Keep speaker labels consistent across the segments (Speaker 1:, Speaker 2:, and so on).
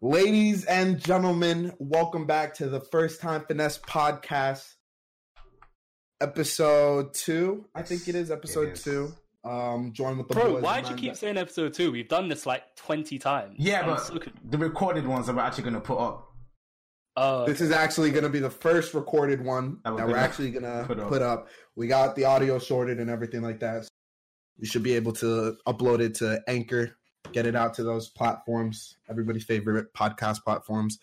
Speaker 1: Ladies and gentlemen, welcome back to the First Time Finesse podcast, episode two. I think it is episode
Speaker 2: It is.
Speaker 1: two. Um, join with the
Speaker 3: Bro, why'd you
Speaker 1: man.
Speaker 3: keep saying episode two? We've done this like 20 times.
Speaker 2: Yeah,
Speaker 3: I'm
Speaker 2: but
Speaker 3: so con-
Speaker 2: the recorded ones that we're actually going to put up.
Speaker 3: Oh,
Speaker 1: This is actually going to be the first recorded one
Speaker 2: That
Speaker 1: that,
Speaker 2: we're
Speaker 1: we're actually going to
Speaker 2: put
Speaker 1: put
Speaker 2: up.
Speaker 1: up. We got the audio sorted and everything like that. So You should be able to upload it to Anchor, get it out to those platforms, everybody's favorite podcast platforms.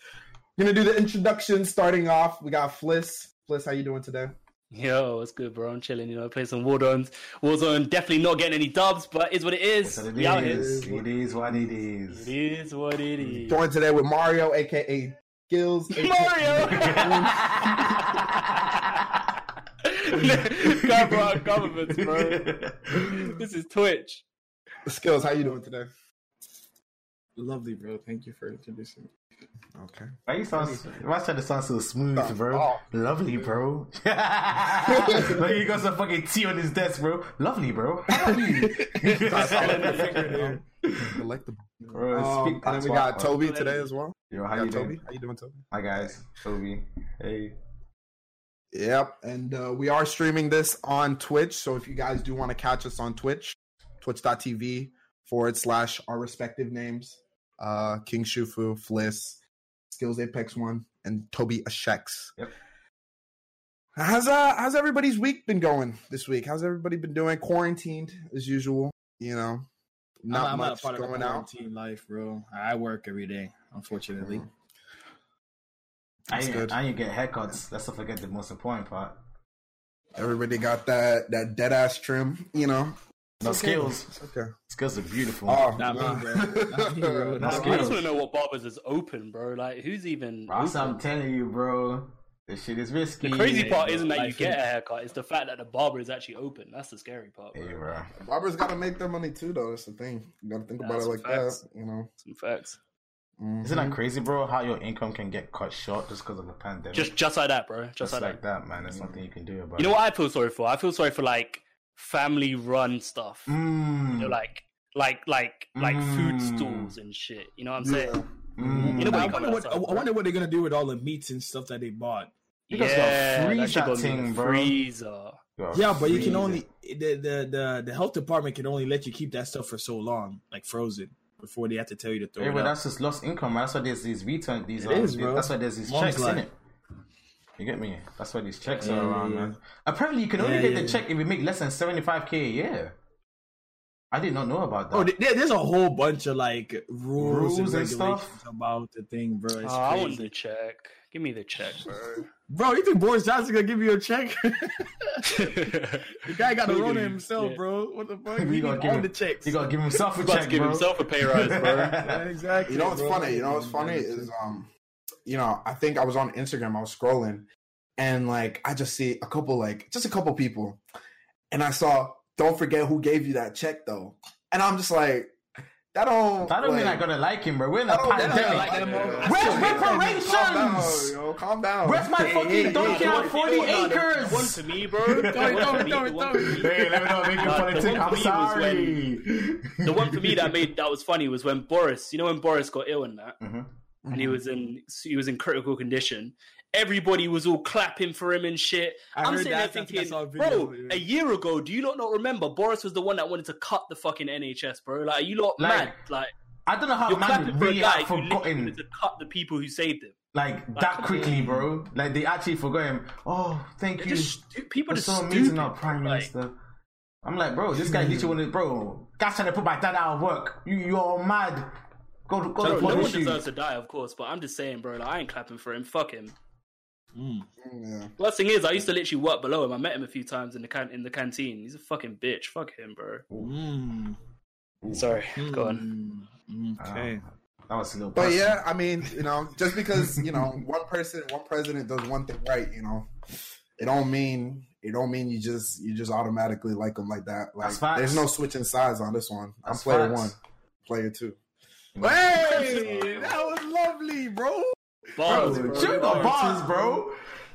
Speaker 1: We're gonna do the introduction. Starting off, we got Fliss. Fliss, how you doing today?
Speaker 3: yo, it's good, bro? I'm chilling, you know, play some Warzone. Warzone definitely not getting any dubs, but is what it is.
Speaker 2: That's what it
Speaker 3: we out here.
Speaker 2: is. It is what it is.
Speaker 3: It is what it is.
Speaker 1: Joined today with Mario, aka Gills. aka
Speaker 3: Mario! Cover our governments, bro. This is Twitch.
Speaker 1: Skills, how you doing today?
Speaker 4: Lovely, bro. Thank you for introducing me.
Speaker 1: Okay.
Speaker 2: Why you sound? Why try to sound so smooth, bro?
Speaker 1: Oh.
Speaker 2: Lovely, bro. like he got some fucking tea on his desk, bro. Lovely, bro. How are you?
Speaker 1: Delectable.
Speaker 2: Bro,
Speaker 1: Um,
Speaker 2: speak
Speaker 1: and then we got
Speaker 2: bro.
Speaker 1: Toby today as well.
Speaker 2: Yo, how you
Speaker 1: got Toby.
Speaker 2: doing?
Speaker 1: How you doing, Toby?
Speaker 2: Hi guys, Toby. Hey.
Speaker 1: Yep. And uh, we are streaming this on Twitch. So if you guys do want to catch us on Twitch, twitch.tv forward slash our respective names uh, King Shufu, Fliss, Skills Apex One, and Toby Ashex.
Speaker 2: Yep.
Speaker 1: How's uh how's everybody's week been going this week? How's everybody been doing? Quarantined as usual, you know. Not
Speaker 4: I'm, I'm
Speaker 1: much
Speaker 4: not
Speaker 1: going out.
Speaker 4: quarantine life, bro. I work every day, unfortunately.
Speaker 1: Mhm.
Speaker 2: I
Speaker 1: That's
Speaker 2: ain't,
Speaker 1: good.
Speaker 2: I ain't get haircuts. Let's not forget the most important part.
Speaker 1: Everybody got that that dead ass trim, you know.
Speaker 2: No
Speaker 1: It's okay.
Speaker 2: skills.
Speaker 1: It's okay.
Speaker 2: Skills are beautiful.
Speaker 1: Oh,
Speaker 4: Not me,
Speaker 1: nah.
Speaker 4: bro. Not me, bro.
Speaker 2: Not
Speaker 3: I just want to know what barbers is open, bro. Like, who's even.
Speaker 2: Bro, I'm telling you, bro. This shit is risky.
Speaker 3: The crazy part
Speaker 4: bro.
Speaker 3: isn't that you get a haircut; it's the fact that the barber is actually open. That's the scary part. Bro.
Speaker 2: Hey, bro.
Speaker 1: Barbers got to make their money too, though. That's the thing. You got to think about it like
Speaker 3: facts.
Speaker 1: that, you know.
Speaker 3: Some facts.
Speaker 1: Mhm.
Speaker 2: Isn't that crazy, bro? How your income can get cut short just because of the pandemic?
Speaker 3: Just, just like that, bro. Just,
Speaker 2: just
Speaker 3: like,
Speaker 2: like
Speaker 3: that.
Speaker 2: that, man. There's nothing you can do about
Speaker 3: You know what I feel sorry for? I feel sorry for like family-run stuff.
Speaker 2: Mm.
Speaker 3: You know, like, like, like, like food
Speaker 2: Mm.
Speaker 3: stalls and shit. You know what I'm
Speaker 1: Yeah.
Speaker 3: saying?
Speaker 2: Mm.
Speaker 3: You know what
Speaker 4: I
Speaker 3: what
Speaker 4: wonder what, I wonder what they're gonna do with all the meats and stuff that they bought.
Speaker 2: You guys
Speaker 3: yeah,
Speaker 2: gotta freeze
Speaker 3: that shit
Speaker 2: that
Speaker 3: gotta
Speaker 2: thing, bro.
Speaker 3: freezer.
Speaker 2: Yo,
Speaker 4: Yeah, but you can only the, the the the health department can only let you keep that stuff for so long, like frozen, before they have to tell you to throw
Speaker 2: Yeah,
Speaker 4: it
Speaker 2: but
Speaker 4: out.
Speaker 2: that's just lost income. That's why there's these return. These
Speaker 4: It
Speaker 2: um,
Speaker 4: is, bro.
Speaker 2: That's why there's these
Speaker 4: Mom's
Speaker 2: checks
Speaker 4: life.
Speaker 2: in it. You get me? That's why these checks
Speaker 4: Yeah,
Speaker 2: are around,
Speaker 4: yeah,
Speaker 2: man. Apparently, you can only
Speaker 4: Yeah,
Speaker 2: get
Speaker 4: yeah,
Speaker 2: the check if you make less than seventy five k a year. I did not know about that.
Speaker 4: Oh, there, there's a whole bunch of like rules,
Speaker 2: Rules
Speaker 4: and
Speaker 2: and
Speaker 4: regulations
Speaker 2: stuff?
Speaker 4: about the thing, bro. It's
Speaker 3: Oh, I want the check. Give me the check, bro.
Speaker 4: Bro, you think Boris Johnson gonna give you a check? the guy got to
Speaker 3: Look
Speaker 4: run
Speaker 3: at
Speaker 4: it
Speaker 3: him.
Speaker 4: himself,
Speaker 3: Yeah.
Speaker 4: bro. What the fuck?
Speaker 2: You
Speaker 4: He
Speaker 2: gotta give him-
Speaker 4: the checks.
Speaker 2: You gotta give himself a
Speaker 3: He's about
Speaker 2: check,
Speaker 3: to give
Speaker 2: bro.
Speaker 3: himself a pay rise, bro.
Speaker 4: Yeah, exactly.
Speaker 1: You know what's
Speaker 4: bro.
Speaker 1: funny? You know what's funny is um, you know, I think I was on Instagram. I was scrolling, and like I just see a couple, like just a couple people, and I saw. Don't forget who gave you that check, though. And I'm just like, that don't.
Speaker 2: That don't mean I
Speaker 1: like,
Speaker 2: gotta like him, bro. We're in a pandemic.
Speaker 1: yeah,
Speaker 4: like
Speaker 1: like
Speaker 4: them,
Speaker 1: that.
Speaker 2: Where's
Speaker 1: Calm down,
Speaker 2: reparations?
Speaker 1: yo. Calm down.
Speaker 2: Where's my
Speaker 1: Hey,
Speaker 2: fucking
Speaker 1: hey, hey,
Speaker 2: donkey on 40
Speaker 3: The one
Speaker 2: acres?
Speaker 3: for me, bro. The
Speaker 4: Don't-
Speaker 3: one for me,
Speaker 4: don't-
Speaker 3: the one
Speaker 4: don't-
Speaker 3: for me.
Speaker 2: Hey, let me not make you
Speaker 3: Nah, the
Speaker 2: I'm
Speaker 3: for me
Speaker 2: sorry.
Speaker 3: The one for me that made that was funny was when Boris, you know, when Boris got ill and that,
Speaker 2: Mhm.
Speaker 3: and he was in he was in critical condition. Everybody was all clapping for him and shit.
Speaker 4: I
Speaker 3: I'm sitting
Speaker 4: that.
Speaker 3: there
Speaker 4: I think I
Speaker 3: thinking,
Speaker 4: video,
Speaker 3: bro, a year ago, do you lot not remember? Boris was the one that wanted to cut the fucking NHS, bro. Like, are you lot
Speaker 2: Like,
Speaker 3: mad? Like,
Speaker 2: I don't know how man
Speaker 3: clapping for a
Speaker 2: really have forgotten
Speaker 3: to cut the people who saved him.
Speaker 2: like
Speaker 3: come
Speaker 2: that
Speaker 3: on.
Speaker 2: quickly, bro. Like they actually forgot him. Oh, thank
Speaker 3: They're
Speaker 2: you.
Speaker 3: just stu- people are
Speaker 2: so
Speaker 3: stupid.
Speaker 2: amazing, our prime
Speaker 3: like,
Speaker 2: minister. I'm like, bro, this guy literally wanted, bro. Guy's trying to put my dad out of work. You, you're mad. Go, go
Speaker 3: Bro,
Speaker 2: to
Speaker 3: no one deserves to die, of course, but I'm just saying, bro. Like, I ain't clapping for him. Fuck him.
Speaker 4: Mm.
Speaker 1: Yeah.
Speaker 3: Worst thing is, I used to literally work below him. I met him a few times in the can- in the canteen. He's a fucking bitch. Fuck him, bro.
Speaker 4: Mm.
Speaker 3: Sorry, go on.
Speaker 4: Mm. Okay.
Speaker 2: That was a little.
Speaker 1: But
Speaker 2: personal.
Speaker 1: yeah, I mean, you know, just because you know one person, one president does one thing right, you know, it don't mean it don't mean you just you just automatically like them like that. Like,
Speaker 2: That's facts.
Speaker 1: there's no switching sides on this one. I'm
Speaker 2: That's
Speaker 1: player
Speaker 2: facts.
Speaker 1: one, player two.
Speaker 4: Hey, that was lovely, bro.
Speaker 3: Bars,
Speaker 2: Bro,
Speaker 3: bro.
Speaker 2: chill the bars, bro.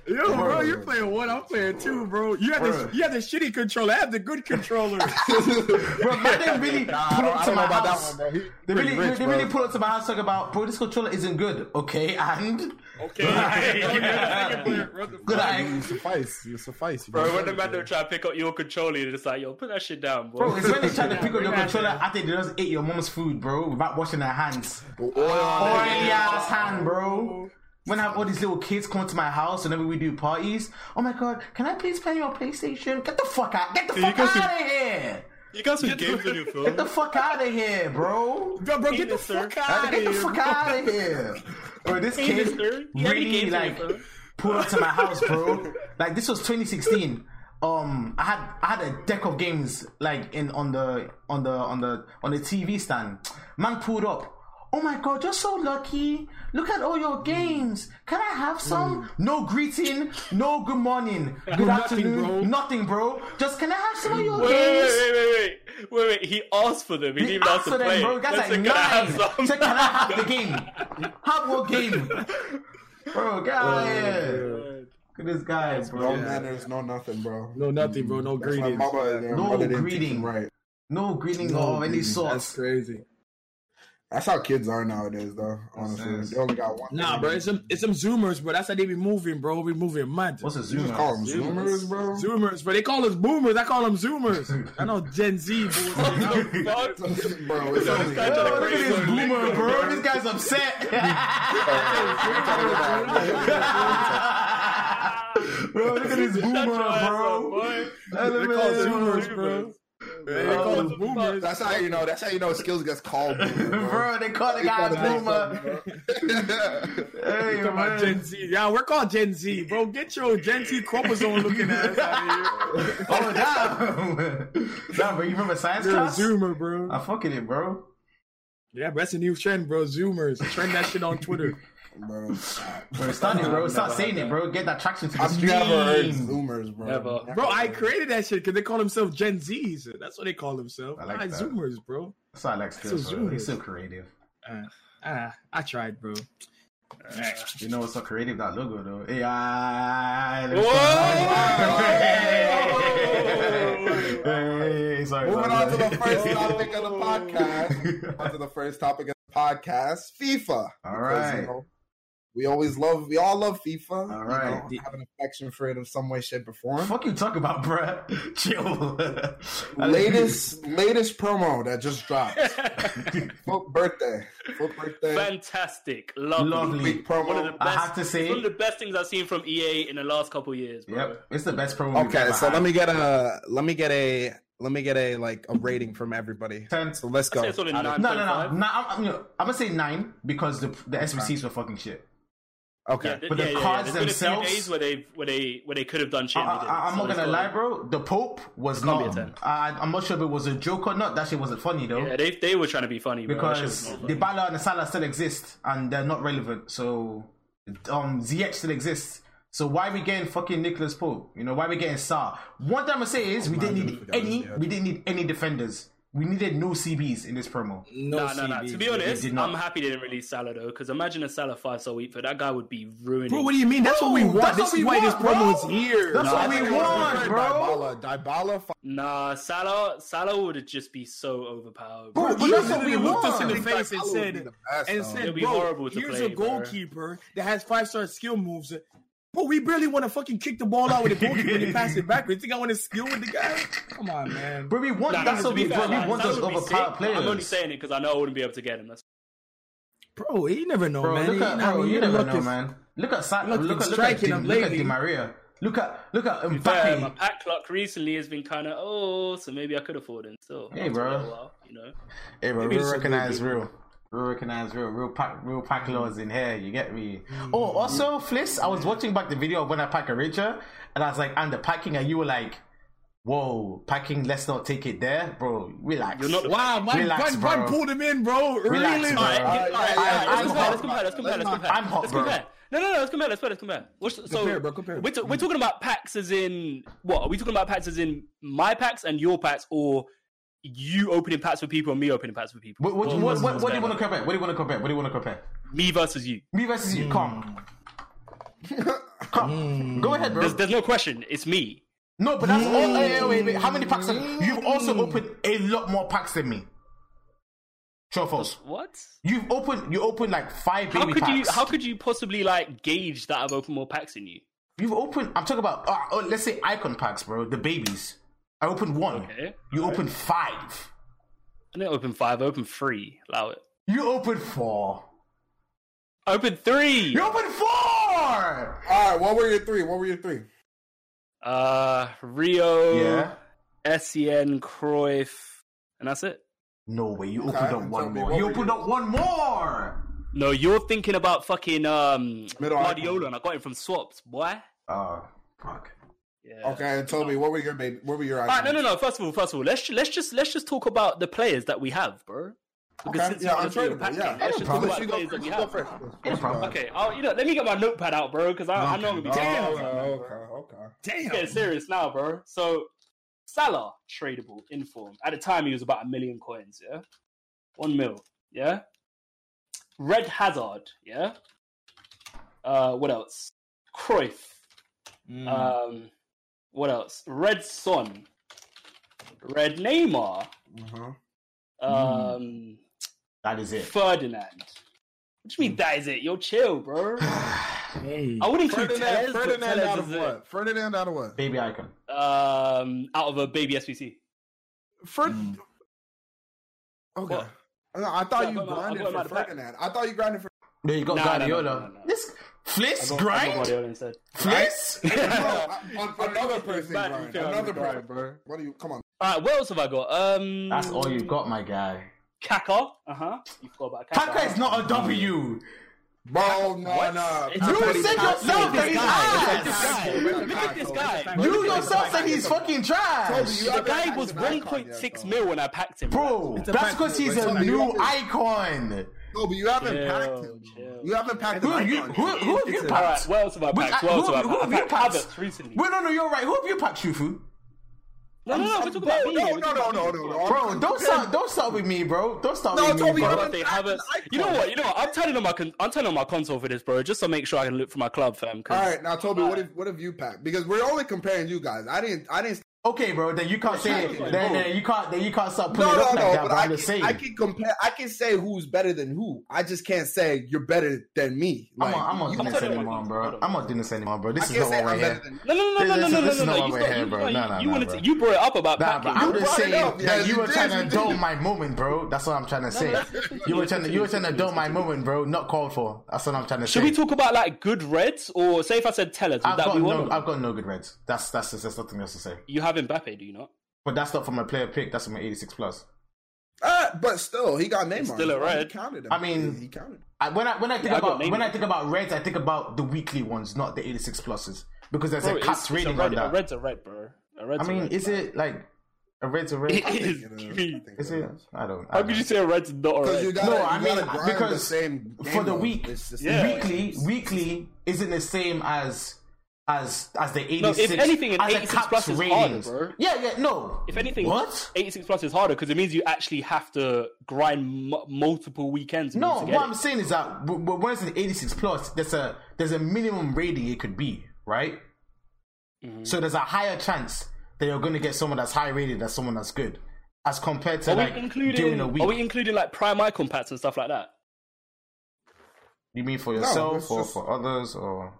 Speaker 4: Yo, bro, you're playing one. I'm playing two, bro. You have
Speaker 2: Bro.
Speaker 4: the you have the shitty controller. I have the good controller.
Speaker 2: Bro, man, they really
Speaker 1: Nah,
Speaker 2: pull up to my
Speaker 1: about
Speaker 2: house.
Speaker 1: one. He
Speaker 2: They really,
Speaker 1: rich,
Speaker 2: they
Speaker 1: bro.
Speaker 2: really pull up to my house talking about, bro, this controller isn't good. Okay, and
Speaker 4: okay. Oh, you're the second player, bro. The
Speaker 2: good eye.
Speaker 1: You suffice. You suffice.
Speaker 3: Bro, when the man don't try to pick up your controller, you're just like, yo, put that shit down, bro.
Speaker 2: Bro, it's when they try to pick up your controller after they just ate your mom's food, bro, without washing their hands.
Speaker 1: Oh, Oil on it.
Speaker 2: Oily ass hand, bro. When I have all these little kids come to my house whenever we do parties, oh my god, can I please play your PlayStation? Get the fuck out! Get the
Speaker 3: you
Speaker 2: fuck out of here!
Speaker 3: You got some games on your
Speaker 2: Get the fuck out of here, bro!
Speaker 4: Bro, bro, get the
Speaker 3: Penis, sir.
Speaker 4: fuck out
Speaker 2: Get
Speaker 4: of
Speaker 2: the
Speaker 4: here.
Speaker 2: fuck out of here! Bro, this
Speaker 3: Penis,
Speaker 2: kid
Speaker 3: sir. You have any
Speaker 2: really
Speaker 3: games
Speaker 2: like
Speaker 3: phone?
Speaker 2: pulled up to my house, bro. like this was 2016. Um, I had I had a deck of games like in on the on the on the on the TV stand. Man pulled up. Oh my god, you're so lucky. Look at all your games. Can I have some? No greeting, no good morning, good
Speaker 4: nothing,
Speaker 2: afternoon,
Speaker 4: bro.
Speaker 2: nothing, bro. Just can I have some of your
Speaker 3: Wait, wait,
Speaker 2: games?
Speaker 3: wait, wait, wait, wait, wait. He asked for them. He didn't even ask
Speaker 2: asked
Speaker 3: to
Speaker 2: for them,
Speaker 3: play.
Speaker 2: bro. Guys
Speaker 3: That's
Speaker 2: like
Speaker 3: a good
Speaker 2: nine.
Speaker 3: answer.
Speaker 2: Said, can I have the game? Have what game? Bro, get out of here. Look at this guy,
Speaker 1: No
Speaker 2: bro.
Speaker 1: manners, no nothing, bro.
Speaker 4: No, nothing, bro. No
Speaker 1: That's
Speaker 4: greetings.
Speaker 1: mama,
Speaker 2: No
Speaker 1: mother
Speaker 2: greeting.
Speaker 1: Right.
Speaker 2: No greeting
Speaker 1: No
Speaker 2: of any
Speaker 1: greeting.
Speaker 4: That's crazy.
Speaker 1: That's how kids are nowadays, though. Honestly, they only got one.
Speaker 4: Nah, bro, it's some it's some zoomers, bro. That's how they be moving, bro. We moving mad.
Speaker 2: What's a
Speaker 1: You just call them
Speaker 2: zoomer?
Speaker 1: zoomers, bro.
Speaker 4: Zoomers, bro. They call us boomers. I call them zoomers. I know Gen Z, boys.
Speaker 1: Bro, it's only,
Speaker 3: guy trying
Speaker 2: look at this boomer, bro. This guy's upset. bro, look at this
Speaker 3: Shut
Speaker 2: boomer,
Speaker 3: your ass up,
Speaker 2: bro.
Speaker 4: They call zoomers, bro. They call us boomers.
Speaker 1: That's how you know. That's how you know skills gets called. Boomer, bro.
Speaker 2: Bro, they call the guy
Speaker 1: gotta
Speaker 2: boomer. Hey,
Speaker 4: Talking about
Speaker 2: man.
Speaker 4: Gen Z. Yeah, we're called Gen Z, bro. Get your Gen Z chromosome looking ass out of here.
Speaker 2: Oh, damn. damn, bro, you remember science
Speaker 4: You're a
Speaker 2: class?
Speaker 4: zoomer, bro.
Speaker 2: I'm fucking it, bro.
Speaker 4: Yeah, but that's a new trend, bro. Zoomers. Trend that shit on Twitter.
Speaker 1: Bro.
Speaker 2: Bro, start it, bro. Start saying it, bro. Get that traction to the
Speaker 1: I've
Speaker 2: stream.
Speaker 1: never heard zoomers, bro.
Speaker 3: Never.
Speaker 4: Bro, I created that shit because they call themselves Gen Zs. That's what they call themselves.
Speaker 2: I like
Speaker 4: Nah,
Speaker 2: that.
Speaker 4: Zoomers, bro.
Speaker 2: That's why I like skills,
Speaker 4: So
Speaker 2: bro. He's so creative.
Speaker 4: Uh, ah, I tried, bro.
Speaker 2: You know what's so creative? That logo, though. AI. Hey, sorry.
Speaker 1: Moving
Speaker 2: sorry.
Speaker 1: on to the first topic of the podcast. on to the first topic of the podcast: FIFA.
Speaker 2: All right.
Speaker 1: you know, we always love. We all love FIFA.
Speaker 2: All
Speaker 1: you
Speaker 2: right.
Speaker 1: know, have an affection for it in some way, shape, or form.
Speaker 2: Fuck you talk about, bruh. Chill.
Speaker 1: latest latest promo that just dropped. FUT birthday. FUT birthday.
Speaker 3: Fantastic. Lovely.
Speaker 2: Lovely.
Speaker 1: Big promo.
Speaker 3: One of the best,
Speaker 2: I have to say-
Speaker 3: one of the best things I've seen from EA in the last couple years, bro.
Speaker 2: Yep, it's the best promo. we've
Speaker 1: Okay,
Speaker 2: ever
Speaker 1: so
Speaker 2: had.
Speaker 1: let me get a let me get a let me get a like a rating from everybody.
Speaker 2: Ten.
Speaker 1: So let's
Speaker 3: I'd
Speaker 1: go.
Speaker 3: say it's only
Speaker 1: Out
Speaker 2: No, no, no. no I'm, I'm, you know, I'm gonna say nine because the the SBCs were fucking shit.
Speaker 1: Okay.
Speaker 3: Yeah, th-
Speaker 2: But the
Speaker 3: yeah, yeah,
Speaker 2: cards
Speaker 3: yeah. There's been a
Speaker 2: themselves-
Speaker 3: few days where they where they where they could have done shit.
Speaker 2: I,
Speaker 3: and they didn't.
Speaker 2: I, I'm
Speaker 3: So
Speaker 2: not gonna
Speaker 3: got-
Speaker 2: lie, bro. The Pope was
Speaker 3: can't be
Speaker 2: not.
Speaker 3: a 10.
Speaker 2: I, I'm not sure if it was a joke or not. That shit wasn't funny though.
Speaker 3: Yeah, they they were trying to be funny, bro. That shit was
Speaker 2: because
Speaker 3: not
Speaker 2: the
Speaker 3: funny.
Speaker 2: Bala and the Salah still exist and they're not relevant. So um ZX still exists. So why are we getting fucking Nicholas Pope? You know, why are we getting Sar? One thing I'm gonna say is we didn't need any we didn't need any defenders. We needed no CBs in this promo.
Speaker 4: No,
Speaker 3: No, no, no. To be honest,
Speaker 2: did not.
Speaker 3: I'm happy they didn't release Salah though, because imagine a Salah five star week for that guy would be ruining.
Speaker 4: Bro, what do you mean? That's what we want.
Speaker 2: that's
Speaker 4: This
Speaker 2: what
Speaker 4: is
Speaker 2: we
Speaker 4: why this promo
Speaker 2: bro.
Speaker 4: is here.
Speaker 2: That's
Speaker 4: No,
Speaker 2: what we want,
Speaker 4: it's-
Speaker 2: bro.
Speaker 1: Dybala, Dybala. fu-
Speaker 3: Nah, Salah Salah would just be so overpowered.
Speaker 2: Bro,
Speaker 3: Bro.
Speaker 2: but
Speaker 4: He
Speaker 2: that's what we
Speaker 4: looked us in the face and said,
Speaker 1: be the best,
Speaker 4: and
Speaker 1: though.
Speaker 4: said,
Speaker 3: It'd be
Speaker 4: bro,
Speaker 3: horrible to
Speaker 4: here's
Speaker 3: play,
Speaker 4: a
Speaker 3: bro."
Speaker 4: goalkeeper that has five star skill moves. Bro, we barely want to fucking kick the ball out with the goalkeeper and he pass it back. You think I want to skill with the guy? Come on, man.
Speaker 2: But we want
Speaker 3: Nah,
Speaker 2: that's what we,
Speaker 3: be fair,
Speaker 2: we want those
Speaker 3: would be
Speaker 2: overpowered players.
Speaker 3: I'm only saying it because I know I wouldn't be able to get him. That's
Speaker 4: Bro, you never know,
Speaker 2: Bro,
Speaker 4: man.
Speaker 2: look
Speaker 4: You
Speaker 2: at bro, you
Speaker 4: you
Speaker 2: never
Speaker 4: look
Speaker 2: know,
Speaker 4: is-
Speaker 2: man. Look at Sa-
Speaker 4: look,
Speaker 2: look, at look at Di, look at. Di Maria. Look at look at
Speaker 3: to be fair, my pack luck recently has been kind of oh, so maybe I could afford him still.
Speaker 2: Hey,
Speaker 3: after a
Speaker 2: bro.
Speaker 3: while, you know.
Speaker 2: Hey, bro,
Speaker 4: Maybe
Speaker 2: real recognize
Speaker 4: good
Speaker 2: real. Real recognize real. Real pack, real pack laws in here. You get me?
Speaker 4: Mm.
Speaker 2: Oh, also, Fliss, I was watching back the video of when I pack a Richer, and I was like, and the packing, and you were like, whoa, packing, let's not take it there, bro. Relax.
Speaker 3: You're not-
Speaker 4: Wow, man,
Speaker 2: Relax,
Speaker 4: man,
Speaker 2: bro.
Speaker 4: man pulled him in, bro.
Speaker 2: Relax,
Speaker 4: really,
Speaker 2: bro.
Speaker 3: Let's
Speaker 2: I'm
Speaker 3: compare,
Speaker 2: hot.
Speaker 3: let's compare, let's compare, let's compare.
Speaker 2: I'm hot,
Speaker 3: let's
Speaker 2: bro.
Speaker 3: compare. No, no, no, let's compare, let's compare, let's compare. What's, so,
Speaker 4: Compare, bro, compare.
Speaker 3: We're, t- we're talking about packs as in, what? Are we talking about packs as in my packs and your packs, or you opening packs for people and me opening packs for people?
Speaker 2: What, what,
Speaker 3: Or
Speaker 2: what, what, what do you want to compare? What do you want to compare? What do you want to compare?
Speaker 3: Me versus you.
Speaker 2: Me versus
Speaker 4: Mm.
Speaker 2: you. Come. Come, Go ahead, bro.
Speaker 3: There's, there's no question. It's me.
Speaker 2: No, but that's all. Wait, wait, wait. How many packs? Have, you've also opened a lot more packs than me. True or false?
Speaker 3: What?
Speaker 2: You've opened. You opened like five baby
Speaker 3: How could you? How could you possibly like gauge that I've opened more packs than you?
Speaker 2: You've opened. I'm talking about. Uh, oh, let's say icon packs, bro. The babies. I opened one.
Speaker 3: Okay.
Speaker 2: You opened five.
Speaker 3: I didn't open five. I opened three. Allow it.
Speaker 2: You opened four.
Speaker 3: I opened three.
Speaker 2: You opened four.
Speaker 1: All right, what were your three? What were your three?
Speaker 3: Uh, Rio,
Speaker 2: Yeah.
Speaker 3: Sen, Cruyff, and that's it.
Speaker 2: No way. You
Speaker 1: Okay,
Speaker 2: opened up one more. You opened
Speaker 1: yours?
Speaker 2: up one more.
Speaker 3: No, you're thinking about fucking um
Speaker 1: Middle
Speaker 3: Guardiola, and I got him from swaps, boy.
Speaker 2: Oh, fuck.
Speaker 3: Yeah.
Speaker 1: Okay, and Toby, what were your main, What were your?
Speaker 3: All right, no, no, no. First of all, first of all, let's let's just let's just talk about the players that we have, bro. Because
Speaker 1: Okay,
Speaker 3: since you
Speaker 1: yeah,
Speaker 3: wanna do pack
Speaker 1: Yeah,
Speaker 3: let's just talk about
Speaker 1: you
Speaker 3: the
Speaker 1: go
Speaker 3: players that we have.
Speaker 1: first.
Speaker 2: No.
Speaker 3: Okay, I'll, you know, let me get my notepad out, bro, because I, I know I'm gonna be
Speaker 1: Oh,
Speaker 3: taking
Speaker 1: okay,
Speaker 3: it.
Speaker 1: okay, okay.
Speaker 4: Damn.
Speaker 3: Get serious now, bro. So Salah tradable in form. At the time, he was about a million coins. Yeah, one mil. Yeah. Red Hazard. Yeah. Uh, what else? Cruyff.
Speaker 4: Mm.
Speaker 3: Um, what else? Red Son. Red Neymar.
Speaker 1: Uh-huh.
Speaker 3: Um,
Speaker 2: That is it.
Speaker 3: Ferdinand. What do you mean that is it? Yo, chill, bro.
Speaker 4: hey.
Speaker 3: I would include
Speaker 1: Ferdinand,
Speaker 3: Tellez, but
Speaker 1: Ferdinand out
Speaker 3: is
Speaker 1: of
Speaker 3: it.
Speaker 1: what? Ferdinand out of what?
Speaker 2: Baby icon.
Speaker 3: Um, out of a baby SBC.
Speaker 1: Ferd-
Speaker 4: Mm.
Speaker 1: Okay.
Speaker 3: What?
Speaker 1: No, I thought
Speaker 3: Yeah,
Speaker 1: you
Speaker 3: I'm
Speaker 1: grinded
Speaker 3: going
Speaker 1: for
Speaker 3: the pack.
Speaker 1: Ferdinand. I thought you grinded for.
Speaker 2: No, you got
Speaker 3: Nah, nah, nah,
Speaker 2: Guardiola.
Speaker 3: nah, nah, nah.
Speaker 2: This Fliss
Speaker 3: I got- I got
Speaker 2: grind.
Speaker 3: Guardiola instead.
Speaker 2: Fliss.
Speaker 1: No, another person
Speaker 3: Back,
Speaker 1: grind.
Speaker 3: you
Speaker 1: Another
Speaker 3: me, grind,
Speaker 1: person.
Speaker 3: bro.
Speaker 1: What do you? Come on.
Speaker 3: All right, what else have I got? Um,
Speaker 2: That's all you got, my guy.
Speaker 3: Kaka. Uh huh. You forgot about Kaka.
Speaker 2: Kaka is not a W.
Speaker 1: Bro, no,
Speaker 3: What?
Speaker 1: no.
Speaker 3: It's
Speaker 2: You said yourself that he's
Speaker 3: Look
Speaker 2: ass.
Speaker 3: guy. Look at this guy.
Speaker 2: You yourself said he's fucking trash.
Speaker 3: The guy was 1.6 mil when I packed him.
Speaker 2: Bro,
Speaker 4: a
Speaker 2: that's because he's a new
Speaker 1: not-
Speaker 2: icon.
Speaker 1: No, but you haven't
Speaker 3: Chill,
Speaker 1: packed him.
Speaker 3: chill.
Speaker 1: You haven't packed
Speaker 2: Who
Speaker 1: him.
Speaker 2: have you, who, who have you
Speaker 4: It's
Speaker 3: All right,
Speaker 2: packed?
Speaker 3: what else have I
Speaker 2: Which-
Speaker 3: packed? What else
Speaker 2: who-
Speaker 3: have
Speaker 2: who have you
Speaker 3: packed
Speaker 2: packed?
Speaker 3: Recently.
Speaker 2: Wait, no, no, you're right. Who have you packed, Shufu?
Speaker 3: No, no, no, we're talking about me.
Speaker 1: No, no, no, no, no, no.
Speaker 2: Bro, don't start, don't start with me, bro. Don't start
Speaker 1: No,
Speaker 2: with me,
Speaker 1: you
Speaker 2: bro.
Speaker 1: haven't-
Speaker 3: Birthday
Speaker 1: packed
Speaker 3: Havertz.
Speaker 1: an icon.
Speaker 3: You know what? You know what? I'm turning on my con- I'm turning on my console for this, bro, just to make sure I can look for my club, fam. 'cause-
Speaker 1: All right, now Toby, what have what have you packed? Because we're only comparing you guys. I didn't. I didn't.
Speaker 2: Okay, bro. Then you can't say. Then, then you can't. Then you can't start putting
Speaker 1: No,
Speaker 2: it up
Speaker 1: no.
Speaker 2: like that.
Speaker 1: but
Speaker 2: But
Speaker 1: I
Speaker 2: I'm just
Speaker 1: can,
Speaker 2: saying.
Speaker 1: I can compare. I can say who's better than who. I just can't say you're better than me.
Speaker 2: I'm
Speaker 1: Like,
Speaker 2: not, I'm not doing this anymore, bro. I'm not doing this anymore, bro. This is not we're here.
Speaker 3: No, no, no, no, no, no, no, no, no. You
Speaker 2: here, bro. No, no,
Speaker 3: You
Speaker 2: no,
Speaker 3: wanted to. You brought it up about
Speaker 2: Nah, but. I'm just saying that you were trying to dull my moment, bro. That's what I'm trying to say.
Speaker 3: let's- let's continue,
Speaker 2: You were trying to you were trying to dull my moment, bro. Not called for. That's what I'm trying to say.
Speaker 3: Should we talk about like good reds, or say if I said Tellers,
Speaker 2: I've got no. I've got no good reds. That's that's there's nothing else to say.
Speaker 3: You have Mbappe, do you not?
Speaker 2: But that's not from a player pick. That's from an 86 plus.
Speaker 1: Uh, but still, he got Neymar.
Speaker 3: still a
Speaker 1: He
Speaker 3: red.
Speaker 1: counted him.
Speaker 2: I mean-
Speaker 1: he, he counted.
Speaker 2: I, when I when I think
Speaker 3: Yeah, I
Speaker 2: about when I think about reds, I think about the weekly ones, not the 86 pluses, because there's
Speaker 3: Bro,
Speaker 2: a
Speaker 3: it's,
Speaker 2: capped
Speaker 3: it's a red.
Speaker 2: on
Speaker 3: A
Speaker 2: that.
Speaker 3: red's a red, bro. A red's
Speaker 2: I
Speaker 3: a
Speaker 2: mean,
Speaker 3: red.
Speaker 2: is it like a red's a red?
Speaker 3: It
Speaker 1: I think
Speaker 3: is.
Speaker 1: it is.
Speaker 3: You
Speaker 1: I
Speaker 3: mean-
Speaker 1: think
Speaker 2: Is
Speaker 1: it
Speaker 2: it?
Speaker 1: is.
Speaker 2: I don't. I
Speaker 3: How
Speaker 2: don't
Speaker 3: could you say a red's not a red?
Speaker 1: you gotta,
Speaker 2: No, I mean, because
Speaker 1: the same
Speaker 2: for the week,
Speaker 3: Yeah.
Speaker 2: weekly, weekly isn't the same as as as the 86.
Speaker 3: No, if anything, an
Speaker 2: as a
Speaker 3: 86 plus is harder,
Speaker 2: ratings.
Speaker 3: bro.
Speaker 2: Yeah, yeah, no.
Speaker 3: If anything,
Speaker 2: what?
Speaker 3: 86 plus is harder because it means you actually have to grind m- multiple weekends.
Speaker 2: No, what
Speaker 3: get
Speaker 2: I'm saying is that w- w- when it's an 86 plus, there's a there's a minimum rating it could be, right?
Speaker 3: Mm-hmm.
Speaker 2: So there's a higher chance that you're going to get someone that's high rated than someone that's good, as compared to
Speaker 3: Are
Speaker 2: like
Speaker 3: we including?
Speaker 2: during a week.
Speaker 3: Are we including like prime icon packs and stuff like that?
Speaker 2: you mean for yourself
Speaker 1: it's
Speaker 2: or
Speaker 1: just-
Speaker 2: for others or?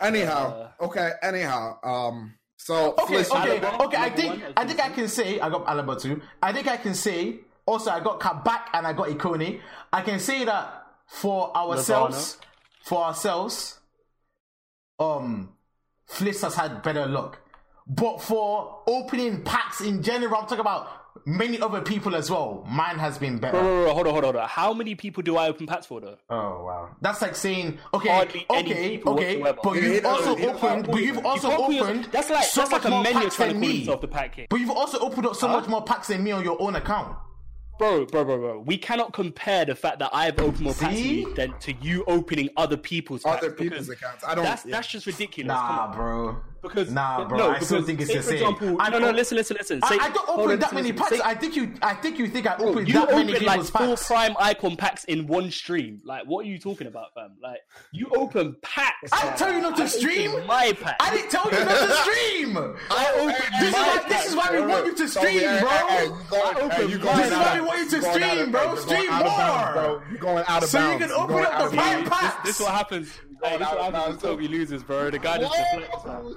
Speaker 1: Anyhow, okay. Anyhow, um. So
Speaker 2: Okay,
Speaker 1: listen,
Speaker 2: okay,
Speaker 3: Alaba,
Speaker 2: okay. I think I think I can say I got Alaba too. I think I can say also I got Kabak and I got Ikone. I can say that for ourselves, for ourselves, um, Fliss has had better luck. But for opening packs in general, I'm talking about many other people as well. Mine has been better.
Speaker 3: Bro, bro, bro, hold on, hold on, hold on. How many people do I open packs for though?
Speaker 2: Oh wow, that's like saying okay,
Speaker 3: Hardly
Speaker 2: okay,
Speaker 3: people
Speaker 2: okay,
Speaker 3: whatsoever.
Speaker 2: but you've
Speaker 1: he doesn't-
Speaker 2: also
Speaker 1: he
Speaker 2: opened,
Speaker 1: have
Speaker 2: but you've also
Speaker 3: You can't
Speaker 2: opened.
Speaker 3: yourself- that's like
Speaker 2: so
Speaker 3: that's like
Speaker 2: much
Speaker 3: a
Speaker 2: more
Speaker 3: menu
Speaker 2: packs
Speaker 3: trying to
Speaker 2: than
Speaker 3: call
Speaker 2: me.
Speaker 3: himself the pack king.
Speaker 2: But you've also opened up so much more packs than me on your own account.
Speaker 3: Bro, bro, bro, bro. We cannot compare the fact that I've opened more packs than you than to you opening other people's packs.
Speaker 1: other people's accounts. I don't.
Speaker 3: That's
Speaker 1: yeah.
Speaker 3: that's just ridiculous. Come
Speaker 2: Nah,
Speaker 3: on.
Speaker 2: bro.
Speaker 3: Because
Speaker 2: Nah, bro,
Speaker 3: no,
Speaker 2: I still think it's the same.
Speaker 3: Example,
Speaker 2: I
Speaker 3: no, no,
Speaker 2: don't-
Speaker 3: listen, listen, listen.
Speaker 2: I,
Speaker 3: Say-
Speaker 2: I don't open that
Speaker 3: listen,
Speaker 2: many
Speaker 3: listen.
Speaker 2: packs.
Speaker 3: Say-
Speaker 2: I think you. I think you think I open
Speaker 3: you
Speaker 2: that many
Speaker 3: open like four
Speaker 2: packs.
Speaker 3: prime icon packs in one stream. Like, what are you talking about, fam? Like, you open packs.
Speaker 2: I
Speaker 3: man.
Speaker 2: tell you not to
Speaker 3: I
Speaker 2: stream.
Speaker 3: My pack.
Speaker 2: I didn't tell you not to stream.
Speaker 3: I open
Speaker 2: This is
Speaker 3: my
Speaker 2: why. This is why we want you to stream, bro.
Speaker 1: hey, you going-
Speaker 3: I open
Speaker 1: hey, you
Speaker 3: my-
Speaker 1: going
Speaker 2: This is why we want you to
Speaker 1: you're going out
Speaker 2: stream, bro. Stream
Speaker 1: out of bounds,
Speaker 2: more.
Speaker 1: bro. You're going out of bounds.
Speaker 2: So you can open up the prime packs.
Speaker 3: This is what happens. Hey, this is what happens when Toby loses, bro. The guy just deflects, man.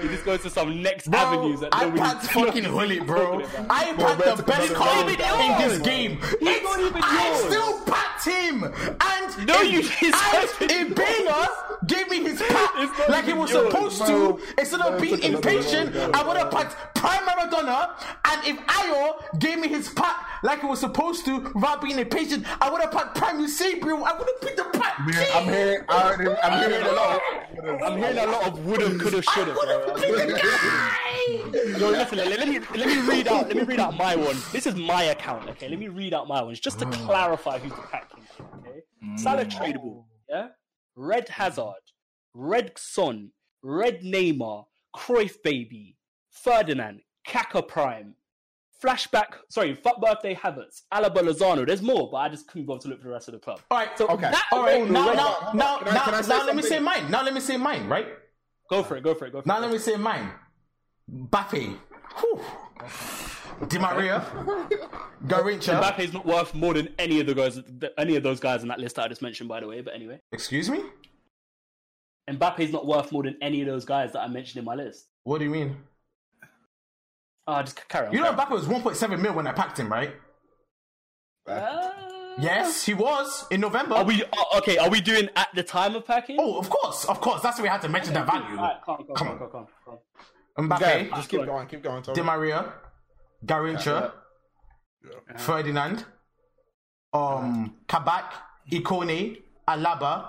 Speaker 3: He just goes to some next
Speaker 2: Bro,
Speaker 3: avenues that nobody-
Speaker 2: iPad's fucking holy, bro. I
Speaker 1: Bro,
Speaker 2: packed the best
Speaker 1: another
Speaker 2: card
Speaker 1: level.
Speaker 2: in this game.
Speaker 3: He's
Speaker 2: It's-
Speaker 3: not even
Speaker 2: I still packed him, and
Speaker 3: No,
Speaker 2: if-
Speaker 3: you didn't.
Speaker 2: and Ibena gave me his pack like he was
Speaker 3: yours,
Speaker 2: supposed
Speaker 1: bro.
Speaker 2: to. Instead of
Speaker 1: Bro,
Speaker 2: being impatient,
Speaker 1: level,
Speaker 2: I would have packed Prime Maradona. And if Ayo gave me his pack like he was supposed to, without being impatient, I would have packed Prime Eusebio. I would have picked the pack.
Speaker 1: I'm here. I already, I'm hearing a lot.
Speaker 3: I'm hearing a lot of woulda, coulda, shoulda, bro. Yo, listen, let, let me let me read out let me read out my one. This is my account, okay? Let me read out my ones just to mm. clarify who's the pack king, okay? Salah mm. tradable, yeah? Red Hazard, Red Son, Red Neymar, Cruyff baby, Ferdinand, Kaka Prime, Flashback, sorry, FUT Birthday Havertz, Alaba Lozano. There's more, but I just couldn't bother to look for the rest of the club.
Speaker 2: All right,
Speaker 3: So
Speaker 1: Okay.
Speaker 3: that
Speaker 2: all right.
Speaker 3: alone
Speaker 2: Now,
Speaker 3: already-
Speaker 2: now, now,
Speaker 1: Can I-
Speaker 2: now,
Speaker 1: can I
Speaker 2: now let me say mine. Now let me say mine. Right.
Speaker 3: go for it, go for it, go for
Speaker 2: Now
Speaker 3: it.
Speaker 2: let me say mine. Mbappe. Whew. Di Maria. Garrincha.
Speaker 3: Mbappe's not worth more than any of the guys, any of those guys on that list that I just mentioned, by the way. But anyway,
Speaker 2: Excuse me?
Speaker 3: Mbappe's not worth more than any of those guys that I mentioned in my list.
Speaker 2: What do you mean?
Speaker 3: Ah, just carry on.
Speaker 2: You know
Speaker 3: carry
Speaker 2: Mbappe was 1.7 mil when I packed him, right?
Speaker 3: Uh,
Speaker 2: Yes, he was in November.
Speaker 3: Are we oh, okay? Are we doing at the time of packing?
Speaker 2: Oh, of course, of course. That's why we had to mention that value.
Speaker 3: Alright, come on, come
Speaker 2: Come
Speaker 3: on,
Speaker 2: on.
Speaker 3: come on, come on.
Speaker 2: Mbappe,
Speaker 1: Okay, just keep going, keep going. Toby.
Speaker 2: Di Maria, Garrincha, Ferdinand, um, Kabak, Ikone, Alaba,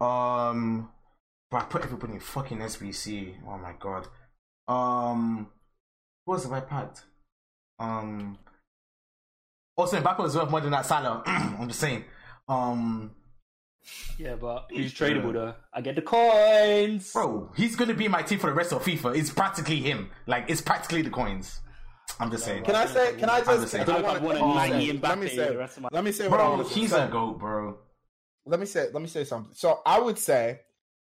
Speaker 2: um, bro, I put everybody in fucking SBC. Oh my god. Um, what was the right packed? Um, also Mbappe was worth more than that Salah. I'm just saying. Um,
Speaker 3: Yeah, but he's tradable though. I get the coins.
Speaker 2: bro, he's gonna be my team for the rest of FIFA. It's practically him. Like it's practically the coins. I'm just saying.
Speaker 1: Can I say? Can I
Speaker 2: I'm
Speaker 1: just?
Speaker 2: just saying.
Speaker 1: I
Speaker 3: I don't know if
Speaker 1: wanna-
Speaker 3: I want a
Speaker 1: let me
Speaker 3: 90
Speaker 1: say- Let me say.
Speaker 3: the rest of my-
Speaker 1: Let me say
Speaker 2: Bro,
Speaker 1: want
Speaker 2: he's
Speaker 1: say.
Speaker 2: a goat, bro.
Speaker 1: Let me say. Let me say something. So I would say,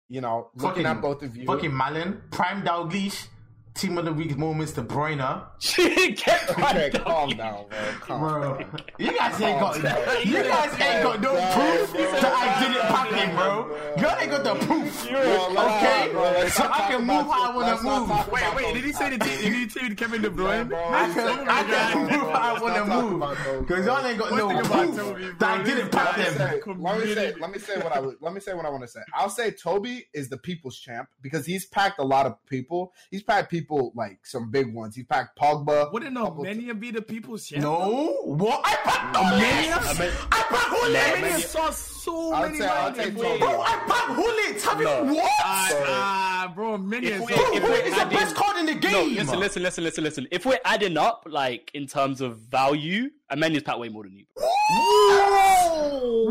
Speaker 1: you know, looking
Speaker 2: Fucking-
Speaker 1: at both of you,
Speaker 2: Fucking Malin, Prime Dalglish, Team of the Week moments, De Bruyne.
Speaker 3: get
Speaker 1: Okay,
Speaker 3: right
Speaker 1: calm down, bro. Calm
Speaker 2: Bro,
Speaker 1: down.
Speaker 2: you guys ain't got
Speaker 1: down.
Speaker 2: you guys ain't got no
Speaker 1: down,
Speaker 2: proof
Speaker 1: bro.
Speaker 2: that I didn't pack him, bro. You ain't got the proof,
Speaker 1: Bro,
Speaker 2: okay?
Speaker 1: bro,
Speaker 2: So I can move how I wanna move.
Speaker 1: talk
Speaker 4: Wait, wait, did he say the team? Did he say Kevin De Bruyne?
Speaker 1: bro.
Speaker 2: I can, oh I can move how I wanna move
Speaker 1: about those,
Speaker 2: because
Speaker 1: bro.
Speaker 2: y'all ain't got no proof that I didn't pack
Speaker 4: guy
Speaker 2: them.
Speaker 1: let me say, let me say what I let me say what I want to say. I'll say Toby is the people's champ because he's packed a lot of people. He's packed people like some big ones. He's packed Pogba.
Speaker 4: Wouldn't
Speaker 1: couple-
Speaker 4: Amenya be the people's champ?
Speaker 2: No, what? I packed
Speaker 4: Amenya?
Speaker 2: Gullits. I packed Gullits.
Speaker 4: Amenya saw so
Speaker 1: I'll
Speaker 4: many
Speaker 1: say- I'll
Speaker 4: money.
Speaker 1: take
Speaker 4: Bro,
Speaker 2: Bro, I packed Gullits. Have you what?
Speaker 4: Ah, bro, Amenya
Speaker 3: If
Speaker 4: is
Speaker 3: we-
Speaker 2: Bro,
Speaker 3: if
Speaker 2: Gullit
Speaker 3: we're
Speaker 2: is the best card in the
Speaker 3: No,
Speaker 2: game.
Speaker 3: listen, listen, listen, listen, listen. If we're adding up, like in terms of value, Amenya's packed way more than you.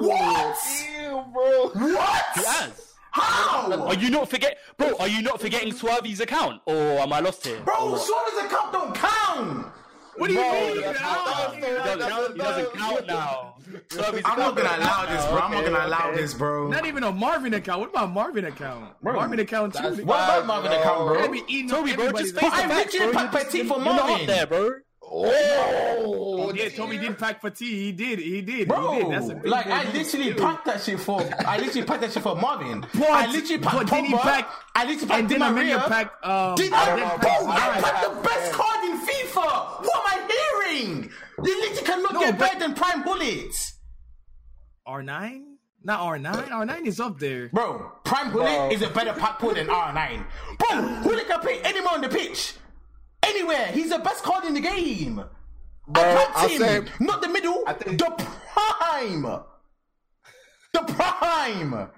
Speaker 2: What?
Speaker 1: Ew, bro.
Speaker 2: What?
Speaker 3: He has.
Speaker 2: How?
Speaker 3: Are you not forget, bro? Are you not forgetting Suave's account, or am I lost here?
Speaker 2: Bro, Suarez account don't count.
Speaker 4: What do you
Speaker 1: Bro,
Speaker 4: mean?
Speaker 1: that's not-
Speaker 3: He doesn't, he doesn't count now. Suave's
Speaker 2: I'm not gonna
Speaker 3: doesn't
Speaker 2: allow this,
Speaker 3: now.
Speaker 2: bro. I'm not gonna allow
Speaker 1: okay.
Speaker 2: this, bro.
Speaker 4: Not even a Marvin account. What about Marvin account?
Speaker 2: Bro,
Speaker 4: Marvin account too.
Speaker 2: What about Marvin account, bro?
Speaker 3: Toby, bro, just face
Speaker 2: But
Speaker 3: the
Speaker 2: I
Speaker 3: facts, bro.
Speaker 2: packed
Speaker 3: You're
Speaker 2: Petit
Speaker 3: just- you're not up there, bro.
Speaker 1: Oh,
Speaker 4: Yeah, Toby did pack for T. He did. He did.
Speaker 2: Bro,
Speaker 4: he did. That's a big
Speaker 2: like I
Speaker 4: move.
Speaker 2: literally packed that shit for. I literally packed that shit for Marvin.
Speaker 4: But-
Speaker 2: I literally packed
Speaker 4: but did he
Speaker 2: Pogba.
Speaker 4: pack-
Speaker 2: I literally packed
Speaker 4: And
Speaker 2: Di
Speaker 4: then Amenya
Speaker 2: Maria.
Speaker 4: packed. Um,
Speaker 2: Did
Speaker 1: I
Speaker 2: I,
Speaker 1: don't know,
Speaker 2: bro,
Speaker 1: bro.
Speaker 2: I
Speaker 1: I-
Speaker 2: packed the
Speaker 1: I-
Speaker 2: best card in FIFA. What am I hearing? You literally cannot
Speaker 4: No,
Speaker 2: get
Speaker 4: but-
Speaker 2: better than Prime Bullets.
Speaker 4: R9? Not R9. R9 is up there.
Speaker 2: Bro, Prime Gullit
Speaker 1: Bro.
Speaker 2: is a better pack pull than R9. Bro, Gullit can play anywhere on the pitch. Anywhere. He's the best card in the game.
Speaker 1: Bro,
Speaker 2: I
Speaker 1: I'll
Speaker 2: him.
Speaker 1: say-
Speaker 2: Not the middle.
Speaker 1: I think-
Speaker 2: the prime. The prime.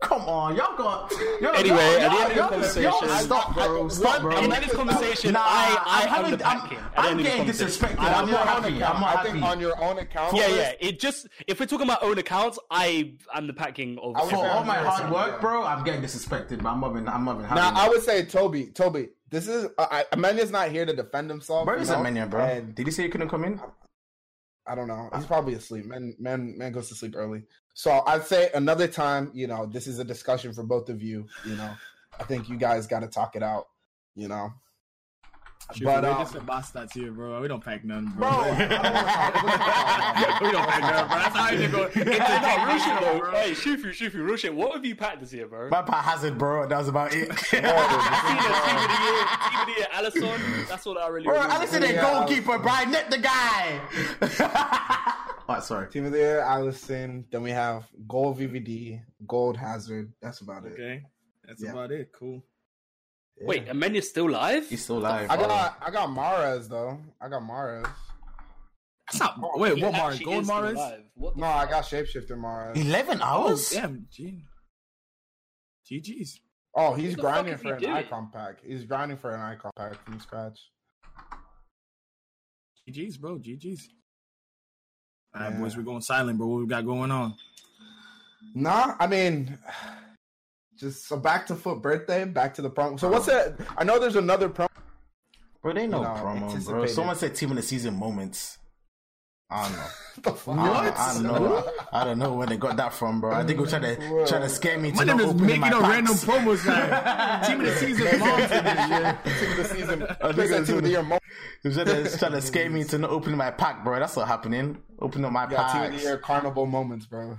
Speaker 2: Come on, y'all got. Y'all,
Speaker 3: Anyway,
Speaker 2: y'all,
Speaker 3: at the end of the conversation-
Speaker 2: y'all, stop, bro. Stop, bro.
Speaker 3: At the end of this conversation,
Speaker 2: Nah,
Speaker 3: I, I
Speaker 2: I'm
Speaker 3: am
Speaker 2: having,
Speaker 3: the
Speaker 2: I'm,
Speaker 3: pack king. At the
Speaker 2: I'm
Speaker 3: end of this
Speaker 2: getting
Speaker 3: conversation.
Speaker 2: disrespected.
Speaker 1: On
Speaker 2: I'm not happy.
Speaker 1: account,
Speaker 2: I'm not
Speaker 1: I think
Speaker 2: happy.
Speaker 1: on your own account.
Speaker 3: Yeah, yeah. It just if we're talking about own accounts, I am the packing of.
Speaker 2: For all my hard work, bro, I'm getting disrespected. But I'm not even. I'm not even happy.
Speaker 1: Now I would say Toby, Toby. This is uh, I, Amenya's not here to defend himself.
Speaker 2: Bro,
Speaker 1: you
Speaker 2: is
Speaker 1: know?
Speaker 2: a minion, bro.
Speaker 1: And
Speaker 2: Did he say you couldn't come in?
Speaker 1: I don't know. He's probably asleep. Man, man, man goes to sleep early. So I'd say another time. You know, this is a discussion for both of you. You know, I think you guys got to talk it out. You know,
Speaker 4: Shoot,
Speaker 1: but
Speaker 4: we're
Speaker 1: um,
Speaker 4: just a boss here, bro. We don't pack none,
Speaker 1: bro,
Speaker 4: bro.
Speaker 1: I don't wanna-
Speaker 4: we don't pack none, bro. That's how you go.
Speaker 3: no, real shit
Speaker 4: It's bro.
Speaker 3: Hey, Shufu, Shufu, real shit. What have you packed this year, bro?
Speaker 2: My part has it, bro. That was about it.
Speaker 3: I've seen a team of the year, team of the year, Alisson. That's all I really.
Speaker 2: Bro,
Speaker 3: remember.
Speaker 2: Alisson ain't
Speaker 1: Yeah.
Speaker 2: goalkeeper, bro. I net the guy. Alright, sorry.
Speaker 1: Team of the year, Alisson. Then we have Gold VVD, Gold Hazard. That's about it.
Speaker 4: Okay, that's
Speaker 1: Yeah.
Speaker 4: about it. Cool.
Speaker 1: Yeah.
Speaker 3: Wait, Amenya's still live?
Speaker 2: He's still alive.
Speaker 1: I
Speaker 2: bro.
Speaker 1: got I got Mares though. I got Mara's.
Speaker 4: That's not. Wait,
Speaker 3: He
Speaker 4: what Mars?
Speaker 3: actually
Speaker 4: Gold
Speaker 3: is still
Speaker 4: Mars?
Speaker 3: alive. What the
Speaker 1: No, I got Shapeshifter Mares.
Speaker 2: 11
Speaker 4: Oh,
Speaker 2: hours?
Speaker 4: damn. G- GG's.
Speaker 1: Oh, he's grinding for
Speaker 3: he
Speaker 1: an
Speaker 3: doing?
Speaker 1: icon pack. He's grinding for an icon pack from scratch.
Speaker 4: GG's, bro. GG's. All right,
Speaker 1: Yeah.
Speaker 4: boys, we're going silent, bro. What we got going on?
Speaker 1: Nah, I mean, just so back to FUT birthday, back to the promo. So what's um, that? I know there's another promo.
Speaker 2: Bro, they know
Speaker 1: You know,
Speaker 2: promo, bro. Someone said team of the season moments. I don't know.
Speaker 1: the fuck?
Speaker 2: I, I don't know. I don't know where they got that from, bro. I think we're trying to trying to scare me to
Speaker 4: My
Speaker 2: not
Speaker 4: name is making
Speaker 2: my
Speaker 4: up
Speaker 2: packs.
Speaker 4: random promos now. Team of the season monster this year.
Speaker 1: Team of the season.
Speaker 2: I think
Speaker 1: Plays that
Speaker 2: it's
Speaker 1: team of the year. Mo-
Speaker 2: They're trying to, trying to scare me to not opening my pack, bro. That's not happening. Open up my
Speaker 1: got team of the year carnival moments, bro.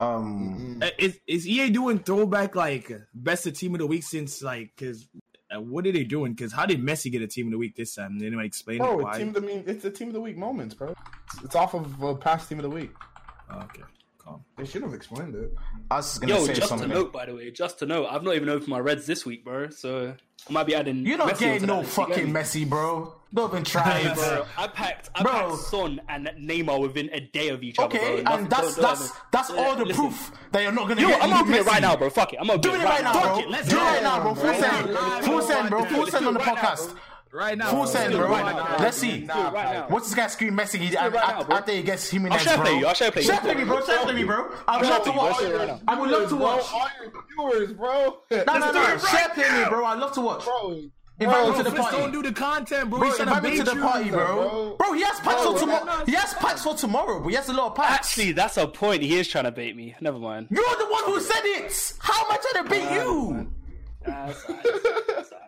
Speaker 2: Um,
Speaker 4: Uh, Is, is EA doing throwback like best of team of the week since like because uh, what are they doing? Because how did Messi get a team of the week this time? Did anyone explain it? Why?
Speaker 1: team of the mean. It's a team of the week moments, bro. It's, it's off of uh, past team of the week.
Speaker 4: Oh, okay, calm.
Speaker 1: They should have explained it.
Speaker 2: I was just gonna
Speaker 3: Yo,
Speaker 2: say
Speaker 3: just
Speaker 2: something.
Speaker 3: to note, by the way, just to note, I've not even opened my Reds this week, bro. So I might be adding.
Speaker 2: You're not
Speaker 3: Messi
Speaker 2: getting no
Speaker 3: that list, you get
Speaker 2: fucking
Speaker 3: me?
Speaker 2: Messi, bro. Don't even try
Speaker 3: Hey,
Speaker 2: it,
Speaker 3: bro, I packed, I
Speaker 2: Bro.
Speaker 3: packed Son and Neymar within a day of each other.
Speaker 2: Okay,
Speaker 3: bro.
Speaker 2: and that's
Speaker 3: Don't- don't
Speaker 2: that's that's all the
Speaker 3: listen.
Speaker 2: proof that you're not gonna
Speaker 3: Yo,
Speaker 2: get.
Speaker 3: I'm
Speaker 2: Luke
Speaker 3: opening it right now, bro. Fuck it, I'm opening
Speaker 2: Do it right now, bro.
Speaker 4: it, let's
Speaker 2: Do it right now, bro. Full
Speaker 1: Right
Speaker 2: send,
Speaker 1: now,
Speaker 2: full send, bro.
Speaker 4: bro.
Speaker 2: Full send on the
Speaker 4: it right now,
Speaker 2: podcast.
Speaker 4: Right now,
Speaker 2: Full
Speaker 4: bro.
Speaker 2: send, bro.
Speaker 3: right now.
Speaker 2: Let's see.
Speaker 3: Do it right now.
Speaker 2: What's this guy scream Messi? He,
Speaker 3: it right now, bro.
Speaker 2: after he gets Jimenez,
Speaker 3: I'll share
Speaker 2: bro.
Speaker 3: play you, I'll share play you.
Speaker 2: Share play me, bro. Share play me, bro. I would love to watch.
Speaker 3: I'll share it right.
Speaker 2: I would love to watch.
Speaker 1: all your viewers, bro.
Speaker 2: No, no, no.
Speaker 4: it
Speaker 2: Share play me, bro. I love to watch.
Speaker 1: Bro,
Speaker 2: Invite
Speaker 1: bro,
Speaker 2: me to the party.
Speaker 4: don't do the content, bro.
Speaker 2: Bro,
Speaker 4: He's trying to
Speaker 2: invite me to the party, bro.
Speaker 1: bro.
Speaker 2: Bro, he has packs
Speaker 1: Bro,
Speaker 2: for tomorrow. He has packs for tomorrow, but he has a lot of packs.
Speaker 3: Actually, that's a point. He is trying to bait me. Never mind.
Speaker 2: You're the one who said it. How am I trying to beat you?
Speaker 3: Uh, it's alright,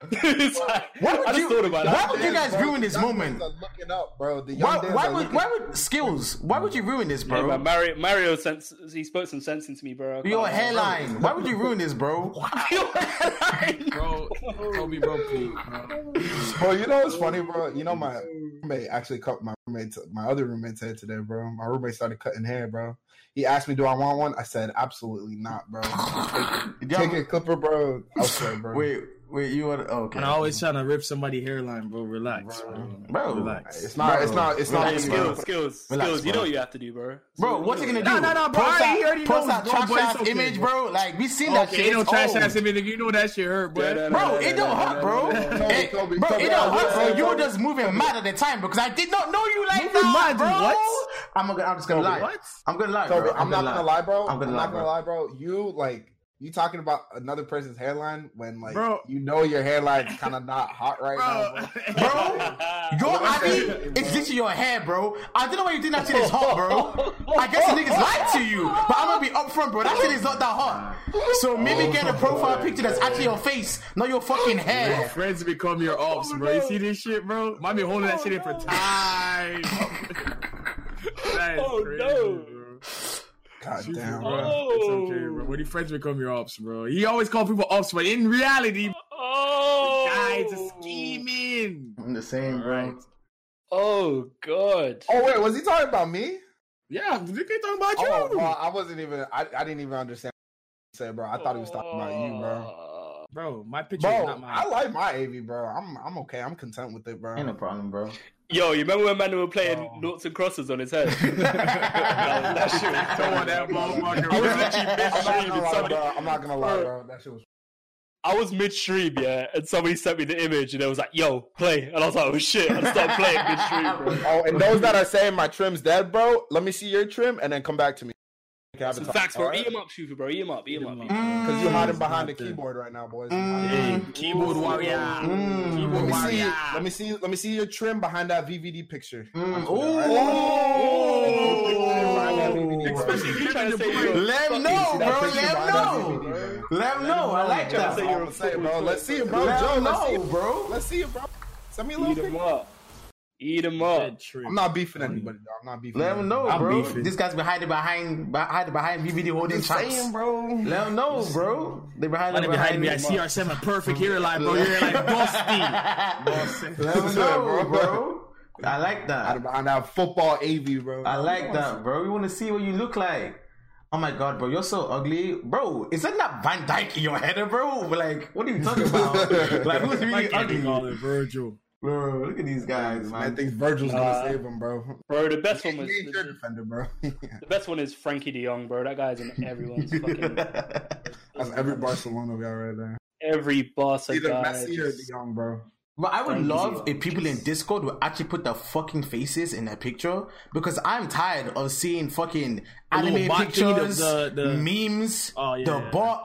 Speaker 3: it's alright. It's.
Speaker 2: Why
Speaker 3: I
Speaker 2: would
Speaker 3: just
Speaker 2: you?
Speaker 3: thought about
Speaker 2: Why
Speaker 3: that.
Speaker 2: would you guys
Speaker 1: Bro,
Speaker 2: ruin this
Speaker 1: young
Speaker 2: moment?
Speaker 1: looking up, bro. The young
Speaker 2: Why, why would
Speaker 1: looking-
Speaker 2: why would skills? Why would you ruin this,
Speaker 3: Yeah,
Speaker 2: bro?
Speaker 3: man, Mario, Mario sense, he spoke some sense into me, bro. I
Speaker 2: Your
Speaker 3: can't-
Speaker 2: hairline. Why would you ruin this, bro?
Speaker 3: Your hairline.
Speaker 4: Bro, Kobe, bro, please, bro.
Speaker 1: Bro, you know what's funny, bro? You know my roommate actually cut my roommate, my other roommate's hair today, bro. My roommate started cutting hair, bro. He asked me, "Do I want one?" I said, "Absolutely not, bro. Take a clipper, bro. I'll swear, bro.
Speaker 2: Wait, wait, you want? Oh, okay.
Speaker 4: And I always trying to rip somebody hairline, bro. Relax, bro.
Speaker 2: Bro.
Speaker 4: relax.
Speaker 1: It's not. It's not. It's not.
Speaker 2: Relax,
Speaker 3: skills, skills,
Speaker 2: Relax,
Speaker 3: skills. You know what you have to do, bro.
Speaker 2: Bro, what's he gonna do?
Speaker 4: No, no, no, bro.
Speaker 2: Post
Speaker 4: I- he already
Speaker 2: post
Speaker 4: knows,
Speaker 2: that
Speaker 4: bro,
Speaker 2: trash ass
Speaker 4: okay,
Speaker 2: image,
Speaker 4: bro.
Speaker 2: bro. Like we seen that
Speaker 4: Okay,
Speaker 2: shit.
Speaker 4: ain't no trash
Speaker 2: old.
Speaker 4: ass image. You know that shit hurt, bro.
Speaker 3: Yeah, no, no,
Speaker 2: Bro,
Speaker 3: no,
Speaker 2: it don't
Speaker 3: no,
Speaker 2: hurt, bro.
Speaker 3: no, no, no, no.
Speaker 2: Bro,
Speaker 1: Toby,
Speaker 2: it don't hurt, bro. You were just moving mad at the time because I did not know you like that, bro.
Speaker 4: what?
Speaker 2: I'm gonna, I'm just gonna lie.
Speaker 4: what?
Speaker 2: I'm gonna lie, bro.
Speaker 1: I'm not gonna lie, bro.
Speaker 2: I'm
Speaker 1: I'm, not gonna lie, bro. You like you talking about another person's hairline when like
Speaker 4: Bro.
Speaker 1: you know your hairline's kind of not hot right now,
Speaker 4: Bro,
Speaker 1: bro.
Speaker 2: Bro, your Abby, it's literally your hair, bro. I don't know why you think that shit is hot, bro. I guess the niggas lied to you, but I'm gonna be upfront, bro. That shit is not that hot. So maybe oh get a profile picture that's actually your face, not your fucking hair.
Speaker 4: friends become your ops, bro. You see this shit, bro? Might be holding that shit in for time. That is
Speaker 3: Oh,
Speaker 4: crazy,
Speaker 3: no.
Speaker 4: bro.
Speaker 1: God
Speaker 4: Shoot,
Speaker 1: damn,
Speaker 4: bro.
Speaker 1: bro.
Speaker 4: It's okay, bro. Oh. When your friends become your ops, bro. He always call people ops, but in reality,
Speaker 3: Oh,
Speaker 4: guys are scheming.
Speaker 2: I'm the same, bro.
Speaker 4: Right.
Speaker 3: Oh god.
Speaker 1: Oh wait, was he talking about me?
Speaker 4: Yeah, they talking about oh, you.
Speaker 1: Oh, well, I wasn't even. I, I didn't even understand. What he said, bro. I thought he was talking about you, bro.
Speaker 4: bro. My picture is
Speaker 1: Bro,
Speaker 4: not mine.
Speaker 1: I like my AV, bro. I'm I'm okay. I'm content with it, bro.
Speaker 2: Ain't no problem, bro.
Speaker 3: Yo, you remember when Manu were playing
Speaker 1: Oh.
Speaker 3: noughts and crosses on his head? that, that shit was
Speaker 4: Come on, that motherfucker.
Speaker 3: I was literally
Speaker 1: I'm
Speaker 3: midstream and somebody,
Speaker 1: bro. I'm not gonna lie, bro. That shit was.
Speaker 3: I was midstream, yeah, and somebody sent me the image and it was like, yo, play. And I was like, oh shit, I started playing midstream, bro.
Speaker 1: Oh, and those that are saying my trim's dead, bro, let me see your trim and then come back to me.
Speaker 3: Some facts, bro. Eat him up, Shufu, bro. Eat him up, eat him up. eat 'em up.
Speaker 1: Because you hiding
Speaker 4: Mm.
Speaker 1: behind the keyboard right now, boys.
Speaker 4: Hey, keyboard warrior.
Speaker 2: Mm.
Speaker 1: Let
Speaker 4: Keyboard
Speaker 1: me see.
Speaker 4: warrior.
Speaker 1: Let me see. Let me see your trim behind that VVD picture.
Speaker 2: Mm.
Speaker 1: Ooh.
Speaker 4: Especially
Speaker 3: You trying to say
Speaker 2: Let him know, bro. Let him know. Let him know. I like that.
Speaker 3: Say you're a
Speaker 1: say, bro. Let's see it, bro.
Speaker 2: Let
Speaker 1: Joe,
Speaker 2: him
Speaker 1: let's see
Speaker 2: know,
Speaker 1: it,
Speaker 2: bro.
Speaker 1: Let's see it, bro. Send me a
Speaker 3: Eat
Speaker 1: little
Speaker 3: him up. Eat him up.
Speaker 1: I'm not beefing anybody, dog. I'm not beefing.
Speaker 2: Let him know,
Speaker 4: I'm
Speaker 2: bro.
Speaker 4: beefing.
Speaker 2: This guy's been hiding behind, hiding behind VVD holding
Speaker 1: Just
Speaker 2: champs.
Speaker 1: saying, bro.
Speaker 2: Let him know, bro. They behind,
Speaker 4: Man, behind me, I
Speaker 2: see
Speaker 4: CR7 perfect here, like bro. You're like busty.
Speaker 2: Let him know,
Speaker 1: bro.
Speaker 2: bro. I like that.
Speaker 1: Hiding behind that football AV, bro.
Speaker 2: I like that, bro. We want to see what you look like. Oh my god, bro, you're so ugly, bro. Is that not that Van Dijk in your header, bro? Like, what are you talking about? like, who's really
Speaker 4: Like
Speaker 2: ugly,
Speaker 4: ugly. Virgil.
Speaker 2: Bro? Look at these guys, man.
Speaker 1: I think Virgil's gonna save him, bro.
Speaker 3: Bro, the best one
Speaker 1: He
Speaker 3: was
Speaker 1: your
Speaker 3: the,
Speaker 1: defender, bro.
Speaker 3: the best one is Frenkie De Jong, bro. That guy's in everyone's fucking
Speaker 1: That's every Barcelona guy right there.
Speaker 3: every boss
Speaker 1: Either
Speaker 3: guy.
Speaker 1: Messi or De Jong, bro.
Speaker 2: But I would
Speaker 3: Frenkie's
Speaker 2: love
Speaker 3: here.
Speaker 2: if people in Discord would actually put their fucking faces in their picture because I'm tired of seeing fucking
Speaker 4: little
Speaker 2: anime
Speaker 4: bot the-
Speaker 2: pictures,
Speaker 4: the- the-
Speaker 2: memes,
Speaker 4: Oh, yeah.
Speaker 2: the bot.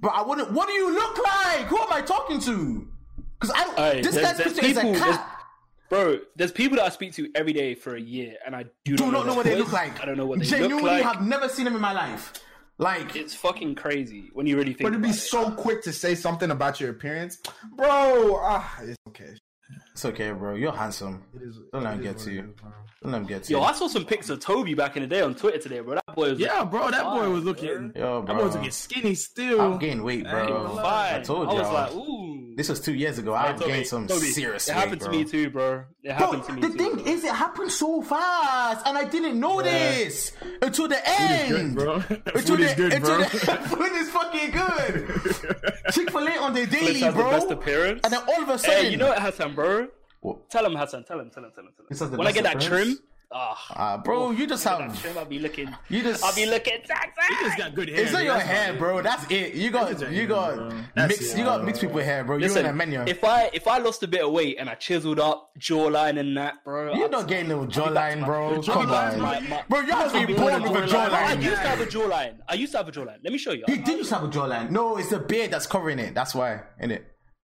Speaker 2: But I wouldn't. What do you look like? Who am I talking to? Because I don't.
Speaker 3: Hey,
Speaker 2: this
Speaker 3: there's-
Speaker 2: guy's
Speaker 3: there's
Speaker 2: picture is a
Speaker 3: people- there's-
Speaker 2: cat.
Speaker 3: Bro, there's people that I speak to every day for a year, and I do,
Speaker 2: Do not know
Speaker 3: their
Speaker 2: what they look like.
Speaker 3: I don't know what they
Speaker 2: Genuinely
Speaker 3: look like.
Speaker 2: have never seen them in my life. Like,
Speaker 3: It's fucking crazy when you really think.
Speaker 1: But to be
Speaker 3: about it.
Speaker 1: so quick to say something about your appearance, bro. Ah, it's okay.
Speaker 2: it's okay, bro. You're handsome.
Speaker 1: It is.
Speaker 2: Don't let
Speaker 1: it
Speaker 2: him get to you.
Speaker 1: is.
Speaker 2: Don't let him get to
Speaker 3: Yo,
Speaker 2: you.
Speaker 3: Yo, I saw some pics of Toby back in the day on Twitter today, bro. That boy was
Speaker 4: Yeah, bro. That boy was looking.
Speaker 2: Yo,
Speaker 4: That boy was looking skinny still.
Speaker 2: I've gained weight, bro.
Speaker 4: gonna lie.
Speaker 2: I told
Speaker 3: I was
Speaker 2: y'all.
Speaker 3: like, ooh.
Speaker 2: This was two years ago. I've
Speaker 3: Toby,
Speaker 2: gained some
Speaker 3: Toby,
Speaker 2: serious
Speaker 3: It
Speaker 2: weight,
Speaker 3: happened
Speaker 2: bro.
Speaker 3: to me too, bro. It
Speaker 2: Bro,
Speaker 3: happened to me too.
Speaker 2: the
Speaker 3: too.
Speaker 2: thing
Speaker 3: bro.
Speaker 2: is, it happened so fast, and I didn't notice until the end.
Speaker 4: Good, bro.
Speaker 2: Until
Speaker 4: Food is
Speaker 2: the-
Speaker 4: good,
Speaker 2: until
Speaker 4: bro.
Speaker 2: the- food is fucking good. Chick Fil A on the daily,
Speaker 3: has
Speaker 2: bro.
Speaker 3: the best appearance.
Speaker 2: And then all of a sudden,
Speaker 3: hey, you know what, Hassan, bro?
Speaker 2: What?
Speaker 3: Tell him, Hassan. Tell him. Tell him. Tell him. Tell him. When I
Speaker 2: best
Speaker 3: get that trim, ah,
Speaker 2: Ah, bro, you just
Speaker 3: that
Speaker 2: have.
Speaker 3: trim, I'll be looking.
Speaker 2: You just.
Speaker 3: I'll be looking sexy.
Speaker 4: He just got good hair.
Speaker 2: It's not your hair,
Speaker 4: all.
Speaker 2: bro. That's it. You got, you
Speaker 4: hair,
Speaker 2: got
Speaker 4: bro. That's
Speaker 2: mixed,
Speaker 4: it,
Speaker 2: you got
Speaker 4: bro.
Speaker 2: mixed people hair, bro. You're
Speaker 3: Listen,
Speaker 2: in a menu.
Speaker 3: if I if I lost a bit of weight and I chiseled up jawline and that, bro,
Speaker 2: You're
Speaker 3: I'd-
Speaker 2: not getting no jawline, bro.
Speaker 3: Your
Speaker 2: Come
Speaker 4: jawline's
Speaker 2: on,
Speaker 4: my-
Speaker 3: my-
Speaker 2: bro. You must be
Speaker 3: I'll be
Speaker 2: born
Speaker 3: born
Speaker 2: with a
Speaker 3: with a jawline. I used to have a jawline. I used to have a jawline. Let me show you.
Speaker 2: You did used to have a jawline. No, it's the beard that's covering it. That's why, innit?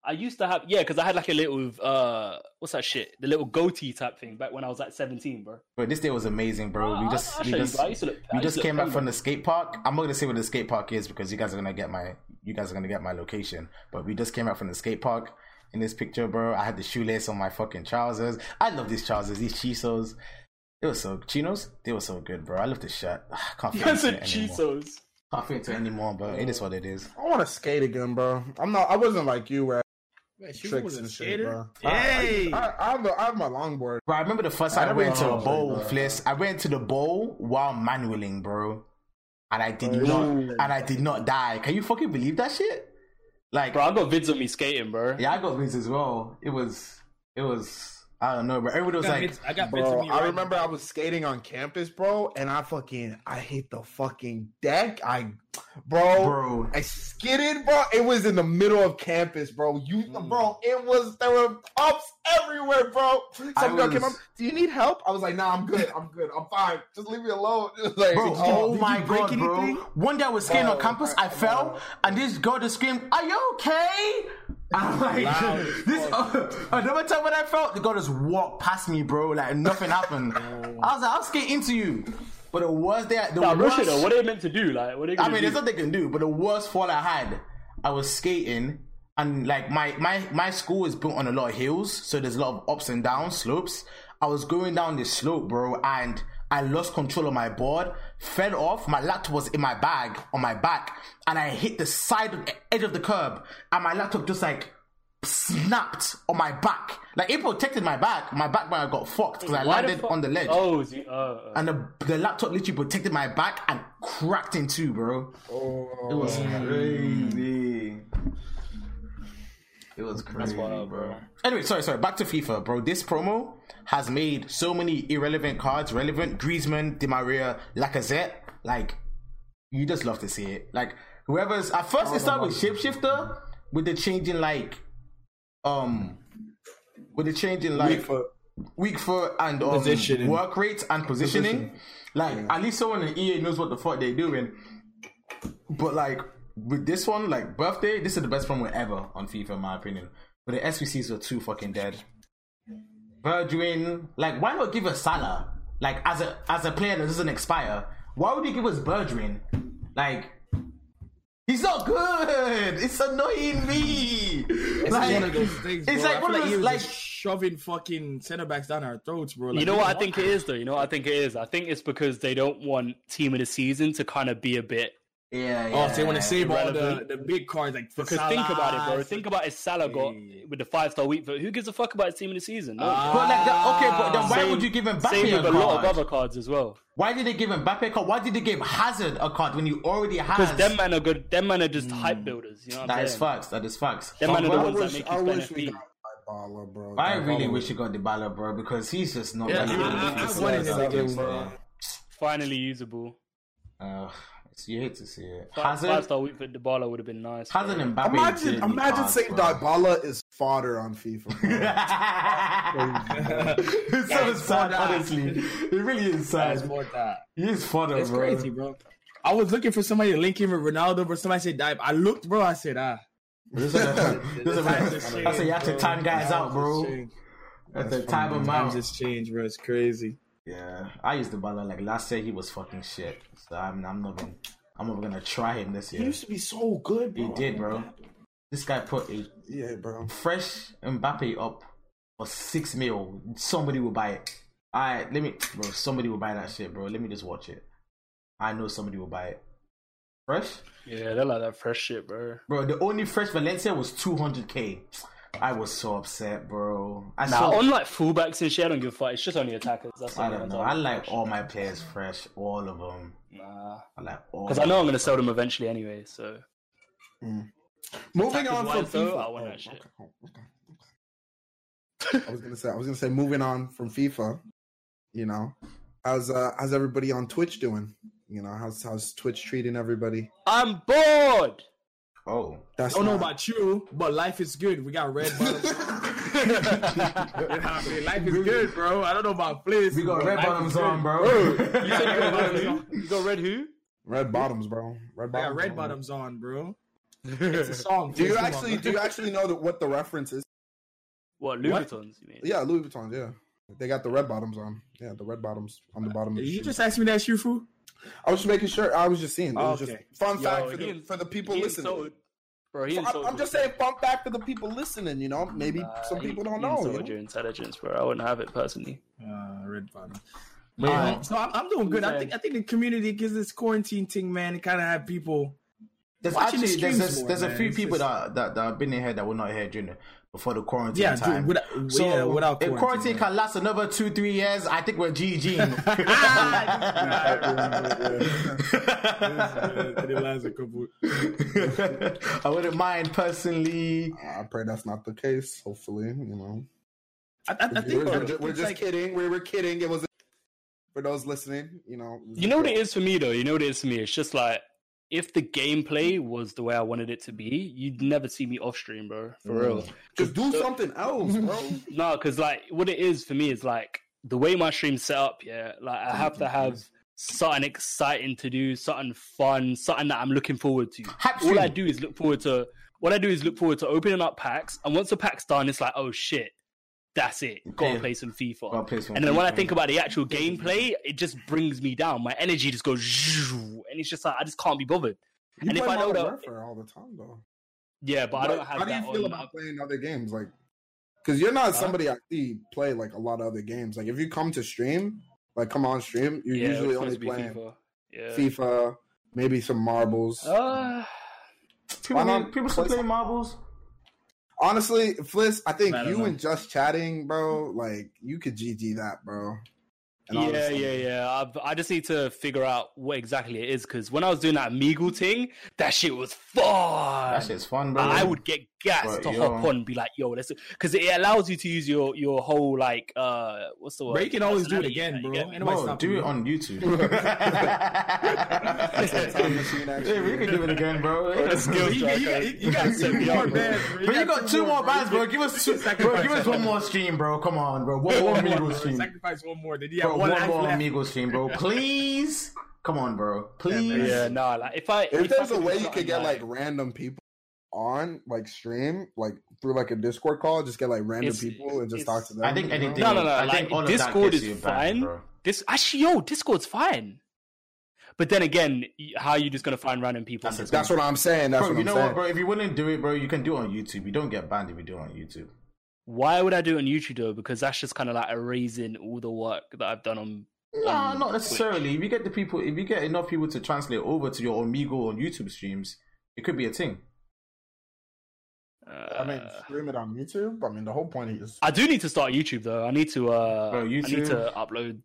Speaker 3: I used to have yeah, because I had like a little uh, what's that shit? The little goatee type thing back when I was like seventeen, bro.
Speaker 2: But this day was amazing, bro.
Speaker 3: I'll-
Speaker 2: we just,
Speaker 3: I'll
Speaker 2: we
Speaker 3: show you,
Speaker 2: just,
Speaker 3: bro. I used to look-
Speaker 2: we just came back from the skate park. I'm not gonna say where the skate park is because you guys are gonna get my, you guys are gonna get my location. But we just came back from the skate park. In this picture, bro, I had the shoelace on my fucking trousers. I love these trousers, these chisos. It was so chinos. They were so good, bro. I love this shirt. I can't fit
Speaker 3: That's
Speaker 2: into
Speaker 3: a
Speaker 2: it anymore.
Speaker 3: chisos.
Speaker 2: Can't fit into it anymore, but it is what it is.
Speaker 1: I want to skate again, bro. I'm not. I wasn't like you where
Speaker 4: Man, she
Speaker 1: tricks
Speaker 4: was a
Speaker 1: and shit,
Speaker 4: skater.
Speaker 1: bro.
Speaker 4: Hey.
Speaker 1: I, I, I, have a, I have my longboard.
Speaker 2: Bro, I remember the first time I,
Speaker 1: I
Speaker 2: went to
Speaker 1: never
Speaker 2: a bowl,
Speaker 1: bro.
Speaker 2: Fliss. I went to the bowl while manualing, bro. And I did
Speaker 1: Ooh.
Speaker 2: not and I did not die. Can you fucking believe that shit? Like
Speaker 3: Bro, I got vids of me skating, bro.
Speaker 2: Yeah, I got vids as well. It was it was I don't know, but everybody was
Speaker 4: I got
Speaker 2: like
Speaker 4: bits- I got
Speaker 1: Bro,
Speaker 4: me
Speaker 1: I
Speaker 4: right
Speaker 1: remember
Speaker 4: now.
Speaker 1: I was skating on campus, bro, and I fucking I hit the fucking deck. I, bro,
Speaker 2: Bro.
Speaker 1: I skidded, bro. It was in the middle of campus, bro. You,
Speaker 2: Mm.
Speaker 1: bro, it was there were pops everywhere, bro. Some
Speaker 2: I
Speaker 1: girl came up. Do you need help? I was like, Nah, I'm good. I'm good. I'm fine. Just leave me alone. Like,
Speaker 2: Bro, oh
Speaker 1: did
Speaker 2: my
Speaker 1: you break
Speaker 2: god, bro. One day I was skating on campus, I fell, and this girl just screamed, Are you okay? I'm like,
Speaker 1: Loud as
Speaker 2: this another time when I felt the girl just walked past me, bro, like nothing happened. I was like, I'll skate into you. But the worst day, the
Speaker 3: Nah, real
Speaker 2: worst,
Speaker 3: shit though. What are they meant to do? Like, what are they
Speaker 2: I
Speaker 3: gonna
Speaker 2: mean,
Speaker 3: do?
Speaker 2: there's nothing they can do. But the worst fall I had, I was skating, and like my my my school is built on a lot of hills, so there's a lot of ups and downs, slopes. I was going down this slope, bro, and I lost control of my board, fell off. My laptop was in my bag on my back, and I hit the side of the edge of the curb, and my laptop just like snapped on my back. Like it protected my back. My back when I got fucked because I
Speaker 3: Why
Speaker 2: landed
Speaker 3: fuck-
Speaker 2: on the ledge.
Speaker 3: Oh, is he, uh, uh,
Speaker 2: And the, the laptop literally protected my back and cracked in two, bro.
Speaker 1: Oh,
Speaker 2: It was crazy. It was crazy,
Speaker 3: wild,
Speaker 2: bro.
Speaker 3: bro.
Speaker 2: Anyway, sorry, sorry. Back to FIFA, bro. This promo has made so many irrelevant cards relevant. Griezmann, Di Maria, Lacazette. Like, you just love to see it. Like, whoever's at first it started with Shapeshifter with the changing like, um, with the changing like
Speaker 1: Weak foot.
Speaker 2: weak foot and um,
Speaker 4: Positioning.
Speaker 2: work rates and positioning. Like at least someone in EA knows what the fuck they're doing. But like with this one, like birthday, this is the best promo ever on FIFA in my opinion. But the SBCs were too fucking dead. Bergwijn, like why not give us Salah? Like as a as a player that doesn't expire, why would you give us Bergwijn? Like he's not good. It's annoying me.
Speaker 4: It's
Speaker 2: Like,
Speaker 4: one of those things.
Speaker 2: it's
Speaker 4: bro.
Speaker 2: like
Speaker 4: I
Speaker 2: one
Speaker 4: feel
Speaker 2: of those like
Speaker 4: shoving fucking centre backs down our throats, bro. Like,
Speaker 3: You know what I think
Speaker 4: want
Speaker 3: it is though. You know what I think it is. I think it's because they don't want team of the season to kind of be a bit.
Speaker 2: Yeah, yeah.
Speaker 4: Oh, so they want to save all the,
Speaker 3: irrelevant.
Speaker 4: the big cards like
Speaker 3: Because think about it, bro.
Speaker 4: Salah,
Speaker 3: Think about if Salah got
Speaker 4: Yeah.
Speaker 3: with the five star week. Who gives a fuck about his team of the season? No.
Speaker 4: Ah.
Speaker 2: But like, the, okay, but then why
Speaker 3: Same-
Speaker 2: would you give him Mbappe
Speaker 3: Same with
Speaker 2: a
Speaker 3: a lot of other cards as well.
Speaker 2: Why did they give him Mbappe a card? Why did they give Hazard a card when you already have?
Speaker 3: Because them man are good. Them man are just hype builders. You know what
Speaker 2: That
Speaker 3: I'm
Speaker 2: is facts. That is facts.
Speaker 3: Them man are the
Speaker 2: But
Speaker 3: ones that
Speaker 1: wish-
Speaker 3: make
Speaker 1: I
Speaker 3: you spend
Speaker 1: wish we
Speaker 3: FP.
Speaker 1: got Dybala, bro.
Speaker 2: I really
Speaker 1: Dybala
Speaker 2: wish you got Dybala, bro, because he's just not.
Speaker 4: Yeah,
Speaker 2: really
Speaker 4: I-
Speaker 2: good
Speaker 4: I-
Speaker 2: at
Speaker 4: I
Speaker 2: FIFA
Speaker 4: wanted him
Speaker 2: seven, bro.
Speaker 4: bro.
Speaker 3: Finally usable.
Speaker 2: Uh, it's, you hate to see it.
Speaker 3: Five
Speaker 2: Hazard,
Speaker 3: star week for Dybala would have been nice. bro.
Speaker 2: Hazard and Mbappe.
Speaker 1: Imagine, imagine saying
Speaker 2: bro.
Speaker 1: Dybala is fodder on FIFA. Bro.
Speaker 2: it's so sad, honestly. It really is
Speaker 4: That's
Speaker 2: sad.
Speaker 4: more that.
Speaker 2: He is fodder,
Speaker 4: It's
Speaker 2: bro.
Speaker 4: crazy, bro. I was looking for somebody to link him with Ronaldo, but somebody said Dive. I looked, bro. I said, ah.
Speaker 2: This is a- this is a-
Speaker 4: Times
Speaker 2: I say you have to time guys out, bro.
Speaker 4: Times.
Speaker 2: At the time of
Speaker 4: Times
Speaker 2: out.
Speaker 4: has changed, bro. It's crazy.
Speaker 2: Yeah, I used to baller like last year. He was fucking shit. So I'm, I'm not gonna, I'm not gonna try him this year.
Speaker 1: He used to be so good, Bro.
Speaker 2: He did, bro. This guy put a
Speaker 1: Yeah, bro.
Speaker 2: fresh Mbappe up for six mil. Somebody will buy it. Alright, let me, bro. Somebody will buy that shit, bro. Let me just watch it. I know somebody will buy it. Fresh,
Speaker 3: Yeah, they're like that fresh shit, bro.
Speaker 2: bro. The only fresh Valencia was 200k. I was so upset, bro. I
Speaker 3: Now,
Speaker 2: saw.
Speaker 3: on like fullbacks and shit, I don't give a fuck. It's just only attackers. That's
Speaker 2: I don't know. I like all my players fresh, all of them.
Speaker 3: Nah,
Speaker 2: I like all.
Speaker 3: because I know I'm gonna sell them eventually anyway. So
Speaker 1: Moving on from
Speaker 3: Attackers-wise, though,
Speaker 1: FIFA.
Speaker 3: I want that
Speaker 1: Oh,
Speaker 3: shit.
Speaker 1: okay, okay. I was gonna say, I was gonna say, moving on from FIFA. You know, how's uh how's everybody on Twitch doing? You know, how's how's Twitch treating everybody?
Speaker 3: I'm bored.
Speaker 2: Oh,
Speaker 1: That's
Speaker 4: I don't know about you, but life is good. We got red bottoms. You know what I mean? Life is good, bro. I don't know about Fliss.
Speaker 2: we got red bottoms on, bro.
Speaker 3: You said you got red who? You got red who?
Speaker 1: red bottoms, bro. Red
Speaker 4: I
Speaker 1: bottoms.
Speaker 4: got red
Speaker 1: bro.
Speaker 4: bottoms on, bro. It's a song.
Speaker 1: Do you
Speaker 4: Fliss, on,
Speaker 1: actually do you actually know that what the reference is?
Speaker 3: What Louis
Speaker 4: What?
Speaker 3: Vuittons? You mean?
Speaker 1: Yeah, Louis Vuitton. Yeah, they got the red bottoms on. Yeah, the red bottoms on the bottom. Of the
Speaker 4: You
Speaker 1: shoe.
Speaker 4: just asked me that, Shufu?
Speaker 1: I was just making sure. I was just seeing. It was
Speaker 4: okay.
Speaker 1: just fun
Speaker 3: Yo,
Speaker 1: fact for the, for the people listening.
Speaker 3: insulted- Bro, he
Speaker 1: I'm, I'm just saying fun fact for the people listening. You know, maybe
Speaker 3: Nah,
Speaker 1: some
Speaker 3: he-
Speaker 1: people don't
Speaker 3: he
Speaker 1: know. you know?
Speaker 3: your intelligence, bro. I wouldn't have it personally.
Speaker 4: Uh, red bottom.
Speaker 2: But
Speaker 4: Um, so I'm, I'm doing good. I think I think the community gives this quarantine thing, man. Kind of have people.
Speaker 2: there's
Speaker 4: watching the
Speaker 2: actually there's
Speaker 4: streams
Speaker 2: a,
Speaker 4: more,
Speaker 2: there's a few
Speaker 4: It's
Speaker 2: people
Speaker 4: just-
Speaker 2: that, that that have been in here that were not here during the, before the quarantine
Speaker 4: Yeah,
Speaker 2: time.
Speaker 4: dude, without,
Speaker 2: so
Speaker 4: yeah, without
Speaker 2: if
Speaker 4: quarantine.
Speaker 2: quarantine can last another two three years, I think we're GG.
Speaker 4: It lasts a couple.
Speaker 2: I wouldn't mind personally.
Speaker 1: I pray that's not the case. Hopefully, you know.
Speaker 4: I, I, I think
Speaker 1: we're, we're
Speaker 4: think
Speaker 1: ju- we're just
Speaker 4: like-
Speaker 1: kidding. We were kidding. It was for those listening. You know.
Speaker 3: You know what
Speaker 1: a
Speaker 3: it
Speaker 1: joke.
Speaker 3: is for me though. You know what it is for me. It's just like if the gameplay was the way I wanted it to be, you'd never see me off stream, bro. For mm. real.
Speaker 1: Just do something else, bro.
Speaker 3: No, because like what it is for me is like the way my stream's set up. Yeah, like I have to have something exciting to do, something fun, something that I'm looking forward to.
Speaker 2: Hype
Speaker 3: All I do is look forward to. What I do is look forward to opening up packs, and once the pack's done, it's like, oh shit, that's it. Gotta
Speaker 2: Yeah.
Speaker 3: play some FIFA.
Speaker 2: Play some
Speaker 3: and then when I think about the actual gameplay, it just brings me down. My energy just goes, and it's just like I just can't be bothered.
Speaker 1: You
Speaker 3: And if I know that-
Speaker 1: Warfare all the time, though.
Speaker 3: Yeah, but I don't have
Speaker 1: How do you feel about playing other games? Like, because you're not somebody I see play like a lot of other games. Like, if you come to stream, like come on stream, you're
Speaker 3: yeah,
Speaker 1: usually only playing
Speaker 3: FIFA. Yeah.
Speaker 1: FIFA, maybe some marbles.
Speaker 3: Uh,
Speaker 2: People, people still
Speaker 1: play
Speaker 2: marbles.
Speaker 1: Honestly, Fliss, I think
Speaker 4: I
Speaker 1: you
Speaker 4: know.
Speaker 1: and just chatting, bro. Like, you could GG that, bro. And
Speaker 3: Yeah,
Speaker 1: this
Speaker 3: yeah,
Speaker 1: stuff.
Speaker 3: yeah. I, I just need to figure out what exactly it is because when I was doing that Omegle thing, that shit was fun.
Speaker 2: That shit's fun, bro.
Speaker 3: I would get gas to
Speaker 2: yo.
Speaker 3: hop on and be like, yo, let's because it allows you to use your your whole like uh what's the word?
Speaker 4: Bro, you can always do it again, bro.
Speaker 3: get?
Speaker 2: Bro, do it on YouTube.
Speaker 1: Time machine action.
Speaker 2: yeah, we can do it again, bro.
Speaker 3: skills
Speaker 4: You, you, you, you got two more bands, bro.
Speaker 2: But you got two more bands, bro. Give us two, bro. Give us one more stream, bro. Come on, bro. One more
Speaker 4: One more,
Speaker 2: Migos
Speaker 4: bro.
Speaker 2: stream,
Speaker 4: Sacrifice one more. Then you have
Speaker 2: One
Speaker 4: one
Speaker 2: more
Speaker 4: left.
Speaker 2: Migos stream, bro. Please, come on, bro. Please.
Speaker 3: Yeah, no, like if I
Speaker 1: If there's
Speaker 3: I
Speaker 1: a way you could get like random people on like stream like through like a Discord call, just get like random
Speaker 3: It's-
Speaker 1: people and just talk to them.
Speaker 2: I think
Speaker 1: you know?
Speaker 2: anything.
Speaker 3: No, no, no,
Speaker 2: I
Speaker 3: like,
Speaker 2: think all
Speaker 3: Discord is fine.
Speaker 2: bro.
Speaker 3: this actually yo Discord's fine, but then again, how are you just gonna find random people?
Speaker 2: That's
Speaker 3: on
Speaker 2: it.
Speaker 3: Discord?
Speaker 1: That's what I'm saying. That's
Speaker 2: Bro,
Speaker 1: what
Speaker 2: you
Speaker 1: I'm
Speaker 2: know
Speaker 1: saying.
Speaker 2: what, bro? If you wouldn't do it, bro, you can do it on YouTube. You don't get banned if you do it on YouTube.
Speaker 3: Why would I do it on YouTube though? Because that's just kind of like erasing all the work that I've done on.
Speaker 2: Nah,
Speaker 3: on
Speaker 2: not necessarily. If you get the people, if you get enough people to translate over to your Omegle on YouTube streams, it could be a thing.
Speaker 3: Uh,
Speaker 1: I mean, stream it on YouTube. I mean, the whole point is
Speaker 3: I do need to start YouTube though. I need to. uh
Speaker 2: Bro,
Speaker 3: I need to upload.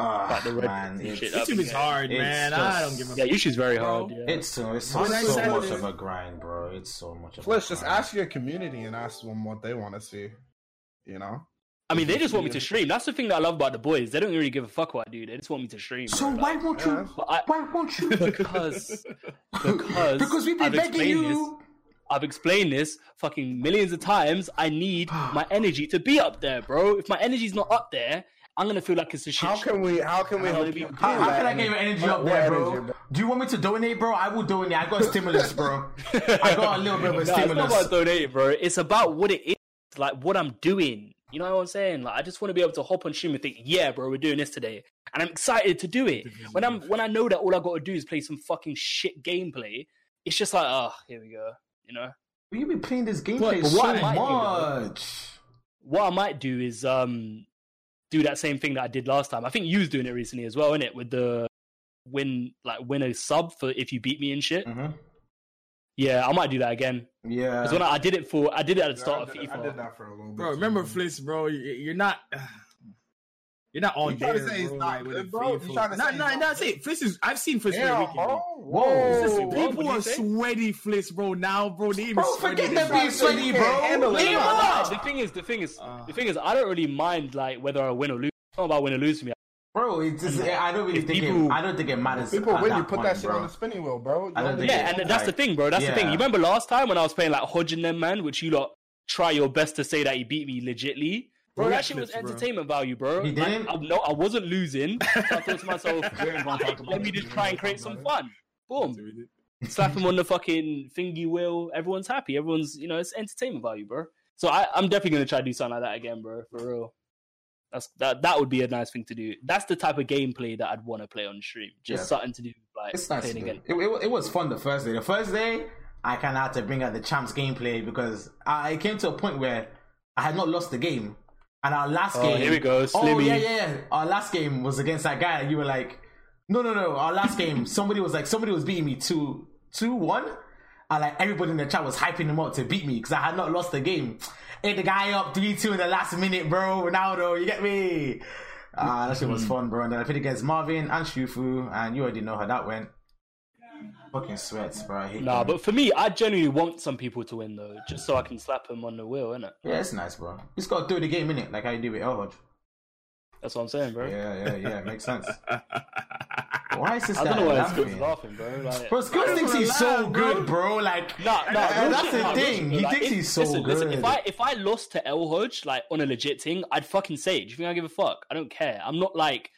Speaker 2: Ah,
Speaker 3: Like the red
Speaker 2: man,
Speaker 3: and
Speaker 2: it's,
Speaker 3: shit.
Speaker 4: YouTube is hard,
Speaker 2: It's
Speaker 4: man.
Speaker 2: just-
Speaker 4: I don't give a
Speaker 3: Yeah, YouTube's very
Speaker 4: Bro,
Speaker 3: hard. Yeah.
Speaker 2: it's so it's so,
Speaker 1: When
Speaker 2: so much of a grind, bro. It's so much of
Speaker 1: Flish.
Speaker 2: a
Speaker 1: Just
Speaker 2: grind.
Speaker 1: ask your community and ask them what they want to see. You know,
Speaker 3: I mean, they just want me to stream. That's the thing that I love about the boys. They don't really give a fuck what I do. They just want me to stream.
Speaker 2: So
Speaker 3: bro.
Speaker 2: why
Speaker 3: Like,
Speaker 2: won't you?
Speaker 3: But I-
Speaker 2: Why won't you?
Speaker 3: because because
Speaker 2: because we've been
Speaker 3: I've
Speaker 2: begging you.
Speaker 3: This, I've explained this fucking millions of times. I need my energy to be up there, bro. If my energy's not up there, I'm gonna feel like it's a shit.
Speaker 1: how
Speaker 3: show.
Speaker 1: can we? How can we help you?
Speaker 2: How, how can I
Speaker 1: And
Speaker 2: get your energy up there, bro?
Speaker 1: energy,
Speaker 2: Do you want me to donate, bro? I will donate. I got a stimulus, bro. I got a little bit of a
Speaker 3: No, it's not
Speaker 2: stimulus.
Speaker 3: about donating, bro. It's about what it is, like what I'm doing. You know what I'm saying? Like I just want to be able to hop on stream and think, yeah, bro, we're doing this today, and I'm excited to do it. When I'm when I know that all I got to do is play some fucking shit gameplay, it's just like, oh, here we go. You know.
Speaker 2: Will you be playing this gameplay
Speaker 3: but
Speaker 2: so
Speaker 3: what I do,
Speaker 2: much.
Speaker 3: what I might do is um do that same thing that I did last time. I think you was doing it recently as well, innit? With the win like win a sub for if you beat me and shit.
Speaker 2: hmm
Speaker 3: Yeah, I might do that again.
Speaker 2: Yeah.
Speaker 3: Because when I, I did it for I did it at the
Speaker 1: Yeah,
Speaker 3: start
Speaker 1: I
Speaker 3: of
Speaker 1: did,
Speaker 3: FIFA.
Speaker 1: I did that for a little bit.
Speaker 4: Bro, remember
Speaker 1: man.
Speaker 4: Fliss, bro? you- You're not. You're not on
Speaker 1: You trying to
Speaker 4: there,
Speaker 1: say he's
Speaker 4: bro,
Speaker 1: not good, bro? You
Speaker 4: faithful-
Speaker 1: trying to
Speaker 4: Nah,
Speaker 1: say
Speaker 4: nah,
Speaker 1: he's
Speaker 4: nah,
Speaker 1: not
Speaker 4: say Fliss is. I've seen Fliss play
Speaker 1: Damn,
Speaker 4: weekend.
Speaker 1: bro.
Speaker 2: Whoa.
Speaker 4: Listen, people
Speaker 3: did
Speaker 4: are
Speaker 3: say?
Speaker 4: sweaty Fliss, bro. Now, bro, they even
Speaker 2: Bro, forget them
Speaker 4: that.
Speaker 2: being sweaty, bro.
Speaker 1: can't handle it.
Speaker 2: Leave
Speaker 1: Nah,
Speaker 2: them
Speaker 3: Nah, the thing is, the thing is,
Speaker 4: Uh.
Speaker 3: the thing is, I don't really mind like whether I win or lose. It's not about win or lose for me.
Speaker 2: Bro, it's just, I don't really
Speaker 3: If
Speaker 2: think
Speaker 3: people-
Speaker 2: it, I don't think it matters.
Speaker 1: People
Speaker 2: at
Speaker 1: win,
Speaker 2: that
Speaker 1: you put
Speaker 2: point,
Speaker 1: that shit
Speaker 2: bro.
Speaker 1: on the spinning wheel, bro.
Speaker 2: I don't think
Speaker 3: Yeah,
Speaker 2: it-
Speaker 3: and that's the thing, bro. That's the thing. You remember last time when I was playing like Hodge and them, man, which you lot try your best to say that he beat me legitly. Bro,
Speaker 4: Bro,
Speaker 3: that
Speaker 4: that
Speaker 3: shit was
Speaker 4: clips, bro.
Speaker 3: entertainment value, bro.
Speaker 2: He
Speaker 3: Like,
Speaker 2: didn't?
Speaker 3: I, no, I wasn't losing. So I thought to myself, let me just try and create some fun. Boom. Slap him on the fucking thingy wheel. Everyone's happy. Everyone's, you know, it's entertainment value, bro. So I, I'm definitely gonna try to do something like that again, bro. For real. That's that. That would be a nice thing to do. That's the type of gameplay that I'd want to play on stream. Just
Speaker 2: Yeah.
Speaker 3: something to do, like
Speaker 2: It's nice.
Speaker 3: playing again.
Speaker 2: It, it, it was fun the first day. The first day, I kind of had to bring out the champs gameplay because I it came to a point where I had not lost the game, and our last
Speaker 3: Oh,
Speaker 2: game.
Speaker 3: here we go,
Speaker 2: Oh yeah, yeah, yeah. Our last game was against that guy. and You were like, no, no, no. Our last game, somebody was like, somebody was beating me two, two, one. And like everybody in the chat was hyping him up to beat me because I had not lost the game. Hit the guy up three two in the last minute, bro. Ronaldo, you get me? Ah, that shit was fun, bro. And then I played against Marvin and Shufu, and you already know how that went. Fucking sweats, bro. I hate
Speaker 3: Nah,
Speaker 2: them.
Speaker 3: but for me, I genuinely want some people to win though, just so I can slap them on the wheel, innit?
Speaker 2: yeah, it's nice, bro. You just gotta do the game in it, like how you do with Elhodge.
Speaker 3: That's what I'm saying, bro.
Speaker 2: Yeah, yeah, yeah. Makes sense. Why is this
Speaker 3: I
Speaker 2: guy
Speaker 3: don't know why Skills
Speaker 2: laughing?
Speaker 3: laughing, bro. Like,
Speaker 2: Bro, Skills thinks he's so
Speaker 4: laugh, bro.
Speaker 2: good, bro. Like,
Speaker 3: Nah, nah,
Speaker 2: that's
Speaker 3: shit,
Speaker 2: the
Speaker 3: nah,
Speaker 2: thing.
Speaker 3: shit,
Speaker 2: He
Speaker 3: like,
Speaker 2: thinks
Speaker 3: if-
Speaker 2: he's so
Speaker 3: listen, Listen,
Speaker 2: good.
Speaker 3: if I if I lost to El Hodge like on a legit thing, I'd fucking say it. Do you think I give a fuck? I don't care. I'm not like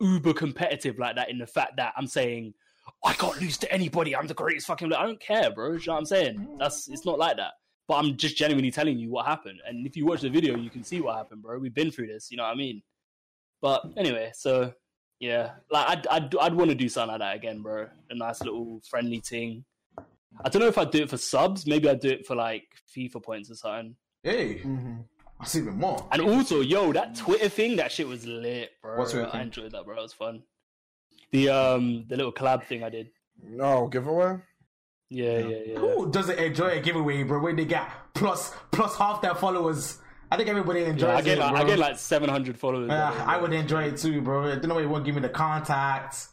Speaker 3: uber competitive like that in the fact that I'm saying I can't lose to anybody. I'm the greatest fucking. I don't care, bro. You know what I'm saying? That's it's not like that. But I'm just genuinely telling you what happened. And if you watch the video, you can see what happened, bro. We've been through this. You know what I mean? But anyway, so yeah, like I'd I'd, I'd want to do something like that again, bro. A nice little friendly thing. I don't know if I'd do it for subs. Maybe I'd do it for like FIFA points or something.
Speaker 2: hey,
Speaker 1: Mm-hmm.
Speaker 2: that's even more.
Speaker 3: And also, yo, that Twitter thing, that shit was lit, bro.
Speaker 2: What's Twitter
Speaker 3: I
Speaker 2: thing?
Speaker 3: enjoyed that, bro. It was fun. The um the little collab thing I did.
Speaker 1: No giveaway.
Speaker 3: Yeah, yeah, yeah.
Speaker 2: Who doesn't enjoy a giveaway, bro? When they get plus plus half their followers I think everybody enjoys
Speaker 3: Yeah, I get
Speaker 2: it,
Speaker 3: like,
Speaker 2: bro.
Speaker 3: I get like 700 followers.
Speaker 2: Yeah, I would enjoy it too, bro. I don't know why you won't give me the contacts.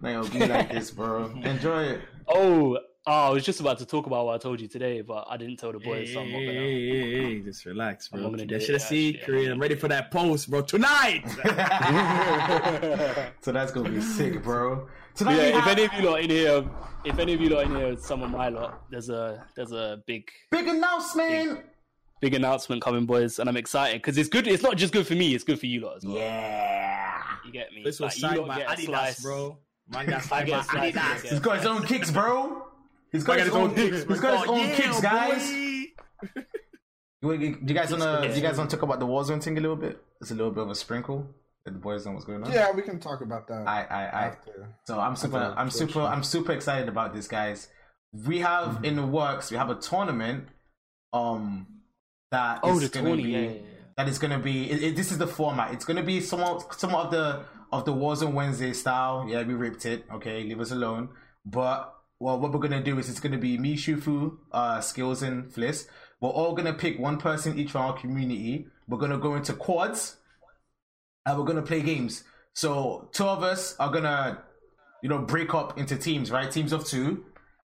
Speaker 2: No, it'll be like this, bro. Enjoy it.
Speaker 3: Oh, oh, I was just about to talk about what I told you today, but I didn't tell the
Speaker 4: Hey,
Speaker 3: boys. so I'm not
Speaker 4: hey,
Speaker 3: gonna.
Speaker 4: hey, hey, hey, just relax, bro.
Speaker 3: I'm
Speaker 4: bro.
Speaker 3: gonna
Speaker 4: Keep
Speaker 3: do
Speaker 4: that
Speaker 3: it,
Speaker 4: shit a
Speaker 3: actually.
Speaker 4: secret. I'm ready for that post, bro. Tonight.
Speaker 2: so that's gonna be sick, bro. Tonight
Speaker 3: yeah,
Speaker 2: we
Speaker 3: if
Speaker 2: have
Speaker 3: any of you lot in here, if any of you lot in here, some of my lot, there's a there's a big
Speaker 2: big announcement.
Speaker 3: big announcement coming, boys, and I'm excited because it's good. It's not just good for me; it's good for you lot as well.
Speaker 2: Yeah.
Speaker 3: You get me?
Speaker 4: This was
Speaker 3: Like, you
Speaker 4: signed by Adidas,
Speaker 3: slice.
Speaker 4: bro. Man got
Speaker 3: I
Speaker 4: signed by
Speaker 3: slice.
Speaker 4: Adidas.
Speaker 3: you
Speaker 2: He's got his own kicks, bro. He's got,
Speaker 4: I got
Speaker 2: his own kicks. He's got his own
Speaker 4: yeah,
Speaker 2: kicks, guys.
Speaker 4: do
Speaker 2: You, you, you guys wanna Do you guys wanna talk about the Warzone thing a little bit? It's a little bit of a sprinkle. Let the boys know what's going on.
Speaker 1: Yeah, we can talk about that.
Speaker 2: I I I.
Speaker 1: after.
Speaker 2: So I'm super I'm super. I'm super excited about this, guys. We have in the works. We have a tournament. Um, that
Speaker 3: Oh,
Speaker 2: is
Speaker 3: the
Speaker 2: gonna
Speaker 3: tourney,
Speaker 2: be
Speaker 3: yeah, yeah, yeah.
Speaker 2: that is gonna be. It, it- this is the format. It's gonna be somewhat somewhat of the of the Warzone Wednesday style. Yeah, we ripped it. Okay, leave us alone. But well, what we're gonna do is it's gonna be me, Shufu, uh, Skills, and Fliss. We're all gonna pick one person each from our community. We're gonna go into quads, and we're gonna play games. So two of us are gonna, you know, break up into teams, right? Teams of two,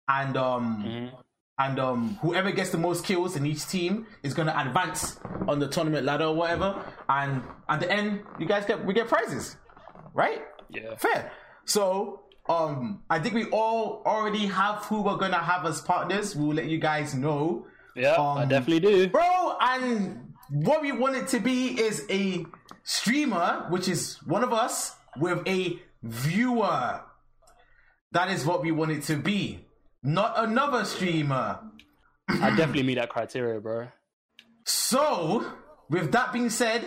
Speaker 2: and um,
Speaker 3: Mm-hmm.
Speaker 2: and um, whoever gets the most kills in each team is gonna advance on the tournament ladder or whatever. And at the end, you guys get we get prizes, right?
Speaker 3: Yeah.
Speaker 2: Fair. So, um, I think we all already have who we're gonna have as partners. We'll let you guys know,
Speaker 3: Yeah, I
Speaker 2: Um,
Speaker 3: definitely do.
Speaker 2: bro. And what we want it to be is a streamer, which is one of us, with a viewer. That is what we want it to be, not another streamer.
Speaker 3: I definitely meet that criteria, bro.
Speaker 2: So, with that being said,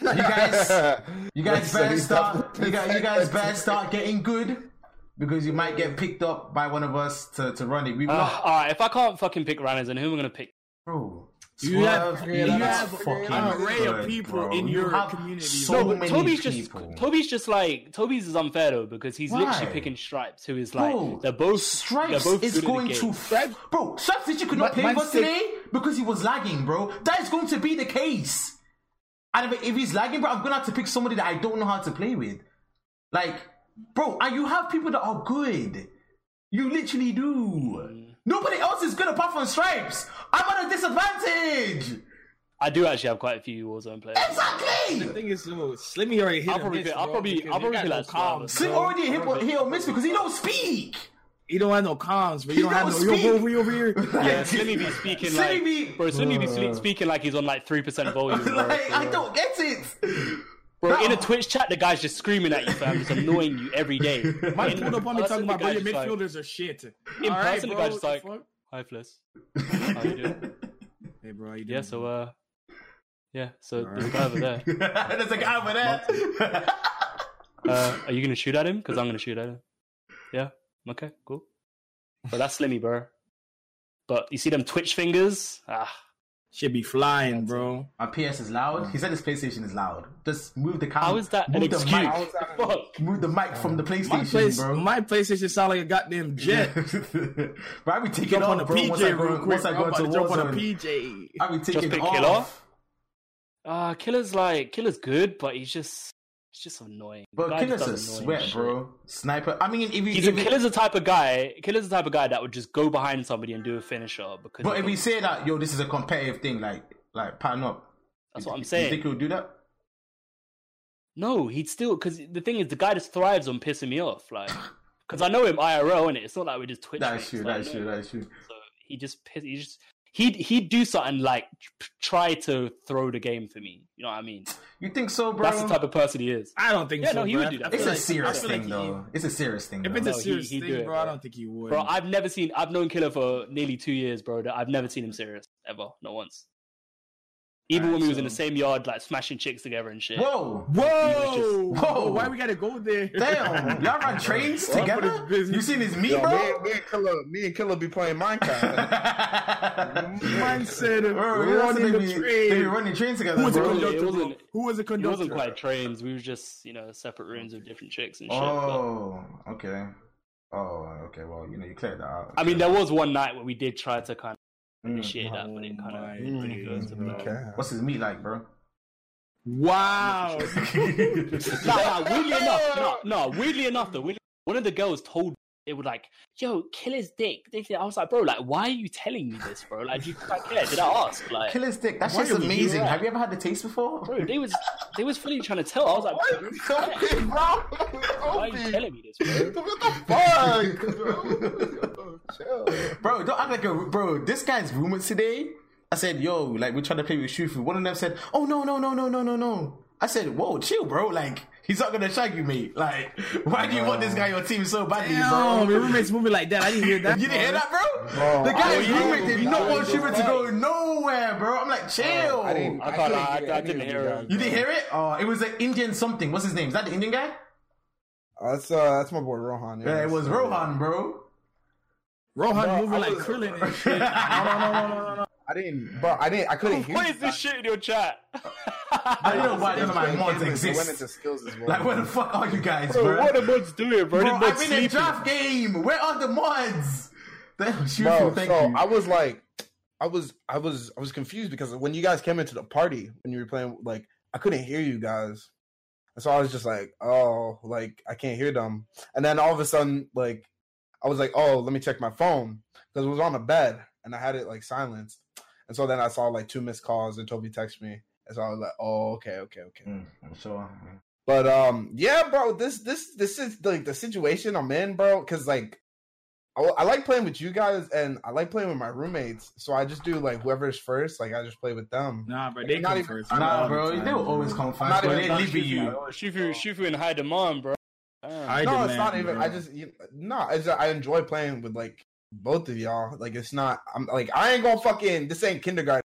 Speaker 2: you guys, you guys better start. You guys, you guys better start getting good because you might get picked up by one of us to, to run it. We've
Speaker 3: Uh,
Speaker 2: not,
Speaker 3: all right, if I can't fucking pick runners, then who am I gonna pick?
Speaker 2: bro.
Speaker 4: You have, you have
Speaker 2: fucking
Speaker 4: an array of people
Speaker 2: bro.
Speaker 4: in
Speaker 2: You
Speaker 4: your
Speaker 2: have
Speaker 4: community.
Speaker 2: so
Speaker 3: No, but
Speaker 2: many
Speaker 3: Toby's just
Speaker 2: people.
Speaker 3: Toby's just like Toby's is unfair though because he's
Speaker 2: Why?
Speaker 3: literally picking Stripes, who is like
Speaker 2: Bro,
Speaker 3: they're both
Speaker 2: Stripes
Speaker 3: they're both
Speaker 2: is
Speaker 3: good
Speaker 2: going
Speaker 3: game.
Speaker 2: to
Speaker 4: Stripes-
Speaker 2: bro. Stripes you could not play with
Speaker 4: my
Speaker 2: today because he was lagging, bro. That is going to be the case. And if, if he's lagging, bro, I'm gonna have to pick somebody that I don't know how to play with. Like, bro, and you have people that are good. You literally do. Mm. Nobody else is good apart from Stripes. I'm at a disadvantage.
Speaker 3: I do actually have quite a few Warzone players.
Speaker 4: The
Speaker 2: Exactly.
Speaker 4: thing is, though, Slimmy already hit
Speaker 3: I'll
Speaker 4: him
Speaker 3: probably
Speaker 4: miss,
Speaker 3: pick- I'll probably-
Speaker 4: because
Speaker 3: I'll probably
Speaker 4: got
Speaker 3: pick
Speaker 4: no
Speaker 3: that Swerve.
Speaker 2: Slim already hit, hit or miss because he don't speak.
Speaker 4: He don't have no comms, but you
Speaker 2: He
Speaker 4: don't have no.
Speaker 2: don't
Speaker 4: Yo,
Speaker 2: speak.
Speaker 4: over here, over here.
Speaker 3: Yeah, Slimmy be speaking
Speaker 2: Slimmy
Speaker 3: like
Speaker 2: be-
Speaker 3: bro. Slimmy be speaking like he's on like three percent volume.
Speaker 2: Like,
Speaker 3: for
Speaker 2: I don't get it.
Speaker 3: Bro, in a Twitch chat, the guy's just screaming at you, fam, just annoying you every day.
Speaker 4: Man
Speaker 3: In
Speaker 4: pulled up on me talking about, bro, your
Speaker 3: guy's just like,
Speaker 4: midfielders are shit.
Speaker 3: In
Speaker 4: All right,
Speaker 3: person, the
Speaker 4: bro,
Speaker 3: guy's just like,
Speaker 4: the fuck?
Speaker 3: "Hi, Fliss. How you doing?"
Speaker 4: Hey, bro, how you doing?
Speaker 3: Yeah, so uh, yeah, so
Speaker 4: Alright.
Speaker 3: there's a guy over there.
Speaker 2: There's a guy over there.
Speaker 3: Uh, are you gonna shoot at him? Because I'm gonna shoot at him. Yeah. Okay. Cool. But that's Slimmy, bro. But you see them Twitch fingers? Ah,
Speaker 4: Should be flying, bro.
Speaker 2: My PS is loud. He said his PlayStation is loud. Just move the camera.
Speaker 3: how is that
Speaker 2: move the
Speaker 3: excuse?
Speaker 2: mic.
Speaker 3: Fuck.
Speaker 2: Move the mic from the
Speaker 4: My
Speaker 2: PlayStation,
Speaker 4: place,
Speaker 2: bro.
Speaker 4: my PlayStation sound like a goddamn jet.
Speaker 2: bro, I be taking
Speaker 4: Jump
Speaker 2: off,
Speaker 4: on the
Speaker 2: bro. Once I
Speaker 4: PJ
Speaker 2: go,
Speaker 4: real quick.
Speaker 2: once I
Speaker 4: bro.
Speaker 2: go
Speaker 4: I'm about
Speaker 2: into
Speaker 4: to jump on
Speaker 2: Warzone,
Speaker 4: the PJ.
Speaker 2: I be taking
Speaker 3: pick
Speaker 2: off.
Speaker 3: Killer? Uh, Killer's like Killer's good, but he's just he's just annoying.
Speaker 2: But Killer's a sweat,
Speaker 3: shit.
Speaker 2: bro. Sniper. I mean, if you,
Speaker 3: He's a
Speaker 2: if you-
Speaker 3: Killer's the type of guy. Killer's the type of guy that would just go behind somebody and do a finisher because.
Speaker 2: but if we say that, yo, this is a competitive thing, like, like pattern up.
Speaker 3: that's what I'm saying.
Speaker 2: You think he'll do that?
Speaker 3: No, he'd still because the thing is, the guy just thrives on pissing me off. Like, because I know him IRL, and it? it's not like we just Twitch.
Speaker 2: That is
Speaker 3: mates,
Speaker 2: true.
Speaker 3: like,
Speaker 2: That is
Speaker 3: I
Speaker 2: true.
Speaker 3: know
Speaker 2: That
Speaker 3: him.
Speaker 2: is true.
Speaker 3: So he just piss. He just he'd he'd do something like try to throw the game for me. You know what I mean?
Speaker 2: You think so, bro?
Speaker 3: That's the type of person he is.
Speaker 4: I don't think
Speaker 3: Yeah,
Speaker 4: so.
Speaker 3: no, he
Speaker 4: bro.
Speaker 3: would do that.
Speaker 2: It's a
Speaker 4: like-
Speaker 2: serious thing,
Speaker 4: like
Speaker 2: though. It's a serious thing.
Speaker 4: If
Speaker 2: though.
Speaker 4: it's a
Speaker 3: No, he-
Speaker 4: serious
Speaker 3: he'd
Speaker 4: thing,
Speaker 3: it,
Speaker 4: bro, I don't think he would.
Speaker 3: Bro, I've never seen. I've known Killer for nearly two years, bro. that I've never seen him serious ever, not once. Even
Speaker 4: Alright,
Speaker 3: when we was in the same yard, like smashing chicks together and shit.
Speaker 2: Whoa!
Speaker 4: Whoa!
Speaker 2: just-
Speaker 4: Whoa!
Speaker 2: Whoa.
Speaker 4: Why we gotta go there?
Speaker 2: Damn! Y'all run trains together?
Speaker 4: for this business.
Speaker 2: You seen his meat,
Speaker 1: Yo, me,
Speaker 2: bro?
Speaker 1: me and Killer, me and Killer be playing Minecraft.
Speaker 4: Man said,
Speaker 2: Bro,
Speaker 4: running
Speaker 2: they
Speaker 4: the
Speaker 2: be, they be running trains together,
Speaker 4: Who was
Speaker 2: bro.
Speaker 3: It
Speaker 4: conductor?
Speaker 3: wasn't-
Speaker 4: Who was the
Speaker 3: It wasn't quite trains. We were just, you know, separate rooms with different chicks and shit. but-
Speaker 2: Oh, okay. Oh, okay. Well, you know, you cleared that out.
Speaker 3: I mean, there was one night where we did try to kind of initiate that, but it kind
Speaker 4: my
Speaker 3: of
Speaker 1: Mm,
Speaker 3: goes to the
Speaker 1: okay.
Speaker 2: What's his meat like, bro?
Speaker 4: Wow.
Speaker 3: Nah, nah, weirdly enough, no, no, weirdly enough, though, weirdly, one of the girls told me, it was like, yo, kill his dick. I was like, bro, like, why are you telling me this, bro? Like, do you quite care? Did I ask? Like,
Speaker 2: Kill his dick. That's just amazing. Have you ever had the taste before?
Speaker 3: bro, they was, they was fully trying to tell. I was like, bro,
Speaker 1: So bro.
Speaker 3: why are you telling me this, bro?
Speaker 1: What the fuck? Chill.
Speaker 2: Bro, don't act like a bro. This guy's roommates today. I said, yo, like we're trying to play with Shufu. One of them said, oh no, no, no, no, no, no, no. I said, whoa, chill, bro. Like he's not gonna shag you, mate. Like, why do you want this guy on your team so badly,
Speaker 4: Damn,
Speaker 2: bro?
Speaker 4: my roommate's moving like that. I didn't hear that.
Speaker 2: You didn't hear that, bro?
Speaker 1: Bro,
Speaker 2: the guy's
Speaker 1: I- I-
Speaker 2: roommate did
Speaker 1: I-
Speaker 2: not
Speaker 1: I-
Speaker 2: want Shufu to go nowhere, bro. I'm like, chill.
Speaker 1: I didn't.
Speaker 3: I
Speaker 1: I,
Speaker 3: can't
Speaker 1: couldn't
Speaker 3: lie,
Speaker 1: hear
Speaker 3: I didn't hear it.
Speaker 2: you didn't hear it? Oh, it was an Indian something. What's his name? Is that the Indian guy?
Speaker 1: Uh, that's uh, that's my boy Rohan.
Speaker 2: Yeah, it was Rohan, bro.
Speaker 4: Rohan
Speaker 1: Bro,
Speaker 4: moving
Speaker 1: I
Speaker 4: like Krillin and shit. No, no, no, no, no, no.
Speaker 1: I didn't, bro. I didn't. I couldn't hear.
Speaker 3: What
Speaker 1: you
Speaker 3: is this
Speaker 1: guys.
Speaker 3: shit in your chat?
Speaker 2: I don't know why none of my
Speaker 1: It
Speaker 2: mods
Speaker 1: went
Speaker 2: exist.
Speaker 1: into skills as well.
Speaker 2: Like, where the fuck are you guys,
Speaker 3: Bro,
Speaker 2: bro?
Speaker 3: what are the mods doing, bro?
Speaker 2: Bro,
Speaker 3: These mods
Speaker 2: I'm in a draft game. Where are the mods? Damn, shoot,
Speaker 1: bro.
Speaker 2: thank
Speaker 1: so
Speaker 2: you.
Speaker 1: I was like, I was, I was, I was confused because when you guys came into the party when you were playing, like, I couldn't hear you guys, and so I was just like, oh, like I can't hear them. And then all of a sudden, like, I was like, oh, let me check my phone because it was on the bed and I had it like silenced. And so then I saw like two missed calls and Toby texted me, and so I was like, oh, okay, okay, okay.
Speaker 2: Mm, I'm sure.
Speaker 1: But um, yeah, bro, this this this is like the situation I'm in, bro. Because like, I, I like playing with you guys, and I like playing with my roommates. So I just do like whoever's first. Like I just play with them.
Speaker 4: Nah, bro, they
Speaker 1: Not
Speaker 4: come
Speaker 1: even-
Speaker 4: first.
Speaker 1: I'm
Speaker 2: Nah,
Speaker 4: all the
Speaker 2: bro,
Speaker 4: time,
Speaker 2: they will always come
Speaker 1: I'm
Speaker 2: first,
Speaker 1: not
Speaker 2: bro.
Speaker 1: No, it's not even
Speaker 2: They
Speaker 1: done
Speaker 2: leave
Speaker 1: shooting.
Speaker 2: you.
Speaker 3: Shufu, Shufu in high demand, bro. Damn.
Speaker 4: I-
Speaker 1: no,
Speaker 4: demand,
Speaker 1: it's not even.
Speaker 4: bro.
Speaker 1: I just you, no. It's I enjoy playing with like both of y'all. Like it's not. I'm like I ain't gonna fucking. This ain't kindergarten.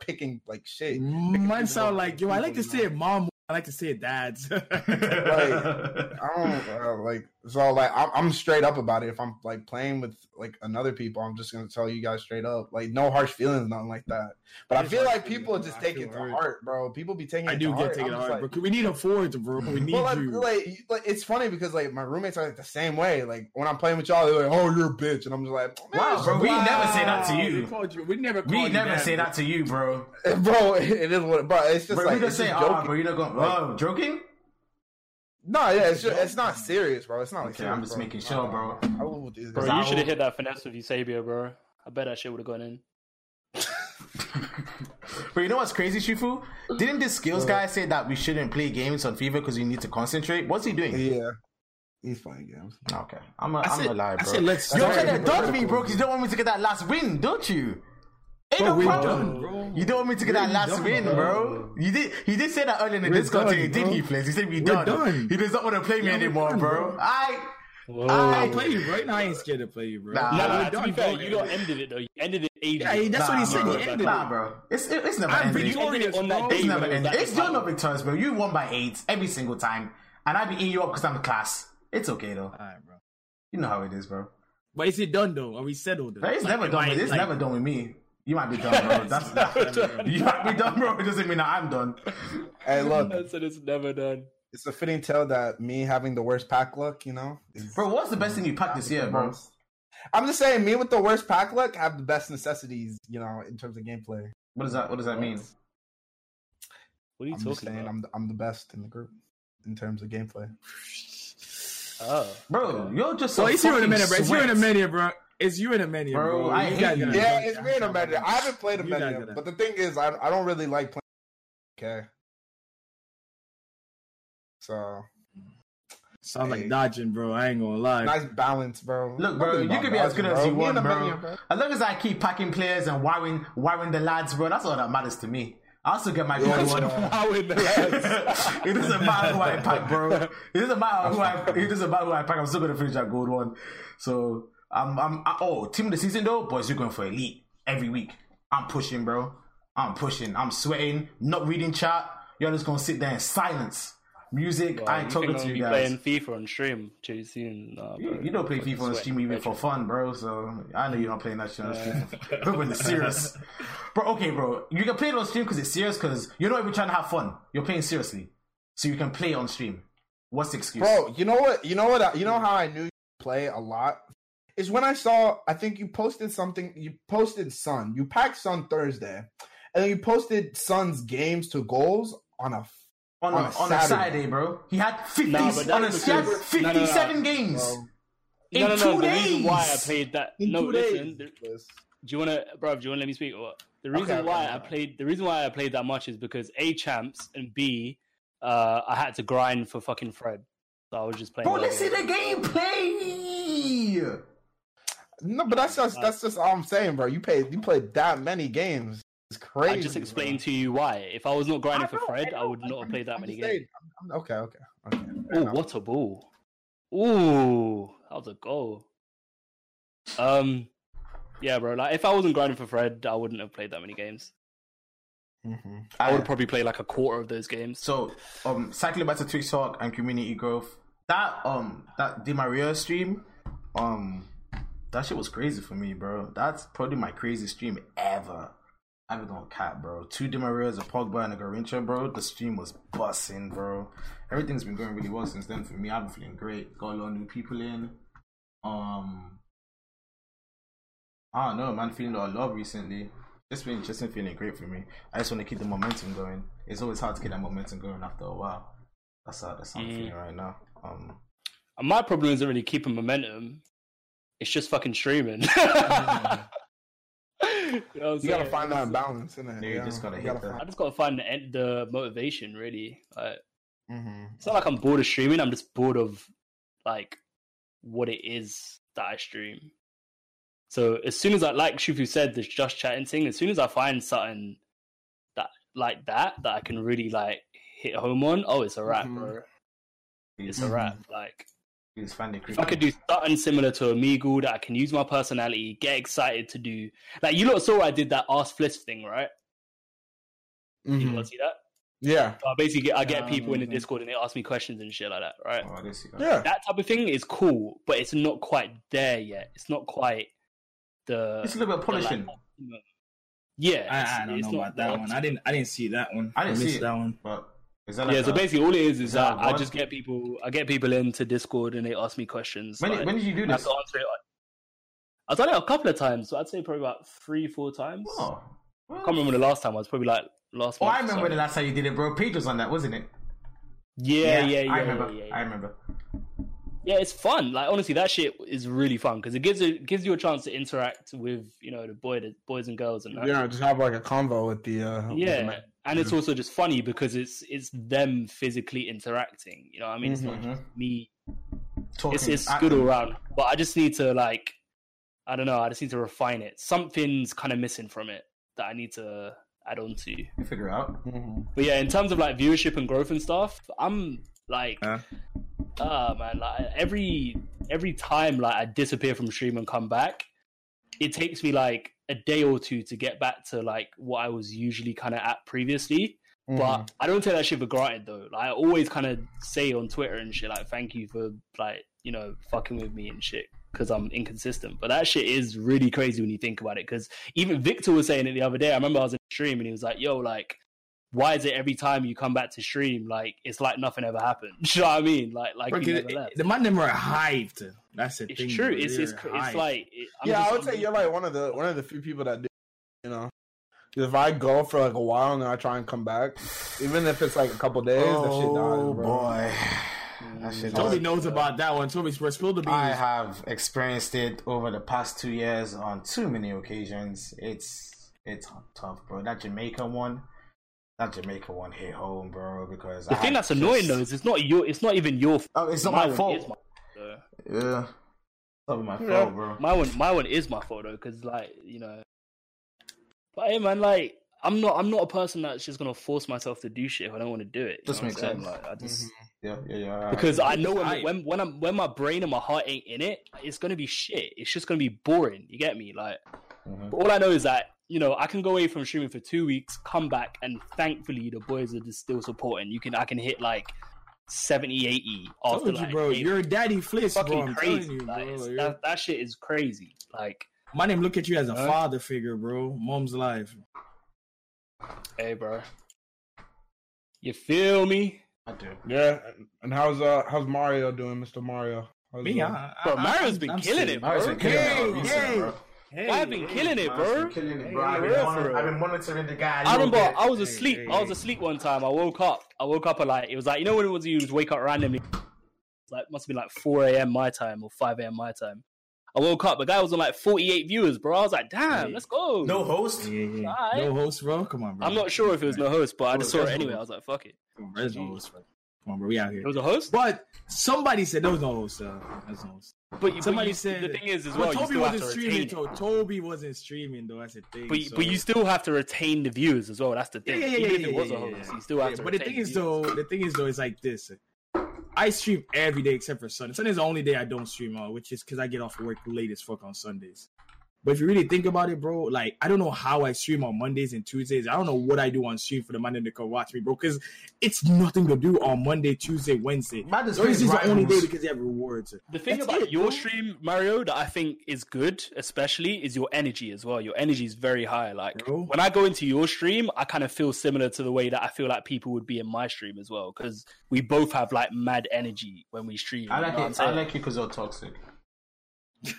Speaker 1: Picking like shit.
Speaker 4: Mine sound like yo. I like to say mom. I like to say it, dads.
Speaker 1: like, I don't uh, like so like I'm, I'm straight up about it. If I'm like playing with like another people, I'm just gonna tell you guys straight up. Like no harsh feelings, nothing like that. But I
Speaker 4: It's
Speaker 1: feel like people
Speaker 4: feelings,
Speaker 1: just take it to
Speaker 4: hurt.
Speaker 1: heart, bro. People be taking.
Speaker 4: I
Speaker 1: it
Speaker 4: do
Speaker 1: to
Speaker 4: get
Speaker 1: heart.
Speaker 4: taken
Speaker 1: I'm
Speaker 4: hard,
Speaker 1: just
Speaker 4: bro. We need a forward, bro. We need
Speaker 1: well, like,
Speaker 4: you.
Speaker 1: like, like, it's funny because like my roommates are like the same way. Like when I'm playing with y'all, they're like, "Oh, you're a bitch," and I'm just like,
Speaker 2: Wow, bro, we
Speaker 1: wow.
Speaker 2: never say that to
Speaker 4: We
Speaker 2: you.
Speaker 4: called you. We never.
Speaker 2: We
Speaker 4: you
Speaker 2: never
Speaker 4: that,
Speaker 2: say
Speaker 4: bro.
Speaker 2: that to you, bro.
Speaker 1: bro. It is what, bro. It's just
Speaker 2: Bro,
Speaker 1: like
Speaker 2: we
Speaker 1: it's
Speaker 2: just say,
Speaker 1: just
Speaker 2: oh, bro, you're not going,
Speaker 1: Like-
Speaker 2: oh, joking?
Speaker 1: No, yeah, it's just, it's not serious, bro. It's not like
Speaker 2: Okay,
Speaker 1: serious,
Speaker 2: I'm just
Speaker 1: bro.
Speaker 2: making sure, bro.
Speaker 1: I will do this.
Speaker 3: Bro, you should have hit that finesse with Eusebio, bro. I bet that shit would have gone in.
Speaker 2: But you know what's crazy, Shifu? Didn't this skills guy say that we shouldn't play games on FIFA because you need to concentrate? What's he doing?
Speaker 1: Yeah, he's playing games.
Speaker 2: Okay, I'm a,
Speaker 4: I
Speaker 2: I'm
Speaker 4: said,
Speaker 2: a lie,
Speaker 4: I
Speaker 2: bro.
Speaker 4: said let's.
Speaker 2: You're trying to dodge me, bro, because you don't want me to get that last win, don't you? Ain't
Speaker 4: Bro,
Speaker 2: no problem.
Speaker 4: done, bro.
Speaker 2: You don't want me to get that
Speaker 4: We're
Speaker 2: last
Speaker 4: done,
Speaker 2: win,
Speaker 4: bro.
Speaker 2: bro. You did. He did say that earlier in the
Speaker 4: We're
Speaker 2: Discord today, did he, Flames? He said we
Speaker 4: We're
Speaker 2: done.
Speaker 4: done.
Speaker 2: He does not want to play me
Speaker 4: Yeah,
Speaker 2: anymore,
Speaker 4: done,
Speaker 2: bro.
Speaker 4: bro.
Speaker 2: I.
Speaker 3: Whoa.
Speaker 2: I-
Speaker 4: I'll play you, bro. No, I ain't scared to play you, bro.
Speaker 2: Nah,
Speaker 3: Nah, nah,
Speaker 4: we're
Speaker 3: to be fair,
Speaker 4: bro.
Speaker 3: you don't ended it though. You ended it ages.
Speaker 4: Yeah, that's what he said.
Speaker 2: bro.
Speaker 4: He ended
Speaker 2: Nah,
Speaker 4: it.
Speaker 2: bro. It's it's never
Speaker 4: I'm
Speaker 2: ending.
Speaker 3: You ended it on that
Speaker 4: It's
Speaker 3: day.
Speaker 2: It's never
Speaker 3: bro.
Speaker 2: ending. It's
Speaker 3: is
Speaker 2: your
Speaker 3: how-
Speaker 2: no victorious, bro. You won by eight every single time, and I be eating you up because I'm the class. It's okay though.
Speaker 4: Alright, bro.
Speaker 2: You know how it is, bro.
Speaker 4: But is it done though? Are we settled?
Speaker 2: But It's
Speaker 4: Like,
Speaker 2: never done. It's
Speaker 4: like-
Speaker 2: never done with me. You might be done, bro. That's
Speaker 3: never done.
Speaker 2: you might be done, bro. It doesn't mean that I'm done.
Speaker 1: Hey, look,
Speaker 3: I said it's never done.
Speaker 1: it's a fitting tale that me having the worst pack luck, you know,
Speaker 2: Bro, what's the best thing you packed this year, bro?
Speaker 1: I'm just saying, me with the worst pack luck have the best necessities, you know, in terms of gameplay.
Speaker 2: What does that? What does that mean?
Speaker 3: What are you
Speaker 1: I'm just
Speaker 3: talking
Speaker 1: saying,
Speaker 3: about?
Speaker 1: I'm the, I'm the best in the group in terms of gameplay.
Speaker 3: Oh,
Speaker 2: Bro, you're just so
Speaker 4: So it's you in a minute, bro. It's you in a
Speaker 2: sweat.
Speaker 4: minute, bro. It's you in a minute,
Speaker 2: Bro,
Speaker 4: bro.
Speaker 2: I
Speaker 4: You
Speaker 2: hate
Speaker 4: guys
Speaker 2: you.
Speaker 4: gotta-
Speaker 1: Yeah, it's me in a minute. I haven't played a
Speaker 4: You guys
Speaker 1: minute,
Speaker 4: gotta-
Speaker 1: but the thing is, I I don't really like playing. Okay, so
Speaker 4: Sounds like dodging, bro. I ain't gonna lie.
Speaker 1: nice balance, bro.
Speaker 2: Look, bro, you
Speaker 1: about
Speaker 2: can be as good
Speaker 1: dodging,
Speaker 2: as you
Speaker 1: Me
Speaker 2: want,
Speaker 1: and a
Speaker 2: bro. As long as I keep packing players and wiring, wiring the lads, bro, that's all that matters to me. I also get my good one.
Speaker 3: Wow, in the lads.
Speaker 2: it doesn't matter who I pack, bro. It doesn't matter who I. It doesn't matter who I pack. I'm still gonna finish that gold one. So I'm. I'm. I, oh, team of the season though, boys, you're going for elite every week. I'm pushing, bro. I'm pushing. I'm sweating. Not reading chat. You're just gonna sit there in silence. Music. I ain't talking to you
Speaker 3: be
Speaker 2: guys.
Speaker 3: playing FIFA on stream too soon? Nah,
Speaker 2: You, you don't play FIFA on stream even for fun, bro. So I know you're not playing that shit on stream. But when it's serious, bro. Okay, bro. You can play it on stream because it's serious. Because you're not even trying to have fun. You're playing seriously, so you can play on stream. What's the excuse?
Speaker 1: bro. You know what? You know what? I- You know how I knew you play a lot is when I saw. I think you posted something. You posted Sun. You packed Sun Thursday, and then you posted Sun's games to goals on a
Speaker 2: on,
Speaker 1: On
Speaker 2: a,
Speaker 1: a
Speaker 2: on a
Speaker 1: Saturday.
Speaker 2: Saturday, bro. He had 50,
Speaker 3: Nah,
Speaker 2: on a,
Speaker 3: that's
Speaker 2: he had
Speaker 3: because- no, no, no.
Speaker 2: 57 games.
Speaker 1: Bro.
Speaker 2: In
Speaker 3: no, no,
Speaker 2: two
Speaker 3: no. The reason why I played that.
Speaker 1: In
Speaker 3: no,
Speaker 1: two
Speaker 3: listen.
Speaker 1: days.
Speaker 3: do you want to, bro? Do you want to let me speak or what? The reason
Speaker 1: Okay,
Speaker 3: why
Speaker 1: okay,
Speaker 3: I
Speaker 1: okay.
Speaker 3: played, the reason why I played that much is because a champs and b, uh, I had to grind for fucking Fred, so I was just playing.
Speaker 2: Bro,
Speaker 3: other
Speaker 2: let's see
Speaker 3: games.
Speaker 2: the gameplay.
Speaker 1: No, but that's just that's just all I'm saying, bro. You played you played that many games. It's crazy.
Speaker 3: I just
Speaker 1: bro.
Speaker 3: explained to you why. If I was not grinding for Fred,
Speaker 1: I
Speaker 3: I, would not
Speaker 1: I'm-
Speaker 3: have played that
Speaker 1: I'm
Speaker 3: many
Speaker 1: just
Speaker 3: games.
Speaker 1: I'm- okay, okay, okay.
Speaker 3: Oh, what a ball! Ooh, that was a goal. Um, yeah, bro. Like, if I wasn't grinding for Fred, I wouldn't have played that many games.
Speaker 1: Mhm.
Speaker 3: I would have probably play like a quarter of those games.
Speaker 2: So, um, cycling back to Twitch Talk and community growth. That um, that Di Maria stream, um, that shit was crazy for me, bro. That's probably my craziest stream ever. I haven't gonna cap, bro. Two Di Marias, a Pogba, and a Garrincha, bro. The stream was busting, bro. Everything's been going really well since then for me. I've been feeling great. Got a lot of new people in. Um, I don't know, man. Feeling a lot of love recently. Just been just been feeling great for me. I just want to keep the momentum going. It's always hard to get that momentum going after a while. That's how that's how I'm
Speaker 3: Mm.
Speaker 2: feeling right now. Um,
Speaker 3: my problem isn't really keeping momentum. It's just fucking streaming. you know what I'm
Speaker 1: You gotta find that balance, innit?
Speaker 2: Yeah, you just gotta hit that.
Speaker 3: I just gotta find the, the motivation, really. Like,
Speaker 1: hmm
Speaker 3: it's not like I'm bored of streaming. I'm just bored of like what it is that I stream. So as soon as I like Shufu said, this just chatting thing. As soon as I find something that like that that I can really like hit home on, oh, it's a wrap,
Speaker 1: Mhm.
Speaker 3: bro. It's
Speaker 2: he's,
Speaker 3: a wrap. Like
Speaker 2: he's finding
Speaker 3: if I could do something similar to Amigo that I can use my personality, get excited to do. Like you lot saw I did that Ask Fliss thing, right? You
Speaker 1: Mhm.
Speaker 3: lot see that?
Speaker 1: Yeah,
Speaker 3: So I basically get, I get
Speaker 4: Yeah,
Speaker 3: people in the. Discord and they ask me questions and shit like that, right?
Speaker 2: Oh, I that.
Speaker 1: yeah.
Speaker 3: that type of thing is cool, but it's not quite there yet. It's not quite the.
Speaker 2: It's a little bit of
Speaker 3: the, like,
Speaker 2: polishing.
Speaker 3: yeah,
Speaker 4: I, I don't know about that one. I didn't. I didn't see that one.
Speaker 2: I didn't see it.
Speaker 4: that one.
Speaker 2: But is that like
Speaker 3: yeah, so
Speaker 2: a-
Speaker 3: basically, all it is is
Speaker 2: is that
Speaker 3: that
Speaker 2: a
Speaker 3: I
Speaker 2: god?
Speaker 3: just get people. I get people into Discord and they ask me questions.
Speaker 2: when,
Speaker 3: like,
Speaker 2: when did you do
Speaker 3: I
Speaker 2: this?
Speaker 3: answer it. I've done it a couple of times, so I'd say probably about three, four times.
Speaker 2: Oh,
Speaker 3: I can't remember the last time. I was probably like last.
Speaker 2: Oh,
Speaker 3: month
Speaker 2: I
Speaker 3: or
Speaker 2: remember the last time you did it, bro. Paige was on that, wasn't it?
Speaker 3: Yeah, yeah, yeah.
Speaker 2: I remember.
Speaker 3: yeah, yeah.
Speaker 2: I remember.
Speaker 3: Yeah, it's fun. Like honestly, that shit is really fun because it gives it gives you a chance to interact with you know the boy, the boys and girls, and that.
Speaker 1: You know, just have like a convo with the. Uh, with the
Speaker 3: yeah.
Speaker 1: man.
Speaker 3: And it's also just funny because it's it's them physically interacting. You know, what I mean, it's not
Speaker 2: Mhm.
Speaker 3: just me.
Speaker 2: Talking,
Speaker 3: It's it's good all around, but I just need to like, I don't know. I just need to refine it. Something's kind of missing from it that I need to add on to.
Speaker 2: You figure it out.
Speaker 1: Mhm.
Speaker 3: But yeah, in terms of like viewership and growth and stuff, I'm like,
Speaker 4: Huh?
Speaker 3: ah man, like every every time like I disappear from stream and come back, it takes me like a day or two to get back to like what I was usually kind of at previously.
Speaker 1: Mhm.
Speaker 3: But I don't take that shit for granted though. Like I always kind of say on Twitter and shit like, "Thank you for like you know fucking with me and shit." Because I'm inconsistent, but that shit is really crazy when you think about it. Because even Victor was saying it the other day. I remember I was in a stream and he was like, "Yo, like, why is it every time you come back to stream, like it's like nothing ever happened?" you know what I mean? Like, like you
Speaker 4: Because
Speaker 3: never left.
Speaker 4: the man them are hyped. That's the
Speaker 3: It's
Speaker 4: thing.
Speaker 3: true.
Speaker 4: bro.
Speaker 3: It's it's,
Speaker 4: They're
Speaker 3: it's like it,
Speaker 1: yeah,
Speaker 3: just-
Speaker 1: I would
Speaker 3: I'm
Speaker 1: say
Speaker 3: just-
Speaker 1: you're like one of the one of the few people that do. You know, if I go for like a while and then I try and come back, even if it's like a couple days, that shit
Speaker 2: Oh
Speaker 1: dies, bro.
Speaker 2: boy, that shit.
Speaker 4: Toby
Speaker 2: does.
Speaker 4: knows about that one. Toby, spill the beans.
Speaker 2: I have experienced it over the past two years on too many occasions. It's it's tough, bro. That Jamaica one, that Jamaica one hit home, bro. Because
Speaker 3: the
Speaker 2: I
Speaker 3: thing
Speaker 2: had
Speaker 3: that's annoying though is it's not your. It's not even your.
Speaker 2: Oh, it's not
Speaker 3: my
Speaker 2: my fault.
Speaker 3: my- uh,
Speaker 2: Yeah, it's not my
Speaker 1: Yeah.
Speaker 2: fault, bro.
Speaker 3: My one, my one is my fault though, because, like, you know. But hey, man, like, I'm not, I'm not a person that's just gonna force myself to do shit if I don't want to do it. you
Speaker 2: Does
Speaker 3: know
Speaker 2: make
Speaker 3: what I'm saying?
Speaker 2: sense.
Speaker 3: Like, I just
Speaker 2: Yeah, yeah, yeah.
Speaker 3: because I know when, when when I'm when my brain and my heart ain't in it, it's gonna be shit. It's just gonna be boring. You get me? Like,
Speaker 2: Mhm.
Speaker 3: but all I know is that you know I can go away from streaming for two weeks, come back, and thankfully the boys are just still supporting. You can, I can hit like 70, 80 after
Speaker 4: told you,
Speaker 3: like
Speaker 4: bro.
Speaker 3: eight-
Speaker 4: You're daddy flips, bro. I'm
Speaker 3: crazy.
Speaker 4: telling you,
Speaker 3: like,
Speaker 4: bro.
Speaker 3: that, that shit is crazy. Like,
Speaker 4: My name look at you as a
Speaker 3: Huh?
Speaker 4: father figure, bro. Mom's life.
Speaker 3: hey, bro, you feel me?
Speaker 2: I do.
Speaker 1: Yeah, and- and how's uh how's Mario doing, Mr. Mario?
Speaker 4: Me, I,
Speaker 3: Bro,
Speaker 4: I-
Speaker 3: Mario's
Speaker 4: I'm-
Speaker 3: been
Speaker 4: I'm
Speaker 3: killing
Speaker 4: safe.
Speaker 3: it, bro.
Speaker 2: Mario's been killing it,
Speaker 4: Hey,
Speaker 2: recently,
Speaker 4: hey,
Speaker 2: bro.
Speaker 4: Hey,
Speaker 3: I've been
Speaker 4: hey.
Speaker 3: killing it,
Speaker 2: Man's
Speaker 3: bro.
Speaker 2: killing it,
Speaker 4: Hey.
Speaker 2: I've been,
Speaker 3: real,
Speaker 2: monitor-
Speaker 3: for.
Speaker 2: I've been monitoring the guy.
Speaker 3: I remember
Speaker 2: bit.
Speaker 3: I was asleep.
Speaker 4: hey,
Speaker 3: I was asleep one time. I woke up. I woke up at like it was like you know when it was you just wake up randomly. It's like must have been like four a.m. my time or five a.m. my time. I woke up. The guy was on like forty-eight viewers, bro. I was like, damn,
Speaker 4: Hey.
Speaker 3: let's go.
Speaker 2: No host.
Speaker 4: Yeah, yeah.
Speaker 3: Alright.
Speaker 4: No host, bro. Come on, bro.
Speaker 3: I'm not sure if it was no host, but I just saw it anyway.
Speaker 2: host.
Speaker 3: I was like, fuck it.
Speaker 4: Come on, bro. There's no host, bro. Come on, bro. We out here.
Speaker 3: It was a host.
Speaker 4: But somebody said there was no host. Uh, there's no host.
Speaker 3: But, you-
Speaker 4: Somebody
Speaker 3: but you,
Speaker 4: said
Speaker 3: the thing is as well,
Speaker 4: Toby
Speaker 3: still
Speaker 4: wasn't streaming. To- Toby wasn't streaming though. That's the thing.
Speaker 3: But,
Speaker 4: so-
Speaker 3: but you still have to retain the views as well. That's the thing.
Speaker 4: yeah, yeah,
Speaker 3: Even
Speaker 4: yeah,
Speaker 3: if it
Speaker 4: yeah,
Speaker 3: was a
Speaker 4: yeah, yeah.
Speaker 3: you still have
Speaker 4: Yeah,
Speaker 3: to.
Speaker 4: But the thing is
Speaker 3: the viewers.
Speaker 4: though, the thing is though, it's like this. I stream every day except for Sunday. Sunday is the only day I don't stream on, which is because I get off work late as fuck on Sundays. But if you really think about it, bro, like I don't know how I stream on Mondays and Tuesdays. I don't know what I do on stream for the man to come watch me, bro, because it's nothing to do on Monday, Tuesday, Wednesday.
Speaker 2: Man just
Speaker 4: Thursday's
Speaker 2: plays
Speaker 4: the only day because they have rewards.
Speaker 3: The thing
Speaker 4: That's
Speaker 3: about
Speaker 4: it,
Speaker 3: your
Speaker 4: bro.
Speaker 3: stream, Mario, that I think is good, especially, is your energy as well. Your energy is very high. Like
Speaker 4: Bro.
Speaker 3: when I go into your stream, I kind of feel similar to the way that I feel like people would be in my stream as well, because we both have like mad energy when we stream.
Speaker 2: I
Speaker 3: you
Speaker 2: like
Speaker 3: know
Speaker 2: it.
Speaker 3: I'm
Speaker 2: I like you because you're toxic.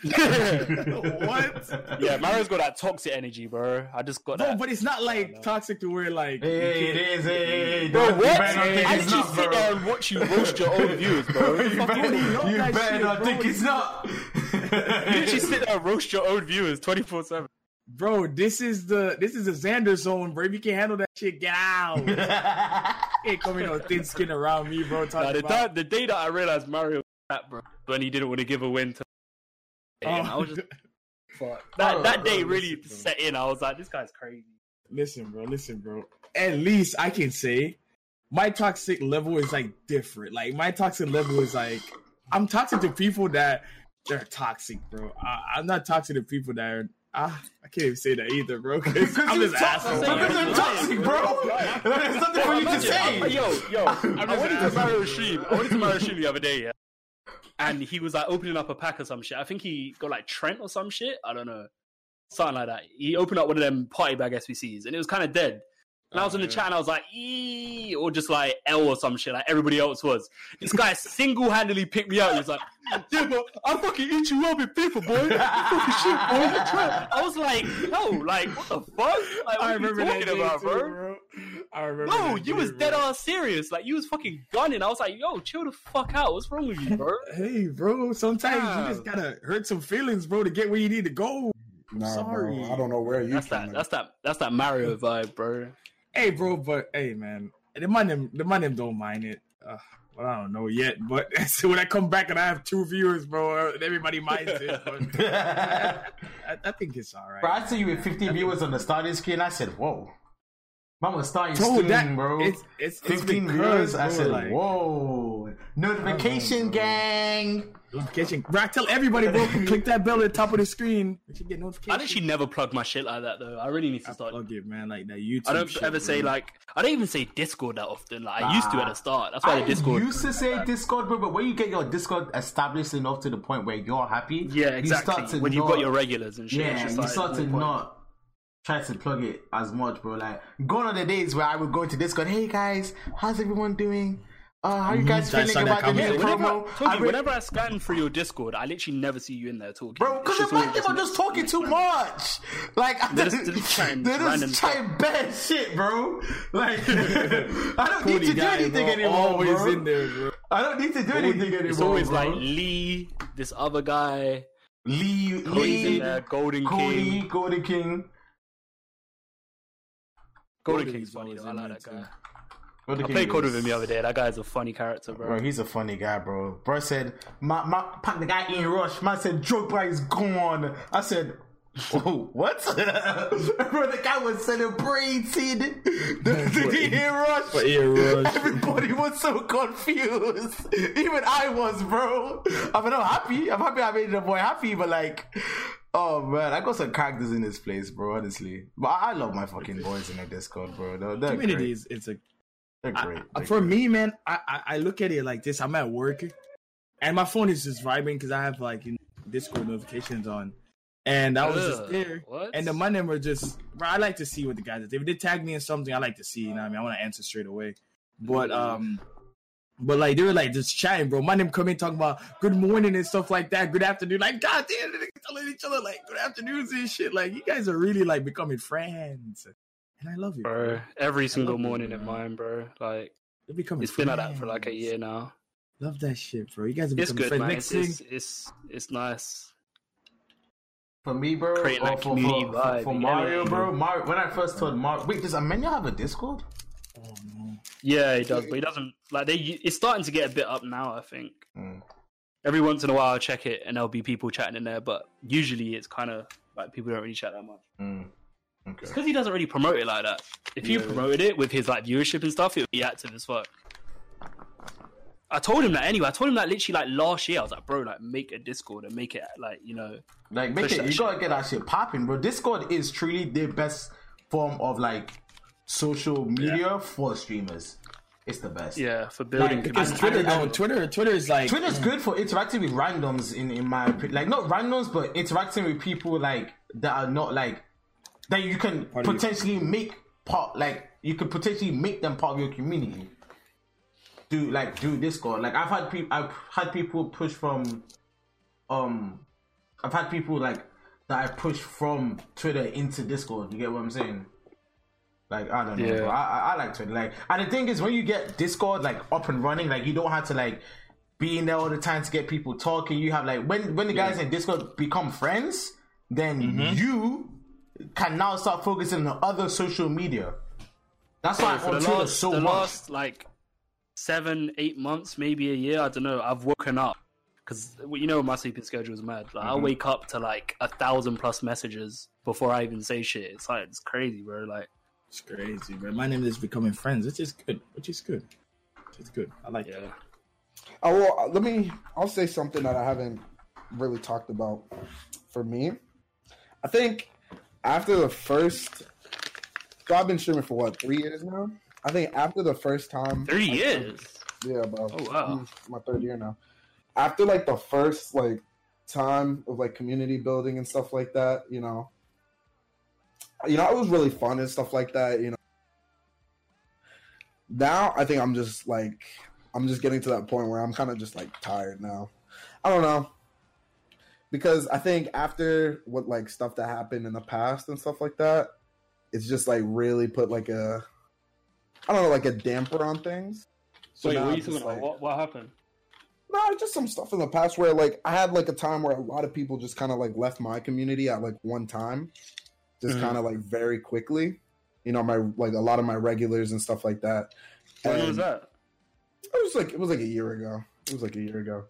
Speaker 4: What?
Speaker 3: yeah, Mario's got that toxic energy, bro. I just got
Speaker 4: no,
Speaker 3: that.
Speaker 4: but it's not like toxic to where like
Speaker 2: Hey, it is. Hey, hey,
Speaker 3: Bro, what?
Speaker 2: You better not think
Speaker 3: I
Speaker 2: it's
Speaker 3: literally
Speaker 2: not,
Speaker 3: sit
Speaker 2: bro.
Speaker 3: there and watch you roast your own viewers, bro.
Speaker 2: You
Speaker 3: Fuck
Speaker 2: better,
Speaker 3: you.
Speaker 4: know
Speaker 2: you
Speaker 4: that
Speaker 2: better
Speaker 4: shit,
Speaker 2: not
Speaker 4: bro.
Speaker 2: think it's not.
Speaker 3: You literally sit there and roast your own viewers 24 7.
Speaker 4: Bro, this is the this is the Xander zone, bro. If you can't handle that shit, get out. ain't coming no thin skin around me, bro.
Speaker 3: Nah, the,
Speaker 4: about,
Speaker 3: time, the day that I realized Mario was that, bro, when he didn't want to give a win to. And I was just fuck. That,
Speaker 2: Bro,
Speaker 3: that day
Speaker 4: bro,
Speaker 3: really
Speaker 4: listen,
Speaker 3: set in. I was like, this guy's crazy.
Speaker 4: listen, bro, listen, bro. At least I can say my toxic level is like different. Like my toxic level is like I'm toxic to people that they're toxic, bro. I, I'm not toxic to people that are. Ah, I can't even say that either, bro.
Speaker 2: Because
Speaker 4: I'm
Speaker 2: you're
Speaker 4: just asshole.
Speaker 2: toxic. Because you're toxic, bro. There's nothing for you to say.
Speaker 3: I- yo, yo, I
Speaker 2: just
Speaker 3: went into
Speaker 2: asking.
Speaker 3: Mario's stream. I went into Mario's stream the other day, yeah. And he was like opening up a pack or some shit. I think he got like Trent or some shit. I don't know. Something like that. He opened up one of them party bag SBCs and it was kind of dead. And I was in the
Speaker 4: Oh,
Speaker 3: chat and I was like, E or just like L or some shit, like everybody else was. This guy single handedly picked me out. He was like, Yeah, but I fucking eat you up in FIFA, boy. You fucking shit, boy. I was like, No, like, what the fuck? Like, what
Speaker 4: I
Speaker 3: are you talking about,
Speaker 4: too,
Speaker 3: bro?
Speaker 4: bro. I remember.
Speaker 3: No, you was dead ass serious. Like you was fucking gunning. I was like, yo, chill the fuck out. What's wrong with you, bro?
Speaker 4: Hey, bro. Sometimes you just gotta hurt some feelings, bro, to get where you need to go.
Speaker 1: Nah,
Speaker 4: Sorry.
Speaker 1: bro. I don't know where you.
Speaker 3: That's
Speaker 1: trying
Speaker 3: that.
Speaker 1: to-
Speaker 3: That's that. That's that Mario vibe, bro.
Speaker 4: Hey, bro, but hey, man, the man them, the man them don't mind it. Uh, well, I don't know yet, but so when I come back and I have two viewers, bro, and everybody minds it. But I, I, I think it's all right.
Speaker 2: Bro, I see you with 15 viewers on the starting screen. I said, whoa. Man was starting
Speaker 4: Bro,
Speaker 2: soon,
Speaker 4: that-
Speaker 2: bro.
Speaker 4: it's- it's- it's
Speaker 2: 15
Speaker 4: because,
Speaker 2: viewers. I said,
Speaker 4: like-
Speaker 2: whoa. Notification
Speaker 4: bro.
Speaker 2: gang.
Speaker 4: Notification. Bro, I tell everybody, bro, click that bell at the top of the screen. You should get
Speaker 3: I
Speaker 4: notifications.
Speaker 3: literally never plug my shit like that though. I really need to
Speaker 4: I
Speaker 3: start.
Speaker 4: plug it, man, like that YouTube.
Speaker 3: I don't
Speaker 4: shit,
Speaker 3: ever say like. I don't even say Discord that often. Like I used to at the start. That's why
Speaker 2: I
Speaker 3: the Discord.
Speaker 2: used to say Discord, bro, but when you get your Discord established enough to the point where you're happy,
Speaker 3: yeah,
Speaker 2: You
Speaker 3: exactly.
Speaker 2: start to
Speaker 3: when you've got your regulars and shit.
Speaker 2: Yeah, you start to
Speaker 3: no point.
Speaker 2: not try to plug it as much, bro. Like, gone are the days where I would go into Discord, hey guys, how's everyone doing? Uh, how are you guys
Speaker 4: Try to
Speaker 2: feeling about the new
Speaker 3: Yeah, whenever,
Speaker 2: promo?
Speaker 3: Toby,
Speaker 2: I re-
Speaker 3: whenever I scan through your Discord, I literally never see you in there talking.
Speaker 2: Bro, because
Speaker 3: just
Speaker 2: the man
Speaker 3: all
Speaker 2: them are just talking too much. Like,
Speaker 3: They're just- they're just chatting
Speaker 2: they're
Speaker 3: random
Speaker 2: just chatting bad shit, bro. Like, I don't need to do
Speaker 4: guy,
Speaker 2: anything
Speaker 4: bro,
Speaker 2: anymore,
Speaker 4: always
Speaker 2: bro.
Speaker 4: in there, bro.
Speaker 2: I don't need to do anything anymore.
Speaker 3: It's always
Speaker 2: bro.
Speaker 3: like Lee, this other guy,
Speaker 2: Lee,
Speaker 3: Cody's
Speaker 2: Lee,
Speaker 3: Golden
Speaker 2: Cody,
Speaker 3: King.
Speaker 2: Golden King.
Speaker 3: Golden
Speaker 4: Cody's
Speaker 3: King's funny though. I
Speaker 4: in
Speaker 3: like that
Speaker 4: too.
Speaker 3: guy.
Speaker 2: Golden
Speaker 3: I
Speaker 2: King
Speaker 3: played Code with him the other day. That guy's a funny character, bro.
Speaker 2: Bro, he's a funny guy, bro. Bro said, my, my, pack the guy Ian Rush. Man said, Drogba is gone. I said, oh, what? bro, the guy was celebrating the, the Ian Rush.
Speaker 4: For Ian Rush.
Speaker 2: Everybody was so confused. Even I was, bro. I mean, I'm happy. I'm happy I made the boy happy, but like, oh man, I got some characters in this place, bro, honestly. But I, I love my fucking boys in the Discord, bro. They're, they're
Speaker 4: Community
Speaker 2: great.
Speaker 4: is it's a
Speaker 2: They're great.
Speaker 4: I-
Speaker 2: They're
Speaker 4: for
Speaker 2: great.
Speaker 4: me, man, I, I I look at it like this. I'm at work, and my phone is just vibing because I have like you know, Discord notifications on, and I was
Speaker 3: Ugh,
Speaker 4: just there.
Speaker 3: what?
Speaker 4: And the money were just, bro. I like to see what the guys. If they tag me in something, I like to see. You know, what I mean, I want to answer straight away. But um, But like they were like just chatting, bro. My name coming talking about good morning and stuff like that, good afternoon. Like god damn, they're telling each other like good afternoons and shit. Like you guys are really like becoming friends, and I love you,
Speaker 3: bro. Every single
Speaker 4: love it,
Speaker 3: morning
Speaker 4: bro.
Speaker 3: in mine, bro. Like
Speaker 4: They're becoming.
Speaker 3: it's been like that for like a year now.
Speaker 4: Love that shit, bro. You guys are
Speaker 3: It's
Speaker 4: becoming
Speaker 3: good,
Speaker 4: friends.
Speaker 3: man.
Speaker 4: Next
Speaker 3: It's,
Speaker 4: thing,
Speaker 3: it's it's it's nice.
Speaker 2: For me, bro,
Speaker 3: Create, like, uh,
Speaker 2: for,
Speaker 3: community
Speaker 2: for,
Speaker 3: vibe,
Speaker 2: for
Speaker 3: you
Speaker 2: Mario,
Speaker 3: me?
Speaker 2: bro. Mario, when I first told Mario, wait, does Amenya have a Discord?
Speaker 4: Oh no,
Speaker 3: Yeah, he does, but he doesn't like they. It's starting to get a bit up now. I think
Speaker 2: Mm.
Speaker 3: every once in a while I'll check it and there'll be people chatting in there, but usually it's kind of like people don't really chat that much.
Speaker 2: Mm. Okay.
Speaker 3: because he doesn't really promote it like that. If you
Speaker 2: Yeah.
Speaker 3: promoted it with his like viewership and stuff, it would be active as fuck. I told him that anyway. I told him that literally like last year. I was like, bro, like make a Discord and make it like you know.
Speaker 2: Like, make it, you
Speaker 3: shit,
Speaker 2: gotta get that shit popping, bro. Discord is truly the best form of like social media for streamers. It's the best.
Speaker 3: Yeah, for building.
Speaker 2: Like,
Speaker 4: because Twitter,
Speaker 2: I-
Speaker 4: no, Twitter, Twitter is like
Speaker 2: Twitter's good for interacting with randoms in in my opinion. Like not randoms, but interacting with people like that are not like that you can
Speaker 4: Part of your-
Speaker 2: potentially make part like you could potentially make them part of your community. Do like do Discord. Like I've had people I've had people push from um I've had people like that I push from Twitter into Discord. You get what I'm saying? Like I don't know,
Speaker 3: Yeah.
Speaker 2: bro. I, I like Twitter. Like, and the thing is, when you get Discord like up and running, like you don't have to like be in there all the time to get people talking. You have like when when the guys in Discord become friends, then
Speaker 3: Mm-hmm.
Speaker 2: you can now start focusing on other social media. That's why
Speaker 3: the
Speaker 2: on Twitter
Speaker 3: last,
Speaker 2: so
Speaker 3: the
Speaker 2: much.
Speaker 3: last like seven, eight months, maybe a year. I don't know. I've woken up because you know my sleeping schedule is mad. Like I wake up to like a thousand plus messages before I even say shit. It's like it's crazy, bro. Like
Speaker 4: it's crazy, bro. My name is becoming friends, which is good, which is good, which is good. I like
Speaker 3: yeah.
Speaker 4: that.
Speaker 1: Oh well, let me. I'll say something that I haven't really talked about. For me, I think after the first, so I've been streaming for what three years now. I think after the first time,
Speaker 3: Three
Speaker 1: I-
Speaker 3: years.
Speaker 1: yeah, bro.
Speaker 3: Oh, wow.
Speaker 1: Mm, my third year now. After like the first like time of like community building and stuff like that, you know, you know, it was really fun and stuff like that. You know, now I think I'm just like I'm just getting to that point where I'm kind of just like tired now. I don't know. Because I think after what like stuff that happened in the past and stuff like that, it's just like really put like a I don't know, like a damper on things. So
Speaker 3: Wait, what
Speaker 1: just like-
Speaker 3: What, what happened?
Speaker 1: no, just some stuff in the past where like I had like a time where a lot of people just kind of like left my community at like one time, just
Speaker 3: Mhm.
Speaker 1: kind of like very quickly. You know, my like a lot of my regulars and stuff like that.
Speaker 3: When was that?
Speaker 1: It was like it was like a year ago. It was like a year ago,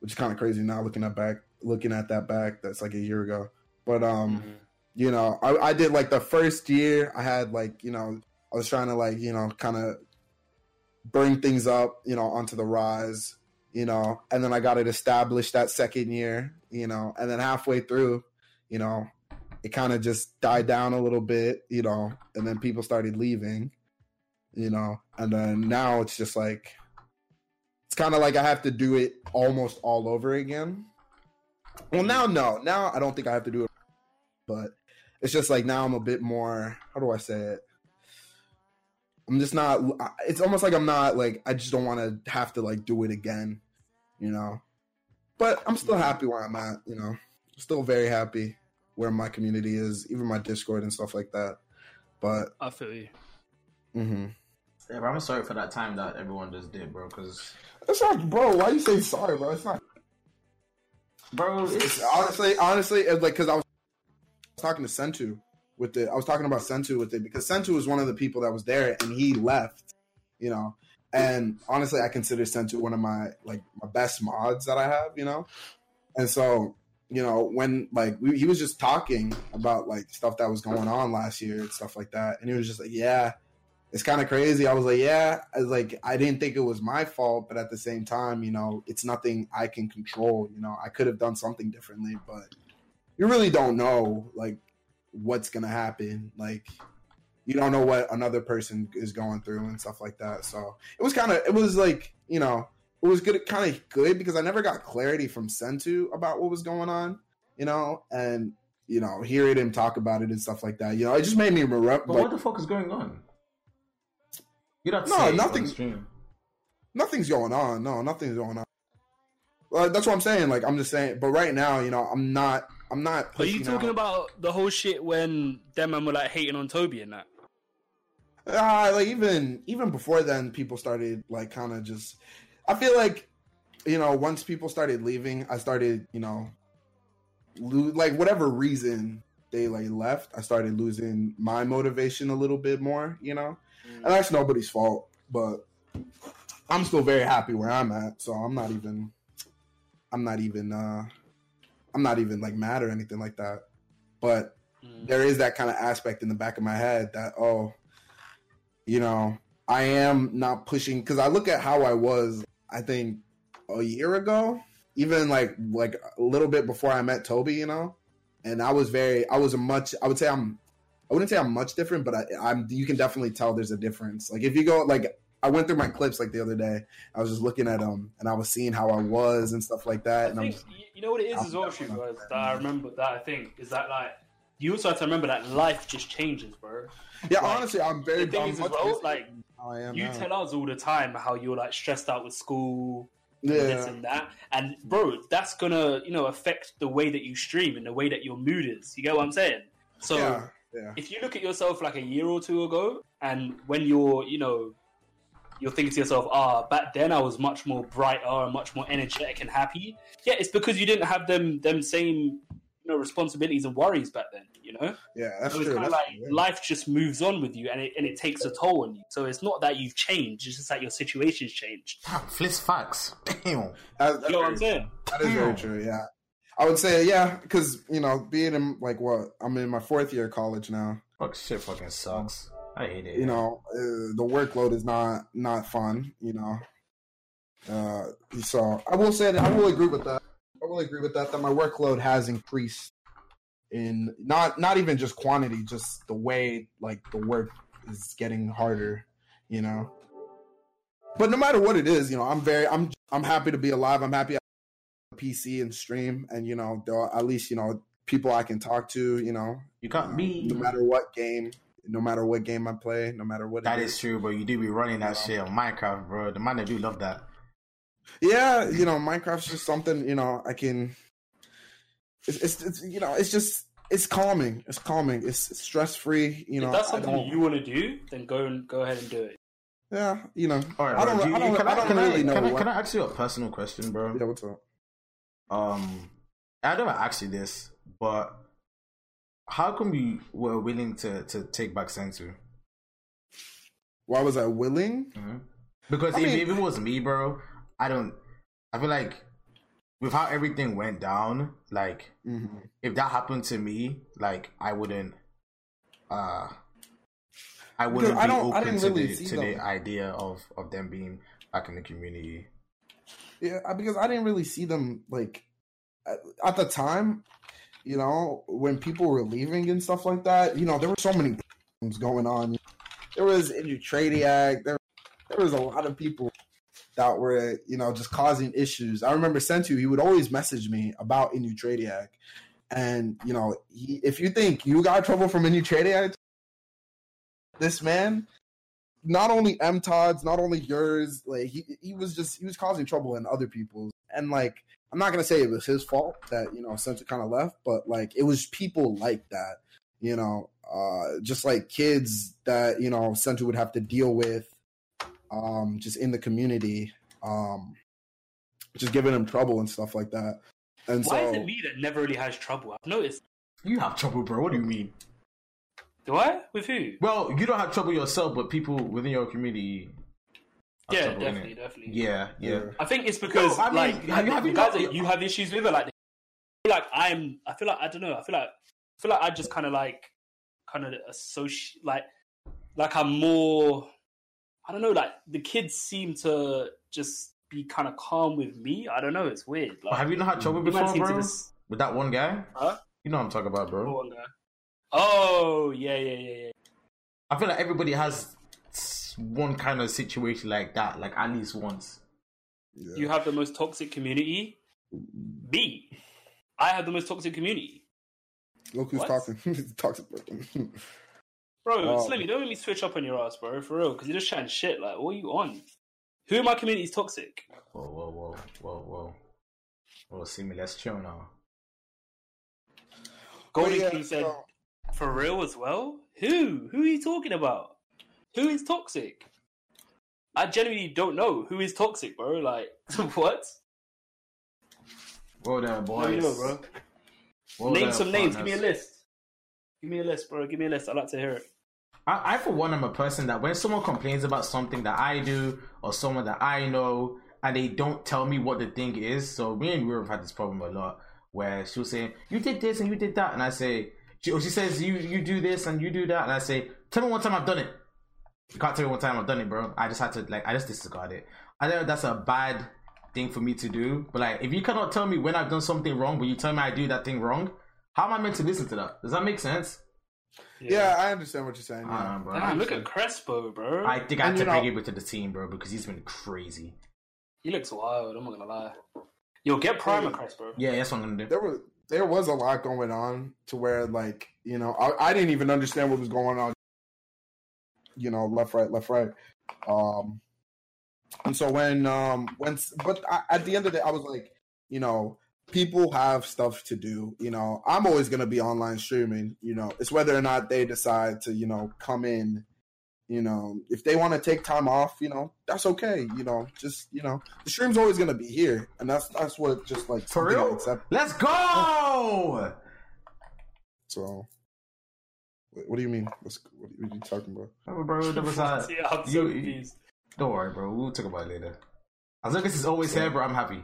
Speaker 1: which is kind of crazy now looking at back, looking at that back. That's like a year ago. But um,
Speaker 3: Mhm.
Speaker 1: you know, I, I did like the first year. I had like you know, I was trying to like you know, kind of bring things up, you know, onto the rise, you know, and then I got it established that second year, you know, and then halfway through, you know, it kind of just died down a little bit, you know, and then people started leaving, you know, and then now it's just like it's kind of like I have to do it almost all over again. Well, now no, now I don't think I have to do it, but it's just like now I'm a bit more. How do I say it? I'm just not. It's almost like I'm not like I just don't want to have to like do it again, you know. But I'm still happy where I'm at, you know. Still very happy where my community is, even my Discord and stuff like that. But
Speaker 3: I feel you.
Speaker 1: Mm-hmm.
Speaker 2: Yeah, but I'm sorry for that time that everyone just did, bro. Because
Speaker 1: it's not, bro. Why you say sorry, bro? It's not.
Speaker 2: bro, it's,
Speaker 1: It's honestly, honestly, it's like because I was talking to Sentu with it. I was talking about Sentu with it because Sentu was one of the people that was there and he left, you know. And honestly, I consider Sentu one of my like my best mods that I have, you know. And so, you know, when like we, he was just talking about like stuff that was going on last year and stuff like that, and he was just like, "Yeah, it's kind of crazy." I was like, "Yeah," I was like, I didn't think it was my fault, but at the same time, you know, it's nothing I can control. You know, I could have done something differently, but you really don't know like what's gonna happen. Like you don't know what another person is going through and stuff like that. So it was kind of it was like you know it was good kind of good because I never got clarity from Sentu about what was going on. You know, and you know hearing him talk about it and stuff like that. You know, it just made me remember.
Speaker 2: but
Speaker 1: Like,
Speaker 2: what the fuck is going on? You don't
Speaker 1: No,
Speaker 2: say on
Speaker 1: nothing.
Speaker 2: stream.
Speaker 1: Nothing's going on. No, nothing's going on. Well, that's what I'm saying. Like I'm just saying. But right now, you know, I'm not. I'm not.
Speaker 3: Are you talking
Speaker 1: out-
Speaker 3: about the whole shit when them man were like hating on Toby and that?
Speaker 1: Uh, like even even before then, people started like kind of just. I feel like, you know, once people started leaving, I started, you know, lo- like whatever reason they like left, I started losing my motivation a little bit more, you know, and that's nobody's fault, but I'm still very happy where I'm at, so I'm not even, I'm not even, uh I'm not even like mad or anything like that, but
Speaker 3: Mm.
Speaker 1: there is that kind of aspect in the back of my head that oh you know i am not pushing because i look at how i was i think a year ago even like like a little bit before i met toby you know and i was very i was a much i would say i'm i wouldn't say i'm much different but I, i'm you can definitely tell there's a difference like if you go like i went through my clips like the other day i was just looking at them and i was seeing how i was and stuff like that
Speaker 3: I
Speaker 1: and i'm just,
Speaker 3: you- know what it is as well. That I remember that I think is that like you also have to remember that life just changes, bro.
Speaker 1: Yeah
Speaker 3: like,
Speaker 1: honestly i'm very
Speaker 3: The thing
Speaker 1: I'm
Speaker 3: is as well, like
Speaker 1: I am
Speaker 3: you
Speaker 1: now.
Speaker 3: tell us all the time how you're like stressed out with school,
Speaker 1: yeah
Speaker 3: this and that, and bro, that's gonna you know affect the way that you stream and the way that your mood is. You get what I'm saying? So
Speaker 1: yeah yeah
Speaker 3: if you look at yourself like a year or two ago, and when you're, you know, you're thinking to yourself, ah, back then I was much more brighter and much more energetic and happy. Yeah, it's because you didn't have them them same, you know, responsibilities and worries back then. You know,
Speaker 1: Yeah, that's
Speaker 3: so it's
Speaker 1: true.
Speaker 3: kind of
Speaker 1: That's
Speaker 3: like
Speaker 1: true, yeah.
Speaker 3: life just moves on with you, and it and it takes a toll on you. So it's not that you've changed; it's just that your situation's changed.
Speaker 2: Damn, Fliss facts. Damn.
Speaker 1: That-
Speaker 3: You know what I'm saying?
Speaker 1: That is very true. Yeah, I would say yeah, because you know, being in like what I'm in my fourth year of college now.
Speaker 2: Fuck shit fucking sucks. I hate it.
Speaker 1: You know, uh, the workload is not not fun. You know, uh, so I will say that I will agree with that. I will agree with that. That my workload has increased in not not even just quantity, just the way like the work is getting harder. You know. But no matter what it is, you know, I'm very, I'm, I'm happy to be alive. I'm happy I PC and stream, and you know, there are at least you know people I can talk to. You know,
Speaker 2: You got me.
Speaker 1: no matter what game, no matter what game I play, no matter what. it
Speaker 2: That is true, bro. You do be running that shit on Minecraft, bro. The man that do love that.
Speaker 1: Yeah, you know, Minecraft's just something. You know, I can. It's, it's, it's you know, it's just it's calming. It's calming. It's stress free. You know,
Speaker 3: if that's
Speaker 1: I
Speaker 3: something you want to do, then go and go ahead and do it.
Speaker 1: Yeah, you know,
Speaker 2: All right,
Speaker 1: I don't.
Speaker 2: Do you-
Speaker 1: I don't,
Speaker 2: can
Speaker 1: I don't
Speaker 2: can
Speaker 1: really know.
Speaker 2: Can I, can I ask you a personal question, bro?
Speaker 1: yeah, what's up?
Speaker 2: Um, I never asked you this, but how come you were willing to to take back Sensu?
Speaker 1: Why was I willing?
Speaker 2: Because
Speaker 1: I
Speaker 2: if,
Speaker 1: mean-
Speaker 2: if it was me, bro, I don't. I feel like with how everything went down, like
Speaker 1: Mhm.
Speaker 2: if that happened to me, like I wouldn't. Uh, I wouldn't
Speaker 1: I
Speaker 2: be
Speaker 1: I
Speaker 2: open
Speaker 1: didn't
Speaker 2: to
Speaker 1: really
Speaker 2: the
Speaker 1: see
Speaker 2: to the idea of of them being back in the community.
Speaker 1: Yeah, because I didn't really see them like at, the time. You know, when people were leaving and stuff like that. You know, there were so many things going on. There was Tradiac. There, there was a lot of people that were you know just causing issues. I remember Sentu. He would always message me about Tradiac, and you know, he, if you think you got trouble from Tradiac, this man not only M Todd's, not only yours, like he he was just he was causing trouble in other people's. And like I'm not gonna say it was his fault that, you know, Sentu kind of left, but like it was people like that, you know, uh just like kids that, you know, Sentu would have to deal with um just in the community, um just giving him trouble and stuff like that. And
Speaker 3: Why
Speaker 1: so
Speaker 3: is it me that never really has trouble? I've noticed.
Speaker 2: You have trouble, bro. What do you mean?
Speaker 3: Do I? With who?
Speaker 2: Well, you don't have trouble yourself, but people within your community. have
Speaker 3: Yeah,
Speaker 2: trouble,
Speaker 3: definitely,
Speaker 2: innit?
Speaker 3: definitely.
Speaker 2: Yeah, yeah.
Speaker 3: I think it's because
Speaker 2: No, I mean,
Speaker 3: like
Speaker 2: have you- have you
Speaker 3: guys
Speaker 2: not-
Speaker 3: that you have issues with it. like, I feel like I'm. I feel like I don't know. I feel like I feel like I just kind of like kind of associate like like I'm more. I don't know. Like the kids seem to just be kind of calm with me. I don't know. It's weird.
Speaker 2: But
Speaker 3: Like
Speaker 2: have you not had trouble before, bro?
Speaker 3: just-
Speaker 2: With that one guy?
Speaker 3: Huh?
Speaker 2: You know what I'm talking about, bro.
Speaker 3: Oh, no. Oh yeah, yeah, yeah, yeah.
Speaker 2: I feel like everybody has one kind of situation like that, like at least once.
Speaker 1: yeah.
Speaker 3: You have the most toxic community. Me, I have the most toxic community.
Speaker 1: look who's
Speaker 3: What?
Speaker 1: talking. Toxic person.
Speaker 3: Bro,
Speaker 1: Oh.
Speaker 3: Slimmy, don't make me switch up on your ass, bro, for real, because you're just chatting shit. Like, what are you on? Who in my community is toxic?
Speaker 2: Whoa, whoa, whoa, whoa, whoa. Whoa, see me, let's chill now.
Speaker 3: Golden oh,
Speaker 1: yeah,
Speaker 3: King said,
Speaker 1: so-
Speaker 3: for real as well? Who? Who are you talking about? Who is toxic? I genuinely don't know who is toxic, bro. Like, what?
Speaker 2: Well there,
Speaker 3: Let
Speaker 2: boys.
Speaker 3: me know, bro.
Speaker 2: Whoa
Speaker 3: Name
Speaker 2: there,
Speaker 3: some names. Give me a list. Give me a list, bro. Give me a list. I'd like to hear it.
Speaker 2: I, I, for one, am a person that when someone complains about something that I do or someone that I know and they don't tell me what the thing is, so me and Rue have had this problem a lot where she'll say, You did this and you did that. And I say, she, or she says, you, you do this and you do that. And I say, Tell me one time I've done it. You can't tell me one time I've done it, bro. I just had to, like, I just disregard it. I know that's a bad thing for me to do, but like, if you cannot tell me when I've done something wrong, but you tell me I do that thing wrong, how am I meant to listen to that? Does that make sense?
Speaker 1: Yeah, I understand what you're saying. Yeah.
Speaker 2: don't bro.
Speaker 3: Damn, look at Crespo, bro.
Speaker 2: I think I had
Speaker 1: And
Speaker 2: to
Speaker 1: you
Speaker 2: bring him into the team, bro, because he's been crazy.
Speaker 3: He looks wild. I'm not gonna lie. Yo, get Primer Crespo.
Speaker 2: Yeah, that's what I'm gonna do.
Speaker 1: there was there was a lot going on to where like you know I, I didn't even understand what was going on you know left right left right um and so when um when but I, at the end of the day i was like you know people have stuff to do you know i'm always going to be online streaming you know it's whether or not they decide to you know come in you know if they want to take time off you know that's okay you know just you know the stream's always going to be here and that's that's what just like
Speaker 2: For
Speaker 1: something I
Speaker 2: real?
Speaker 1: accept.
Speaker 2: Let's go!
Speaker 1: So, what, what do you mean? What's, what, are you talking about?
Speaker 2: Oh, bro, that was
Speaker 3: yeah, I'm so
Speaker 2: you-
Speaker 3: confused.
Speaker 2: Don't worry, bro. We'll talk about it later. As long as it's always here, bro, I'm happy.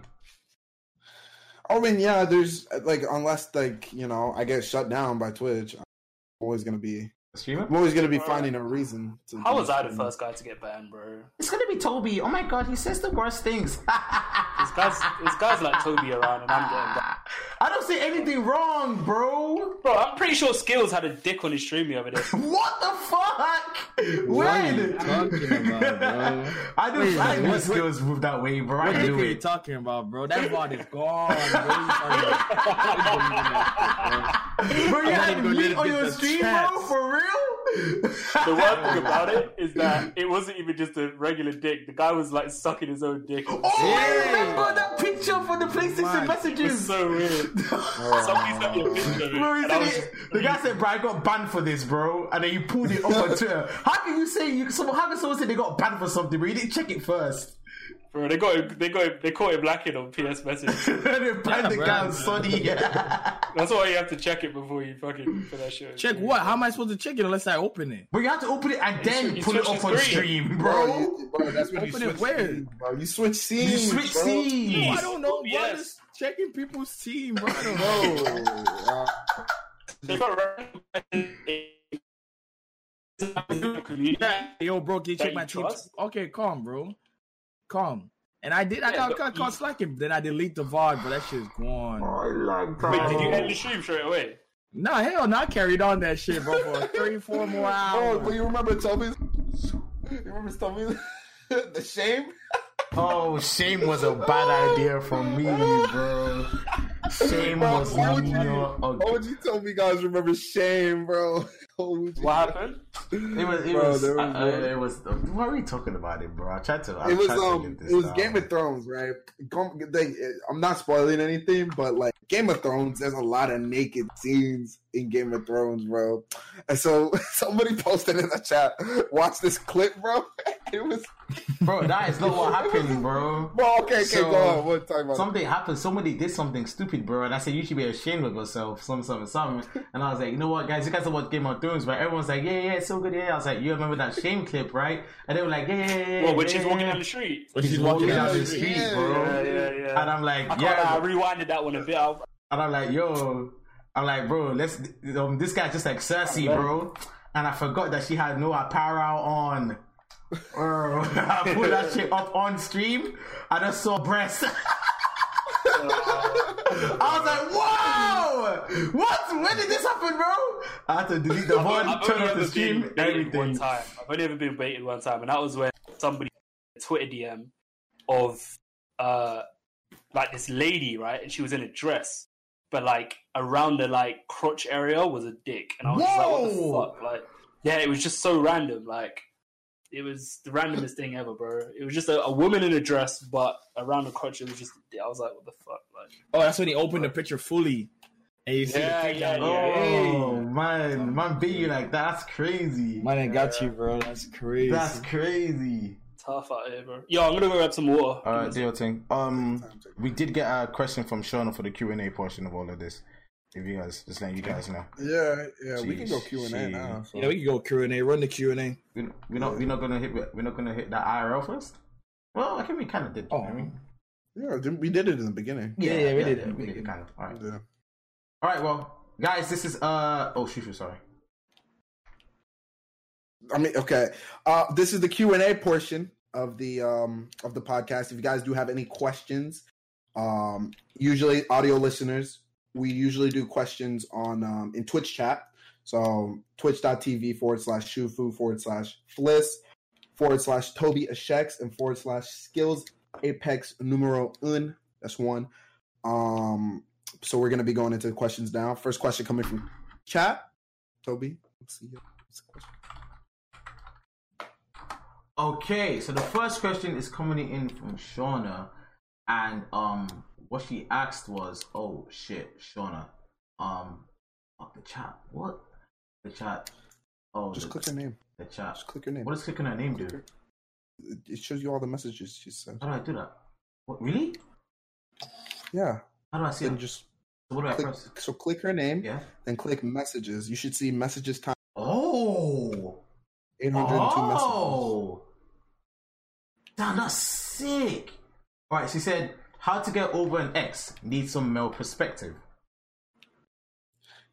Speaker 1: I mean, yeah, there's like unless like you know I get shut down by Twitch, I'm always gonna be
Speaker 2: Streamer?
Speaker 1: I'm always gonna be finding a reason. To
Speaker 3: How was I the first guy to get banned, bro?
Speaker 2: It's gonna be Toby. Oh my god, he says the worst things.
Speaker 3: This guy's, this guy's like Toby around, and I'm getting banned.
Speaker 2: I don't see anything wrong, bro.
Speaker 3: Bro, I'm pretty sure Skills had a dick on his stream the other day.
Speaker 2: What the fuck?
Speaker 4: What are you talking about, bro?
Speaker 2: I do.
Speaker 4: Wait,
Speaker 2: I
Speaker 4: what-
Speaker 2: knew
Speaker 4: what-
Speaker 2: skills move that way, bro. I
Speaker 4: What dick
Speaker 2: knew
Speaker 4: are you talking about, bro? That VOD is gone, bro. You talking
Speaker 2: Bro, you
Speaker 4: I'm
Speaker 2: had
Speaker 4: gonna
Speaker 2: meat on your stream, bro? For real?
Speaker 3: The worst thing about it is that it wasn't even just a regular dick. The guy was like sucking his own dick.
Speaker 2: Oh, I remember that picture for the PlayStation
Speaker 4: Man,
Speaker 3: It's
Speaker 2: messages.
Speaker 3: so weird. Somebody sent me a picture. of it,
Speaker 2: Bro,
Speaker 3: and I was
Speaker 2: it- the guy said, "Bro, I got banned for this, bro," and then you pulled it up on Twitter. How can you say you? Someone, how can someone say they got banned for something, bro? You didn't check it first.
Speaker 3: Bro, they got him, they got him, they caught him lacking on PS message.
Speaker 2: and then banned the
Speaker 4: bro.
Speaker 2: guy on Sony.
Speaker 3: That's why you have to check it before you fucking put that shit.
Speaker 4: Check what? How am I supposed to check it unless I open it?
Speaker 2: but you have to open it and then
Speaker 3: you
Speaker 2: pull it
Speaker 3: switch
Speaker 2: up on stream,
Speaker 1: bro.
Speaker 2: bro.
Speaker 1: you- bro, that's when you
Speaker 4: Open it
Speaker 1: switch
Speaker 4: where?
Speaker 1: scenes, bro. You switch scenes.
Speaker 2: You switch
Speaker 1: bro.
Speaker 2: scenes.
Speaker 4: No, I don't know, bro.
Speaker 3: Yes.
Speaker 4: Just checking people's team, bro. I don't know.
Speaker 1: Bro, uh,
Speaker 3: They
Speaker 4: Yo, bro, can you check my team? Okay, calm, bro. Calm. And I did. I
Speaker 3: Yeah,
Speaker 4: got
Speaker 3: but
Speaker 4: caught, caught
Speaker 3: you-
Speaker 4: slacking. Then I delete the VOD, but that shit's gone.
Speaker 2: I like
Speaker 3: Wait, did you
Speaker 2: that.
Speaker 3: end the stream straight away?
Speaker 4: Nah, hell, not carried on that shit, bro, for three, four more hours.
Speaker 1: oh,
Speaker 4: hours.
Speaker 1: but you remember Toby's? You remember Toby's? the shame?
Speaker 2: Oh, shame was a bad idea for me, bro. Shame
Speaker 1: Bro,
Speaker 2: was
Speaker 1: why would you-
Speaker 2: not.
Speaker 1: Why would you tell me guys remember shame, bro?
Speaker 3: What happened?
Speaker 2: It was. It
Speaker 1: Bro,
Speaker 2: was.
Speaker 1: there
Speaker 2: uh,
Speaker 1: was
Speaker 2: uh,
Speaker 1: no-
Speaker 2: it was. Why are we talking about it, bro? I tried to. I
Speaker 1: it was
Speaker 2: tried to
Speaker 1: um it was
Speaker 2: down.
Speaker 1: Game of Thrones, right? They, I'm not spoiling anything, but like Game of Thrones, there's a lot of naked scenes in Game of Thrones, bro. And so somebody posted in the chat, watch this clip, bro. It was
Speaker 2: bro. That is not what happened, bro.
Speaker 1: bro. Okay, okay,
Speaker 2: So,
Speaker 1: go on. We'll talk about it.
Speaker 2: Something happened. Somebody did something stupid, bro. And I said you should be ashamed of yourself. Some, something, something. And I was like, you know what, guys? You guys know what Game of Thrones, right? Everyone's like, yeah, yeah, it's so good. Yeah. I was like, you remember that shame clip, right? And they were like, yeah, yeah, yeah. yeah
Speaker 3: Well, when
Speaker 2: yeah,
Speaker 3: she's
Speaker 2: yeah,
Speaker 3: walking
Speaker 2: yeah.
Speaker 3: down the street.
Speaker 4: But
Speaker 2: She's walking down the
Speaker 1: Yeah,
Speaker 2: street,
Speaker 1: yeah,
Speaker 2: bro.
Speaker 3: Yeah, yeah, yeah.
Speaker 2: And I'm like,
Speaker 3: I,
Speaker 2: yeah.
Speaker 3: I rewinded that one a bit. I,
Speaker 2: And I'm like, yo, I'm like, bro, let's. Um, this guy's just like Cersei, bro. And I forgot that she had no apparel on. Bro, I put that shit up on stream. I just saw breasts. I was like, wow, what? When did this happen, bro? I had to delete the
Speaker 3: I've,
Speaker 2: one, turn off the
Speaker 3: ever
Speaker 2: stream,
Speaker 3: been baited one time. I've only ever been baited one time, and that was when somebody Twitter DM of uh like this lady, right? And she was in a dress, but like around the like crotch area was a dick, and I was just like, what the fuck? Like, yeah, it was just so random. Like, it was the randomest thing ever, bro. It was just a, a woman in a dress, but around the crotch it was just. I was like, what the fuck, like.
Speaker 4: Oh, that's when he opened the picture fully, and you see
Speaker 3: Yeah,
Speaker 4: the
Speaker 3: yeah,
Speaker 4: yeah.
Speaker 2: Oh man, man beat you like that. That's crazy.
Speaker 4: Man, I got you, bro. That's crazy.
Speaker 2: That's crazy.
Speaker 3: Tough out here, bro. Yo, I'm gonna go grab some water.
Speaker 2: All right, deal thing. Um, we did get a question from Shauna for the Q and A portion of all of this. If you guys, just letting you guys know,
Speaker 1: Yeah, yeah, we can go Q and A now. so.
Speaker 4: yeah, we can go Q and A. Run the Q and A.
Speaker 2: we, we're not we're not gonna hit we're not gonna hit that IRL first. Well, I think we kind of did.
Speaker 4: Oh,
Speaker 2: I mean,
Speaker 1: Yeah, we did it in the beginning.
Speaker 4: Yeah, yeah, we did. It.
Speaker 2: We did it kind of. All right,
Speaker 1: Yeah.
Speaker 2: all right. Well, guys, this is uh oh, Shufu, sorry.
Speaker 1: I mean, okay. Uh, this is the Q and A portion of the um of the podcast. If you guys do have any questions, um, usually audio listeners, we usually do questions on um in Twitch chat. So twitch.tv forward slash shufu forward slash fliss forward slash Toby Ashex and forward slash skills apex numero un. That's one. Um, so we're gonna be going into questions now. First question coming from chat. Toby, let's see. What's the question?
Speaker 2: Okay, so the first question is coming in from Shauna, and um, what she asked was, "Oh shit, Shauna, um, oh, the chat, what? The chat? Oh,
Speaker 1: Just
Speaker 2: the,
Speaker 1: click her name.
Speaker 2: the chat.
Speaker 1: Just click her name.
Speaker 2: What does clicking her name do?
Speaker 1: It- It shows you all the messages she sent.
Speaker 2: How do I do that? What really?
Speaker 1: Yeah.
Speaker 2: How do I see
Speaker 1: Then
Speaker 2: it?
Speaker 1: just
Speaker 2: So what do I
Speaker 1: click.
Speaker 2: press?
Speaker 1: So click her name.
Speaker 2: Yeah.
Speaker 1: Then click messages. You should see messages time
Speaker 2: Oh.
Speaker 1: 802 messages.
Speaker 2: Oh. Damn, that's sick. All right, she said, "How to get over an ex? Need some male perspective."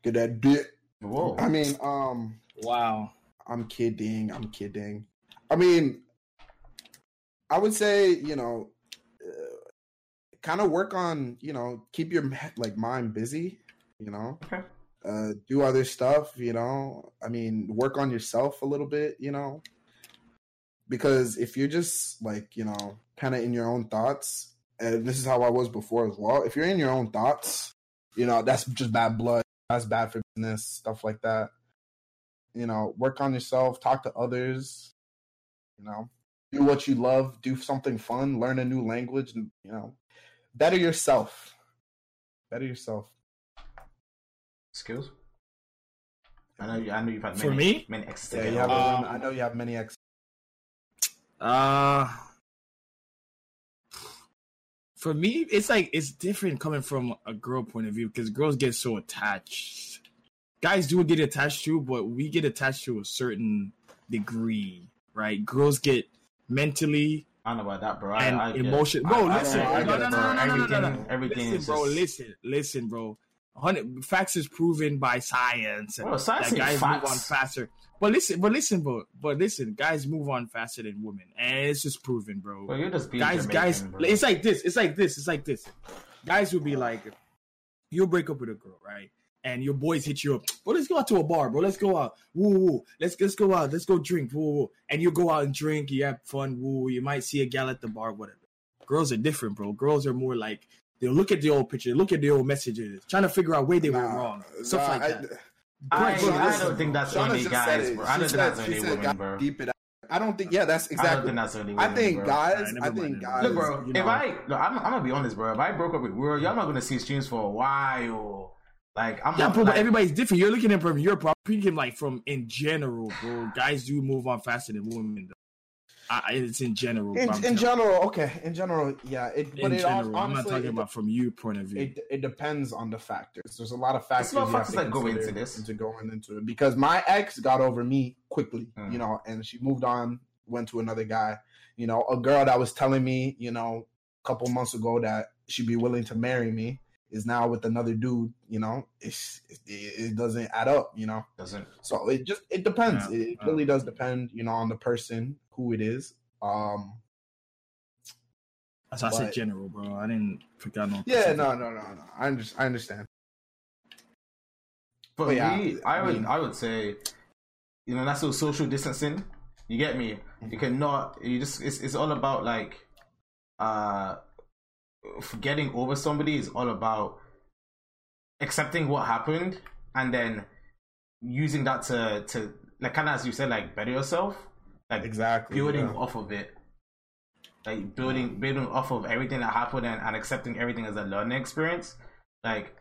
Speaker 1: Get that dick.
Speaker 2: Whoa.
Speaker 1: I mean, um,
Speaker 4: Wow.
Speaker 1: I'm kidding. I'm kidding. I mean, I would say you know, uh, kind of work on you know, keep your like mind busy. You know,
Speaker 2: Okay.
Speaker 1: uh, do other stuff. You know, I mean, work on yourself a little bit. You know, because if you're just like you know, kind of in your own thoughts, and this is how I was before as well. If you're in your own thoughts, you know, that's just bad blood. That's bad for business, stuff like that. You know, work on yourself, talk to others. You know, do what you love, do something fun, learn a new language, you know, better yourself. Better yourself.
Speaker 2: Skills. I know. You, I know you've had many,
Speaker 4: For me?
Speaker 2: many exes.
Speaker 1: Yeah,
Speaker 2: get
Speaker 1: you have.
Speaker 4: Um,
Speaker 1: I know you have many ex.
Speaker 4: Uh for me, it's like it's different coming from a girl point of view because girls get so attached. Guys do get attached to, but we get attached to a certain degree, right? Girls get mentally
Speaker 2: I know about that, bro. I,
Speaker 4: and
Speaker 2: I it.
Speaker 4: emotion.
Speaker 2: I-
Speaker 4: Bro,
Speaker 2: I-
Speaker 4: listen,
Speaker 2: I
Speaker 4: no,
Speaker 2: get
Speaker 4: no,
Speaker 2: it,
Speaker 4: no,
Speaker 2: bro.
Speaker 4: no, no, no, no, no,
Speaker 2: Everything, everything
Speaker 4: Listen,
Speaker 2: is
Speaker 4: bro,
Speaker 2: just-
Speaker 4: listen, listen, bro. 100 facts is proven by science. and
Speaker 2: Bro, science
Speaker 4: that guys
Speaker 2: facts.
Speaker 4: move on faster. But listen, but listen, bro. But listen, guys move on faster than women, and it's just proven, bro.
Speaker 2: Bro, you're just being
Speaker 4: guys,
Speaker 2: Jamaican,
Speaker 4: guys,
Speaker 2: bro.
Speaker 4: it's like this. It's like this. It's like this. Guys will be like, you'll break up with a girl, right? And your boys hit you up. Bro, let's go out to a bar, bro. Let's go out. Woo, woo. Let's let's go out. Let's go drink. Woo, woo. And you go out and drink. You have fun. Woo. You might see a gal at the bar, whatever. Girls are different, bro. Girls are more like they'll look at the old picture, look at the old messages, trying to figure out where they went
Speaker 1: Nah,
Speaker 4: wrong, stuff
Speaker 1: nah,
Speaker 4: like
Speaker 1: I-
Speaker 4: that.
Speaker 2: I,
Speaker 4: Bro,
Speaker 2: I
Speaker 4: listen,
Speaker 2: don't think that's
Speaker 1: Shauna
Speaker 2: only guys, bro. I don't think that's
Speaker 1: she
Speaker 2: only women, bro.
Speaker 1: Deep it out. I don't think. Yeah, that's exactly.
Speaker 2: I don't think that's only
Speaker 1: I
Speaker 2: women,
Speaker 1: think
Speaker 2: bro.
Speaker 1: guys.
Speaker 4: Alright, never
Speaker 1: I think guys.
Speaker 2: Look, bro.
Speaker 4: you
Speaker 2: if. I, look, I'm, I'm gonna be honest, bro. If I broke up with Will, y'all not gonna see streams for a while. Like, I'm
Speaker 4: Yeah,
Speaker 2: not.
Speaker 4: bro,
Speaker 2: like,
Speaker 4: but everybody's different. You're looking at it from your point. I'm Speaking like from in general, bro. Guys do move on faster than women. Though. I, I- it's in general.
Speaker 1: In, in
Speaker 4: telling
Speaker 1: general, okay. In general, yeah. It,
Speaker 4: you.
Speaker 1: but
Speaker 4: in
Speaker 1: it
Speaker 4: general,
Speaker 1: honestly,
Speaker 4: I'm not talking
Speaker 1: it,
Speaker 4: about from your point of view.
Speaker 1: It, it depends on the factors. There's a lot of factors.
Speaker 2: a lot of
Speaker 1: have
Speaker 2: factors
Speaker 1: to
Speaker 2: that go into this.
Speaker 1: Into going into it because my ex got over me quickly,
Speaker 2: Mm.
Speaker 1: you know, and she moved on, went to another guy. You know, a girl that was telling me, you know, a couple months ago that she'd be willing to marry me is now with another dude. You know, it's, it, it doesn't add up. You know,
Speaker 2: doesn't.
Speaker 1: so it just it depends.
Speaker 4: Yeah,
Speaker 1: it
Speaker 4: yeah.
Speaker 1: really does depend, you know, on the person who it is. Um,
Speaker 4: As I said, general, bro. I didn't forget no.
Speaker 1: yeah, no, no, no, no. I under, I understand.
Speaker 2: For
Speaker 1: But yeah,
Speaker 2: me, I
Speaker 1: I
Speaker 2: would,
Speaker 1: mean-
Speaker 2: I would say, you know, that's all social distancing. You get me?
Speaker 1: Mm-hmm.
Speaker 2: You cannot. You just. It's, it's all about like, uh, f- getting over somebody is all about accepting what happened and then using that to to like kind of as you said like better yourself like
Speaker 1: Exactly.
Speaker 2: building
Speaker 1: yeah.
Speaker 2: off of it, like building building off of everything that happened and, and accepting everything as a learning experience. Like,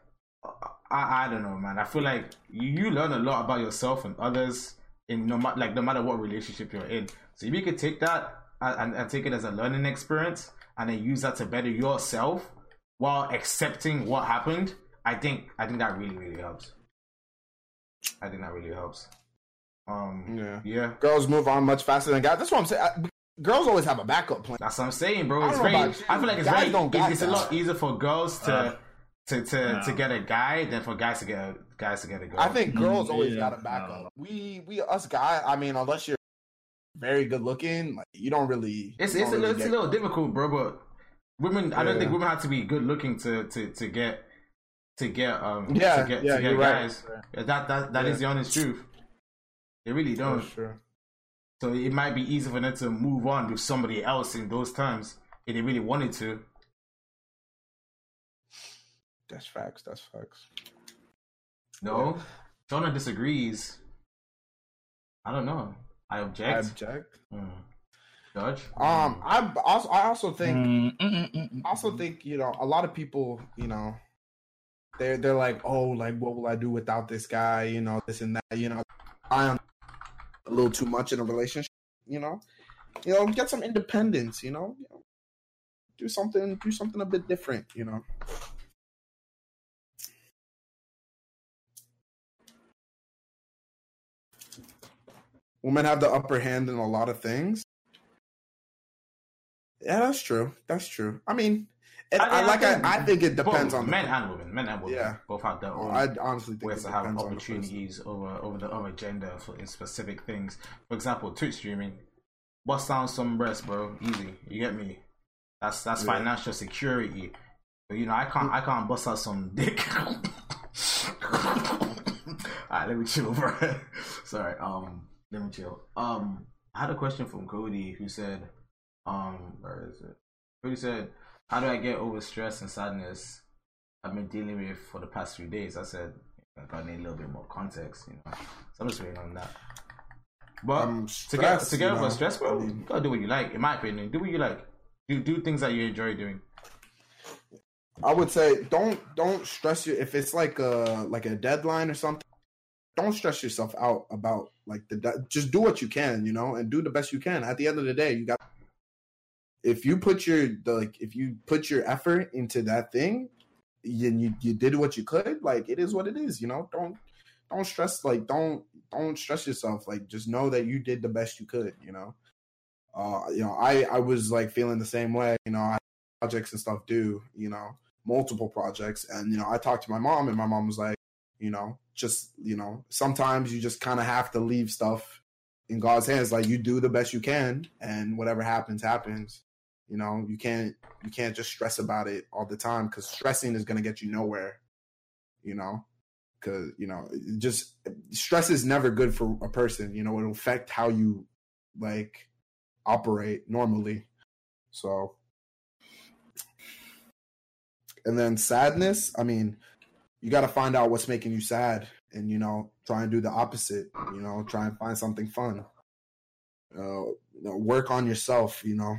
Speaker 2: I, I don't know, man. I feel like you, you learn a lot about yourself and others in no matter like no matter what relationship you're in. So if you could take that and, and, and take it as a learning experience and then use that to better yourself while accepting what happened, I think I think that really really helps. I think that really helps. Um,
Speaker 1: Yeah.
Speaker 2: yeah.
Speaker 1: Girls move on much faster than guys. That's what I'm saying. I, girls always have a backup plan.
Speaker 2: That's what I'm saying, bro.
Speaker 1: I
Speaker 2: It's
Speaker 1: don't know
Speaker 2: very.
Speaker 1: about.
Speaker 2: I feel like it's
Speaker 1: Guys
Speaker 2: very.
Speaker 1: don't
Speaker 2: It's, it's a lot easier for girls to
Speaker 4: Uh,
Speaker 2: to to,
Speaker 4: no.
Speaker 2: to get a guy than for guys to get a, guys to get a girl.
Speaker 1: I think girls
Speaker 4: Mm,
Speaker 1: always
Speaker 4: yeah,
Speaker 1: got a backup.
Speaker 4: no.
Speaker 1: We we us guys. I mean, unless you're very good looking, like you don't really.
Speaker 2: it's it's a,
Speaker 1: don't
Speaker 2: little,
Speaker 1: really
Speaker 2: it's a
Speaker 1: get-
Speaker 2: little difficult, bro. But women, I don't think women have to be good looking to to to get to get um
Speaker 1: Yeah,
Speaker 2: to get
Speaker 1: yeah,
Speaker 2: to get
Speaker 1: you're right.
Speaker 2: guys. That that that is
Speaker 1: Yeah.
Speaker 2: the honest truth. They really don't.
Speaker 1: sure.
Speaker 2: So it might be easy for them to move on with somebody else in those times if they really wanted to.
Speaker 1: That's facts. That's facts.
Speaker 2: No, Jonah disagrees. I don't know. I object.
Speaker 1: I
Speaker 2: object.
Speaker 1: object.
Speaker 2: Hmm. Judge.
Speaker 1: Um, I also I also think
Speaker 4: Mm, mm, mm, mm,
Speaker 1: I also think you know a lot of people you know they're they're like oh like what will I do without this guy you know this and that you know I am a little too much in a relationship you know? You know get some independence you know, you know do something do something a bit different you know? Women have the upper hand in a lot of things. Yeah that's true that's true. I mean
Speaker 2: I
Speaker 1: I,
Speaker 2: mean, I
Speaker 1: like
Speaker 2: think
Speaker 1: I, I think it depends
Speaker 2: Both
Speaker 1: on the
Speaker 2: men and women. Men and women.
Speaker 1: Yeah.
Speaker 2: Both have their own
Speaker 1: I honestly think
Speaker 2: ways to have
Speaker 1: depends the
Speaker 2: opportunities over over the other gender for in specific things. For example, Twitch streaming. Bust down some breasts, bro. Easy. You get me? That's that's
Speaker 1: Yeah.
Speaker 2: financial security. But you know, I can't I can't bust out some dick. Alright, let me chill, bro. Sorry. Um, let me chill. Um, I had a question from Cody who said, um, where is it? Cody said, "How do I get over stress and sadness I've been dealing with for the past few days?" I said, "I need a little bit more context, you know." So I'm just waiting on that. But
Speaker 1: Um,
Speaker 2: to get to get over
Speaker 1: know,
Speaker 2: stress, bro,
Speaker 1: I mean-
Speaker 2: you gotta do what you like. In my opinion, do what you like. Do do things that you enjoy doing.
Speaker 1: I would say don't don't stress you if it's like a like a deadline or something. Don't stress yourself out about like the de- just do what you can, you know, and do the best you can. At the end of the day, you got if you put your like if you put your effort into that thing, and you you did what you could, like it is what it is, you know. Don't don't stress like don't don't stress yourself. Like just know that you did the best you could, you know. Uh, you know, I I was like feeling the same way, you know. I projects and stuff do you know, multiple projects. And, you know, I talked to my mom and my mom was like, you know, just, you know, sometimes you just kind of have to leave stuff in God's hands. Like you do the best you can and whatever happens, happens. You know, you can't, you can't just stress about it all the time because stressing is going to get you nowhere, you know, because, you know, just stress is never good for a person. You know, it'll affect how you like operate normally. So, and then sadness, I mean, you got to find out what's making you sad and, you know, try and do the opposite, you know, try and find something fun. Uh, you know, work on yourself, you know,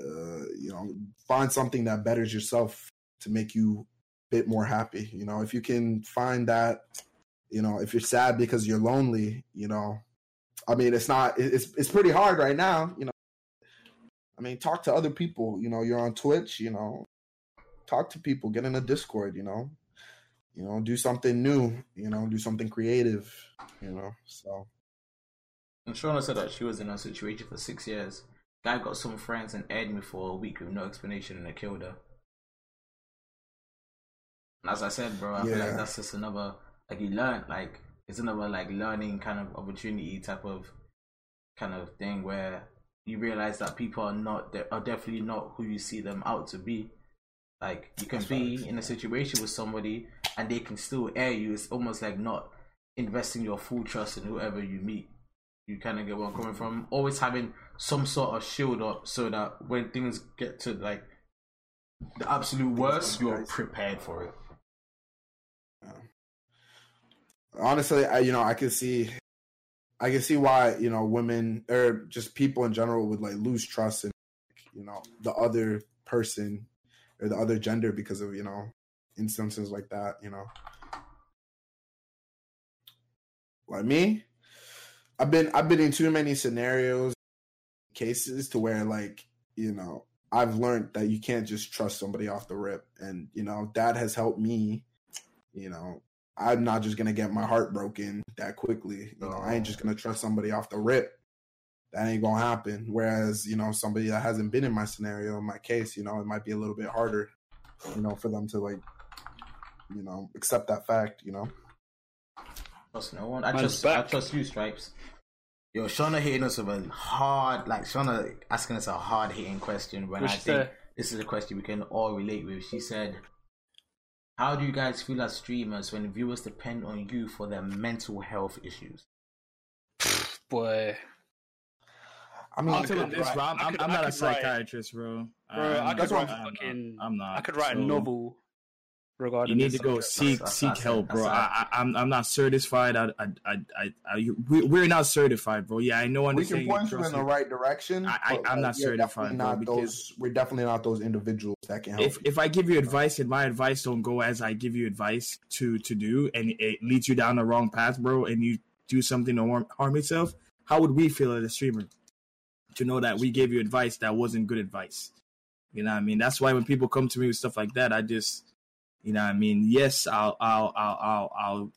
Speaker 1: uh, you know, find something that betters yourself to make you a bit more happy. You know, if you can find that, you know, if you're sad because you're lonely, you know, I mean, it's not, it's, it's pretty hard right now, you know, I mean, talk to other people, you know, you're on Twitch, you know, talk to people, get in a Discord, you know, you know, do something new, you know, do something creative, you know. So
Speaker 2: And Shauna said that she was in a situation for six years. Guy got some friends and aired me for a week with no explanation and they killed her. And as I said, bro, I feel like that's just another like you learn like it's another like learning kind of opportunity type of kind of thing where you realize that people are not they are definitely not who you see them out to be. Like you can
Speaker 1: That's
Speaker 2: be in a situation with somebody and they can still air you. It's almost like not investing your full trust in whoever you meet. You kind of get where I'm coming from. Always having some sort of shield up so that when things get to like the absolute worst, you're prepared for it.
Speaker 1: honestly, I you know I can see, I can see why you know women or just people in general would like lose trust in you know the other person or the other gender because of you know instances like that. You know, like me, I've been I've been in too many scenarios, cases to where like you know I've learned that you can't just trust somebody off the rip, and you know that has helped me. You know, I'm not just gonna get my heart broken that quickly. You know, I ain't just gonna trust somebody off the rip. That ain't gonna happen. Whereas, you know, somebody that hasn't been in my scenario, in my case, you know, it might be a little bit harder, you know, for them to like, you know, accept that fact. You know.
Speaker 2: Trust no one. I
Speaker 3: Man's
Speaker 2: trust. I trust you, Stripes. Yo, Shauna hitting us with a hard, like Shauna asking us a hard hitting question. When
Speaker 3: What'd
Speaker 2: I think
Speaker 3: say?
Speaker 2: this is a question we can all relate with. She said, "How do you guys feel as streamers when viewers depend on you for their mental health issues?"
Speaker 3: Boy,
Speaker 1: I mean,
Speaker 4: I'll
Speaker 3: I
Speaker 4: tell you
Speaker 3: could
Speaker 4: this,
Speaker 3: write-
Speaker 4: bro. I'm,
Speaker 3: could-
Speaker 4: I'm not a
Speaker 3: could write-
Speaker 4: psychiatrist, bro.
Speaker 3: bro, I
Speaker 4: Um,
Speaker 3: could write
Speaker 1: what
Speaker 3: a
Speaker 1: I'm
Speaker 3: fucking.
Speaker 4: I'm not.
Speaker 3: I could write a novel regarding.
Speaker 4: You need to go
Speaker 3: subject.
Speaker 4: seek
Speaker 2: That's-
Speaker 4: seek
Speaker 2: that's-
Speaker 4: help, bro.
Speaker 2: that's-
Speaker 4: I, I, I'm I'm not certified. I I I, I, I we, we're not certified, bro. Yeah, I know.
Speaker 1: we can point you in the right direction.
Speaker 4: i, I i'm not certified,
Speaker 1: definitely
Speaker 4: bro,
Speaker 1: Not
Speaker 4: because-
Speaker 1: those. We're definitely not those individuals that can help.
Speaker 4: if if I give you advice and my advice don't go as I give you advice to to do, and it leads you down the wrong path, bro, and you do something to harm, harm yourself, how would we feel as a streamer to know that we gave you advice that wasn't good advice? You know what I mean? That's why when people come to me with stuff like that, I just, you know what I mean? Yes, I'll I'll I'll I'll, I'll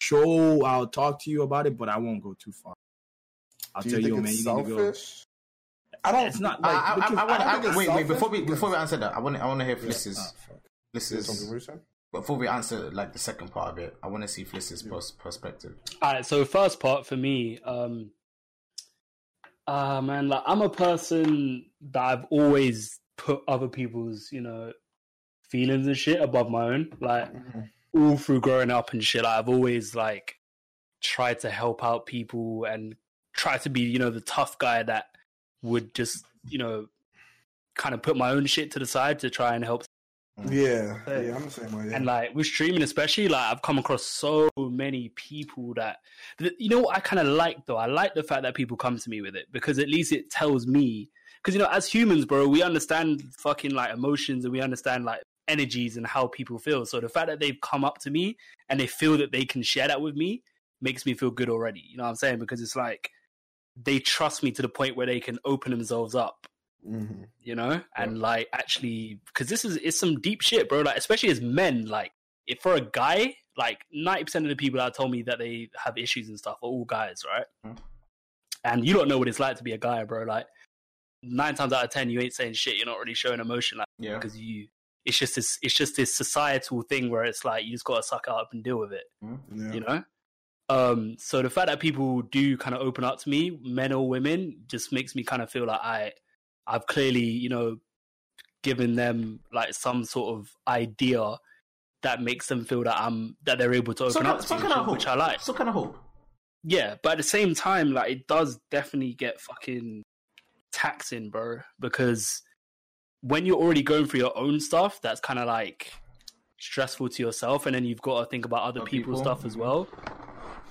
Speaker 4: show, I'll talk to you about it, but I won't go too far. I'll
Speaker 1: Do
Speaker 4: tell
Speaker 1: you
Speaker 4: you, man,
Speaker 1: it's
Speaker 4: you need to go.
Speaker 1: I don't.
Speaker 4: It's not
Speaker 1: like.
Speaker 2: I, I,
Speaker 1: because
Speaker 2: I, want,
Speaker 1: don't
Speaker 2: I, wait, wait. Before we before we answer that, I want I want to hear
Speaker 4: Ah,
Speaker 2: Fliss's
Speaker 4: fuck.
Speaker 1: Say something,
Speaker 2: Fliss's
Speaker 1: what you
Speaker 2: before we answer like the second part of it. I want to see Fliss's pers- perspective.
Speaker 3: All right, so first part for me, um, uh, man, like I'm a person that I've always put other people's, you know, feelings and shit above my own. Like
Speaker 1: Mm-hmm.
Speaker 3: all through growing up and shit, I've always like tried to help out people and try to be, you know, the tough guy that would just, you know, kind of put my own shit to the side to try and help
Speaker 1: Yeah, yeah, I'm the same way. Yeah.
Speaker 3: and like with streaming, especially, like I've come across so many people that, that you know what I kind of like though. I like the fact that people come to me with it because at least it tells me. Because you know, as humans, bro, we understand fucking like emotions and we understand like energies and how people feel. So the fact that they've come up to me and they feel that they can share that with me makes me feel good already. You know what I'm saying? Because it's like they trust me to the point where they can open themselves up
Speaker 1: Mhm.
Speaker 3: you know, and like actually, because this is it's some deep shit, bro. Like especially as men, like if for a guy, like ninety percent of the people that told me that they have issues and stuff are all guys, right?
Speaker 2: Mhm.
Speaker 3: And you don't know what it's like to be a guy, bro. Like nine times out of ten, you ain't saying shit. You're not really showing emotion, like
Speaker 2: Yeah.
Speaker 3: because you. It's just this. It's just this societal thing where it's like you just gotta suck it up and deal with it
Speaker 1: Yeah.
Speaker 3: you know um so the fact that people do kind of open up to me men or women just makes me kind of feel like i i've clearly you know given them like some sort of idea that makes them feel that i'm that they're able to open
Speaker 2: Some,
Speaker 3: up
Speaker 2: kind-
Speaker 3: to
Speaker 2: some
Speaker 3: me,
Speaker 2: kind of
Speaker 3: which,
Speaker 2: hope.
Speaker 3: i like
Speaker 2: so kind of hope.
Speaker 3: yeah but at the same time like it does definitely get fucking taxing bro because when you're already going through your own stuff that's kind of like stressful to yourself and then you've got to think about other
Speaker 2: Other
Speaker 3: people's
Speaker 2: people,
Speaker 3: stuff as
Speaker 2: mhm.
Speaker 3: well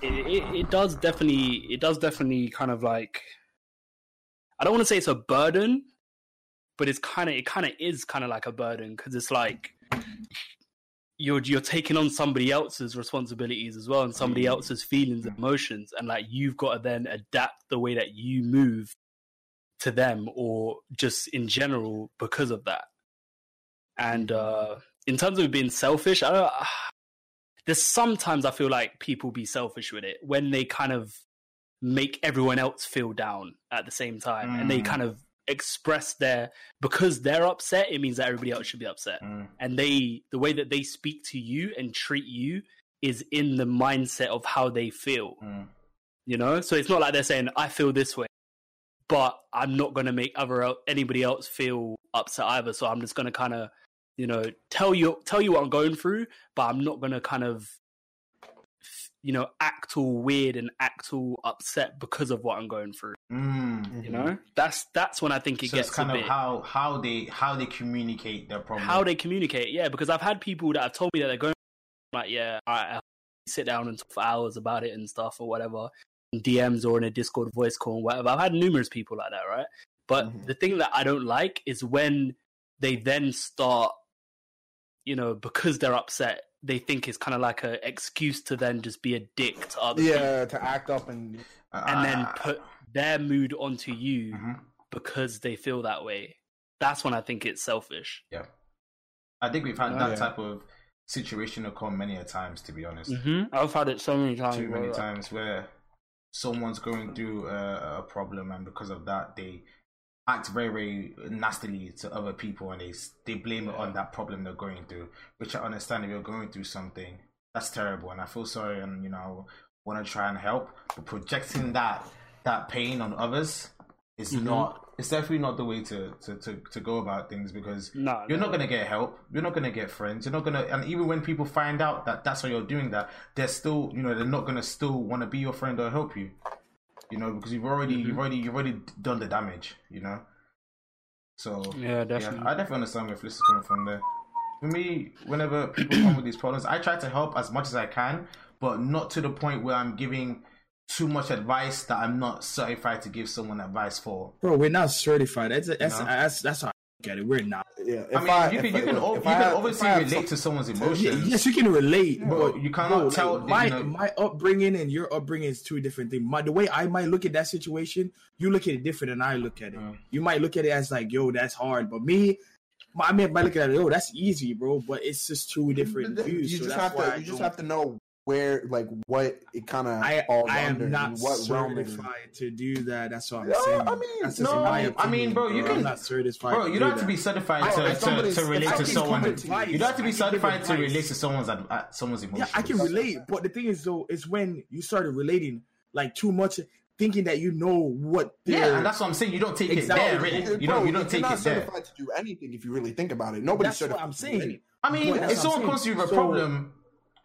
Speaker 3: it, it, it does definitely it does definitely kind of like i don't want to say it's a burden but it's kind of it kind of is kind of like a burden because it's like you're you're taking on somebody else's responsibilities as well and somebody
Speaker 2: Mm.
Speaker 3: else's feelings and emotions and like you've got to then adapt the way that you move to them or just in general because of that and uh in terms of being selfish i don't there's sometimes i feel like people be selfish with it when they kind of make everyone else feel down at the same time and they
Speaker 2: Mm.
Speaker 3: kind of express their because they're upset it means that everybody else should be upset
Speaker 2: Mm.
Speaker 3: and they the way that they speak to you and treat you is in the mindset of how they feel
Speaker 2: Mm.
Speaker 3: you know so it's not like they're saying i feel this way but i'm not going to make other anybody else feel upset either so i'm just going to kind of you know tell you tell you what i'm going through but i'm not going to kind of you know act all weird and act all upset because of what i'm going through
Speaker 2: Mm.
Speaker 3: you know that's that's when i think it
Speaker 2: So
Speaker 3: gets
Speaker 2: it's kind of
Speaker 3: bit
Speaker 2: how how they how they communicate their problem.
Speaker 3: how they communicate. Yeah, because I've had people that have told me that they're going like, yeah, I, I sit down and talk for hours about it and stuff or whatever. DMs or in a Discord voice call whatever. I've had numerous people like that, right? But
Speaker 1: Mhm.
Speaker 3: the thing that I don't like is when they then start, you know, because they're upset, they think it's kind of like an excuse to then just be a dick to other people
Speaker 1: Yeah, to act up and
Speaker 3: and then
Speaker 2: Ah,
Speaker 3: put their mood onto you
Speaker 2: mhm.
Speaker 3: because they feel that way. That's when I think it's selfish.
Speaker 2: Yeah, I think we've had that
Speaker 1: Yeah.
Speaker 2: type of situation occur many a times. To be honest,
Speaker 3: Mm-hmm. I've had it so many times.
Speaker 2: too many times where someone's going through a, a problem and because of that they act very very nastily to other people and they they blame it on that problem they're going through which i understand if you're going through something that's terrible and i feel sorry and you know want to try and help but projecting that that pain on others is
Speaker 3: Mhm.
Speaker 2: not it's definitely not the way to, to, to, to go about things because
Speaker 3: No,
Speaker 2: you're
Speaker 3: no.
Speaker 2: not going to get help. You're not going to get friends. You're not going to, and even when people find out that that's why you're doing that, they're still, you know, they're not going to still want to be your friend or help you, you know, because you've already,
Speaker 3: Mm-hmm.
Speaker 2: you've already, you've already done the damage, you know. So
Speaker 3: Yeah, definitely.
Speaker 2: yeah, I definitely understand where Fliss is coming from there. For me, whenever people come with these problems, I try to help as much as I can, but not to the point where I'm giving too much advice that I'm not certified to give someone advice for.
Speaker 4: Bro, we're not certified. That's that's
Speaker 2: No.
Speaker 4: that's that's how I look at it. We're not.
Speaker 1: yeah.
Speaker 2: I mean, you can, you can, o- you
Speaker 1: I
Speaker 2: can
Speaker 1: had-
Speaker 2: obviously
Speaker 1: I
Speaker 2: relate
Speaker 1: some-
Speaker 2: to someone's
Speaker 4: Yeah,
Speaker 2: emotions.
Speaker 4: yes, you can relate,
Speaker 2: Bro,
Speaker 4: but
Speaker 2: you cannot
Speaker 4: bro,
Speaker 2: tell,
Speaker 4: like, my
Speaker 2: you know-
Speaker 4: my upbringing and your upbringing is two different things. My the way I might look at that situation, you look at it different than I look at it.
Speaker 2: Mm.
Speaker 4: You might look at it as like, yo, that's hard, but me, I mean, might look at it, yo, that's easy, bro. But it's just two different
Speaker 1: you
Speaker 4: views. so
Speaker 1: just have to you just have to know where like what it kind of
Speaker 4: I
Speaker 1: falls
Speaker 4: I am not
Speaker 1: what realm
Speaker 4: certified to do that. That's what I'm
Speaker 1: Yeah,
Speaker 4: saying.
Speaker 1: I mean,
Speaker 4: That's just
Speaker 2: no,
Speaker 4: in
Speaker 2: I mean,
Speaker 4: opinion,
Speaker 2: bro, you
Speaker 4: I'm
Speaker 2: can-
Speaker 4: not certified.
Speaker 2: Bro, you
Speaker 4: do
Speaker 2: don't have to be certified
Speaker 1: Bro,
Speaker 2: to, to, to relate to someone.
Speaker 1: you-
Speaker 2: You don't have to be
Speaker 4: I can give
Speaker 2: certified to relate to someone's uh, someone's emotions.
Speaker 4: Yeah, I can relate, but the thing is though, is when you started relating like too much, thinking that you know what.
Speaker 2: Yeah, and that's what I'm saying. You don't take
Speaker 4: Exactly.
Speaker 2: it there,
Speaker 1: Bro,
Speaker 2: really. You
Speaker 1: bro,
Speaker 2: don't. You don't
Speaker 1: you're
Speaker 2: take
Speaker 1: not
Speaker 2: it there.
Speaker 1: certified to do anything if you really think about it. Nobody's
Speaker 4: That's what. I'm
Speaker 1: to do
Speaker 4: saying.
Speaker 2: I mean,
Speaker 4: But that's
Speaker 2: if someone
Speaker 4: I'm
Speaker 2: comes to you with a.
Speaker 4: So-
Speaker 2: problem,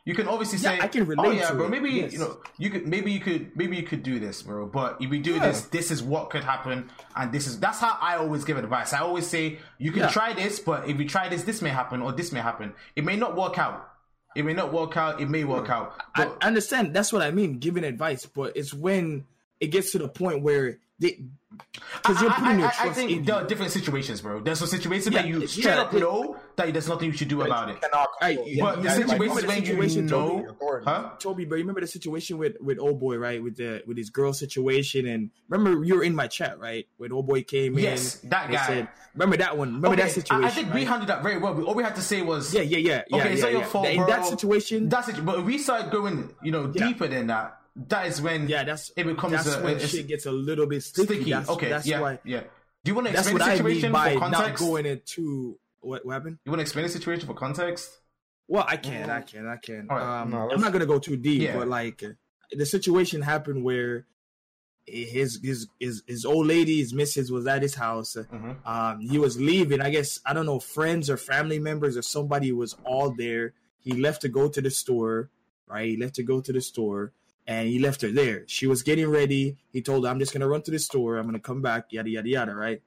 Speaker 2: you can obviously
Speaker 4: Yeah,
Speaker 2: say,
Speaker 4: I can
Speaker 2: "Oh yeah,
Speaker 4: to
Speaker 2: bro.
Speaker 4: it,
Speaker 2: Maybe
Speaker 4: yes.
Speaker 2: you know, you could, maybe you could, maybe you could do this, bro. But if we do
Speaker 1: Yeah.
Speaker 2: this, this is what could happen, and this is that's how I always give advice. I always say, you can
Speaker 4: Yeah.
Speaker 2: try this, but if you try this, this may happen or this may happen. It may not work out. It may not work out. It may work out.
Speaker 4: I
Speaker 2: But
Speaker 4: I understand. That's what I mean, giving advice. But it's when it gets to the point where because you're putting
Speaker 2: I,
Speaker 4: your
Speaker 2: I, I think
Speaker 4: in.
Speaker 2: there
Speaker 4: you.
Speaker 2: are different situations, bro. There's some situations
Speaker 4: Yeah,
Speaker 2: that you
Speaker 4: yeah,
Speaker 2: straight up
Speaker 4: it-
Speaker 2: know that there's nothing you should do about it.
Speaker 1: Cannot
Speaker 4: Right,
Speaker 1: control.
Speaker 4: yeah,
Speaker 2: But the
Speaker 4: yeah,
Speaker 2: situations when you
Speaker 4: situation, Toby, uh,
Speaker 2: know,
Speaker 1: authority.
Speaker 2: huh?
Speaker 4: Toby, bro, you remember the situation with with old boy, right? With the with his girl situation, and remember you were in my chat, right? When old boy came
Speaker 2: Yes,
Speaker 4: in,
Speaker 2: that guy.
Speaker 4: remember that one? Remember
Speaker 2: Okay,
Speaker 4: that situation?
Speaker 2: I, I think we handled that very well. All we had to say was,
Speaker 4: Yeah, yeah, yeah. yeah
Speaker 2: okay,
Speaker 4: yeah,
Speaker 2: it's not your
Speaker 4: yeah.
Speaker 2: fault,
Speaker 4: In
Speaker 2: bro.
Speaker 4: that situation,
Speaker 2: That's it. But we started going, you know, deeper than that, that is when
Speaker 4: yeah, that's
Speaker 2: it becomes
Speaker 4: that's
Speaker 2: a,
Speaker 4: when
Speaker 2: a-
Speaker 4: shit gets a little bit sticky.
Speaker 2: sticky.
Speaker 4: That's,
Speaker 2: okay,
Speaker 4: that's
Speaker 2: yeah,
Speaker 4: why.
Speaker 2: yeah. Do you want to explain
Speaker 4: what
Speaker 2: the
Speaker 4: I
Speaker 2: situation
Speaker 4: mean by
Speaker 2: for
Speaker 4: not
Speaker 2: context?
Speaker 4: going into what, what happened.
Speaker 2: You want to explain the situation for context?
Speaker 4: Well, I can, I can, I can.
Speaker 2: All right,
Speaker 4: um,
Speaker 1: no,
Speaker 4: I'm not gonna go too deep,
Speaker 2: Yeah.
Speaker 4: but like the situation happened where his his his his old lady, his missus, was at his house.
Speaker 2: Mhm.
Speaker 4: Um, he was leaving. I guess I don't know, friends or family members or somebody was all there. He left to go to the store, right? He left to go to the store, and he left her there. She was getting ready. He told her, "I'm just gonna run to the store. I'm gonna come back." Yada yada yada, right?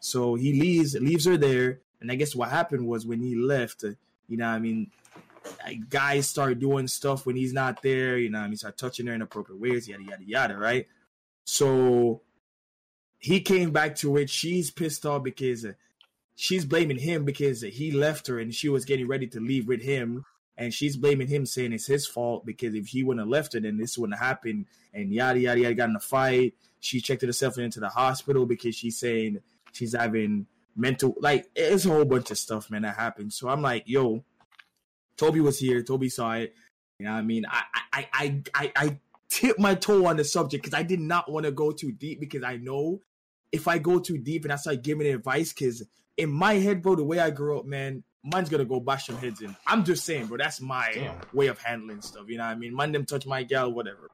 Speaker 4: So he leaves, leaves her there, and I guess what happened was when he left, you know, I mean, guys start doing stuff when he's not there. You know, I mean, start touching her in appropriate ways, yada yada yada, right? So he came back to it. She's pissed off because she's blaming him because he left her and she was getting ready to leave with him. And she's blaming him, saying it's his fault because if he wouldn't have left her, then this wouldn't have happened. And yada yada yada. Got in a fight. She checked herself into the hospital because she's saying she's having mental like it's a whole bunch of stuff, man, that happened. So I'm like, yo, Toby was here. Toby saw it. You know what I mean? I I I I, I tip my toe on the subject because I did not want to go too deep because I know if I go too deep and I start giving advice, because in my head, bro, the way I grew up, man, mine's gonna go bash some heads in. I'm just saying, bro, that's my
Speaker 2: Damn.
Speaker 4: way of handling stuff. You know what I mean? Mine them touch my gal, whatever.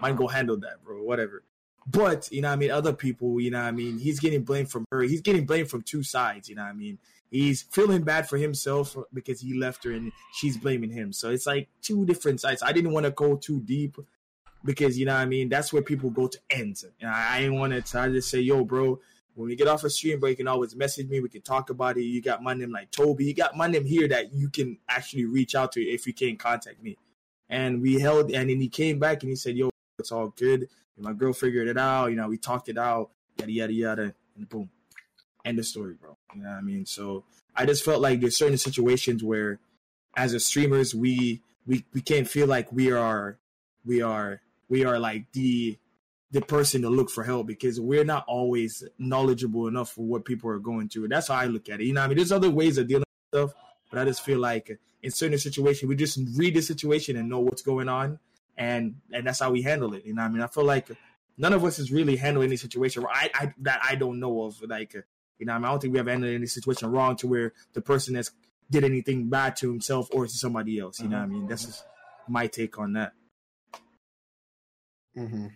Speaker 4: Mine go handle that, bro, whatever. But you know what I mean, other people, you know what I mean, he's getting blamed from her. He's getting blamed from two sides, you know what I mean? He's feeling bad for himself because he left her and she's blaming him. So it's like two different sides. I didn't want to go too deep because you know what I mean, that's where people go to ends. And I, I didn't want to I just say, yo, bro, when we get off a stream, bro, you can always message me. We can talk about it. You got my name like Toby. You got my name here that you can actually reach out to if you can't contact me. And we held, and then he came back and he said, yo, it's all good. My girl figured it out. You know, we talked it out. Yada yada yada, and boom, end of story, bro. You know what I mean? So I just felt like there's certain situations where, as a streamers, we we we can't feel like we are we are we are like the the person to look for help because we're not always knowledgeable enough for what people are going through. That's how I look at it. You know, I mean, there's other ways of dealing with stuff, but I just feel like in certain situations we just read the situation and know what's going on, and and that's how we handle it. You know, I mean, I feel like none of us is really handling any situation I, I that I don't know of. Like, you know, I, mean, I don't think we have handled any situation wrong to where the person has did anything bad to himself or to somebody else. You know, I mean, that's just my take on that.
Speaker 1: Mm-hmm.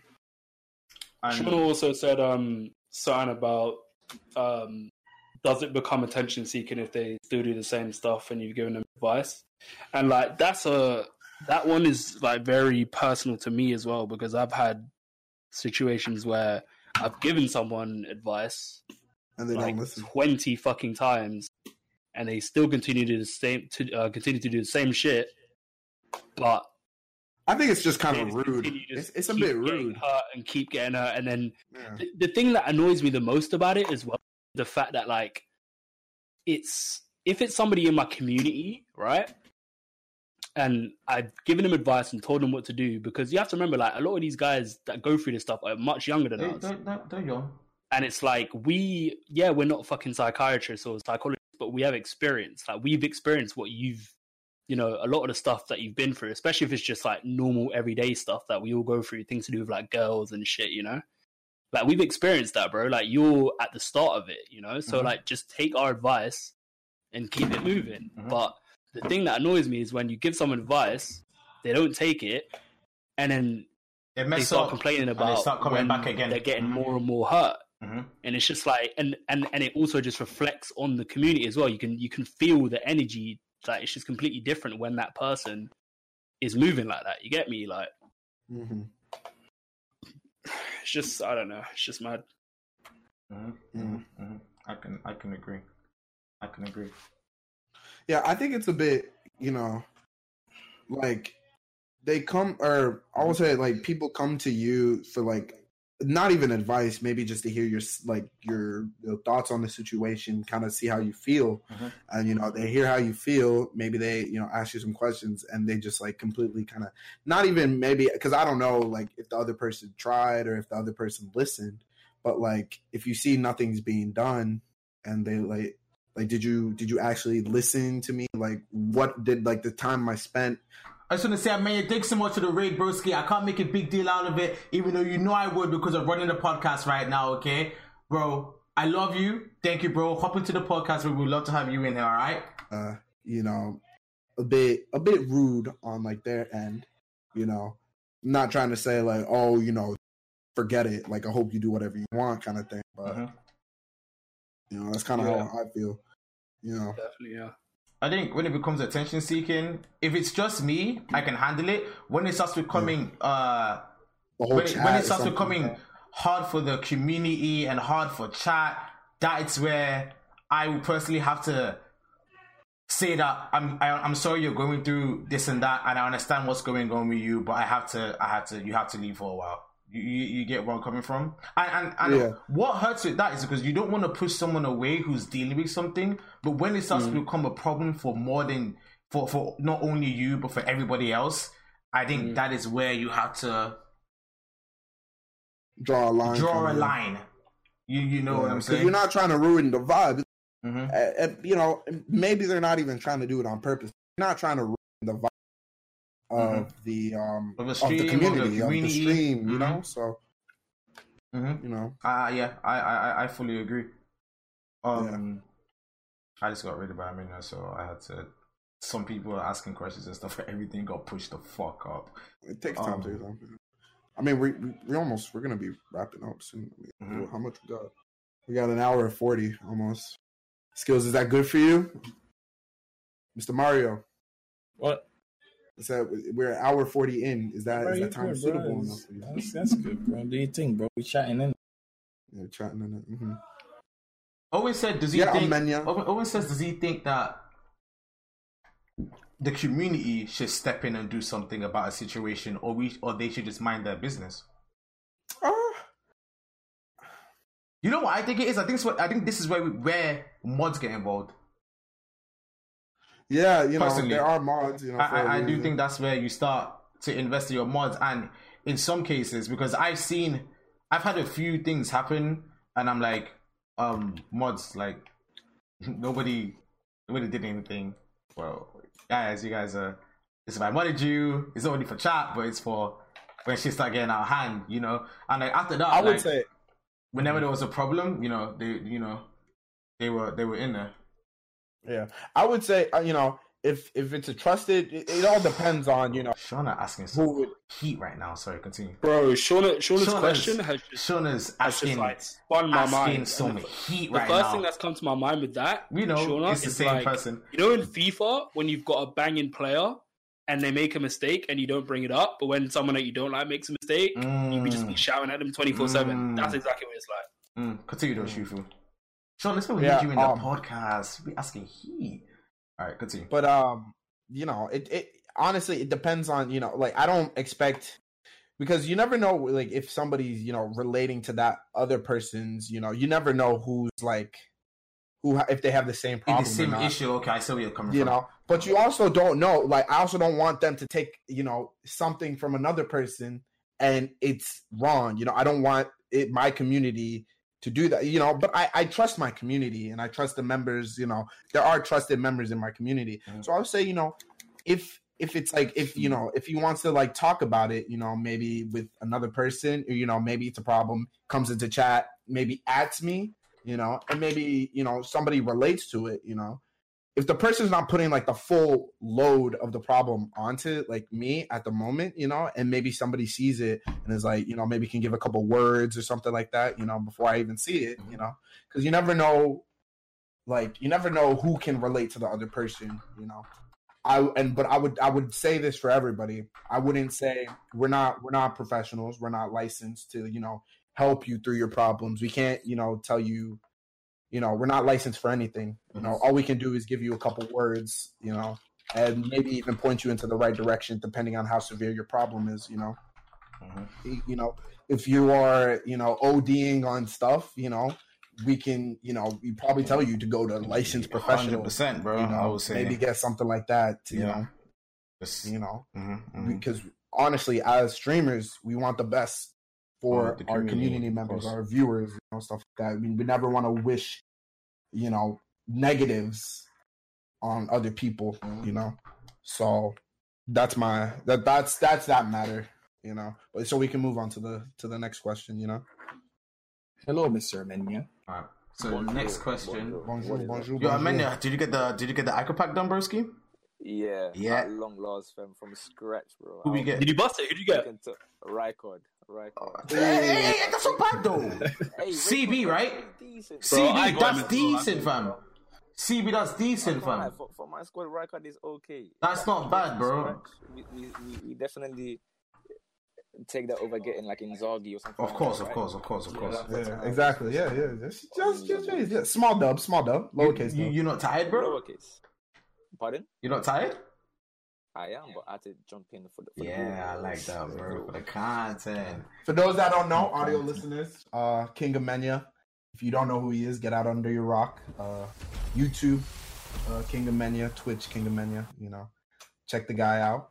Speaker 3: Sean also said um something about um does it become attention seeking if they still do the same stuff and you've given them advice? And like that's a that one is like very personal to me as well because I've had situations where I've given someone advice
Speaker 1: and they like don't
Speaker 3: twenty fucking times, and they still continue to do the same to uh, continue to do the same shit. But
Speaker 1: I think it's just kind of rude. It's, it's a bit rude.
Speaker 3: Hurt and keep getting hurt, and then yeah. the, the thing that annoys me the most about it is well the fact that like it's if it's somebody in my community, right? and I've given them advice and told them what to do because you have to remember, like a lot of these guys that go through this stuff are much younger than
Speaker 2: they,
Speaker 3: us.
Speaker 2: They're, they're young.
Speaker 3: And it's like we, yeah, we're not fucking psychiatrists or psychologists, but we have experience. Like we've experienced what you've, you know, a lot of the stuff that you've been through, especially if it's just like normal everyday stuff that we all go through, things to do with like girls and shit, you know. Like we've experienced that, bro. Like you're at the start of it, you know. So mm-hmm. like, just take our advice and keep it moving. Mm-hmm. But the thing that annoys me is when you give someone advice, they don't take it, and then they, they start complaining about they
Speaker 2: start coming back again.
Speaker 3: They're getting mm-hmm. more and more hurt,
Speaker 2: mm-hmm.
Speaker 3: and it's just like, and and and it also just reflects on the community as well. You can you can feel the energy like it's just completely different when that person is moving like that. You get me? Like,
Speaker 1: mm-hmm.
Speaker 3: it's just I don't know. It's just mad.
Speaker 2: Mm-hmm. Mm-hmm. I can I can agree. I can agree
Speaker 1: yeah, I think it's a bit, you know, like they come or I would say like people come to you for like not even advice, maybe just to hear your like your, your thoughts on the situation, kind of see how you feel,
Speaker 2: mm-hmm.
Speaker 1: and you know they hear how you feel. Maybe they you know ask you some questions, and they just like completely kind of not even maybe because I don't know like if the other person tried or if the other person listened, but like if you see nothing's being done, and they like like, did you did you actually listen to me? Like, what did like the time I spent?
Speaker 2: I just want to say, man, thanks so much for the raid, broski. I can't make a big deal out of it, even though you know I would because I'm running the podcast right now. Okay, bro, I love you. Thank you, bro. Hop into the podcast. We would love to have you in here. All right.
Speaker 1: Uh, you know, a bit a bit rude on like their end. You know, I'm not trying to say like, oh, you know, forget it. Like, I hope you do whatever you want, kind of thing. But mm-hmm. You know, that's kind of yeah. how I feel. You know,
Speaker 3: definitely, yeah.
Speaker 2: I think when it becomes attention seeking, if it's just me, I can handle it. When it starts becoming, yeah. uh, when it, when it starts becoming like hard for the community and hard for chat, that's where I will personally have to say that I'm I, am i am sorry you're going through this and that, and I understand what's going on with you, but I have to I have to you have to leave for a while. You, you, get where I'm coming from, and and, and yeah. what hurts with that is because you don't want to push someone away who's dealing with something. But when it starts mm. to become a problem for more than for for not only you but for everybody else, I think mm. that is where you have to
Speaker 1: draw a line.
Speaker 2: Draw a line. You you know yeah, what I'm saying?
Speaker 1: You're not trying to ruin the vibe.
Speaker 2: Mm-hmm.
Speaker 1: Uh, you know, maybe they're not even trying to do it on purpose. You're not trying to ruin the vibe of mm-hmm. the um of the, stream, of the community, of the, of the stream, mm-hmm. you know. So,
Speaker 2: mm-hmm.
Speaker 1: you know,
Speaker 2: uh yeah, I I I fully agree. Um, yeah. I just got rid of it, minute, so I had to. Some people are asking questions and stuff. Everything got pushed the fuck up.
Speaker 1: It takes time um, to. I mean, we we almost we're gonna be wrapping up soon. I mean, mm-hmm. How much we got? We got an hour and forty almost. Skills, is that good for you, Mr. Mario?
Speaker 4: What?
Speaker 1: So we're hour forty in. Is that, is that time good, suitable enough for you?
Speaker 4: That's, that's good, bro. Do you think, bro? We chatting in.
Speaker 1: Yeah, chatting in it. Mm-hmm.
Speaker 2: Owen said, "Does he
Speaker 1: yeah,
Speaker 2: think?"
Speaker 1: Owen,
Speaker 2: Owen says, "Does he think that the community should step in and do something about a situation, or we or they should just mind their business.
Speaker 1: Uh,
Speaker 2: You know what I think it is? I think it's what, I think this is where we, where mods get involved.
Speaker 1: Yeah, you know,
Speaker 2: Personally,
Speaker 1: there are mods. You know,
Speaker 2: I, I, do think that's where you start to invest in your mods, and in some cases, because I've seen, I've had a few things happen, and I'm like, um, mods, like nobody, nobody did anything. Well, guys, you guys are. It's I modded you, it's not only for chat, but it's for when she start getting out of hand, you know. And like after that,
Speaker 1: I would
Speaker 2: like,
Speaker 1: say
Speaker 2: whenever there was a problem, you know, they, you know, they were they were in there.
Speaker 1: Yeah, I would say uh, you know if if it's a trusted, it, it all depends on you know
Speaker 2: Shauna asking
Speaker 1: who
Speaker 2: some
Speaker 1: would.
Speaker 2: heat right now. Sorry, continue.
Speaker 3: Bro, Shauna, Shauna's
Speaker 2: Shauna's-
Speaker 3: question has just,
Speaker 2: Shauna's
Speaker 3: has
Speaker 2: asking,
Speaker 3: just like spun my
Speaker 2: asking
Speaker 3: mind.
Speaker 2: some
Speaker 3: And the,
Speaker 2: heat
Speaker 3: the
Speaker 2: right
Speaker 3: first
Speaker 2: now.
Speaker 3: thing that's come to my mind with that,
Speaker 2: we know
Speaker 3: Shauna,
Speaker 2: it's the
Speaker 3: is
Speaker 2: same
Speaker 3: like,
Speaker 2: person.
Speaker 3: You know, in FIFA, when you've got a banging player and they make a mistake and you don't bring it up, but when someone that you don't like makes a mistake, you be just be
Speaker 2: Mm,
Speaker 3: shouting at them 24 7.
Speaker 2: Mm.
Speaker 3: That's exactly what it's like.
Speaker 2: mm, continue though, Shifu. Sean, let's we
Speaker 1: Yeah,
Speaker 2: need you in the
Speaker 1: um,
Speaker 2: podcast. We asking heat. All right, continue.
Speaker 1: But um, you know, it it honestly it depends on you know like I don't expect because you never know like if somebody's you know relating to that other person's you know you never know who's like who if they have the same problem
Speaker 2: the same issue, okay, I see where you're coming
Speaker 1: you
Speaker 2: from.
Speaker 1: know but you also don't know like i also don't want them to take you know something from another person and it's wrong you know i don't want it my community to do that you know but i i trust my community and i trust the members you know there are trusted members in my community
Speaker 2: Mhm.
Speaker 1: so i would say you know if if it's like if you know if he wants to like talk about it you know maybe with another person or, you know maybe it's a problem comes into chat maybe adds me you know and maybe you know somebody relates to it you know if the person's not putting like the full load of the problem onto like me at the moment, you know, and maybe somebody sees it and is like, you know, maybe can give a couple words or something like that, you know, before I even see it, you mm-hmm. know, because you never know, like you never know who can relate to the other person, you know. I and but I would I would say this for everybody. I wouldn't say we're not we're not professionals. We're not licensed to you know help you through your problems. We can't you know tell you you know we're not licensed for anything you know all we can do is give you a couple words you know and maybe even point you into the right direction depending on how severe your problem is you know
Speaker 2: Mhm.
Speaker 1: You know if you are you know oding on stuff you know we can you know we probably tell you to go to licensed professional
Speaker 2: 100%, bro.
Speaker 1: you know
Speaker 2: I would say.
Speaker 1: maybe get something like that you
Speaker 2: Yeah.
Speaker 1: know
Speaker 2: Just-
Speaker 1: you know
Speaker 2: mhm, mhm.
Speaker 1: because honestly as streamers we want the best for our
Speaker 2: community,
Speaker 1: community members our viewers you know stuff i mean we never want to wish you know negatives on other people you know so that's my that that's that's that matter you know but so we can move on to the to the next question you know
Speaker 4: Hello, Mr. Menya.
Speaker 2: All right. So next question.
Speaker 1: bonjour bonjour,
Speaker 2: Yo,
Speaker 1: bonjour.
Speaker 2: Amanda, did you get the did you get the Icon Pack done, broski?
Speaker 5: Yeah,
Speaker 2: Yeah.
Speaker 5: Long last, fam, from scratch, bro.
Speaker 2: Who we get?
Speaker 3: Did you bust it? Who'd you get?
Speaker 5: was looking to Rijkaard, Rijkaard.
Speaker 2: Hey, hey, hey, that's not bad though.
Speaker 5: Hey,
Speaker 2: CB, right?
Speaker 5: pretty Decent.
Speaker 3: Bro,
Speaker 2: CB, that's
Speaker 3: him as
Speaker 2: decent, fam. CB, that's decent,
Speaker 5: Come on,
Speaker 2: fam.
Speaker 5: for, for my squad, Rijkaard is okay.
Speaker 2: That's not bad, bro.
Speaker 5: We, we, we, we definitely take that over getting like Inzaghi or something.
Speaker 2: Of
Speaker 5: like
Speaker 2: course,
Speaker 5: that,
Speaker 2: of
Speaker 5: right?
Speaker 2: course, of course, of course.
Speaker 1: yeah exactly yeah yeah just just just, just yeah. small dub small dub lowercase
Speaker 2: You,
Speaker 1: dub.
Speaker 2: you not tired, bro?
Speaker 5: Lowercase. Pardon?
Speaker 2: You're not tired?
Speaker 5: I am, but I had to jump in for the. For
Speaker 2: Yeah, I like that, bro. For the content.
Speaker 1: For those that don't know, audio listeners, uh, King of Menya. If you don't know who he is, get out under your rock. Uh, YouTube, uh, King of Menya, Twitch, King of Menya. You know, check the guy out.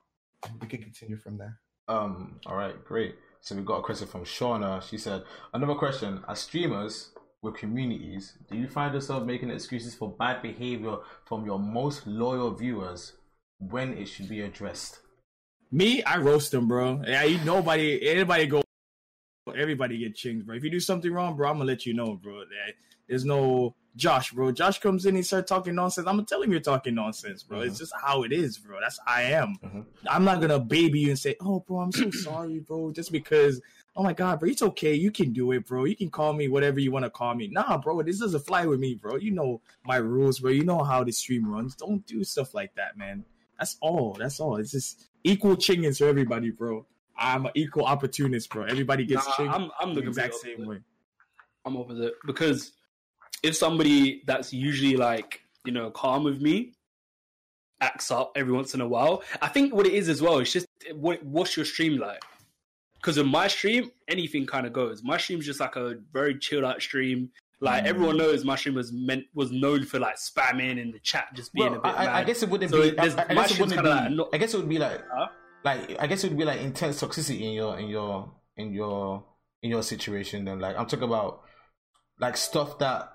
Speaker 1: We can continue from there.
Speaker 2: Um, all right, great. So we got a question from Shauna. She said, another question. As streamers with communities, do you find yourself making excuses for bad behavior from your most loyal viewers when it should be addressed?
Speaker 4: Me, I roast them, bro. Yeah, you, nobody, anybody go, everybody get chinged, bro. If you do something wrong, bro, I'm gonna let you know, bro. There's no Josh, bro. Josh comes in, he start talking nonsense. I'm gonna tell him you're talking nonsense, bro. It's just how it is, bro. That's I am.
Speaker 2: Mhm.
Speaker 4: I'm not gonna baby you and say, oh, bro, I'm so sorry, bro, just because. Oh my god, bro, it's okay. You can do it, bro. You can call me whatever you want to call me. Nah, bro, this doesn't fly with me, bro. You know my rules, bro. You know how the stream runs. Don't do stuff like that, man. That's all. That's all. It's just equal chingings for everybody, bro. I'm an equal opportunist, bro. Everybody gets
Speaker 3: Nah, I'm, I'm
Speaker 4: the
Speaker 3: the
Speaker 4: exact same way.
Speaker 3: I'm opposite because if somebody that's usually like you know calm with me, acts up every once in a while. I think what it is as well, it's just what what's your stream like? Because in my stream, anything kind of goes. My stream's just like a very chilled out stream. Like hmm. everyone knows, Mushroom was meant was known for like spamming in the chat, just being
Speaker 2: Well,
Speaker 3: a bit.
Speaker 2: I, I- I guess it wouldn't
Speaker 3: So
Speaker 2: be. I,
Speaker 3: there's-
Speaker 2: I guess it wouldn't be.
Speaker 3: kinda like not-
Speaker 2: I guess it would be like,
Speaker 3: Huh?
Speaker 2: like I guess it would be like intense toxicity in your in your in your in your situation. Then, like I'm talking about like stuff that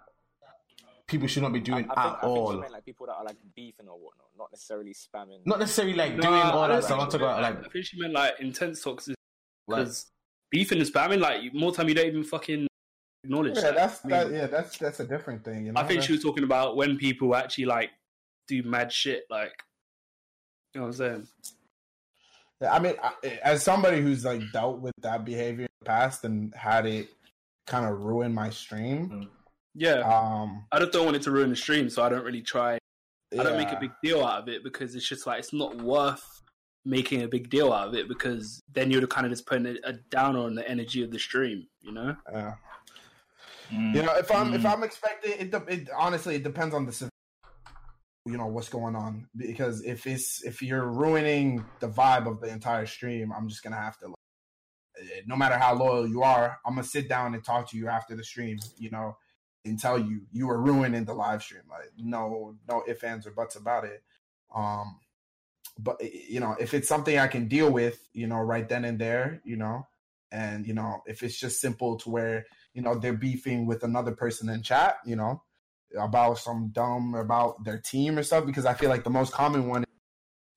Speaker 2: people should not be
Speaker 5: I, I
Speaker 2: doing
Speaker 5: think,
Speaker 2: at
Speaker 5: I think
Speaker 2: all.
Speaker 5: meant like people that are like beefing or whatnot, not necessarily spamming.
Speaker 2: Not necessarily like
Speaker 3: No,
Speaker 2: doing
Speaker 3: I
Speaker 2: all
Speaker 3: don't
Speaker 2: that stuff. I'm talking about like
Speaker 3: meant- I think she meant like intense toxicity
Speaker 2: like
Speaker 3: because beefing and spamming, like more time you don't even fucking acknowledge
Speaker 1: Yeah,
Speaker 3: that.
Speaker 1: that's
Speaker 3: I, mean,
Speaker 1: that, yeah, that's that's a different thing. You know?
Speaker 3: I think she was talking about when people actually like do mad shit, like you know what I'm saying.
Speaker 1: Yeah, I mean, I, as somebody who's like dealt with that behavior in the past and had it kind of ruin my stream,
Speaker 3: Yeah,
Speaker 1: um,
Speaker 3: I just don't want it to ruin the stream, so I don't really try. I don't make a big deal out of it because it's just like it's not worth making a big deal out of it because then you're kind of just putting a, a downer on the energy of the stream, you know.
Speaker 1: Yeah.
Speaker 4: Mm.
Speaker 1: You know, if I'm if
Speaker 4: Mm.
Speaker 1: I'm expecting it, it honestly it depends on the you know what's going on because if it's if you're ruining the vibe of the entire stream, I'm just gonna have to. Like, eh, no matter how loyal you are, I'm gonna sit down and talk to you after the stream. You know, and tell you you were ruining the live stream. Like no no ifs ands or buts about it. Um, but eh, you know if it's something I can deal with, you know, right then and there, you know, and you know if it's just simple to where you know they're beefing with another person in chat you know about some dumb about their team or stuff because i feel like the most common one is,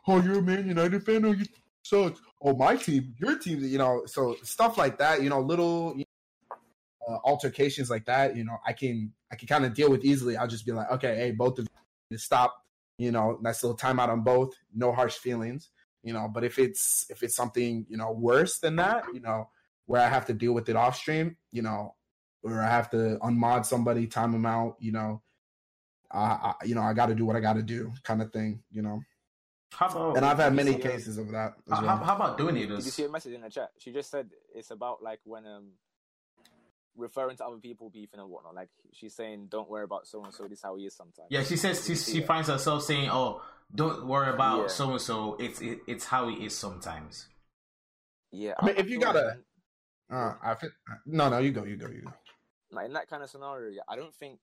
Speaker 1: oh you're a man united fan oh you sucks oh my team your team you know so stuff like that you know little you know, uh, altercations like that you know i can i can kind of deal with easily i'll just be like okay hey both of you stop you know nice little timeout on both no harsh feelings you know but if it's if it's something you know worse than that you know where I have to deal with it off stream, you know, or I have to unmod somebody, time them out, you know, I, I you know, I got to do what I got to do, kind of thing, you know.
Speaker 2: how about
Speaker 1: And I've had many
Speaker 5: Yeah.
Speaker 1: cases of that as
Speaker 2: how,
Speaker 1: well.
Speaker 2: how about doing it?
Speaker 5: Did you see a message in the chat? She just said it's about like when um referring to other people beefing and whatnot. Like she's saying, don't worry about so and so. This is how he is sometimes.
Speaker 2: yeah, she says she, she finds herself saying, "Oh, don't worry about so and so. It's it, it's how he is sometimes."
Speaker 5: Yeah.
Speaker 1: I mean, if you gotta-
Speaker 5: like in-
Speaker 1: Uh, I feel, no, no, you go, you go, you go.
Speaker 5: like in that kind of scenario, yeah, I don't think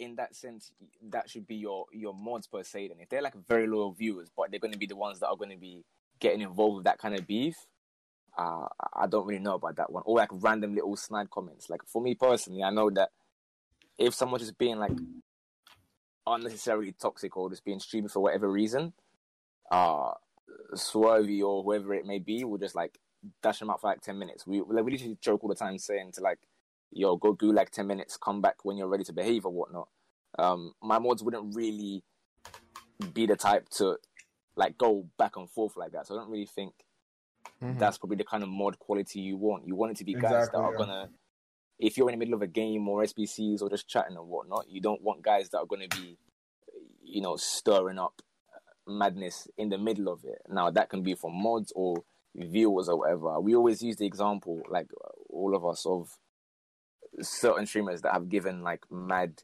Speaker 5: in that sense that should be your your mods per se. Then if they're like very loyal viewers, but they're going to be the ones that are going to be getting involved with that kind of beef, uh, I don't really know about that one. Or like random little snide comments. Like for me personally, I know that if someone's just being like unnecessarily toxic or just being stupid for whatever reason, uh, Swervy or whoever it may be will just like dash them out for like ten minutes. We like we literally joke all the time saying to like, "Yo, go do like ten minutes, come back when you're ready to behave or whatnot." Um, my mods wouldn't really be the type to like go back and forth like that. So I don't really think
Speaker 1: Mhm.
Speaker 5: that's probably the kind of mod quality you want. You want it to be guys that are
Speaker 1: yeah.
Speaker 5: gonna, if you're in the middle of a game or SBCs or just chatting and whatnot, you don't want guys that are gonna be, you know, stirring up madness in the middle of it. Now that can be from mods or viewers or whatever. We always use the example, like all of us, of certain streamers that have given like mad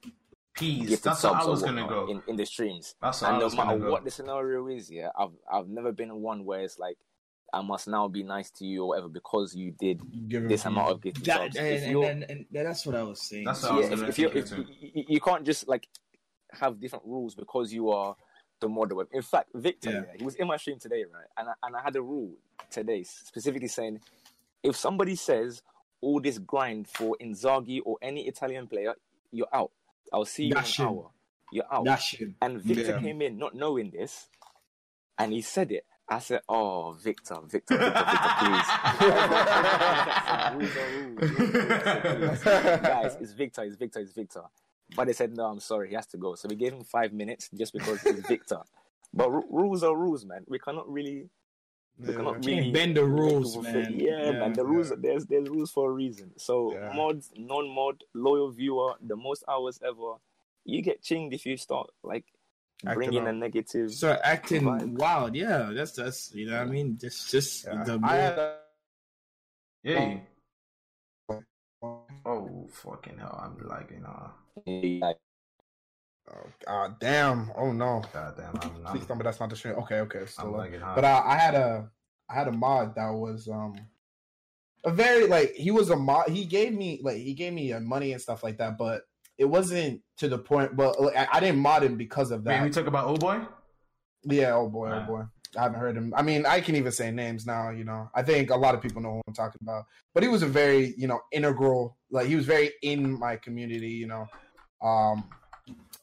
Speaker 2: Peace.
Speaker 5: gifted
Speaker 2: That's how I
Speaker 5: subs or
Speaker 2: was gonna go.
Speaker 5: in, in the streams.
Speaker 2: That's how I
Speaker 5: And no
Speaker 2: was gonna
Speaker 5: matter
Speaker 2: go.
Speaker 5: what the scenario is, yeah, I've I've never been one where it's like I must now be nice to you or whatever because you did
Speaker 1: Give
Speaker 5: this amount of gifted
Speaker 4: That,
Speaker 5: subs.
Speaker 4: and,
Speaker 5: If
Speaker 4: and, and, and that's what I was saying.
Speaker 2: That's what I was
Speaker 5: if,
Speaker 2: gonna
Speaker 5: if you
Speaker 2: think
Speaker 5: if
Speaker 2: too.
Speaker 5: you, you can't just like have different rules because you are the model. In fact, Victor,
Speaker 4: Yeah.
Speaker 5: yeah, he was in my stream today, right? And I, and I had a rule today specifically saying if somebody says all this grind for Inzaghi or any Italian player, you're out. I'll see you
Speaker 4: That
Speaker 5: in an hour. You're out.
Speaker 4: Shit.
Speaker 5: And Victor
Speaker 1: Yeah.
Speaker 5: came in not knowing this, and he said it. I said, "Oh, Victor, Victor, Victor, Victor, please." rules are rules. Rules, please. Guys, it's Victor, it's Victor, it's Victor. But they said, "No, I'm sorry, he has to go." So we gave him five minutes just because he's Victor. But ru- rules are rules, man. We cannot really, we
Speaker 1: Yeah.
Speaker 5: cannot really
Speaker 4: bend the rules, man.
Speaker 5: Yeah,
Speaker 4: Yeah,
Speaker 5: man. The rules,
Speaker 1: yeah.
Speaker 5: there's there's rules for a reason. So
Speaker 1: Yeah.
Speaker 5: mods, non-mod, loyal viewer, the most hours ever. You get chinged if you start like
Speaker 1: Acting
Speaker 5: bringing a negative.
Speaker 4: Start acting
Speaker 5: Vibe.
Speaker 4: wild. Yeah, that's that's you know what I mean. Just just
Speaker 1: Yeah.
Speaker 4: the
Speaker 1: I had a,
Speaker 2: Yeah. Oh fucking hell! I'm lagging. Uh.
Speaker 1: Oh god damn! Oh no!
Speaker 2: God damn, I'm,
Speaker 1: Please
Speaker 2: I'm,
Speaker 1: tell me that's not the stream. Okay, okay. it's
Speaker 2: I'm
Speaker 1: up. But uh, I had a I had a mod that was um a very like he was a mod. He gave me like he gave me uh, money and stuff like that, but it wasn't to the point. But like, I, I didn't mod him because of that.
Speaker 2: we talk about Oh Boy?
Speaker 1: yeah. Oh boy.
Speaker 2: Right.
Speaker 1: Oh boy. I haven't heard him. I mean, I can even say names now. You know, I think a lot of people know who I'm talking about. But he was a very you know integral. Like he was very in my community. You know, um,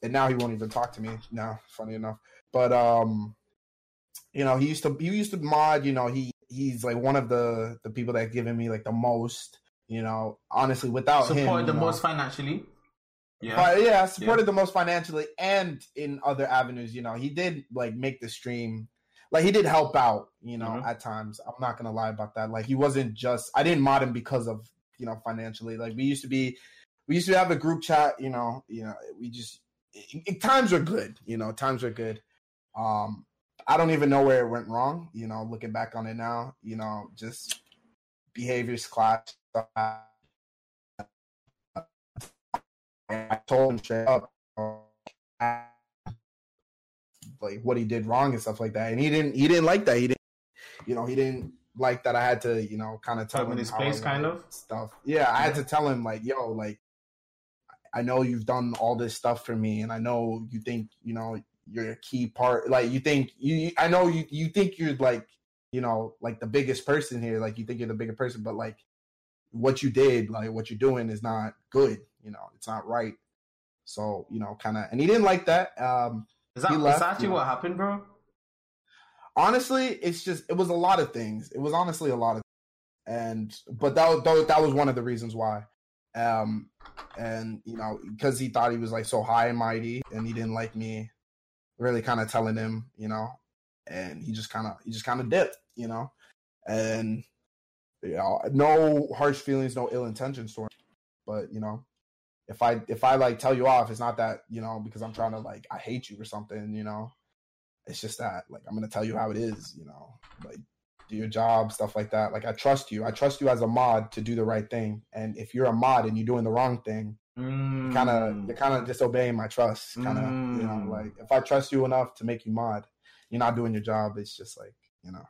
Speaker 1: and now he won't even talk to me now. Funny enough, but um, you know, he used to he used to mod. You know, he he's like one of the the people that given me like the most. You know, honestly, without him,
Speaker 2: Supported the
Speaker 1: know,
Speaker 2: most financially. Yeah.
Speaker 1: but yeah, supported the most financially and in other avenues. You know, he did like make the stream. Like he did help out, you know,
Speaker 2: Mhm.
Speaker 1: at times. I'm not gonna lie about that. Like he wasn't just I didn't mod him because of, you know, financially. Like we used to be we used to have a group chat, you know, you know, we just it, it- times were good, you know, times were good. Um I don't even know where it went wrong, you know, looking back on it now, you know, just behaviors clash. I told him straight up like what he did wrong and stuff like that. And he didn't he didn't like that. He didn't you know, he didn't like that I had to, you know, kind of tell
Speaker 2: him in his place, kind of?
Speaker 1: stuff. Yeah, I had to tell him like, yo, like I know you've done all this stuff for me and I know you think, you know, you're a key part like you think you I know you you think you're like, you know, like the biggest person here, like you think you're the bigger person, but like what you did, like what you're doing is not good, you know, it's not right. So, you know, kind of and he didn't like that. Um
Speaker 2: Is that,
Speaker 1: he
Speaker 2: is that actually
Speaker 1: yeah.
Speaker 2: what happened, bro?
Speaker 1: honestly it's just it was a lot of things it was honestly a lot of and but that was that, that was one of the reasons why um and you know because he thought he was like so high and mighty and he didn't like me really kind of telling him you know and he just kind of he just kind of dipped you know? And you know no harsh feelings no ill intentions toward but you know if i if i like tell you off it's not that you know because i'm trying to like i hate you or something you know? It's just that like i'm gonna tell you how it is you know? Like do your job stuff like that like i trust you i trust you as a mod to do the right thing and if you're a mod and you're doing the wrong thing
Speaker 2: Mm.
Speaker 1: kind of you're kind of disobeying my trust kind of you know
Speaker 2: Mm.
Speaker 1: like if i trust you enough to make you mod you're not doing your job it's just like you know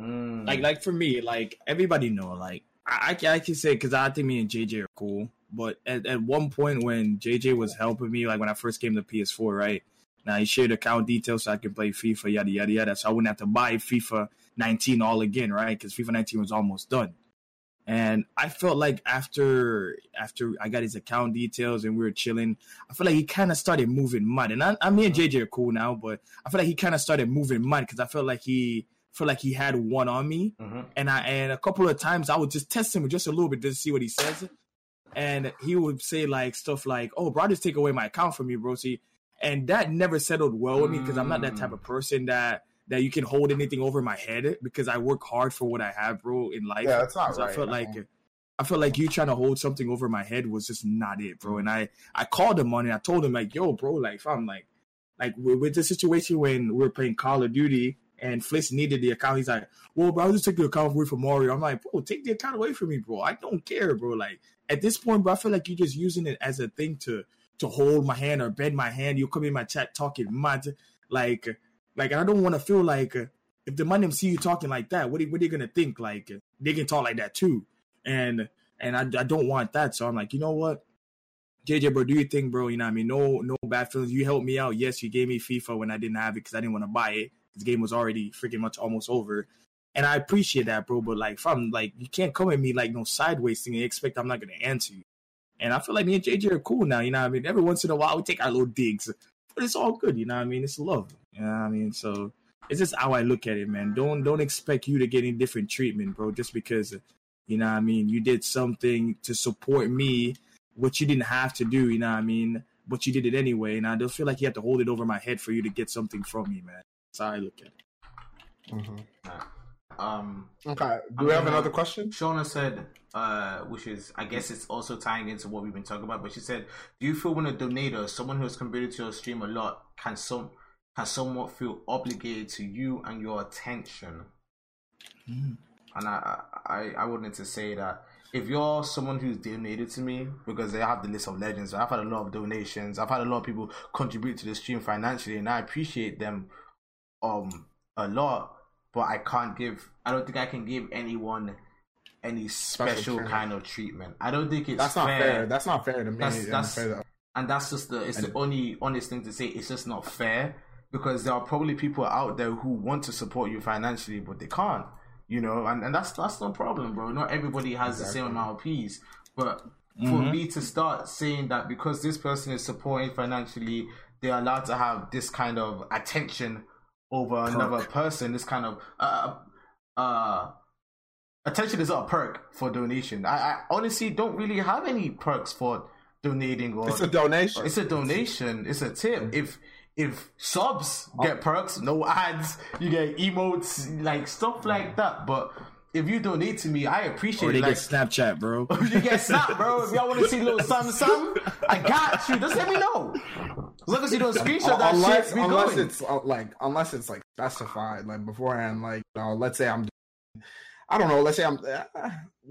Speaker 2: Mm.
Speaker 4: like like for me, like everybody know, like I I can, I can say because I think me and JJ are cool. But at, at one point when JJ was helping me, like when I first came to PS4, right? Now he shared account details so I can play FIFA, yada yada yada. So I wouldn't have to buy FIFA 19 all again, right? Because FIFA 19 was almost done. And I felt like after after I got his account details and we were chilling, I feel like he kind of started moving mud. And I, I me and JJ are cool now, but I feel like he kind of started moving mud because I felt like he felt like he had one on me.
Speaker 2: Mhm.
Speaker 4: And I and a couple of times I would just test him with just a little bit just to see what he says. And he would say like stuff like, "Oh, bro, just take away my account from you, bro." See, and that never settled well with me because I'm not that type of person that that you can hold anything over my head because I work hard for what I have, bro, in life.
Speaker 1: Yeah, that's not
Speaker 4: So I felt like I felt like you trying to hold something over my head was just not it, bro. And I I called him on it. I told him like, "Yo, bro, like I'm like like with, the situation when we were playing Call of Duty." And Fliss needed the account. He's like, "Well, bro, I'll just take the account away from Mario." I'm like, "Bro, take the account away from me, bro. I don't care, bro. Like at this point, bro, I feel like you're just using it as a thing to to hold my hand or bend my hand. You come in my chat talking mad, like like I don't want to feel like uh, if the them see you talking like that, what are, what are they gonna think? Like they can talk like that too, and and I, I don't want that. So I'm like, you know what, JJ, bro, do you think, bro? You know, what I mean, no no bad feelings. You helped me out. Yes, you gave me FIFA when I didn't have it because I didn't want to buy it. This game was already freaking much almost over. And I appreciate that, bro. But like, from like, you can't come at me like no sideways thing and expect I'm not gonna answer you. And I feel like me and JJ are cool now. You know what I mean? Every once in a while we take our little digs, but it's all good. You know I mean? It's love. You know I mean? So it's just how I look at it, man. Don't don't expect you to get any different treatment, bro, just because you know I mean, you did something to support me, which you didn't have to do, you know I mean? But you did it anyway, and I don't feel like you have to hold it over my head for you to get something from me, man. That's how I look at it. Mm-hmm.
Speaker 2: Um,
Speaker 1: okay do we have
Speaker 2: gonna-
Speaker 1: another question
Speaker 2: Shauna said, uh, which is, I guess it's also tying into what we've been talking about, but she said, Do you feel when a donator, someone who has contributed to your stream a lot, can some can somewhat feel obligated to you and your attention? And I, I, I wanted to say that if you're someone who's donated to me because they have the list of legends, I've had a lot of donations. I've had a lot of people contribute to the stream financially, and I appreciate them um a lot. But I can't give. I don't think I can give anyone any special, kind of treatment. I don't think it's
Speaker 1: That's not
Speaker 2: fair.
Speaker 1: fair. That's not fair to me.
Speaker 2: That's-
Speaker 1: and
Speaker 2: that's-
Speaker 1: fair to-
Speaker 2: and that's just the it's the only honest thing to say. It's just not fair because there are probably people out there who want to support you financially, but they can't. You know, and, and that's that's no problem, bro. Not everybody has the same amount of peas, but for mm-hmm. me to start saying that because this person is supporting financially, they're allowed to have this kind of attention over another person. This kind of uh uh attention is not a perk for donation. I, I honestly don't really have any perks for donating or
Speaker 1: It's a donation.
Speaker 2: it's a donation. It's a tip. If if subs get perks, no ads, you get emotes, like stuff like that. But if you donate to me, I appreciate
Speaker 4: Or they
Speaker 2: it. Like,
Speaker 4: get Snapchat, bro.
Speaker 2: you get Snap, bro. If y'all want to see a little something, something, I got you. Just let me know. As long as you don't screenshot that
Speaker 1: unless
Speaker 2: shit, we
Speaker 1: unless
Speaker 2: going.
Speaker 1: it's uh, like unless it's like specified like beforehand like uh, let's say i'm i don't know let's say i'm uh,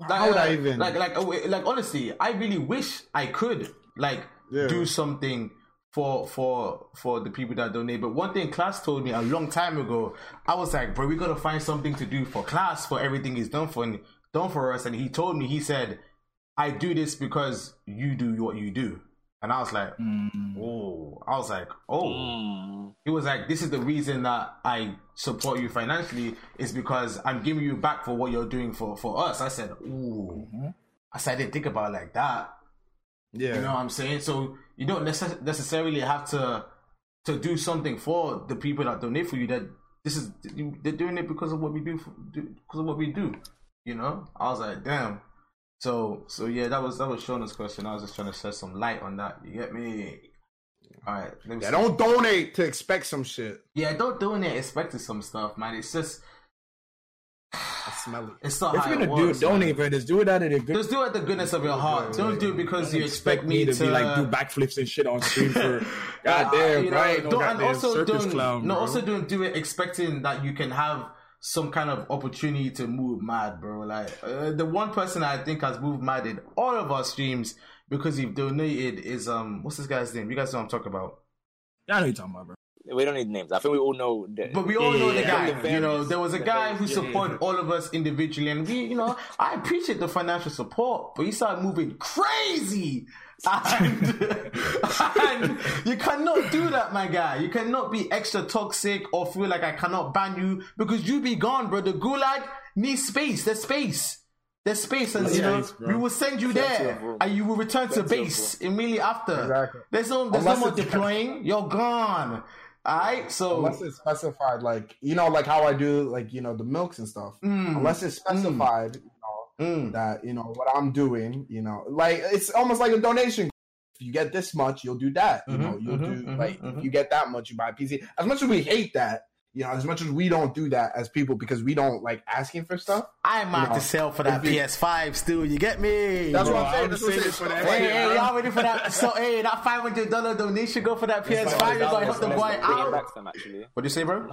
Speaker 1: how would i even
Speaker 2: like like uh, like honestly i really wish i could like
Speaker 1: Yeah.
Speaker 2: do something for for for the people that donate. But one thing class told me a long time ago i was like bro we gotta find something to do for class for everything he's done for done for us. And he told me he said i do this because you do what you do. And i was like oh. I was like oh.
Speaker 5: Mm.
Speaker 2: he was like, "This is the reason that I support you financially is because I'm giving you back for what you're doing for for us." I said, "Ooh," I said, "I didn't think about it like that."
Speaker 1: Yeah
Speaker 2: You know what I'm saying? So you don't necess- necessarily have to to do something for the people that donate for you. That this is they're doing it because of what we do, for, do because of what we do. You know? I was like, "Damn." So so yeah, that was that was Shauna's question. I was just trying to shed some light on that. You get me? All right.
Speaker 1: Yeah
Speaker 2: see.
Speaker 1: don't donate to expect some shit
Speaker 2: Yeah, don't donate expecting some stuff, man. It's just
Speaker 1: i smell it
Speaker 2: it's not
Speaker 4: If you're gonna do
Speaker 2: works,
Speaker 4: it, donate,
Speaker 2: man.
Speaker 4: bro. Just do it out of the good.
Speaker 2: Just do it the goodness of your heart. Don't do it because you expect me to,
Speaker 4: be like do backflips and shit on stream for
Speaker 2: Uh,
Speaker 4: goddamn,
Speaker 2: you know,
Speaker 4: right? No
Speaker 2: don't- and
Speaker 4: goddamn
Speaker 2: also don't,
Speaker 4: clown,
Speaker 2: no,
Speaker 4: bro.
Speaker 2: also don't do it expecting that you can have some kind of opportunity to move mad, bro. Like uh, the one person I think has moved mad in all of our streams because he donated is um what's this guy's name? You guys know what I'm talking about.
Speaker 4: Yeah, I know what you're talking about, bro.
Speaker 5: We don't need names. I think we all know. The,
Speaker 2: But we all
Speaker 4: Yeah,
Speaker 2: know the
Speaker 4: yeah,
Speaker 2: guy.
Speaker 5: The
Speaker 2: you know, there was a
Speaker 5: the
Speaker 2: guy who
Speaker 5: yeah,
Speaker 2: supported all of us individually, and we, you know, I appreciate the financial support, but he started moving crazy. And, and you cannot do that, my guy. You cannot be extra toxic or feel like I cannot ban you because you be gone, bro. The gulag needs space. There's space. There's space, and you know
Speaker 4: Space, bro.
Speaker 2: we will send you
Speaker 5: Plenty
Speaker 2: there,
Speaker 5: of
Speaker 2: and you will return to
Speaker 5: Plenty of
Speaker 2: base immediately after.
Speaker 1: Exactly.
Speaker 2: There's no, there's
Speaker 1: Unless
Speaker 2: no more deploying. You're gone. Right, so
Speaker 1: unless it's specified like you know like how i do like you know the milks and stuff
Speaker 2: Mm.
Speaker 1: unless it's specified you know
Speaker 2: Mm.
Speaker 1: that you know what i'm doing you know like it's almost like a donation if you get this much you'll do that you know
Speaker 2: Mhm,
Speaker 1: you'll
Speaker 2: mhm,
Speaker 1: do
Speaker 2: mhm,
Speaker 1: like
Speaker 2: mhm.
Speaker 1: if you get that much you buy a pc as much as we hate that you know as much as we don't do that as people because we don't like asking for stuff
Speaker 2: I might have to sell for that
Speaker 1: you-
Speaker 2: PS5 still. You get me?
Speaker 1: that's
Speaker 4: Bro,
Speaker 1: what i'm saying
Speaker 4: I'm
Speaker 1: that's what I'm saying
Speaker 4: for that
Speaker 2: Hey,
Speaker 4: shit,
Speaker 2: hey, y'all ready for that? So, hey, that five hundred dollar donation go for that PS5.
Speaker 4: fine.
Speaker 2: You gotta help the boy out.
Speaker 5: actually.
Speaker 2: What do you say, bro?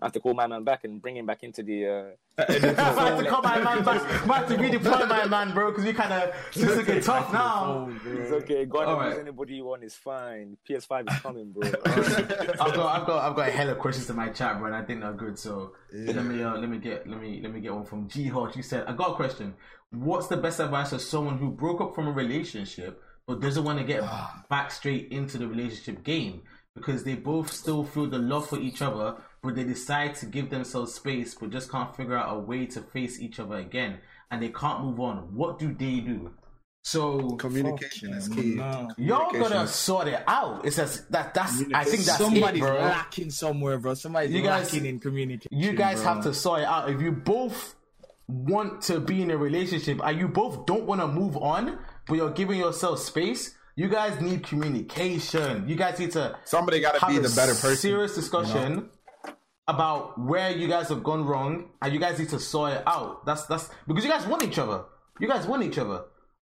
Speaker 5: I have to call my man back and bring him back into the. Uh,
Speaker 2: I have to call my man back. I have to redeploy my man, bro, because we kind of just looking tough now.
Speaker 5: it's okay. Go on and
Speaker 2: Alright.
Speaker 5: use anybody you want. is fine. PS5 is coming, bro.
Speaker 2: I've got, I've got, I've got a hella questions to my chat, bro, and I think they're good. So let me, uh, let me get, let me, let me get one from G Hodge. She said, "I got a question. What's the best advice for someone who broke up from a relationship but doesn't want to get back straight into the relationship game because they both still feel the love for each other, but they decide to give themselves space, but just can't figure out a way to face each other again, and they can't move on. What do they do?" So
Speaker 1: communication is key
Speaker 4: No.
Speaker 2: Y'all
Speaker 1: Communication
Speaker 2: gotta sort it out. It's just that that's I think that's
Speaker 4: somebody's
Speaker 2: it, bro.
Speaker 4: lacking somewhere, bro. Somebody's
Speaker 2: You guys-
Speaker 4: lacking in communication.
Speaker 2: You guys
Speaker 4: bro.
Speaker 2: have to sort it out. If you both want to be in a relationship and you both don't want to move on, but you're giving yourself space, you guys need communication. You guys need to
Speaker 1: somebody got to
Speaker 2: have
Speaker 1: be
Speaker 2: a
Speaker 1: the better person
Speaker 2: serious discussion about where you guys have gone wrong, and you guys need to sort it out. That's that's because you guys want each other. You guys want each other.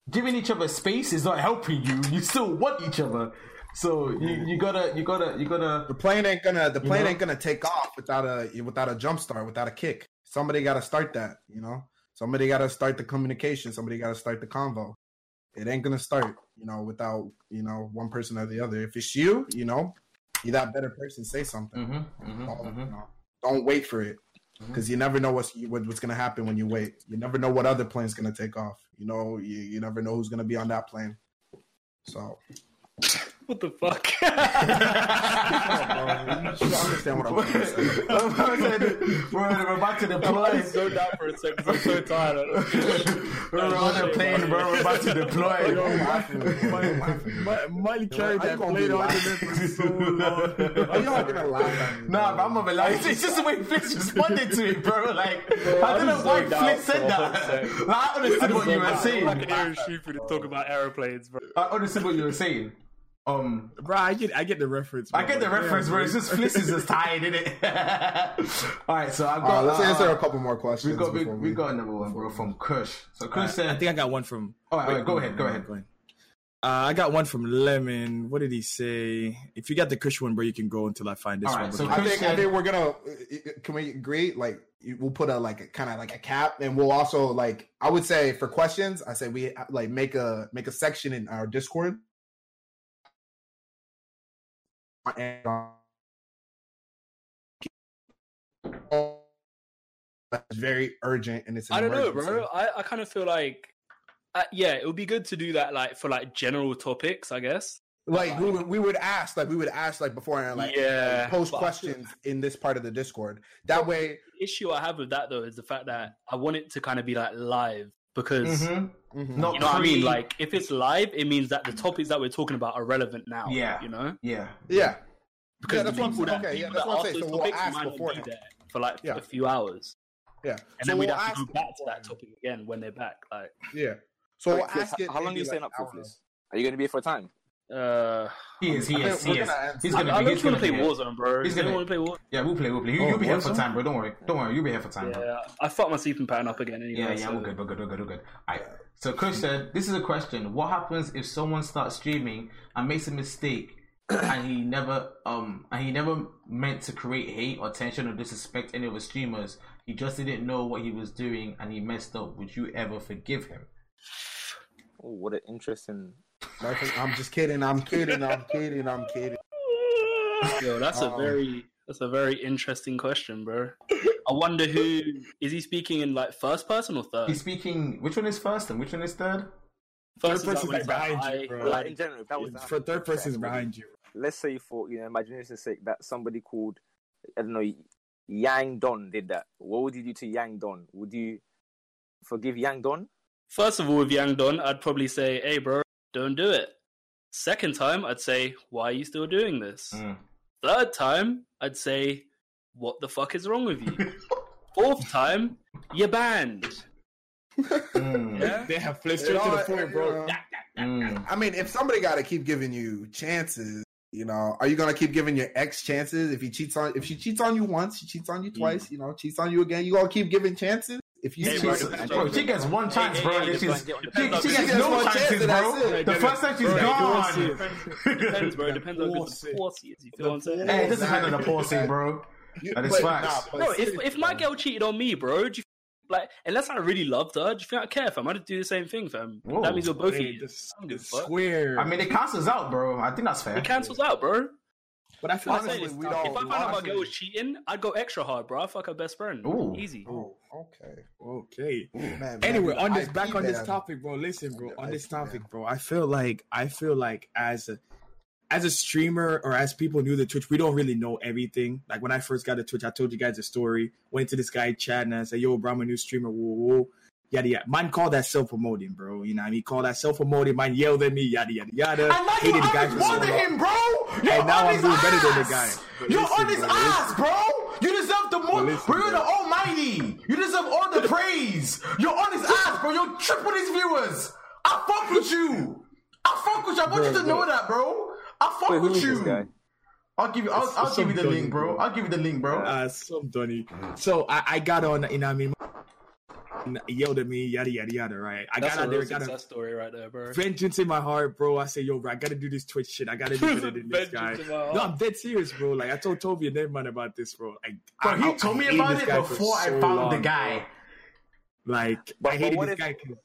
Speaker 2: Giving each other space is not helping you. You still want each other. So you, mm. you gotta you gotta you gotta
Speaker 1: the plane ain't gonna the plane
Speaker 2: know?
Speaker 1: ain't gonna take off without a without a jump start without a kick somebody got to start that you know Somebody got to start the communication. Somebody got to start the convo. It ain't gonna start, you know, without you know one person or the other. If it's you, you know, you that better person. Say something.
Speaker 2: Mm-hmm, mm-hmm,
Speaker 1: Don't,
Speaker 2: mm-hmm.
Speaker 1: you know, don't wait for it because you never know what's what, what's gonna happen when you wait. You never know what other plane's gonna take off. You know, you, you never know who's gonna be on that plane. So
Speaker 3: What the fuck?
Speaker 1: you understand what I'm trying to say.
Speaker 2: Bro, we're about to deploy.
Speaker 3: I'm so down for a second. I'm so tired.
Speaker 2: We're on the plane, bro. We're about to deploy.
Speaker 4: Oh, Molly carried
Speaker 1: Yo, I
Speaker 4: that
Speaker 1: gonna
Speaker 4: plate
Speaker 1: be
Speaker 4: on
Speaker 1: laughing.
Speaker 4: there for so long.
Speaker 1: Are y'all gonna laugh at me?
Speaker 2: Nah, but I'm not gonna be like, it's just the way Fliss responded to it, bro. Like, I don't know
Speaker 3: I'm
Speaker 2: why
Speaker 3: zoned out
Speaker 2: Fliss said that. Like, I understood what you were
Speaker 3: I can
Speaker 2: saying.
Speaker 3: hear Shifu to talk about aeroplanes, bro.
Speaker 2: I understood what you were saying. Um,
Speaker 4: Bro, I get I get the reference. Bro.
Speaker 2: I get the
Speaker 4: Like,
Speaker 2: reference,
Speaker 4: yeah,
Speaker 2: bro. It's just Fliss is just tired, isn't it? All right, so I've got.
Speaker 1: Uh, let's
Speaker 2: uh,
Speaker 1: answer a couple more questions.
Speaker 2: We got we, we got another one, bro, from Kush. So Kush
Speaker 4: I,
Speaker 2: said,
Speaker 4: I think I got one from.
Speaker 2: All right, all right,
Speaker 4: wait,
Speaker 2: go
Speaker 4: no,
Speaker 2: ahead,
Speaker 4: no,
Speaker 2: go
Speaker 4: no,
Speaker 2: ahead.
Speaker 4: Uh, I got one from Lemon. What did he say? If you got the Kush one, bro, you can go until I find this
Speaker 2: All
Speaker 4: one.
Speaker 2: right, so
Speaker 1: I think I think we're gonna. Can we agree? Like we'll put a like a kind of like a cap, and we'll also like I would say for questions, I say we like make a make a section in our Discord. And, It's very urgent, and it's.
Speaker 3: I don't know, bro. I, I kind of feel like, uh, yeah, it would be good to do that, like for like general topics, I guess.
Speaker 1: Like we would, we would ask, like we would ask, like beforehand, like,
Speaker 3: Yeah,
Speaker 1: like, post questions in this part of the Discord. That way,
Speaker 3: The issue I have with that though is the fact that I want it to kind of be like live because
Speaker 2: Mhm.
Speaker 1: Mhm.
Speaker 2: Not
Speaker 3: you know what I mean. Like if it's live, it means that the topics that we're talking about are relevant now.
Speaker 2: Yeah.
Speaker 3: you know,
Speaker 2: yeah,
Speaker 1: yeah,
Speaker 3: because
Speaker 1: Yeah,
Speaker 3: the
Speaker 1: that's what I'm
Speaker 3: people
Speaker 1: saying.
Speaker 3: that,
Speaker 1: Okay, yeah,
Speaker 3: people
Speaker 1: that's
Speaker 3: that
Speaker 1: what I'm saying. So we'll ask
Speaker 3: might not be
Speaker 1: beforehand.
Speaker 3: there for like
Speaker 1: Yeah.
Speaker 3: a few hours,
Speaker 1: yeah.
Speaker 3: and
Speaker 1: So
Speaker 3: then we'd
Speaker 1: we'll
Speaker 3: have to go back to that topic again when they're back. Like,
Speaker 1: Yeah. So
Speaker 5: Wait,
Speaker 1: we'll
Speaker 5: Fliss,
Speaker 1: ask it.
Speaker 5: how long are you staying up for,
Speaker 1: an hour.
Speaker 5: Fliss? Are you going to be here for a time?
Speaker 3: Uh,
Speaker 2: he is, he is, he is.
Speaker 1: gonna
Speaker 2: He's gonna
Speaker 3: I
Speaker 2: be.
Speaker 3: don't
Speaker 2: He's gonna
Speaker 3: play. Warzone, bro.
Speaker 2: He's
Speaker 3: He's gonna
Speaker 2: gonna-
Speaker 3: want to play Warzone.
Speaker 2: Yeah, we'll play. We'll play. You,
Speaker 1: Oh,
Speaker 2: you'll be here for time, bro. Don't worry. Don't worry. You'll be here for time, bro.
Speaker 3: Yeah, I fucked my sleeping pattern up again. Anyway,
Speaker 2: Yeah, yeah,
Speaker 3: so-
Speaker 2: we're good, we're good, we're good, we're good. Alright. So Kush said, this is a question. What happens if someone starts streaming and makes a mistake and he never um and he never meant to create hate or tension or disrespect any of the streamers? He just didn't know what he was doing and he messed up. Would you ever forgive him?
Speaker 5: Oh, what an interesting.
Speaker 1: I'm just kidding. I'm kidding. I'm kidding. I'm kidding.
Speaker 3: Yo, that's a
Speaker 1: Um,
Speaker 3: very that's a very interesting question, bro. I wonder who is he speaking in like first person or third?
Speaker 2: He's speaking which one is first and which one is third?
Speaker 3: first
Speaker 4: Third
Speaker 3: is
Speaker 4: person's
Speaker 3: when it's
Speaker 4: behind
Speaker 3: like,
Speaker 4: you, bro.
Speaker 5: Like, in general, that was to
Speaker 4: For third
Speaker 5: to
Speaker 4: person's
Speaker 5: anybody,
Speaker 4: behind you.
Speaker 5: Let's say, for you know, imagination's sake, that somebody called, I don't know, Yang Don did that. What would you do to Yang Don? Would you forgive Yang Don?
Speaker 3: First of all, with Yang Don, I'd probably say, "Hey, bro, don't do it." Second time, I'd say, "Why are you still doing this?"
Speaker 2: Mm.
Speaker 3: Third time, I'd say, "What the fuck is wrong with you?" Fourth time, you're banned.
Speaker 2: Mm.
Speaker 3: Yeah.
Speaker 4: They have flipped
Speaker 1: You
Speaker 4: straight to the point,
Speaker 1: you
Speaker 4: bro.
Speaker 1: know,
Speaker 2: Mm.
Speaker 1: I mean, if somebody got to keep giving you chances, you know, are you gonna keep giving your ex chances? If he cheats on, if she cheats on you once, she cheats on you twice. You know, cheats on you again, you gonna keep giving chances. If you
Speaker 3: Hey,
Speaker 1: cheat,
Speaker 3: bro,
Speaker 2: She- bro, she gets one chance,
Speaker 3: hey,
Speaker 2: bro.
Speaker 3: hey,
Speaker 2: and then
Speaker 3: depends
Speaker 2: she's,
Speaker 3: on-
Speaker 2: she,
Speaker 3: depends on-
Speaker 2: she
Speaker 1: she
Speaker 2: gets
Speaker 1: gets
Speaker 2: no
Speaker 1: one chance
Speaker 2: chances, bro.
Speaker 1: it.
Speaker 2: The first time she's
Speaker 4: Bro,
Speaker 2: gone.
Speaker 4: you
Speaker 3: Depends, bro. Depends on how good the pussy is. You feel what I'm saying?
Speaker 2: Hey, it doesn't depend on the pussy, bro. That is facts.
Speaker 3: No, if if my girl cheated on me, bro, do you like unless I really loved her, do you think I'd care, fam? I'd do the same thing, fam.
Speaker 2: Whoa.
Speaker 3: That means we're both
Speaker 4: Hey,
Speaker 3: idiots.
Speaker 4: this-
Speaker 3: I don't give a
Speaker 4: this
Speaker 3: fuck.
Speaker 4: square.
Speaker 2: I mean, it cancels out, bro. I think that's fair.
Speaker 3: It cancels out, bro.
Speaker 4: But I feel
Speaker 3: I
Speaker 4: like
Speaker 1: Honestly, we
Speaker 3: if
Speaker 1: don't-
Speaker 3: I found out my girl was cheating, I'd go extra hard, bro. I fuck her best friend.
Speaker 2: Ooh.
Speaker 3: Easy.
Speaker 1: Oh, okay.
Speaker 4: okay.
Speaker 1: Man, man,
Speaker 4: Anyway,
Speaker 1: the
Speaker 4: on this
Speaker 1: IP
Speaker 4: back on this topic, bro. Listen, bro. On this topic, bro. I feel like I feel like as a as a streamer or as people new to Twitch, we don't really know everything. Like when I first got to Twitch, I told you guys a story. Went to this guy chat and I said, "Yo, bro, I'm a new streamer." Whoa, whoa. Yada yada. Man called that self promoting, bro. You know, what I mean, called that self promoting. Man yelled at me, yada yada yada.
Speaker 2: And now
Speaker 4: Hated
Speaker 2: you're
Speaker 4: the guy
Speaker 2: on
Speaker 4: for so
Speaker 2: more than
Speaker 4: long.
Speaker 2: him, bro. You're
Speaker 4: And now I'm
Speaker 2: his
Speaker 4: doing better than the guy. But
Speaker 2: You're
Speaker 4: listen,
Speaker 2: on his
Speaker 4: bro,
Speaker 2: ass, bro. You deserve the more.
Speaker 4: But listen,
Speaker 2: bro, you're the almighty. You deserve all the praise. You're on his ass, bro. You're triple his viewers. I fuck with you. I fuck with you. I want
Speaker 4: Bro,
Speaker 2: you to know that, bro. I fuck
Speaker 5: Wait, who
Speaker 2: with
Speaker 5: is
Speaker 2: you.
Speaker 5: this guy?
Speaker 2: I'll give you. I'll, I'll give you
Speaker 4: some
Speaker 2: the link, bro.
Speaker 4: bro.
Speaker 2: I'll give you the link, bro.
Speaker 4: Uh, some Donny. So I, I got on, you know, what I mean, yelled at me, yada yada yada. Right? I
Speaker 3: That's
Speaker 4: got
Speaker 3: a
Speaker 4: out there, got a
Speaker 3: story right there, bro.
Speaker 4: vengeance in my heart, bro. I say, yo, bro, I gotta do this Twitch shit. I gotta do better than this guy.
Speaker 3: Vengeance in my heart.
Speaker 4: No, I'm dead serious, bro. Like I told Toby and Ned man about this, bro. Like,
Speaker 2: Bro,
Speaker 4: I-
Speaker 2: he
Speaker 4: I-
Speaker 2: told me
Speaker 4: I hate
Speaker 2: about it
Speaker 4: guy for
Speaker 2: before I found
Speaker 4: long,
Speaker 2: the
Speaker 4: bro.
Speaker 2: guy.
Speaker 4: Like
Speaker 5: But-
Speaker 4: I
Speaker 5: but
Speaker 4: hated
Speaker 5: what
Speaker 4: this
Speaker 5: if-
Speaker 4: guy 'cause-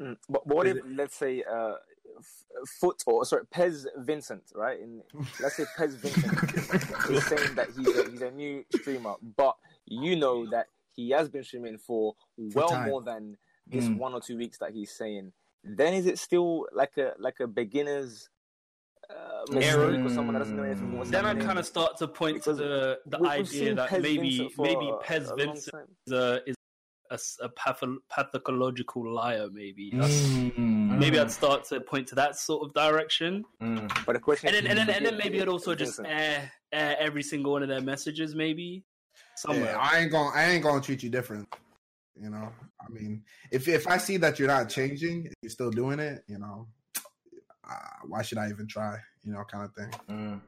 Speaker 5: Mm, But, but what
Speaker 4: Is
Speaker 5: if, let's say, uh, F- Foot or sorry, Pez Vincent, right? In let's say Pez Vincent is saying that he's a, he's a new streamer, but you know that he has been streaming for well
Speaker 4: time.
Speaker 5: more than this
Speaker 4: Mm.
Speaker 5: one or two weeks that he's saying. Then is it still like a like a beginner's uh, mistake or someone that doesn't know anything from what's
Speaker 3: Then I kind of start to point to the the
Speaker 5: We-
Speaker 3: idea that
Speaker 5: Pez
Speaker 3: maybe maybe Pez Vincent
Speaker 5: time.
Speaker 3: is a is a, s- a patho- pathological liar. Maybe That's-
Speaker 4: Mm.
Speaker 3: maybe I'd start to point to that sort of direction,
Speaker 2: Mm.
Speaker 5: But the question
Speaker 3: and then and then and then maybe I'd also just air, air every single one of their messages. Maybe somewhere.
Speaker 1: Yeah, I ain't gonna I ain't gonna treat you different. You know, I mean, if if I see that you're not changing, you're still doing it, you know, uh, why should I even try? You know, kind of thing.
Speaker 2: Mm.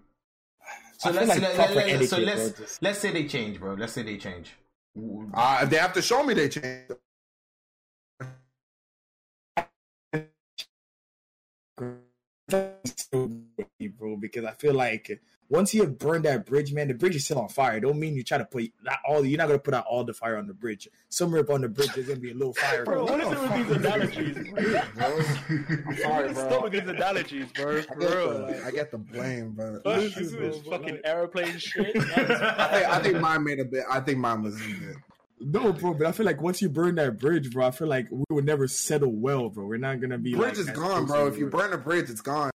Speaker 2: So
Speaker 4: I
Speaker 2: let's
Speaker 4: like
Speaker 2: let, let, let,
Speaker 4: etiquette,
Speaker 2: so let's,
Speaker 4: bro, just-
Speaker 2: let's say they change, bro. Let's say they change.
Speaker 1: Uh, if they have to show me they change.
Speaker 4: bro, because I feel like once you have burned that bridge, man, the bridge is still on fire. Don't mean you try to put not all. You're not gonna put out all the fire on the bridge. Somewhere up on the bridge, there's gonna be a little fire.
Speaker 3: Bro, what is it with these analogies?
Speaker 1: I'm sorry, bro.
Speaker 3: Stop with these analogies, bro.
Speaker 1: I
Speaker 3: For
Speaker 1: get,
Speaker 3: real.
Speaker 1: the,
Speaker 3: Like,
Speaker 1: I get the blame, but
Speaker 3: fuck
Speaker 1: I
Speaker 3: this
Speaker 4: bro,
Speaker 3: this fucking
Speaker 4: like-
Speaker 3: airplane shit.
Speaker 1: think I think mine made a bit. I think mine was a bit.
Speaker 4: No, bro, but I feel like once you burn that bridge, bro, I feel like we would never settle well, bro. We're not gonna be.
Speaker 1: Bridge
Speaker 4: like,
Speaker 1: is gone, bro. If you burn a bridge, it's gone.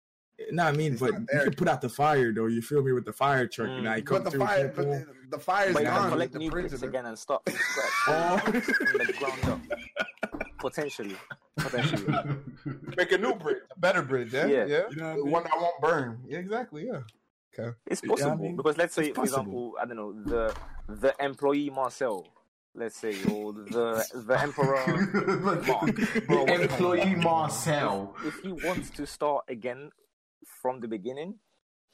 Speaker 4: No, I mean,
Speaker 1: It's
Speaker 4: but you can put out the fire though. You feel me with the fire truck? You know, mm. you come
Speaker 1: But the
Speaker 4: through.
Speaker 1: fire,
Speaker 4: boom,
Speaker 1: but the, the fire is
Speaker 5: But you can
Speaker 1: gone.
Speaker 5: collect
Speaker 1: The
Speaker 5: new
Speaker 1: bridge
Speaker 5: bricks again and start from scratch
Speaker 4: Oh.
Speaker 5: from the ground up. Potentially, potentially.
Speaker 1: Make a new bridge, a better bridge. Yeah,
Speaker 5: Yeah.
Speaker 1: yeah.
Speaker 4: You know what I
Speaker 1: The
Speaker 4: mean?
Speaker 1: one that won't burn. Yeah, exactly. Yeah. Okay.
Speaker 5: It's
Speaker 4: Yeah, I
Speaker 5: possible
Speaker 4: mean,
Speaker 5: because let's say, for example, I don't know the the employee Marcel, let's say, or the the emperor.
Speaker 2: the employee Marcel.
Speaker 5: If he wants to start again from the beginning,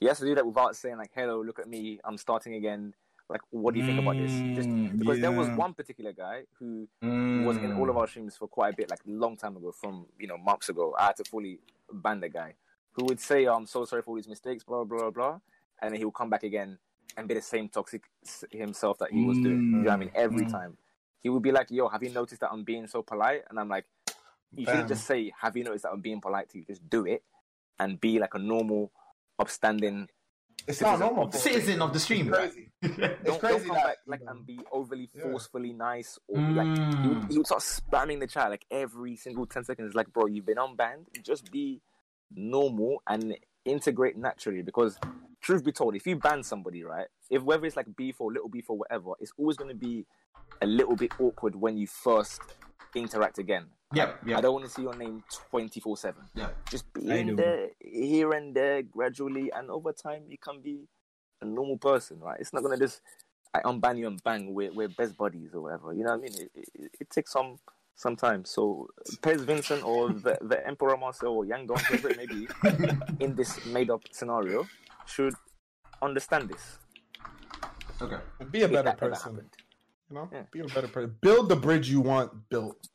Speaker 5: he has to do that without saying like, "Hello, look at me, I'm starting again." Like, what do you think about this? Just
Speaker 4: Mm,
Speaker 5: because there was one particular guy who
Speaker 2: Mm.
Speaker 5: was in all of our streams for quite a bit, like a long time ago, from you know months ago. I had to fully ban the guy who would say, "I'm so sorry for all these mistakes," blah blah blah, blah, and then he would come back again and be the same toxic himself that he was doing. You know what I mean? Every
Speaker 4: Mm.
Speaker 5: time he would be like, "Yo, have you noticed that I'm being so polite?" And I'm like, "You shouldn't just say, have you noticed that I'm being polite to you? Just do it and be like a normal, upstanding."
Speaker 1: It's not normal.
Speaker 2: Citizen of the stream.
Speaker 1: It's crazy.
Speaker 5: Don't,
Speaker 1: crazy
Speaker 5: don't come
Speaker 1: that-
Speaker 5: back like and be overly
Speaker 1: Yeah.
Speaker 5: forcefully nice or like he would,
Speaker 2: Mm.
Speaker 5: he would start spamming the chat like every single 10 seconds like bro you've been unbanned just be normal and integrate naturally because truth be told if you ban somebody right if whether it's like beef or little beef or whatever it's always going to be a little bit awkward when you first interact again
Speaker 2: Yep,
Speaker 5: i
Speaker 2: yep.
Speaker 5: don't want to see your name 24 7
Speaker 2: Yeah.
Speaker 5: just be in there here and there gradually and over time you can be a normal person right it's not going to just I unban you and bang, we're, we're best buddies or whatever. You know what I mean? It, it, it takes some some time. So Pez Vincent or the, the Emperor Marcel or Yang Dong, whoever it may be, in this made up scenario, should understand this.
Speaker 2: Okay.
Speaker 1: Be a better person. You know,
Speaker 5: Yeah.
Speaker 1: be a better person. Build the bridge you want built.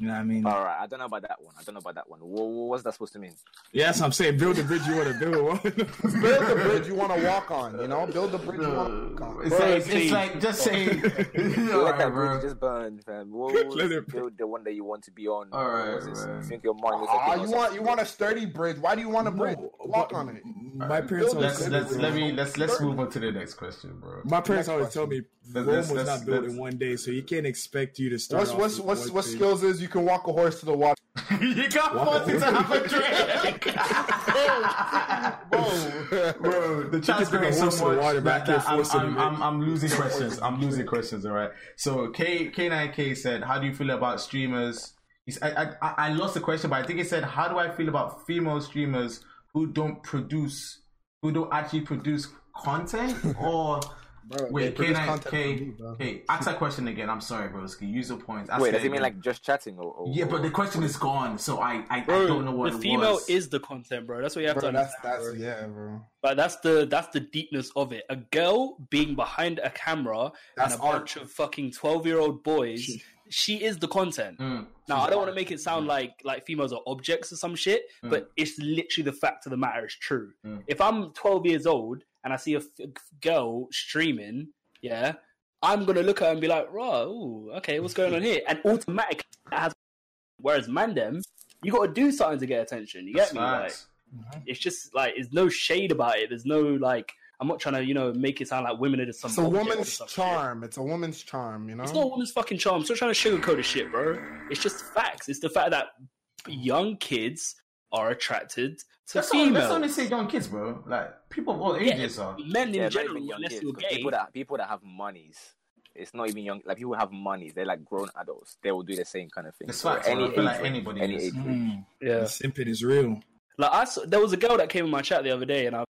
Speaker 4: You know what I mean?
Speaker 5: All right, I don't know about that one. I don't know about that one. What, what's that supposed to mean?
Speaker 4: Yes, I'm saying. Build the bridge you want to build.
Speaker 1: Build the bridge you want to walk on. You know, build the bridge you want to walk on.
Speaker 2: It's, like, it's like just saying.
Speaker 5: Let
Speaker 2: Alright,
Speaker 5: that bridge just burn, fam. Whoa,
Speaker 4: Let it-
Speaker 5: build the one that you want to be on.
Speaker 2: All right,
Speaker 5: What is this?
Speaker 2: man.
Speaker 5: Think your mind is
Speaker 1: Ah,
Speaker 5: okay or
Speaker 1: you want you want a sturdy bridge. Why do you want a bridge?
Speaker 4: No,
Speaker 1: Walk
Speaker 4: but
Speaker 1: on it.
Speaker 4: My parents always
Speaker 2: Let's
Speaker 4: tell
Speaker 2: let's
Speaker 4: me,
Speaker 2: let me let's let's move on to the next question, bro.
Speaker 4: my parents
Speaker 1: Next
Speaker 4: always
Speaker 1: question.
Speaker 4: tell me Rome
Speaker 2: let's-
Speaker 4: was
Speaker 2: let's-
Speaker 4: not built in one day, so you can't expect you to start.
Speaker 1: What's
Speaker 4: off
Speaker 1: what's
Speaker 4: with
Speaker 1: what's what skills is you can walk a horse to the water.
Speaker 2: you got forced to have a drink.
Speaker 1: Whoa,
Speaker 2: Bro, the chat's
Speaker 4: just
Speaker 2: going so
Speaker 4: horse in the
Speaker 2: much
Speaker 4: water, but I
Speaker 2: that, that I'm,
Speaker 4: to
Speaker 2: I'm,
Speaker 4: be-
Speaker 2: I'm, I'm losing questions. I'm losing questions. All right. So K K9K said, "How do you feel about streamers?" I, I I lost the question, but I think he said, "How do I feel about female streamers who don't produce, who don't actually produce content?" Or
Speaker 1: Bro,
Speaker 2: wait,
Speaker 1: produce
Speaker 2: K9 K
Speaker 1: me, bro.
Speaker 2: K ask that question again. I'm sorry, broski. Use your points. Ask
Speaker 5: Wait, does
Speaker 2: it
Speaker 5: it mean like just chatting or? or
Speaker 2: Yeah, but the question is gone, so I I, I don't know what
Speaker 3: the
Speaker 2: it
Speaker 3: female
Speaker 2: was.
Speaker 3: is the content, bro. That's what you have
Speaker 1: Bro,
Speaker 3: to
Speaker 1: that's
Speaker 3: understand.
Speaker 1: that's
Speaker 3: bro.
Speaker 1: yeah, bro.
Speaker 3: But that's the that's the deepness of it. A girl being behind a camera
Speaker 1: That's
Speaker 3: and a
Speaker 1: art.
Speaker 3: bunch of fucking twelve year old boys. She is the content.
Speaker 2: Mm.
Speaker 3: Now I don't want to make it sound like like females are objects or some shit,
Speaker 2: Mm.
Speaker 3: but it's literally the fact of the matter is true.
Speaker 2: Mm.
Speaker 3: If I'm 12 years old and I see a f- girl streaming, yeah, I'm gonna look at her and be like, "Raw, ooh, okay, what's going on here?" And automatically, that has. Whereas Mandem, you got to do something to get attention. You get
Speaker 2: That's
Speaker 3: me? Like,
Speaker 2: facts. Mm-hmm.
Speaker 3: it's just like there's no shade about it. There's no like. I'm not trying to, you know, make it sound like women are just some.
Speaker 1: It's a woman's
Speaker 3: some shit.
Speaker 1: charm. It's a woman's charm, you know.
Speaker 3: It's not a woman's fucking charm. Stop trying to sugarcoat the shit, bro. It's just facts. It's the fact that young kids are attracted to
Speaker 2: Let's only,
Speaker 3: females.
Speaker 2: let's only say young kids, bro. Like people of all ages are.
Speaker 3: Men in
Speaker 5: Yeah,
Speaker 3: general,
Speaker 5: young
Speaker 3: unless
Speaker 5: kids.
Speaker 3: you're
Speaker 5: 'cause
Speaker 3: gay.
Speaker 5: People that people that have monies. It's not even young. Like people have monies. They're like grown adults. They will do the same kind of thing.
Speaker 2: It's
Speaker 5: So
Speaker 2: facts, bro. I like anybody
Speaker 5: any age.
Speaker 4: Mm,
Speaker 3: yeah.
Speaker 4: the simping is real.
Speaker 3: Like I saw, there was a girl that came in my chat the other day, and I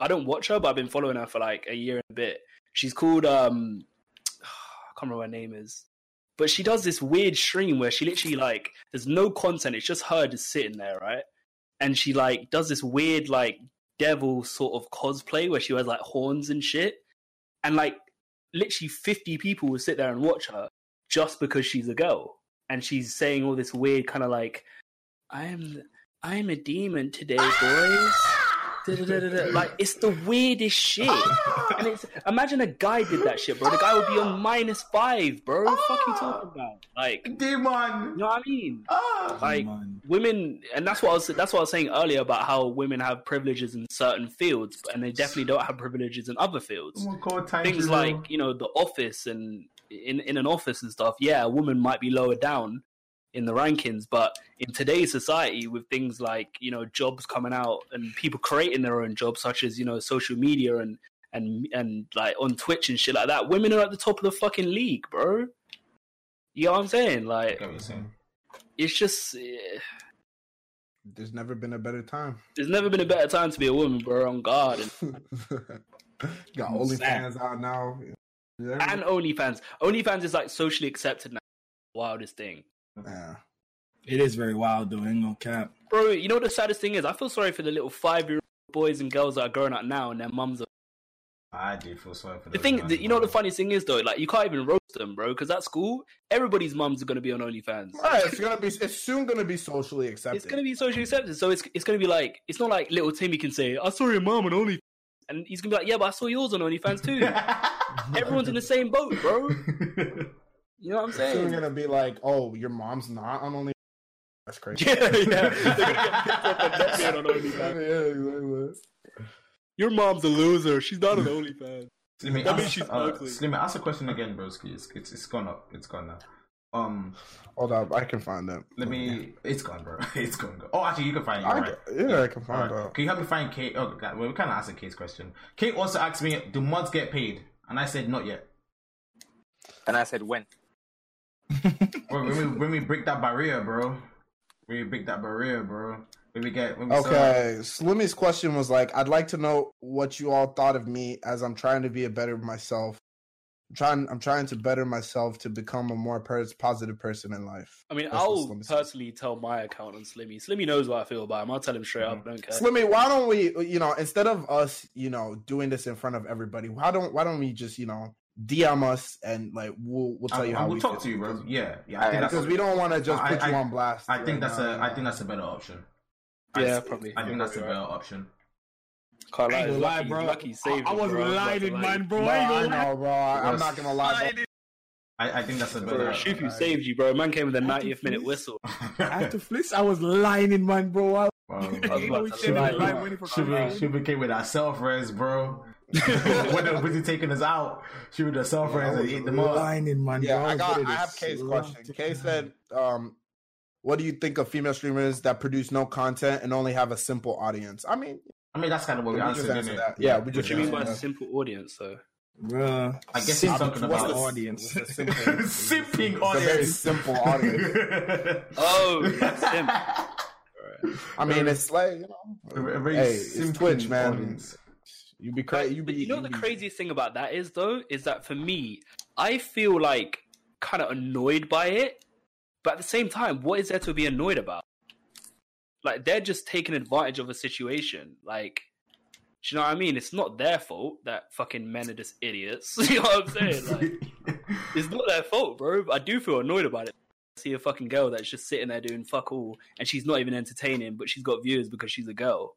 Speaker 3: I don't watch her, but I've been following her for like a year and a bit. She's called um I can't remember her name is, but she does this weird stream where she literally like there's no content. It's just her just sitting there, right? And she like does this weird like devil sort of cosplay where she has like horns and shit, and like literally 50 people will sit there and watch her just because she's a girl and she's saying all this weird kind of like i'm i'm a demon today boys. Like it's the weirdest shit. And it's imagine a guy did that shit bro. The guy would be on minus five bro. What the fuck you talking about? Like
Speaker 2: demon.
Speaker 3: you know what i mean?
Speaker 2: Ah.
Speaker 3: like
Speaker 4: Man.
Speaker 3: women and that's what I was that's what I was saying earlier about how women have privileges in certain fields and they definitely don't have privileges in other fields.
Speaker 2: Oh God,
Speaker 3: things
Speaker 2: to-
Speaker 3: like you know the office and in in an office and stuff yeah a woman might be lower down in the rankings but in today's society with things like you know jobs coming out and people creating their own jobs such as you know social media and and and like on twitch and shit like that women are at the top of the fucking league bro. You know what i'm saying? Like
Speaker 2: get what you're saying.
Speaker 3: it's just eh,
Speaker 1: There's never been a better time.
Speaker 3: there's never been a better time to be a woman bro on guard and,
Speaker 1: Got
Speaker 4: I'm
Speaker 1: OnlyFans out now.
Speaker 3: and onlyfans. Onlyfans is like socially accepted now. Wildest thing
Speaker 1: yeah.
Speaker 4: It is very wild though. Ain't no cap.
Speaker 3: Bro, you know what the saddest thing is? I feel sorry for the little five year old boys and girls that are growing up now and their mums are.
Speaker 2: I do feel sorry for
Speaker 3: The thing,
Speaker 2: man,
Speaker 3: the, you know what the
Speaker 2: bro.
Speaker 3: funniest thing is though? Like, you can't even roast them, bro, because at school, everybody's mums are going to be on OnlyFans.
Speaker 1: Right, it's gonna be. It's soon gonna be socially accepted.
Speaker 3: It's going to be socially accepted. So it's, it's going to be like, it's not like little Timmy can say, I saw your mom on OnlyFans. And he's going to be like, yeah, but I saw yours on OnlyFans too. Everyone's in the same boat, bro. You know what I'm
Speaker 1: saying? soon
Speaker 3: saying?
Speaker 1: gonna be like, oh, your mom's not on Only. That's crazy.
Speaker 3: Yeah, yeah. They're going to get picked up and dead on OnlyFans.
Speaker 1: yeah, exactly.
Speaker 3: Your mom's a loser. She's not on OnlyFans.
Speaker 2: Slimmy,
Speaker 3: That
Speaker 2: ask,
Speaker 3: means she's
Speaker 2: uh,
Speaker 3: ugly.
Speaker 2: Slimmy, ask a question again, broski. It's, it's it's gone up. It's gone now. Um,
Speaker 1: Hold up, I can find that.
Speaker 2: let me. It's gone, bro. It's gone. Oh, actually, you can find it.
Speaker 1: I,
Speaker 2: You're right.
Speaker 1: yeah, I can
Speaker 2: All
Speaker 1: find
Speaker 2: right. Can you help me find Kate? Oh, God, well, we kind of asked a Kate's question. Kate also asked me, "Do mods get paid?" And I said, "Not yet."
Speaker 5: And I said when.
Speaker 2: When, when we when we break that barrier, bro. When we break that barrier, bro. When we get when we
Speaker 1: Okay, Slimmy's question was like, I'd like to know what you all thought of me as I'm trying to be a better myself. I'm trying, I'm trying to better myself to become a more pers- positive person in life.
Speaker 3: I mean,
Speaker 1: That's
Speaker 3: I'll
Speaker 1: Slimmy said.
Speaker 3: personally tell my account on Slimmy. Slimmy knows what I feel about him. I'll tell him straight up. I don't care.
Speaker 1: Slimmy, why don't we, you know, instead of us, you know, doing this in front of everybody, why don't, why don't we just, you know, DM us and like we'll, we'll tell
Speaker 2: I,
Speaker 1: you
Speaker 2: I
Speaker 1: how
Speaker 2: will
Speaker 1: we
Speaker 2: talk
Speaker 1: feel.
Speaker 2: to you, bro. Yeah, yeah. I
Speaker 5: Alright,
Speaker 2: think that's,
Speaker 1: Because we don't want to just
Speaker 2: I-
Speaker 1: put you on blast.
Speaker 2: I think
Speaker 1: right
Speaker 2: that's
Speaker 1: now,
Speaker 2: a
Speaker 1: you
Speaker 2: I
Speaker 1: know.
Speaker 2: think that's a better option.
Speaker 3: Yeah,
Speaker 2: I,
Speaker 3: probably.
Speaker 2: I think that's a better
Speaker 3: probably
Speaker 2: option.
Speaker 3: Can't
Speaker 4: I ain't gonna lie, bro.
Speaker 3: Lucky saved
Speaker 4: I, I was
Speaker 3: bro. about
Speaker 4: lying
Speaker 3: to
Speaker 4: in
Speaker 3: lie.
Speaker 4: mine, bro.
Speaker 1: Bro,
Speaker 4: I ain't gonna lie.
Speaker 1: know, bro. I, I'm not gonna lie. bro.
Speaker 2: I, I think that's a better.
Speaker 3: Bro, Shifu saved you, bro. Man came with a 90th minute whistle.
Speaker 4: After flicks, I was lying in mine, bro. I,
Speaker 2: Bro,
Speaker 3: I was
Speaker 4: you know, we
Speaker 3: about to lie.
Speaker 4: it live
Speaker 2: She,
Speaker 4: Kyle.
Speaker 2: be, she became with that self res, bro. when they were busy taking us out, she with the self res and eat them up.
Speaker 4: lying in mine,
Speaker 1: Yeah,
Speaker 4: bro.
Speaker 1: I
Speaker 4: was
Speaker 1: got. I have Kay's
Speaker 4: slap
Speaker 1: question.
Speaker 4: the
Speaker 1: Kay said, um, "What do you think of female streamers that produce no content and only have a simple audience?" I mean,
Speaker 2: I mean, that's kind of what we
Speaker 1: We just
Speaker 2: answered,
Speaker 1: answered
Speaker 2: didn't
Speaker 1: that. Yeah, we
Speaker 3: What
Speaker 1: just
Speaker 3: do you mean by
Speaker 1: that.
Speaker 3: simple audience, though?
Speaker 4: Bruh.
Speaker 2: I guess he's talking about
Speaker 4: the audience?
Speaker 1: It's a simple-
Speaker 2: Simping
Speaker 1: It's a very
Speaker 2: audience.
Speaker 1: simple audience.
Speaker 3: Oh, that's him.
Speaker 1: I mean, it's like you
Speaker 2: A
Speaker 1: know,
Speaker 2: very
Speaker 1: hey, it's
Speaker 2: simping
Speaker 1: Twitch, man.
Speaker 2: audience.
Speaker 1: You be crazy. You be.
Speaker 3: You know what the
Speaker 1: be-
Speaker 3: craziest thing about that is, though, is that for me, I feel like kind of annoyed by it, but at the same time, what is there to be annoyed about? Like they're just taking advantage of a situation. Like, do you know what I mean? It's not their fault that fucking men are just idiots. you know what I'm saying? Like, it's not their fault, bro. But I do feel annoyed about it. I see a fucking girl that's just sitting there doing fuck all, and she's not even entertaining, but she's got viewers because she's a girl.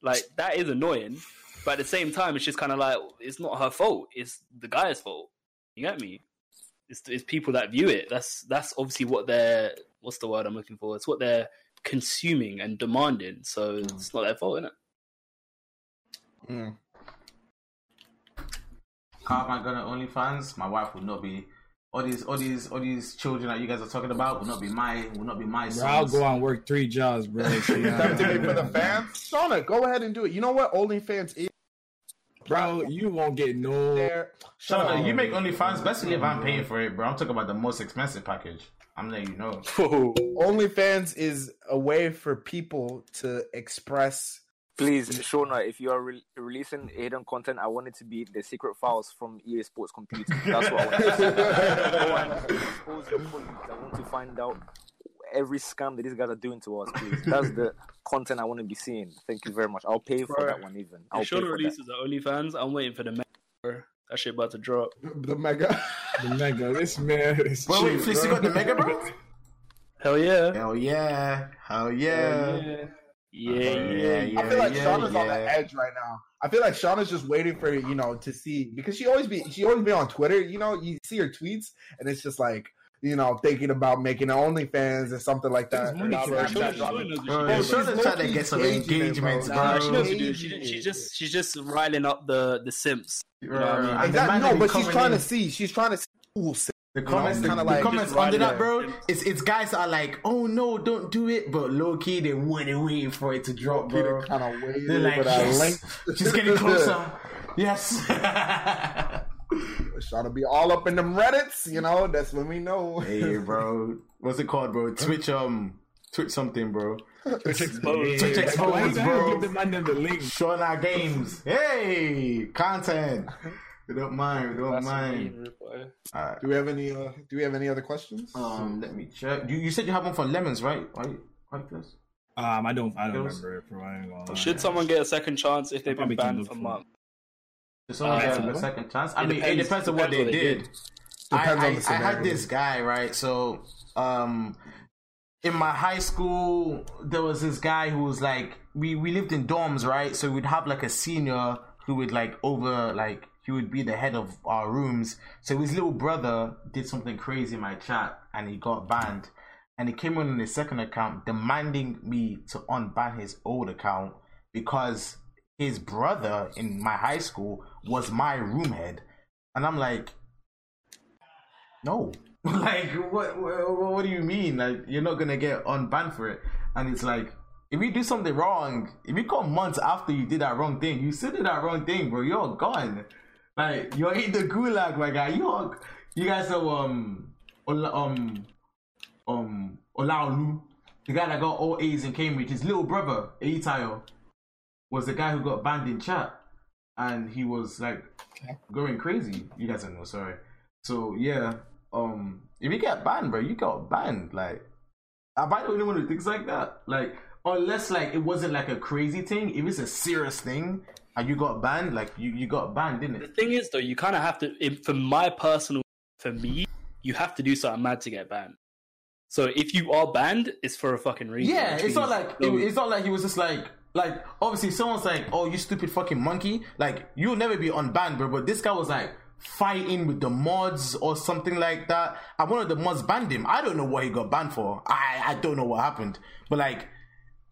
Speaker 3: Like that is annoying, but at the same time, it's just kind of like it's not her fault. It's the guy's fault. You get me? It's, it's people that view it. That's that's obviously what they're. What's the word I'm looking for? It's what they're consuming and demanding. So it's not their fault, isn't it?
Speaker 1: Mm.
Speaker 2: How am I gonna OnlyFans? My wife would not be. All these, all these, all these children that you guys are talking about will not be my, will not be my
Speaker 4: Bro, I'll go out and work three jobs, bro. So, yeah,
Speaker 1: Time to be for the fans. Shauna, go ahead and do it. You know what? OnlyFans is
Speaker 4: Bro, you won't get no.
Speaker 1: there.
Speaker 2: Shut up!
Speaker 1: up.
Speaker 2: You make OnlyFans, best if I'm paying for it, bro. I'm talking about the most expensive package. I'm letting you know.
Speaker 3: Whoa.
Speaker 1: OnlyFans is a way for people to express.
Speaker 5: Please, Shauna, if you are re- releasing hidden content, I want it to be the secret files from EA Sports Computer. That's what I want to see. I want to expose your colleagues. I want to find out every scam that these guys are doing to us, please. That's the content I want to be seeing. Thank you very much. I'll pay for
Speaker 3: Bro,
Speaker 5: that one even. I'll
Speaker 3: If
Speaker 5: pay
Speaker 3: Shauna
Speaker 5: for that.
Speaker 3: releases the OnlyFans, I'm waiting for the mega. That shit about to drop.
Speaker 1: The mega.
Speaker 4: The mega. This man is.
Speaker 2: Wait, wait,
Speaker 4: cheap,
Speaker 2: Fliss, you got the mega, bro?
Speaker 3: Hell yeah.
Speaker 2: Hell yeah! Hell yeah!
Speaker 3: yeah. Yeah, yeah.
Speaker 2: yeah,
Speaker 1: I feel like
Speaker 2: yeah,
Speaker 1: Shauna's on the edge right now. I feel like Shauna's just waiting for you know to see because she always be she always be on Twitter. You know, you see her tweets and it's just like you know thinking about making an OnlyFans or something like that.
Speaker 4: There's money
Speaker 1: Or
Speaker 4: for that.
Speaker 1: Snapchat
Speaker 3: Shauna-
Speaker 1: dropping.
Speaker 3: Shauna knows what
Speaker 2: Bro,
Speaker 3: she
Speaker 1: Yeah,
Speaker 3: does.
Speaker 1: she's
Speaker 2: Shauna's trying to get some
Speaker 1: caging it,
Speaker 2: engagements,
Speaker 1: bro.
Speaker 2: bro.
Speaker 3: Nah, she knows what to She,
Speaker 1: it.
Speaker 3: she just she's just riling up the the simps.
Speaker 2: Bro,
Speaker 3: know what I mean?
Speaker 1: Exactly. No, but she's trying
Speaker 2: in-
Speaker 1: to see. She's trying to see. Ooh, sick.
Speaker 2: The
Speaker 1: know,
Speaker 2: comments, the,
Speaker 1: kinda
Speaker 2: the
Speaker 1: like
Speaker 2: comments under that, bro, it's it's guys that are like, "Oh no, don't do it," but low key they waiting, waiting for it to drop, bro.
Speaker 1: Peter kind of waited
Speaker 2: They're like,
Speaker 1: for
Speaker 2: yes, she's getting closer. yes.
Speaker 1: Shauna be all up in them Reddits. You know, that's when we know.
Speaker 2: hey, bro, what's it called, bro? Twitch, um, Twitch something, bro.
Speaker 3: Twitch exposed.
Speaker 2: Twitch exposed, bro.
Speaker 4: Give the man them the link.
Speaker 2: Shauna Games. Hey, content. We don't mind. We don't mind.
Speaker 3: me.
Speaker 2: Alright.
Speaker 1: Do we have any? Uh, do we have any other questions?
Speaker 2: Um, let me check. You, you said you have one for lemons, right? Right, right, this.
Speaker 4: Um, I don't. I don't
Speaker 2: Those-
Speaker 4: remember it, bro. I ain't.
Speaker 3: Should someone get a second chance if they've been banned
Speaker 4: look
Speaker 3: for
Speaker 4: for it.
Speaker 3: months?
Speaker 2: Does
Speaker 3: Uh,
Speaker 2: a second chance? I
Speaker 3: It
Speaker 2: mean, it
Speaker 3: depends-
Speaker 2: depends on what they,
Speaker 3: what they
Speaker 2: did.
Speaker 1: Depends
Speaker 2: I,
Speaker 1: on the
Speaker 2: I had this guy, right? So, um, in my high school, there was this guy who was like, we, we lived in dorms, right? So we'd have like a senior who would like over, like, he would be the head of our rooms. So his little brother did something crazy in my chat and he got banned. And he came on in his second account demanding me to unban his old account because his brother in my high school was my room head. And I'm like, no. like, what, what, what do you mean? Like, you're not gonna get unbanned for it. And it's like, if you do something wrong, if you come months after you did that wrong thing, you still did that wrong thing, bro. You're gone. Like, you're in the gulag, my guy. You're, you guys are, um, um, um, Olaolu, the guy that got all A's in Cambridge, his little brother, Eitayo, was the guy who got banned in chat. And he was like going crazy. You guys don't know, sorry. So yeah, um, if you get banned, bro, you got banned. Like, am I the only one who thinks like that? Like, unless like it wasn't like a crazy thing. If it's a serious thing and you got banned, like you you got banned, didn't it?
Speaker 3: The thing is, though, you kind of have to. If, for my personal, for me, you have to do something mad to get banned. So if you are banned, it's for a fucking reason.
Speaker 2: Yeah, it's not like it, it's not like he was just like like obviously someone's like, oh you stupid fucking monkey, like you'll never be unbanned, bro. But this guy was like fighting with the mods or something like that. And one of the mods banned him. I don't know what he got banned for. I I don't know what happened. But like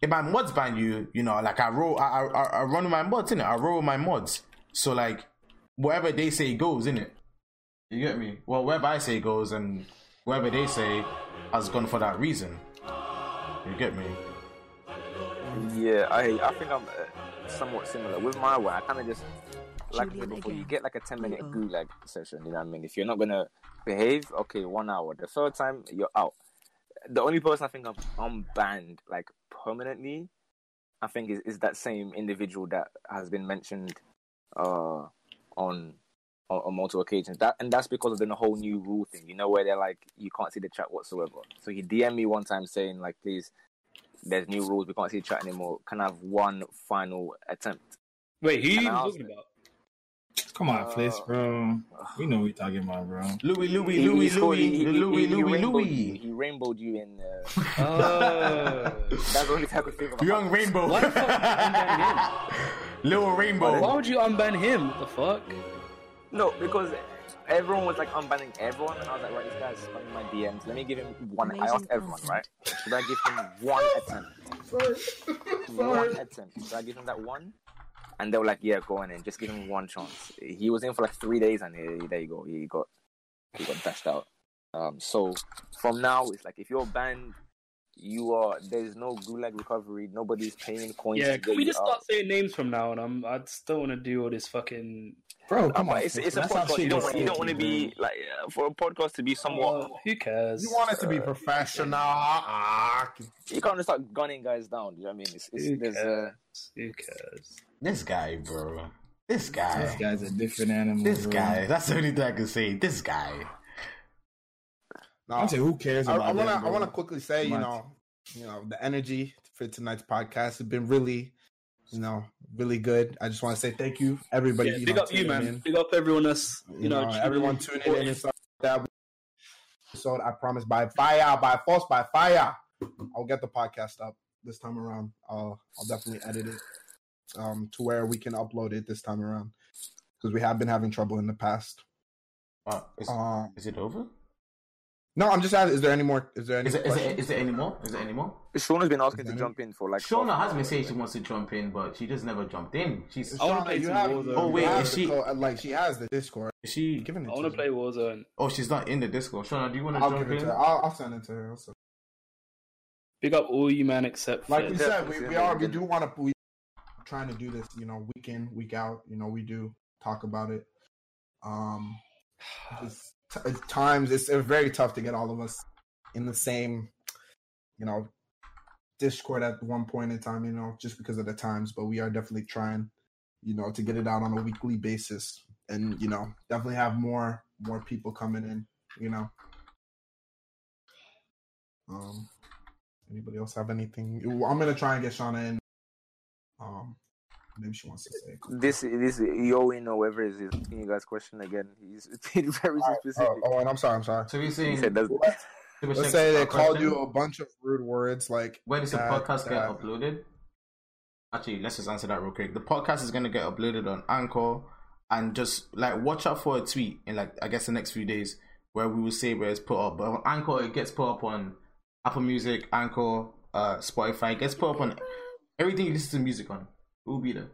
Speaker 2: if my mods ban you, you know, like I roll I I, I run my mods, innit? I roll my mods. So like whatever they say goes, innit? You get me? Well wherever I say goes and whatever they say has gone for that reason. You get me?
Speaker 5: Yeah, I I think I'm uh, somewhat similar with my one. I kind of just like I said
Speaker 6: Julian
Speaker 5: before, you get like a ten minute gulag session. You know what I mean? If you're not gonna behave, okay, one hour. The third time, you're out. The only person I think I'm I'm banned like permanently, I think is, is that same individual that has been mentioned uh on on, on multiple occasions. That and that's because of the whole new rule thing. You know where they're like you can't see the chat whatsoever. So he DM me one time saying like, please, there's new rules. We can't see the chat anymore. Can I have one final attempt?
Speaker 3: Wait, who are you even talking about?
Speaker 4: Come on,
Speaker 5: Uh,
Speaker 4: Fliss, bro. We know what you're talking about, bro.
Speaker 2: Louis, Louis,
Speaker 5: He-
Speaker 2: Louis,
Speaker 5: he scored-
Speaker 2: Louis,
Speaker 5: he- he-
Speaker 2: Louis,
Speaker 5: he- he
Speaker 2: Louis,
Speaker 5: rainbowed.
Speaker 2: Louis.
Speaker 5: He rainbowed you in. Uh,
Speaker 3: Oh.
Speaker 5: that's the only thing I could think of.
Speaker 2: Young Rainbow.
Speaker 3: Why the fuck would you unban
Speaker 2: Little Rainbow.
Speaker 3: Why would you unban him? What the fuck?
Speaker 5: No, because everyone was like unbanning everyone, and I was like, right, this guy's spamming my DMs. Let me give him one. I asked everyone, right? Should I give him one attempt?
Speaker 1: Sorry.
Speaker 5: One attempt. Should I give him that one? And they were like, yeah, go on in. Just give him one chance. He was in for like three days, and he, there you go. He got he got dashed out. Um, so from now, it's like if you're banned, you are there's no gulag recovery. Nobody's paying coins.
Speaker 3: Yeah, can we just
Speaker 5: out.
Speaker 3: start saying names from now on? I'm, I just don't want to do all this fucking.
Speaker 4: Bro, come
Speaker 5: But
Speaker 4: on.
Speaker 5: it's, it's a podcast. You don't, want- you don't want to be like uh, for a podcast to be somewhat.
Speaker 3: Oh, who cares?
Speaker 1: You want it to be professional. Ah,
Speaker 5: You can't just start gunning guys down. You know what I mean? It's, it's,
Speaker 3: Who
Speaker 5: there's, uh,
Speaker 3: cares? Who cares?
Speaker 2: This guy, bro. This guy.
Speaker 4: This guy's a different animal.
Speaker 2: This
Speaker 4: bro.
Speaker 2: guy. That's the only thing I can say. This guy.
Speaker 1: no.
Speaker 4: I'm saying, who cares
Speaker 1: I,
Speaker 4: about
Speaker 1: I want to.
Speaker 4: that,
Speaker 1: I want to quickly say, you know, you know, the energy for tonight's podcast has been really, you know, really good. I just want to say thank you, everybody.
Speaker 3: Yeah,
Speaker 1: you
Speaker 3: big
Speaker 1: know,
Speaker 3: up you, man.
Speaker 1: in.
Speaker 3: Big up everyone that's you,
Speaker 1: You know,
Speaker 3: know,
Speaker 1: everyone
Speaker 3: tuning
Speaker 1: tuning in and stuff like that. So I promise, by fire, by force, by fire, I'll get the podcast up this time around. I'll I'll definitely edit it um to where we can upload it this time around because we have been having trouble in the past.
Speaker 2: Uh, is,
Speaker 1: Um,
Speaker 2: is it over?
Speaker 1: No, I'm just asking. Is there any more? Is there any?
Speaker 2: Is it, is, it, is there any more? Is there any more?
Speaker 5: Shauna's been asking to
Speaker 1: Then-
Speaker 5: jump in for like.
Speaker 2: Shauna has been saying she wants to jump in, but she just never jumped in. She's
Speaker 3: I wanna play
Speaker 1: you have,
Speaker 3: Warzone.
Speaker 2: Oh, wait,
Speaker 1: have
Speaker 2: is she-
Speaker 1: co- like she has the Discord.
Speaker 2: is she?
Speaker 1: Giving it
Speaker 3: I want to
Speaker 1: to
Speaker 3: play Warzone.
Speaker 2: Oh, she's not in the Discord. Shauna, do you want to
Speaker 1: I'll
Speaker 2: jump
Speaker 1: give it
Speaker 2: in?
Speaker 1: to her. I'll, I'll send it to her. Also.
Speaker 3: Big up all you man except
Speaker 1: Like we said, we, we are we do want to we trying to do this, you know, week in week out. You know, we do talk about it. Um, it's, t- at times it's, it's very tough to get all of us in the same, you know, Discord at one point in time. You know, just because of the times, but we are definitely trying, you know, to get it out on a weekly basis, and you know, definitely have more more people coming in. You know. Um, anybody else have anything? I'm gonna try and get Shauna in. Um, maybe she wants to say. a couple-
Speaker 5: This this Yoin or whoever is asking you guys question again. He's been very specific.
Speaker 1: Oh, oh, and I'm sorry. I'm sorry.
Speaker 2: So we're
Speaker 5: he
Speaker 2: saying.
Speaker 5: said that's
Speaker 1: Let's say they called
Speaker 2: question.
Speaker 1: you a bunch of rude words like
Speaker 2: When does the
Speaker 1: that,
Speaker 2: podcast get
Speaker 1: that.
Speaker 2: uploaded? Actually, let's just answer that real quick. The podcast is gonna get uploaded on Anchor, and just like watch out for a tweet in like I guess the next few days where we will say where it's put up. But on Anchor, it gets put up on Apple Music, Anchor, uh, Spotify. It gets put up on everything you listen to music on. It will be there.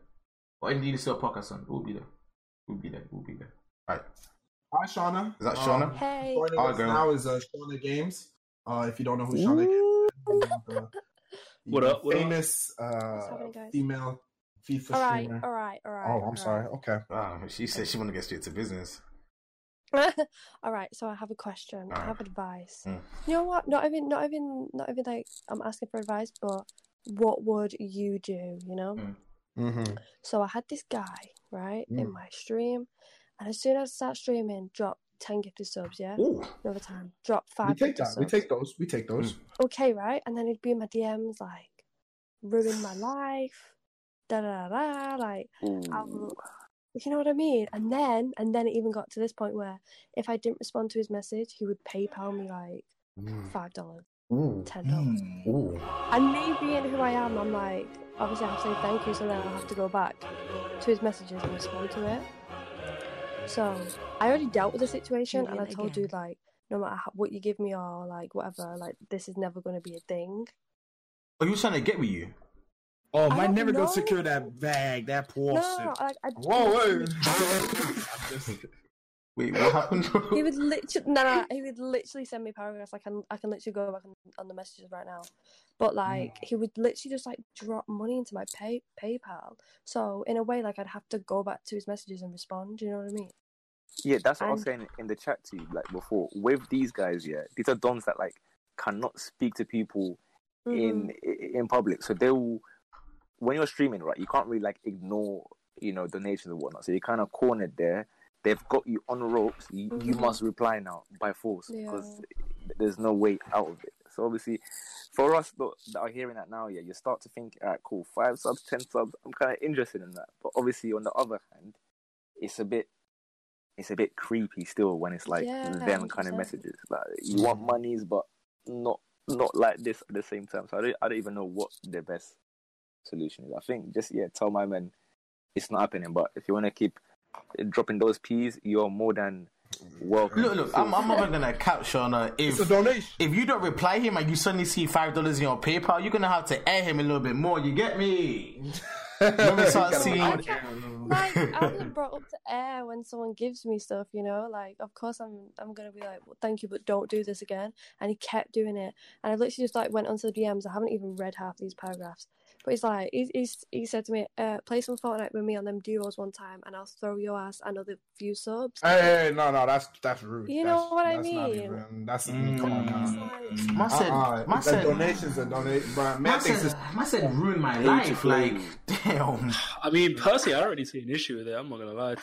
Speaker 2: Or indeed, you listen to a podcast on, it will be there. It will be there. It will be there. Right.
Speaker 1: Hi, Shauna.
Speaker 2: Is that Shauna?
Speaker 1: Um,
Speaker 6: Hey.
Speaker 1: Joining
Speaker 2: Hi,
Speaker 1: us
Speaker 2: girl.
Speaker 1: now is uh, Shauna Games. Uh, if you don't know who Shauna Games is, the, the
Speaker 3: What up, what up?
Speaker 1: famous uh,
Speaker 6: happening,
Speaker 1: female FIFA
Speaker 6: All right,
Speaker 1: streamer.
Speaker 6: all right, all right.
Speaker 1: Oh, I'm sorry. Okay.
Speaker 2: Wow, she said she wanted to get straight to business.
Speaker 6: all right. So I have a question. I have advice.
Speaker 2: Mm.
Speaker 6: You know what? Not even, not even, not even like I'm asking for advice, but what would you do? You know.
Speaker 2: Mm.
Speaker 1: Mm-hmm.
Speaker 6: So I had this guy right in
Speaker 1: Mm.
Speaker 6: my stream, and as soon as I start streaming, drop ten gifted subs. Yeah.
Speaker 2: Ooh.
Speaker 6: Another time, drop
Speaker 1: We
Speaker 6: five.
Speaker 1: take
Speaker 6: gifted
Speaker 1: that. We take those. We take those.
Speaker 6: okay, right? And then he'd be in my DMs like, ruin my life, da da da da, like, will, you know what I mean? And then, and then it even got to this point where if I didn't respond to his message, he would PayPal me like five dollars,
Speaker 2: Ooh.
Speaker 6: ten dollars.
Speaker 4: Mm.
Speaker 2: Ooh.
Speaker 6: And me being who I am, I'm like, obviously I have to say thank you, so then I have to go back to his messages and respond to it. So I already dealt with the situation, and I told
Speaker 7: again.
Speaker 6: dude like, no matter how, what you give me or like whatever, like this is never going to be a thing.
Speaker 2: Oh, you trying to get with you.
Speaker 4: Oh,
Speaker 6: I
Speaker 4: might
Speaker 6: don't
Speaker 4: never go
Speaker 6: know.
Speaker 4: secure that bag, that
Speaker 6: No,
Speaker 4: poor
Speaker 6: no, no, like, I,
Speaker 1: Whoa,
Speaker 2: Wait, what happened?
Speaker 6: He would literally no, no, he would literally send me paragraphs. I can I can literally go back on, on the messages right now. But hmm. like he would literally just like drop money into my pay PayPal. So in a way, like I'd have to go back to his messages and respond. Do you know what I mean?
Speaker 5: Yeah, that's what I was saying in the chat to you, like before. With these guys, yeah, these are dons that like cannot speak to people in mm-hmm. in public. So they will, when you're streaming, right, you can't really like ignore, you know, donations and whatnot. So you're kind of cornered there. They've got you on ropes. You, you
Speaker 6: Mhm.
Speaker 5: must reply now by force
Speaker 6: Yeah.
Speaker 5: because there's no way out of it. So obviously, for us that that are hearing that now, yeah, you start to think, all right, cool, five subs, ten subs. I'm kind of interested in that. But obviously, on the other hand, it's a bit it's a bit creepy still when it's like
Speaker 6: Yeah,
Speaker 5: them kind of messages. Like you want monies, but not not like this at the same time. So I don't I don't even know what the best solution is. I think just yeah, tell my men it's not happening. But if you want to keep dropping those peas, you're more than Welcome.
Speaker 2: Look, look, I'm, I'm not even gonna couch on uh,
Speaker 1: It's a
Speaker 2: if
Speaker 1: donation.
Speaker 2: if you don't reply him and you suddenly see five dollars in your PayPal, you're gonna have to air him a little bit more. You get me? When we start seeing,
Speaker 6: I can't, like I wasn't brought up to air when someone gives me stuff, you know. Like, of course, I'm I'm gonna be like, well, thank you, but don't do this again. And he kept doing it, and I literally just like went onto the DMs. I haven't even read half these paragraphs, but he's like, he he's, he said to me, uh, play some Fortnite with me on them duos one time, and I'll throw your ass another few subs.
Speaker 1: Hey, hey, no, no, that's that's rude.
Speaker 6: You
Speaker 1: That's-
Speaker 6: know what I
Speaker 1: that's not
Speaker 6: mean?
Speaker 1: even- that's
Speaker 2: Mm.
Speaker 1: come on
Speaker 6: It's
Speaker 1: now.
Speaker 6: like,
Speaker 2: man said,
Speaker 1: Uh-uh.
Speaker 2: man
Speaker 1: The
Speaker 2: said,
Speaker 1: donations are donate, but man
Speaker 2: man
Speaker 1: thinks
Speaker 2: said,
Speaker 1: it's
Speaker 2: said, ruin my life. Like, damn.
Speaker 3: I mean, personally, I don't really see an issue with it. I'm not gonna lie.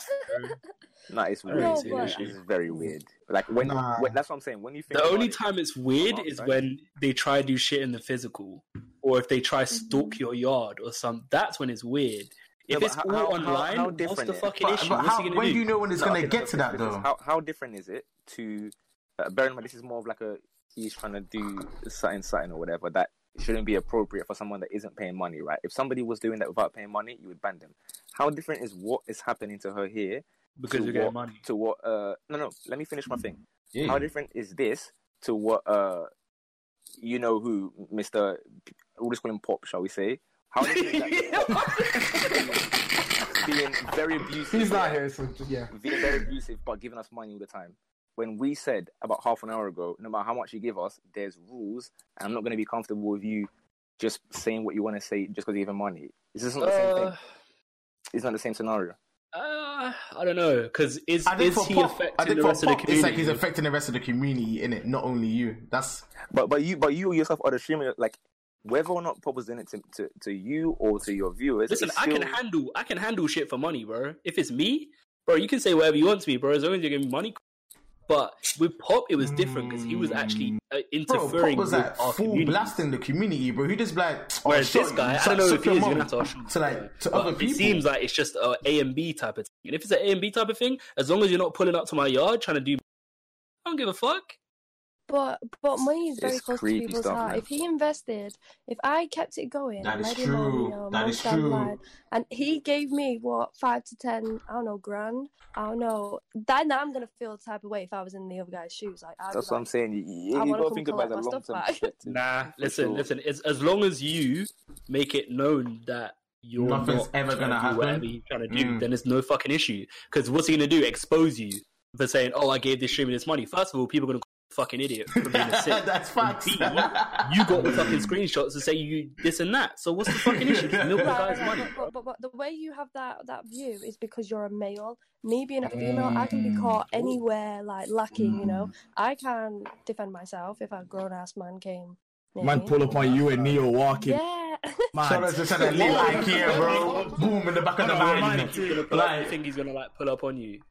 Speaker 5: No, it's weird.
Speaker 6: No,
Speaker 3: see an
Speaker 6: but-
Speaker 3: issue.
Speaker 5: It's very weird. Like when,
Speaker 1: Nah.
Speaker 5: when that's what I'm saying. When you think
Speaker 3: The only
Speaker 5: it-
Speaker 3: time it's weird is
Speaker 5: right?
Speaker 3: when they try to do shit in the physical, or if they try
Speaker 6: Mm-hmm.
Speaker 3: stalk your yard or some. That's when it's weird. If
Speaker 5: but
Speaker 3: it's
Speaker 5: how-
Speaker 3: all
Speaker 5: how- how-
Speaker 3: online,
Speaker 5: how
Speaker 3: what's
Speaker 5: different
Speaker 3: the fucking
Speaker 2: But,
Speaker 3: issue?
Speaker 2: but
Speaker 3: What's
Speaker 2: how,
Speaker 3: he gonna
Speaker 2: when
Speaker 3: do?
Speaker 2: do you know when it's
Speaker 5: No,
Speaker 2: gonna
Speaker 5: okay,
Speaker 2: get
Speaker 5: no,
Speaker 2: to
Speaker 5: no,
Speaker 2: that though?
Speaker 5: How how different is it to uh, bear in mind this is more of like a he's trying to do something something or whatever that shouldn't be appropriate for someone that isn't paying money, right? If somebody was doing that without paying money, you would ban them. How different is what is happening to her here
Speaker 3: because
Speaker 5: to
Speaker 3: you're getting
Speaker 5: what,
Speaker 3: money.
Speaker 5: to what? Uh, no, no. Let me finish my thing.
Speaker 2: Yeah.
Speaker 5: How different is this to what? Uh, you know who, Mister? We'll just call him Pop, shall we say? How different is that? being very abusive.
Speaker 1: he's not here, so just- yeah.
Speaker 5: being very abusive but giving us money all the time. When we said about half an hour ago, no matter how much you give us, there's rules, and I'm not going to be comfortable with you just saying what you want to say just because you give him money. Is this not the same thing?
Speaker 3: Uh,
Speaker 5: It's not the same scenario.
Speaker 3: uh, I don't know because is is he
Speaker 2: Pop,
Speaker 3: affecting the
Speaker 2: for
Speaker 3: rest of the
Speaker 2: Pop, it's
Speaker 3: community?
Speaker 2: like he's affecting the rest of the community in it, not only you. That's
Speaker 5: But but you but you yourself are the streamer. Like whether or not Pop was doing it to, to, to you or to your viewers.
Speaker 3: Listen,
Speaker 5: it's
Speaker 3: I can handle I can handle shit for money, bro. If it's me, bro, you can say whatever you want to me, bro. As long as you give me money. But with Pop, it was different because he was actually uh,
Speaker 2: Mm. bro. Pop was
Speaker 3: with
Speaker 2: like
Speaker 3: our
Speaker 2: full
Speaker 3: community.
Speaker 2: blasting the community, bro. He just like oh,
Speaker 3: Whereas this guy, I don't know if he
Speaker 2: your
Speaker 3: is. Gonna
Speaker 2: mouth
Speaker 3: have to
Speaker 2: to like to other people.
Speaker 3: It seems like it's just a A and B type of thing. And if it's an A and B type of thing, as long as you're not pulling up to my yard trying to do, I don't give a fuck.
Speaker 6: But but money is very
Speaker 5: It's
Speaker 6: close to people's
Speaker 5: stuff,
Speaker 6: heart.
Speaker 5: man.
Speaker 6: If he invested, if I kept it going,
Speaker 2: That
Speaker 6: and
Speaker 2: is
Speaker 6: let him on,
Speaker 2: true.
Speaker 6: you know,
Speaker 2: That
Speaker 6: month
Speaker 2: is
Speaker 6: down the
Speaker 2: true.
Speaker 6: line, and he gave me what five to ten, I don't know, grand. I don't know. Then I'm gonna feel the type of way if I was in the other guy's shoes. Like I'd
Speaker 5: That's what I'm saying. You, you,
Speaker 6: I
Speaker 5: you
Speaker 6: wanna
Speaker 5: got to think about
Speaker 6: collect
Speaker 5: the long
Speaker 6: stuff
Speaker 5: term perspective.
Speaker 3: Nah, listen,
Speaker 5: sure.
Speaker 3: listen. It's, as long as you make it known that you're
Speaker 2: Nothing's
Speaker 3: not
Speaker 2: ever gonna
Speaker 3: to do
Speaker 2: happen.
Speaker 3: Whatever you're trying to do,
Speaker 2: Mm.
Speaker 3: then it's no fucking issue. Because what's he gonna do? Expose you for saying, "Oh, I gave this streamer this money." First of all, people are gonna call you a fucking idiot for being a sick.
Speaker 2: That's facts.
Speaker 3: B, you got the fucking screenshots to say you this and that. So what's the fucking issue? Just milk the guy's
Speaker 6: right,
Speaker 3: money.
Speaker 6: but, but, but, but the way you have that that view is because you're a male. Me being a female, I can be mm. caught anywhere like lacking. You know, mm. I can defend myself if a grown ass man came. near
Speaker 4: Man, pull up on you and Neo walking.
Speaker 6: Yeah.
Speaker 4: Man,
Speaker 2: Shout out to Saturday Little IKEA, bro. Boom in the back of the
Speaker 3: You
Speaker 2: van.
Speaker 3: think he's gonna pull up- you think he's gonna like pull up on you?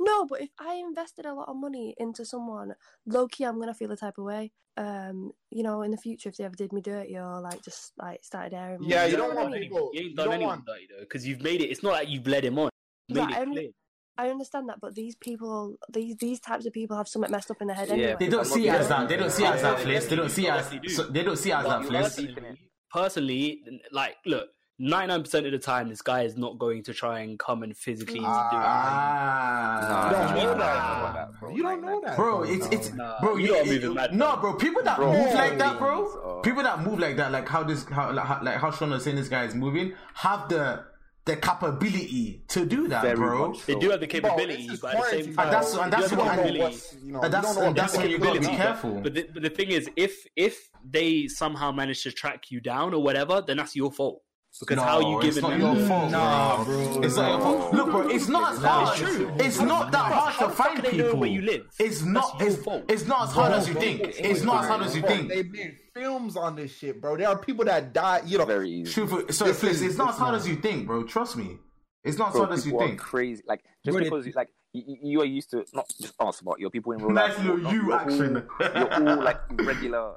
Speaker 6: No, but if I invested a lot of money into someone, low key, I'm gonna feel the type of way. Um, you know, in the future, if they ever did me dirty or like just like started airing. me,
Speaker 1: Yeah, you
Speaker 6: know
Speaker 1: don't
Speaker 6: what I
Speaker 1: want
Speaker 6: mean?
Speaker 1: people.
Speaker 3: You ain't done
Speaker 1: don't
Speaker 3: anyone
Speaker 1: want.
Speaker 3: dirty though, because you've made it. It's not like you've led him on. Made
Speaker 6: Right,
Speaker 3: it
Speaker 6: I'm-
Speaker 3: clear.
Speaker 6: I understand that, but these people, these these types of people have something messed up in their head
Speaker 5: Yeah.
Speaker 6: anyway.
Speaker 2: they don't see
Speaker 5: not
Speaker 2: it as that. They don't see it as that, Fliss. They don't see it as.
Speaker 3: Obviously do.
Speaker 2: so- They don't see it as that,
Speaker 3: But
Speaker 2: Fliss.
Speaker 3: personally, personally, like, look, ninety nine percent of the time, this guy is not going to try and come and physically do it.
Speaker 2: Ah,
Speaker 1: You don't know
Speaker 5: Nah,
Speaker 1: that.
Speaker 5: bro.
Speaker 1: You don't know that,
Speaker 2: Bro, it's it's
Speaker 3: Nah,
Speaker 2: bro.
Speaker 3: you
Speaker 2: You,
Speaker 3: don't
Speaker 2: you,
Speaker 3: move it mad,
Speaker 2: no, bro. People that
Speaker 5: Bro,
Speaker 2: move like that, bro.
Speaker 5: oh.
Speaker 2: People that move like that, like how this, how like how, like how Sean was saying, this guy is moving, have the the capability to do that,
Speaker 5: Very
Speaker 2: bro.
Speaker 5: much
Speaker 3: They do have the capability,
Speaker 1: this is
Speaker 3: but at the same time,
Speaker 2: And that's- and
Speaker 3: they
Speaker 2: that's
Speaker 3: do have
Speaker 2: what-
Speaker 3: the
Speaker 1: You know you know,
Speaker 2: And that's-
Speaker 1: don't
Speaker 2: and that's
Speaker 1: what
Speaker 2: where you gotta be careful.
Speaker 3: But the, but the thing is, if if they somehow manage to track you down or whatever, then that's your fault. Because
Speaker 2: no,
Speaker 3: how you
Speaker 2: it's
Speaker 3: giving
Speaker 2: not
Speaker 3: them
Speaker 2: your fault,
Speaker 4: Nah,
Speaker 2: bro.
Speaker 4: bro.
Speaker 2: It's not your fault. Look, bro, it's not as hard.
Speaker 5: it's true.
Speaker 2: It's not that hard to find
Speaker 3: do know
Speaker 2: people.
Speaker 3: where you live?
Speaker 2: It's not.
Speaker 3: That's
Speaker 2: It's,
Speaker 3: fault.
Speaker 2: it's not as hard as you
Speaker 1: Bro,
Speaker 2: think.
Speaker 1: bro,
Speaker 2: It's not as hard as you
Speaker 1: bro,
Speaker 2: think.
Speaker 1: They made films on this shit, bro. There are people that die. You know,
Speaker 5: Very easy.
Speaker 2: Truthfully, so
Speaker 1: This
Speaker 2: Fliss, it's not as hard as you think, bro. Trust me. It's not as hard as you think.
Speaker 5: crazy. Like just because like you, you are used to not just us, but your people in real life.
Speaker 2: little
Speaker 5: not-
Speaker 2: you
Speaker 5: you're
Speaker 2: action.
Speaker 5: All, you're all like regular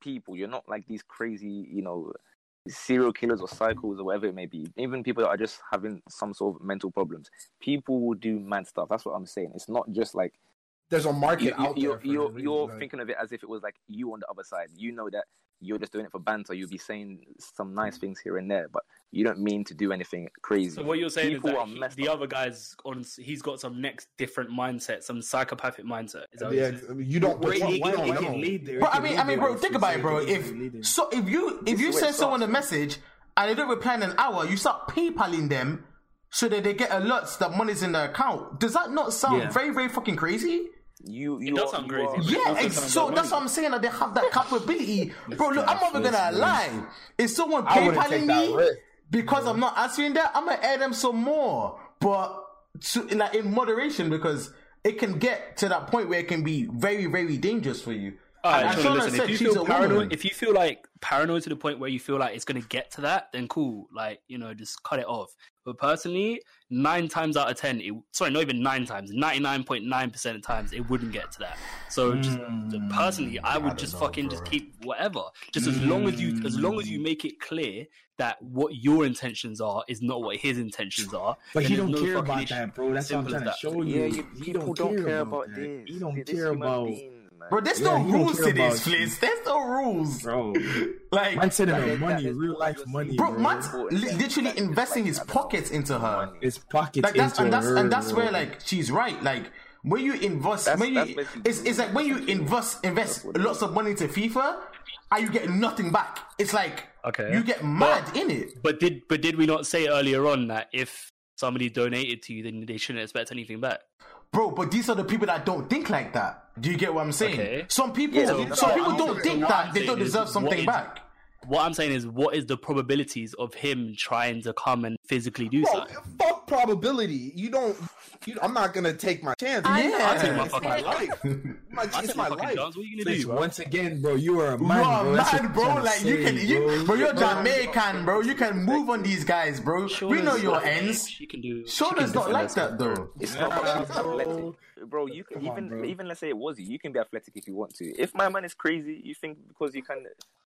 Speaker 5: people. You're not like these crazy, you know, serial killers or cycles or whatever it may be. Even people that are just having some sort of mental problems. People will do mad stuff. That's what I'm saying. It's not just like
Speaker 1: there's a market
Speaker 5: you,
Speaker 1: out
Speaker 5: you,
Speaker 1: there.
Speaker 5: you're, you're
Speaker 1: like-
Speaker 5: thinking of it as if it was like you on the other side. You know that you're just doing it for banter. You'll be saying some nice mm. things here and there, but you don't mean to do anything crazy.
Speaker 3: So what you're saying
Speaker 5: People
Speaker 3: is that he- the
Speaker 5: up.
Speaker 3: other guy's on. He's got some next different mindset, some psychopathic mindset. Is that
Speaker 1: Yeah,
Speaker 3: you're saying?
Speaker 1: you don't.
Speaker 4: Bro,
Speaker 1: we
Speaker 4: it-
Speaker 1: don't-
Speaker 4: it-
Speaker 1: we
Speaker 4: it
Speaker 1: don't
Speaker 4: can lead there.
Speaker 2: Bro, I mean, I mean, bro, think about it, bro. If so, if you if you send someone a message and they don't reply in an hour, you start PayPaling them so that they get alerts that money's in their account. Does that not sound
Speaker 3: Yeah.
Speaker 2: very, very fucking crazy?
Speaker 5: You, you
Speaker 3: does
Speaker 5: are-
Speaker 3: sound
Speaker 5: you
Speaker 3: crazy,
Speaker 5: are-
Speaker 2: Yeah,
Speaker 3: also
Speaker 2: ex- so that's
Speaker 3: money.
Speaker 2: what I'm saying. That they have that capability, bro. Look, I'm not even gonna
Speaker 4: Cash
Speaker 2: lie. If someone
Speaker 1: I wouldn't
Speaker 2: PayPaling me
Speaker 1: risk.
Speaker 2: because I'm not answering that, I'm gonna add them some more, but to, like in moderation because it can get to that point where it can be very, very dangerous for you.
Speaker 3: All right,
Speaker 2: And
Speaker 3: Sean,
Speaker 2: Shona
Speaker 3: listen,
Speaker 2: said
Speaker 3: if you feel paranoid,
Speaker 2: woman.
Speaker 3: if you feel like paranoid to the point where you feel like it's going to get to that, then cool. Like, you know, just cut it off. But personally, nine times out of 10, it, sorry, not even nine times, 99.9% of times, it wouldn't get to that. So just hmm. personally, I would just fucking just keep whatever. Just as long as you, as long as you hmm. make it clear that what your intentions are is not what his intentions are.
Speaker 4: But he don't
Speaker 3: no
Speaker 4: care about
Speaker 3: issue.
Speaker 4: that, bro. That's what I'm trying to show you.
Speaker 5: Yeah, you,
Speaker 4: he
Speaker 5: people
Speaker 4: don't care about that.
Speaker 5: this.
Speaker 4: He don't
Speaker 5: This
Speaker 4: care about,
Speaker 5: being, man.
Speaker 2: Bro, there's
Speaker 4: Yeah,
Speaker 2: no rules to this,
Speaker 4: about
Speaker 2: There's no rules.
Speaker 4: bro.
Speaker 2: Like,
Speaker 4: Man sending
Speaker 5: That
Speaker 4: her money,
Speaker 5: that is
Speaker 4: real life money,
Speaker 2: bro,
Speaker 4: bro.
Speaker 2: man's
Speaker 5: What-
Speaker 2: li- literally
Speaker 5: like,
Speaker 2: investing his
Speaker 5: I don't
Speaker 2: pockets into her.
Speaker 5: money.
Speaker 4: His pockets
Speaker 2: like that's
Speaker 4: into
Speaker 2: and that's
Speaker 4: her,
Speaker 2: and that's
Speaker 4: bro.
Speaker 2: where like she's right like when you invest
Speaker 5: That's-
Speaker 2: when you it's, it's like when you invest invest lots of money into FIFA and you get nothing back it's like
Speaker 3: Okay.
Speaker 2: you get mad in it
Speaker 3: But did but did we not say earlier on that if somebody donated to you, then they shouldn't expect anything back?
Speaker 2: Bro but these are the people that don't think like that. Do you get what I'm saying?
Speaker 3: Okay.
Speaker 2: some people
Speaker 5: Yeah,
Speaker 2: some
Speaker 5: so-
Speaker 2: people don't think that they don't deserve something back
Speaker 3: What I'm saying is, what is the probabilities of him trying to come and physically do
Speaker 1: Bro,
Speaker 3: something?
Speaker 1: fuck probability. You don't. You, I'm not gonna take my chance.
Speaker 2: I-
Speaker 1: Yeah,
Speaker 2: I'll take
Speaker 3: my fucking-
Speaker 1: my life. My,
Speaker 3: I
Speaker 1: it's
Speaker 3: take
Speaker 1: my
Speaker 3: my fucking
Speaker 1: life.
Speaker 3: chance. What are you gonna
Speaker 4: Please,
Speaker 3: do,
Speaker 4: once again, bro, you are a man,
Speaker 2: you are
Speaker 4: bro. That's what
Speaker 2: bro.
Speaker 4: trying to
Speaker 2: Like you can, you, bro. You're
Speaker 1: No, no, no.
Speaker 2: Jamaican, bro. You can move on these guys, bro. we know your
Speaker 3: not-
Speaker 2: ends.
Speaker 3: She can do. she
Speaker 2: Shauna's not like that though.
Speaker 5: It's
Speaker 4: Yeah,
Speaker 5: not about being
Speaker 4: bro.
Speaker 5: athletic. Bro, you can
Speaker 4: Come on,
Speaker 5: even
Speaker 4: bro.
Speaker 5: even let's say it was you, you can be athletic if you want to. If my man is crazy, you think because you can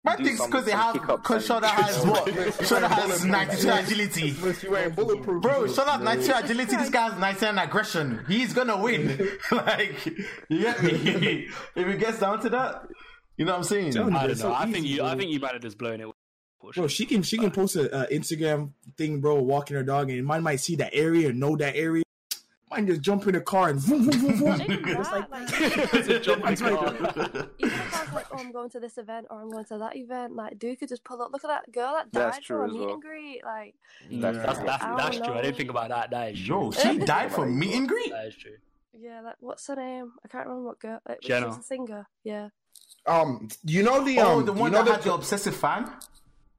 Speaker 2: Man
Speaker 5: do
Speaker 2: thinks
Speaker 5: some-
Speaker 2: because they have because
Speaker 5: and-
Speaker 2: Shona has what? Shona has 92 agility.
Speaker 1: Unless you ain't bulletproof.
Speaker 2: Bro, Shona has 92 agility. This guy has 99 aggression. He's gonna win. like, you get me? if it gets down to that, you know what I'm saying?
Speaker 4: Tell.
Speaker 3: I don't know.
Speaker 4: so
Speaker 3: I think
Speaker 4: easy,
Speaker 3: you. I think you might have just blown it.
Speaker 4: Bro, she can she can post a uh, Instagram thing, bro, walking her dog, and mine might see that area and know that area. Mine just jump in the car and vroom, vroom, vroom, vroom.
Speaker 6: Even
Speaker 4: Just
Speaker 6: that,
Speaker 4: like
Speaker 6: like,
Speaker 3: It's jump in the
Speaker 4: right.
Speaker 3: car.
Speaker 6: Even if I was like, oh, I'm going to this event or I'm going to that event, like, dude could just pull up. Look at that girl that died
Speaker 5: true
Speaker 6: for a meet
Speaker 5: well.
Speaker 6: and greet. Like,
Speaker 5: That's,
Speaker 3: That's that's,
Speaker 6: I
Speaker 3: that's true. I didn't think about that. That is true.
Speaker 2: Yo, she died for meet and greet.
Speaker 3: That is true.
Speaker 6: yeah, like, what's her name? I can't remember what girl. Like,
Speaker 3: Jenna.
Speaker 6: She's a singer. Yeah.
Speaker 1: Um, you know the um?
Speaker 2: Oh, the one
Speaker 1: you know
Speaker 2: that had
Speaker 1: the,
Speaker 2: the obsessive fan.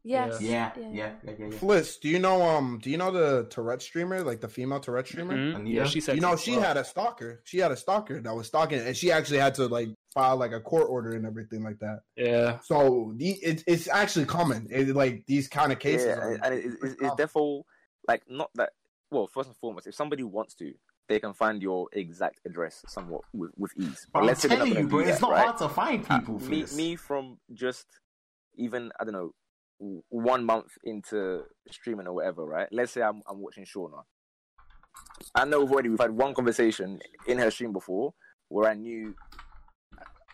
Speaker 6: Yes.
Speaker 2: Yeah,
Speaker 6: Yeah.
Speaker 2: yeah, yeah, yeah. yeah.
Speaker 1: Fliss, do you know um? Do you know the Tourette streamer, like the female Tourette streamer?
Speaker 3: Mhm.
Speaker 2: Anita?
Speaker 3: Yeah, she said.
Speaker 1: You know, she had a stalker. She had a stalker that was stalking, and she actually had to like file like a court order and everything like that.
Speaker 3: Yeah.
Speaker 1: So the it, it's actually common. It, like these kind of cases.
Speaker 5: yeah,
Speaker 1: are,
Speaker 5: and, and it, it's, it's therefore like not that. Well, first and foremost, if somebody wants to, they can find your exact address somewhat with, with ease. But
Speaker 2: I'm
Speaker 5: let's say they're
Speaker 2: telling you, bro,
Speaker 5: do
Speaker 2: it's
Speaker 5: that,
Speaker 2: not
Speaker 5: right?
Speaker 2: hard to find
Speaker 5: Uh,
Speaker 2: people for
Speaker 5: me,
Speaker 2: this.
Speaker 5: me from just even I don't know w- one month into streaming or whatever, right? Let's say I'm I'm watching Shauna. I know already we've had one conversation in her stream before where I knew,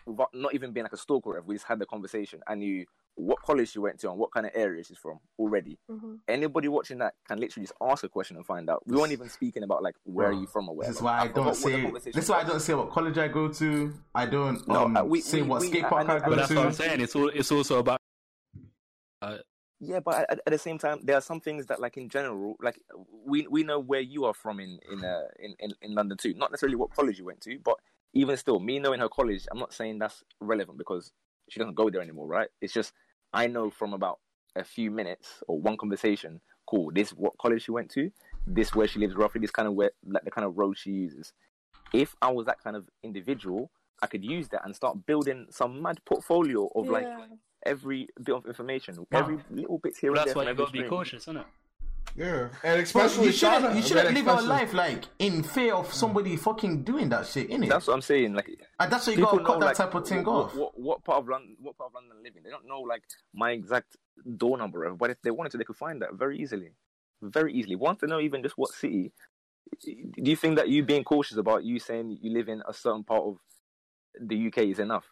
Speaker 5: without not even being like a stalker, or whatever, we just had the conversation. I knew what college she went to and what kind of area she's from already.
Speaker 6: hmm
Speaker 5: Anybody watching that can literally just ask a question and find out. We weren't even speaking about like where are you from or whatever.
Speaker 2: This is why I
Speaker 5: forgot
Speaker 2: don't say.
Speaker 5: conversation
Speaker 2: This is why I don't say what college I go to. I don't
Speaker 5: No,
Speaker 2: um,
Speaker 5: uh, we-
Speaker 2: say
Speaker 5: we-
Speaker 2: what
Speaker 5: we-
Speaker 2: skate
Speaker 5: I-
Speaker 2: park
Speaker 5: I
Speaker 2: I,
Speaker 5: know-
Speaker 2: go
Speaker 3: But that's
Speaker 2: to.
Speaker 3: what I'm saying. It's all. It's also about.
Speaker 5: Yeah, but at, at the same time, there are some things that, like in general, like we we know where you are from in in uh, in, in in London too. Not necessarily what college you went to, but even still, me knowing her college, I'm not saying that's relevant because she doesn't go there anymore, right? It's just I know from about a few minutes or one conversation. Cool, this what college she went to, this where she lives roughly, this kind of where like the kind of road she uses. If I was that kind of individual, I could use that and start building some mad portfolio of like
Speaker 6: Yeah.
Speaker 5: Every bit of information,
Speaker 2: Wow.
Speaker 5: every little bit here and
Speaker 3: That's
Speaker 5: there.
Speaker 3: why
Speaker 5: from
Speaker 3: you got to be
Speaker 5: stream.
Speaker 3: cautious, isn't it?
Speaker 1: yeah, and
Speaker 2: But
Speaker 1: especially
Speaker 2: you shouldn't,
Speaker 1: Shauna,
Speaker 2: you shouldn't live your
Speaker 1: especially-
Speaker 2: life like in fear of somebody fucking doing that shit, innit?
Speaker 5: That's what I'm saying. Like
Speaker 2: and that's why you gotta cut
Speaker 5: know
Speaker 2: that
Speaker 5: like
Speaker 2: type of thing
Speaker 5: what,
Speaker 2: off.
Speaker 5: What, what part of London? What part of London I live? They don't know like my exact door number, but if they wanted to, they could find that very easily, very easily. Want to know even just what city? Do you think that you being cautious about you saying you live in a certain part of the UK is enough?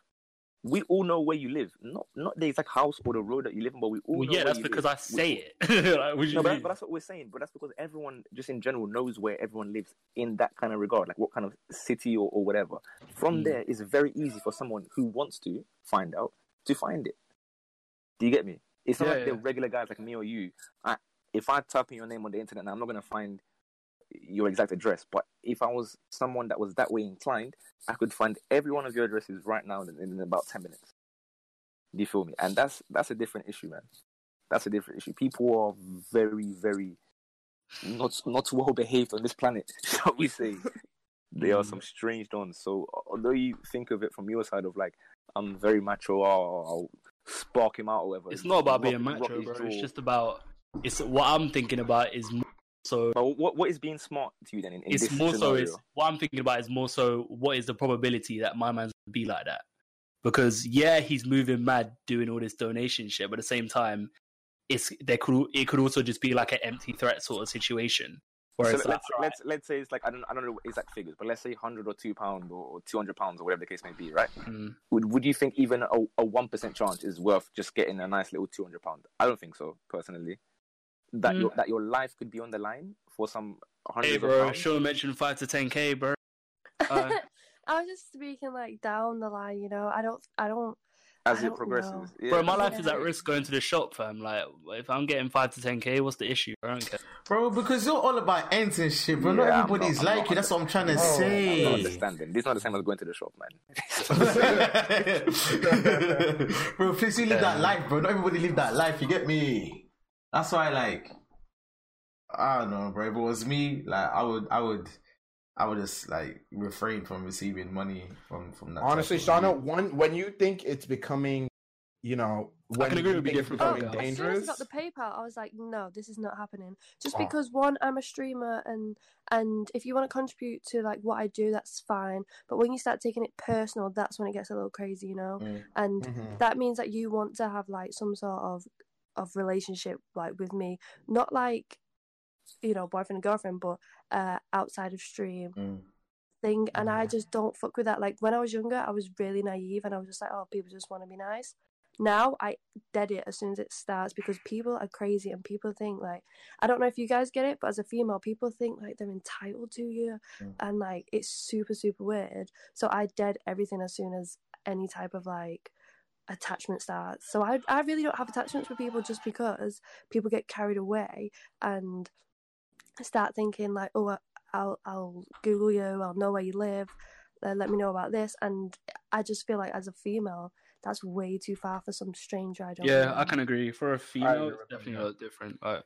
Speaker 5: We all know where you live. Not not the exact house or the road that you live in, but we all
Speaker 3: Well,
Speaker 5: know
Speaker 3: yeah, that's because
Speaker 5: live.
Speaker 3: I
Speaker 5: We-
Speaker 3: say it. like, what do you
Speaker 5: No, but,
Speaker 3: mean?
Speaker 5: but that's what we're saying. But that's because everyone, just in general, knows where everyone lives in that kind of regard, like what kind of city or, or whatever. From
Speaker 3: Mm.
Speaker 5: there, it's very easy for someone who wants to find out to find it. Do you get me? It's not
Speaker 3: Yeah,
Speaker 5: like the regular guys like me or you. I, if I type in your name on the internet, now I'm not gonna find your exact address. But if I was someone that was that way inclined, I could find every one of your addresses right now in, in about ten minutes. Do you feel me? And that's that's a different issue, man. That's a different issue. People are very, very not not well behaved on this planet, shall we say? They are mm. some strange dons. So although you think of it from your side of like I'm very macho, I'll spark him out or whatever.
Speaker 3: it's not about being
Speaker 5: rock- rock
Speaker 3: macho, bro. It's just about. It's what I'm thinking about is so.
Speaker 5: But what what is being smart to you then in, in
Speaker 3: it's
Speaker 5: this
Speaker 3: more so. It's what I'm thinking about is more so. What is the probability that my man's gonna be like that? Because yeah, he's moving mad doing all this donation shit, but at the same time, it's there could it could also just be like an empty threat sort of situation where
Speaker 5: So let's,
Speaker 3: alright,
Speaker 5: let's let's say it's like I don't I don't know exact figures, but let's say hundred or two pound or two hundred pounds or whatever the case may be, right?
Speaker 3: mm,
Speaker 5: Would would you think even a a one percent chance is worth just getting a nice little two hundred pound? I don't think so personally. That
Speaker 3: Mm.
Speaker 5: your that your life could be on the line for some hundreds
Speaker 3: hey,
Speaker 5: of
Speaker 3: bro,
Speaker 5: pounds.
Speaker 3: Sean mentioned five to ten k, bro. Uh,
Speaker 6: I was just speaking like down the line, you know. I don't, I don't.
Speaker 5: as
Speaker 6: I
Speaker 5: it
Speaker 6: don't
Speaker 5: progresses.
Speaker 6: know.
Speaker 5: Yeah,
Speaker 3: Bro, my life
Speaker 5: what
Speaker 3: is
Speaker 5: I'm
Speaker 3: at risk going to the shop, fam. Like, if I'm getting five to ten k, what's the issue? I don't care.
Speaker 2: Bro, because you're all about ends and shit, bro.
Speaker 5: Yeah,
Speaker 2: not everybody's
Speaker 5: not-
Speaker 2: like
Speaker 5: not
Speaker 2: you. That's what I'm trying to
Speaker 1: Oh,
Speaker 5: I'm not
Speaker 2: say.
Speaker 5: understanding. This is not the same as going to the shop, man.
Speaker 2: bro, please you live that life, bro. Not everybody live that life. You get me? That's why, like, I don't know, bro. If it was me, like, I would, I would, I would just like refrain from receiving money from from that.
Speaker 1: Honestly,
Speaker 2: of
Speaker 1: Shauna, one when you think it's becoming, you know, when
Speaker 3: can agree with you
Speaker 1: think it's
Speaker 3: different from
Speaker 6: As soon as I
Speaker 1: dangerous.
Speaker 6: got the PayPal, I was like, no, this is not happening. Just
Speaker 1: Oh.
Speaker 6: because one, I'm a streamer, and and if you want to contribute to like what I do, that's fine. But when you start taking it personal, that's when it gets a little crazy, you know.
Speaker 2: Mm.
Speaker 6: And
Speaker 1: Mhm.
Speaker 6: that means that you want to have like some sort of of relationship like with me, not like you know boyfriend and girlfriend, but uh outside of stream
Speaker 2: Mm.
Speaker 6: thing. And I
Speaker 1: Mhm.
Speaker 6: just don't fuck with that. Like when I was younger, I was really naive, and I was just like, oh, people just want to be nice. Now I dead it as soon as it starts because people are crazy and people think like I don't know if you guys get it, but as a female, people think like they're entitled to you,
Speaker 2: Mm.
Speaker 6: and like it's super super weird. So I dead everything as soon as any type of like attachment starts. So I I really don't have attachments with people just because people get carried away and start thinking like, oh, I'll I'll Google you, I'll know where you live, uh, let me know about this, and I just feel like as a female, that's way too far for some stranger. I don't.
Speaker 3: Yeah,
Speaker 6: know.
Speaker 3: I can agree. For a female, it's definitely a lot different. Like,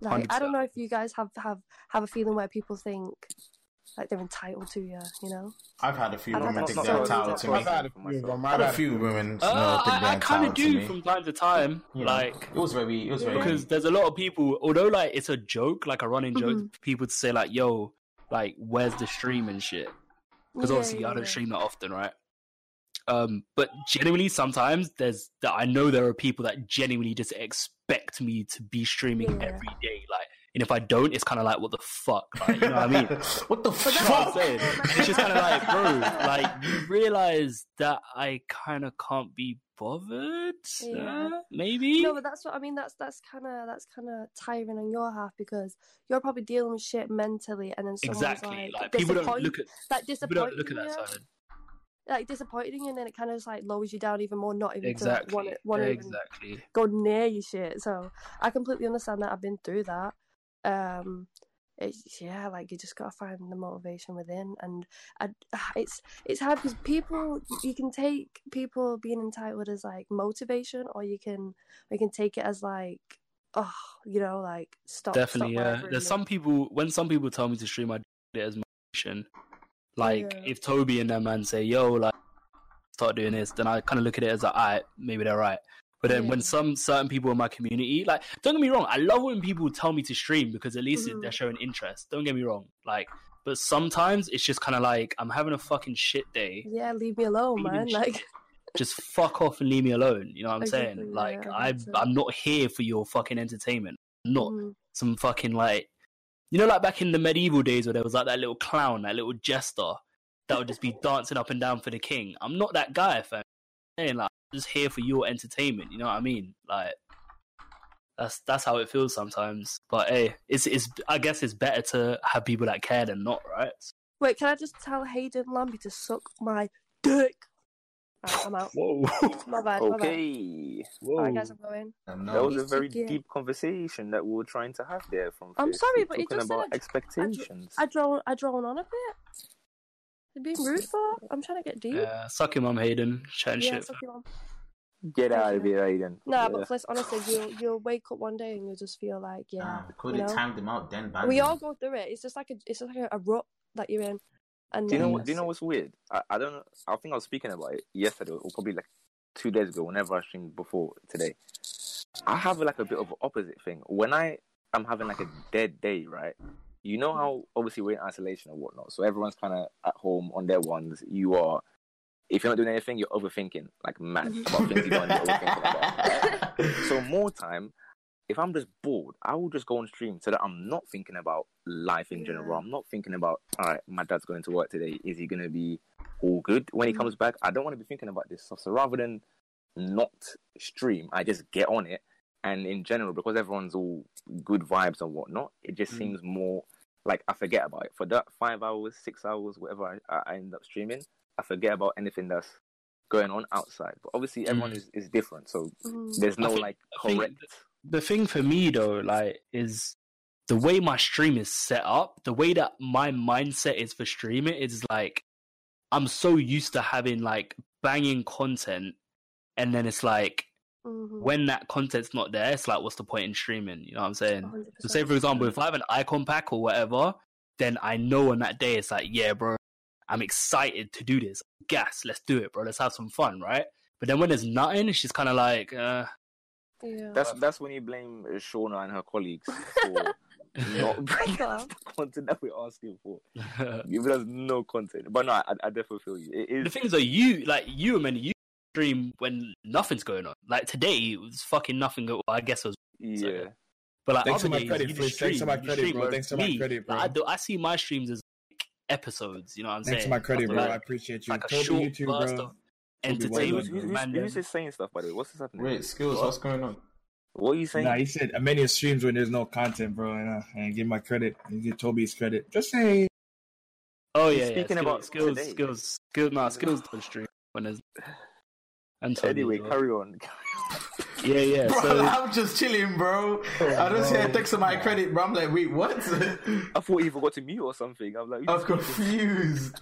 Speaker 6: Like I don't know if you guys have have have a feeling where people think like they're entitled to you. You know.
Speaker 2: I've had a few
Speaker 6: I've
Speaker 2: women think they're entitled to me.
Speaker 1: I've had a few of
Speaker 5: myself.
Speaker 1: them.
Speaker 2: I
Speaker 1: I've
Speaker 2: had a few women
Speaker 3: uh,
Speaker 2: think
Speaker 3: I, I kind of do from time to time.
Speaker 2: You know,
Speaker 3: Like,
Speaker 2: it was very, it was very.
Speaker 3: because there's a lot of people, although like it's a joke, like a running joke,
Speaker 6: Mhm.
Speaker 3: people to say like, "Yo, like, where's the stream and shit?" Because
Speaker 6: Yeah,
Speaker 3: obviously
Speaker 6: yeah,
Speaker 3: I don't
Speaker 6: yeah.
Speaker 3: stream that often, right? Um, but genuinely, sometimes there's that I know there are people that genuinely just expect me to be streaming
Speaker 6: Yeah.
Speaker 3: every day, like, and if I don't, it's kind of like, what the fuck, like, you know what I mean?
Speaker 2: what the
Speaker 6: that's
Speaker 3: what I'm
Speaker 2: fuck?
Speaker 3: saying? It's just kind of like, bro, like you realize that I kind of can't be bothered,
Speaker 6: Yeah.
Speaker 3: uh, maybe.
Speaker 6: No, but that's what I mean. That's that's kind of that's kind of tiring on your half because you're probably dealing with shit mentally, and then someone's
Speaker 3: exactly.
Speaker 6: like,
Speaker 3: Like, people don't look at
Speaker 6: like
Speaker 3: people don't look at that side.
Speaker 6: like disappointing you, and then it kind of just like lowers you down even more, not even
Speaker 3: Exactly.
Speaker 6: to want to want to even
Speaker 3: exactly.
Speaker 6: go near your shit. So I completely understand that. I've been through that. Um, it's yeah, like you just gotta find the motivation within, and I, it's it's hard because people you can take people being entitled as like motivation, or you can you can take it as like oh you know like stop
Speaker 3: Definitely,
Speaker 6: stop
Speaker 3: yeah. There's some people when some people tell me to stream, I do it as motivation. Like
Speaker 6: Yeah.
Speaker 3: if Toby and them man say, "Yo, like start doing this," then I kind of look at it as like, "Alright, maybe they're right." But then when some certain people in my community, like, don't get me wrong, I love when people tell me to stream because at least
Speaker 6: Mhm.
Speaker 3: they're showing interest. Don't get me wrong, like, but sometimes it's just kind of like I'm having a fucking shit day.
Speaker 6: yeah, leave me alone, man.
Speaker 3: shit.
Speaker 6: Like
Speaker 3: Just fuck off and leave me alone. You know what I'm
Speaker 6: Exactly,
Speaker 3: saying?
Speaker 6: yeah,
Speaker 3: Like,
Speaker 6: I
Speaker 3: I
Speaker 6: get it.
Speaker 3: I'm not here for your fucking entertainment. I'm not
Speaker 6: mhm.
Speaker 3: some fucking like you know like back in the medieval days where there was like that little clown that little jester that would just be dancing up and down for the king i'm not that guy fam saying like I'm just here for your entertainment. You know what I mean? Like that's that's how it feels sometimes. But hey, it's it's I guess it's better to have people that care than not, right?
Speaker 6: Wait, can I just tell Hayden Lambie to suck my dick? Right, I'm out.
Speaker 3: Whoa,
Speaker 6: My bad. My bad.
Speaker 5: Okay.
Speaker 6: Alright, guys, I'm going.
Speaker 2: Um,
Speaker 5: That was a
Speaker 6: Used to
Speaker 5: very
Speaker 6: get-
Speaker 5: deep conversation that we were trying to have there. From
Speaker 6: I'm
Speaker 5: Fifth.
Speaker 6: sorry,
Speaker 5: We're
Speaker 6: but it
Speaker 5: talking
Speaker 6: just said
Speaker 5: about
Speaker 6: I dr-
Speaker 5: expectations.
Speaker 6: I drone. I drone on a bit. You're being rude for. I'm trying to get deep.
Speaker 3: yeah, suck your mum, Hayden. Chatting
Speaker 6: Yeah,
Speaker 3: shit.
Speaker 6: suck your mum.
Speaker 5: Get out of here, Aiden.
Speaker 6: Nah,
Speaker 5: Yeah.
Speaker 6: but Fliss, honestly, you'll you'll wake up one day and you'll just feel like, yeah,
Speaker 2: Nah, we could
Speaker 6: you
Speaker 2: have
Speaker 6: know?
Speaker 2: timed him out then. Badly.
Speaker 6: we all go through it. It's just like a, it's just like a, a rut that you're in. And
Speaker 5: Do you know? what- Do you know what's weird? I, I don't know. I think I was speaking about it yesterday, or probably like two days ago. Whenever I streamed before today, I have like a bit of an opposite thing. When I am having like a dead day, right? You know how obviously we're in isolation and whatnot, so everyone's kind of at home on their ones. You are, if you're not doing anything, you're overthinking like mad
Speaker 6: Mhm.
Speaker 5: about things you don't need about. So more time, if I'm just bored, I will just go on stream so that I'm not thinking about life in general.
Speaker 6: Yeah.
Speaker 5: I'm not thinking about, all right, my dad's going to work today. Is he going to be all good when he
Speaker 6: Mhm.
Speaker 5: comes back? I don't want to be thinking about this stuff. So rather than not stream, I just get on it. And in general, because everyone's all good vibes and whatnot, it just
Speaker 2: Mm.
Speaker 5: seems more like I forget about it. For that five hours, six hours, whatever I, I end up streaming, I forget about anything that's going on outside. But obviously, everyone
Speaker 3: Mm.
Speaker 5: is, is different. So
Speaker 6: Mhm.
Speaker 5: there's no
Speaker 3: think-
Speaker 5: like
Speaker 3: I think
Speaker 5: correct.
Speaker 3: the thing for me though, like, is the way my stream is set up, the way that my mindset is for streaming is like I'm so used to having like banging content, and then it's like
Speaker 6: Mhm.
Speaker 3: when that content's not there, it's like what's the point in streaming? You know what I'm saying?
Speaker 6: 100%.
Speaker 3: So say for example, if I have an icon pack or whatever, then I know on that day it's like, yeah, bro, I'm excited to do this. Gas, let's do it, bro. Let's have some fun, right? But then when there's nothing, it's just kind of like, uh,
Speaker 6: yeah.
Speaker 5: That's that's when you blame uh, Shauna and her colleagues for not bringing
Speaker 6: Fuck
Speaker 5: the content that we're asking for. Giving us no content. But no, I, I definitely feel you. It
Speaker 3: the
Speaker 5: is.
Speaker 3: things are you like you and you stream when nothing's going on. Like today, it was fucking nothing. Well, I guess it was,
Speaker 5: Yeah.
Speaker 3: but like
Speaker 4: Thanks
Speaker 3: other
Speaker 4: for my
Speaker 3: days,
Speaker 4: credit,
Speaker 3: you
Speaker 4: Thanks for
Speaker 3: stream,
Speaker 4: my
Speaker 3: you
Speaker 4: credit,
Speaker 3: stream,
Speaker 4: bro. Thanks for my
Speaker 3: me,
Speaker 4: credit, bro.
Speaker 3: I, do, I see my streams as like, episodes. You know what I'm saying?
Speaker 4: Thanks
Speaker 3: saying?
Speaker 4: for my credit, bro.
Speaker 3: Like,
Speaker 4: I appreciate you.
Speaker 3: like a
Speaker 4: Toby,
Speaker 3: short
Speaker 4: you too,
Speaker 3: burst
Speaker 4: bro.
Speaker 3: of entertainment.
Speaker 5: who's, who's, who's, who's just saying stuff, by the way? What's this happening?
Speaker 2: Wait, skills. What's going on?
Speaker 5: What are you saying?
Speaker 4: Nah, he said many streams when there's no content, bro. And, uh, and give my credit. And give Toby's credit. Just saying.
Speaker 3: Oh
Speaker 5: He's
Speaker 3: yeah, yeah.
Speaker 5: speaking
Speaker 3: skills,
Speaker 5: about
Speaker 3: skills,
Speaker 5: today.
Speaker 3: skills, skills. No, skills don't stream when there's. And Toby
Speaker 5: anyway, carry on.
Speaker 3: Yeah, yeah.
Speaker 2: Bro,
Speaker 3: So
Speaker 2: I'm just chilling, bro. I don't see a text of my credit, bro. I'm like, wait, what?
Speaker 5: I thought you forgot to mute or something. I'm like,
Speaker 2: I'm confused.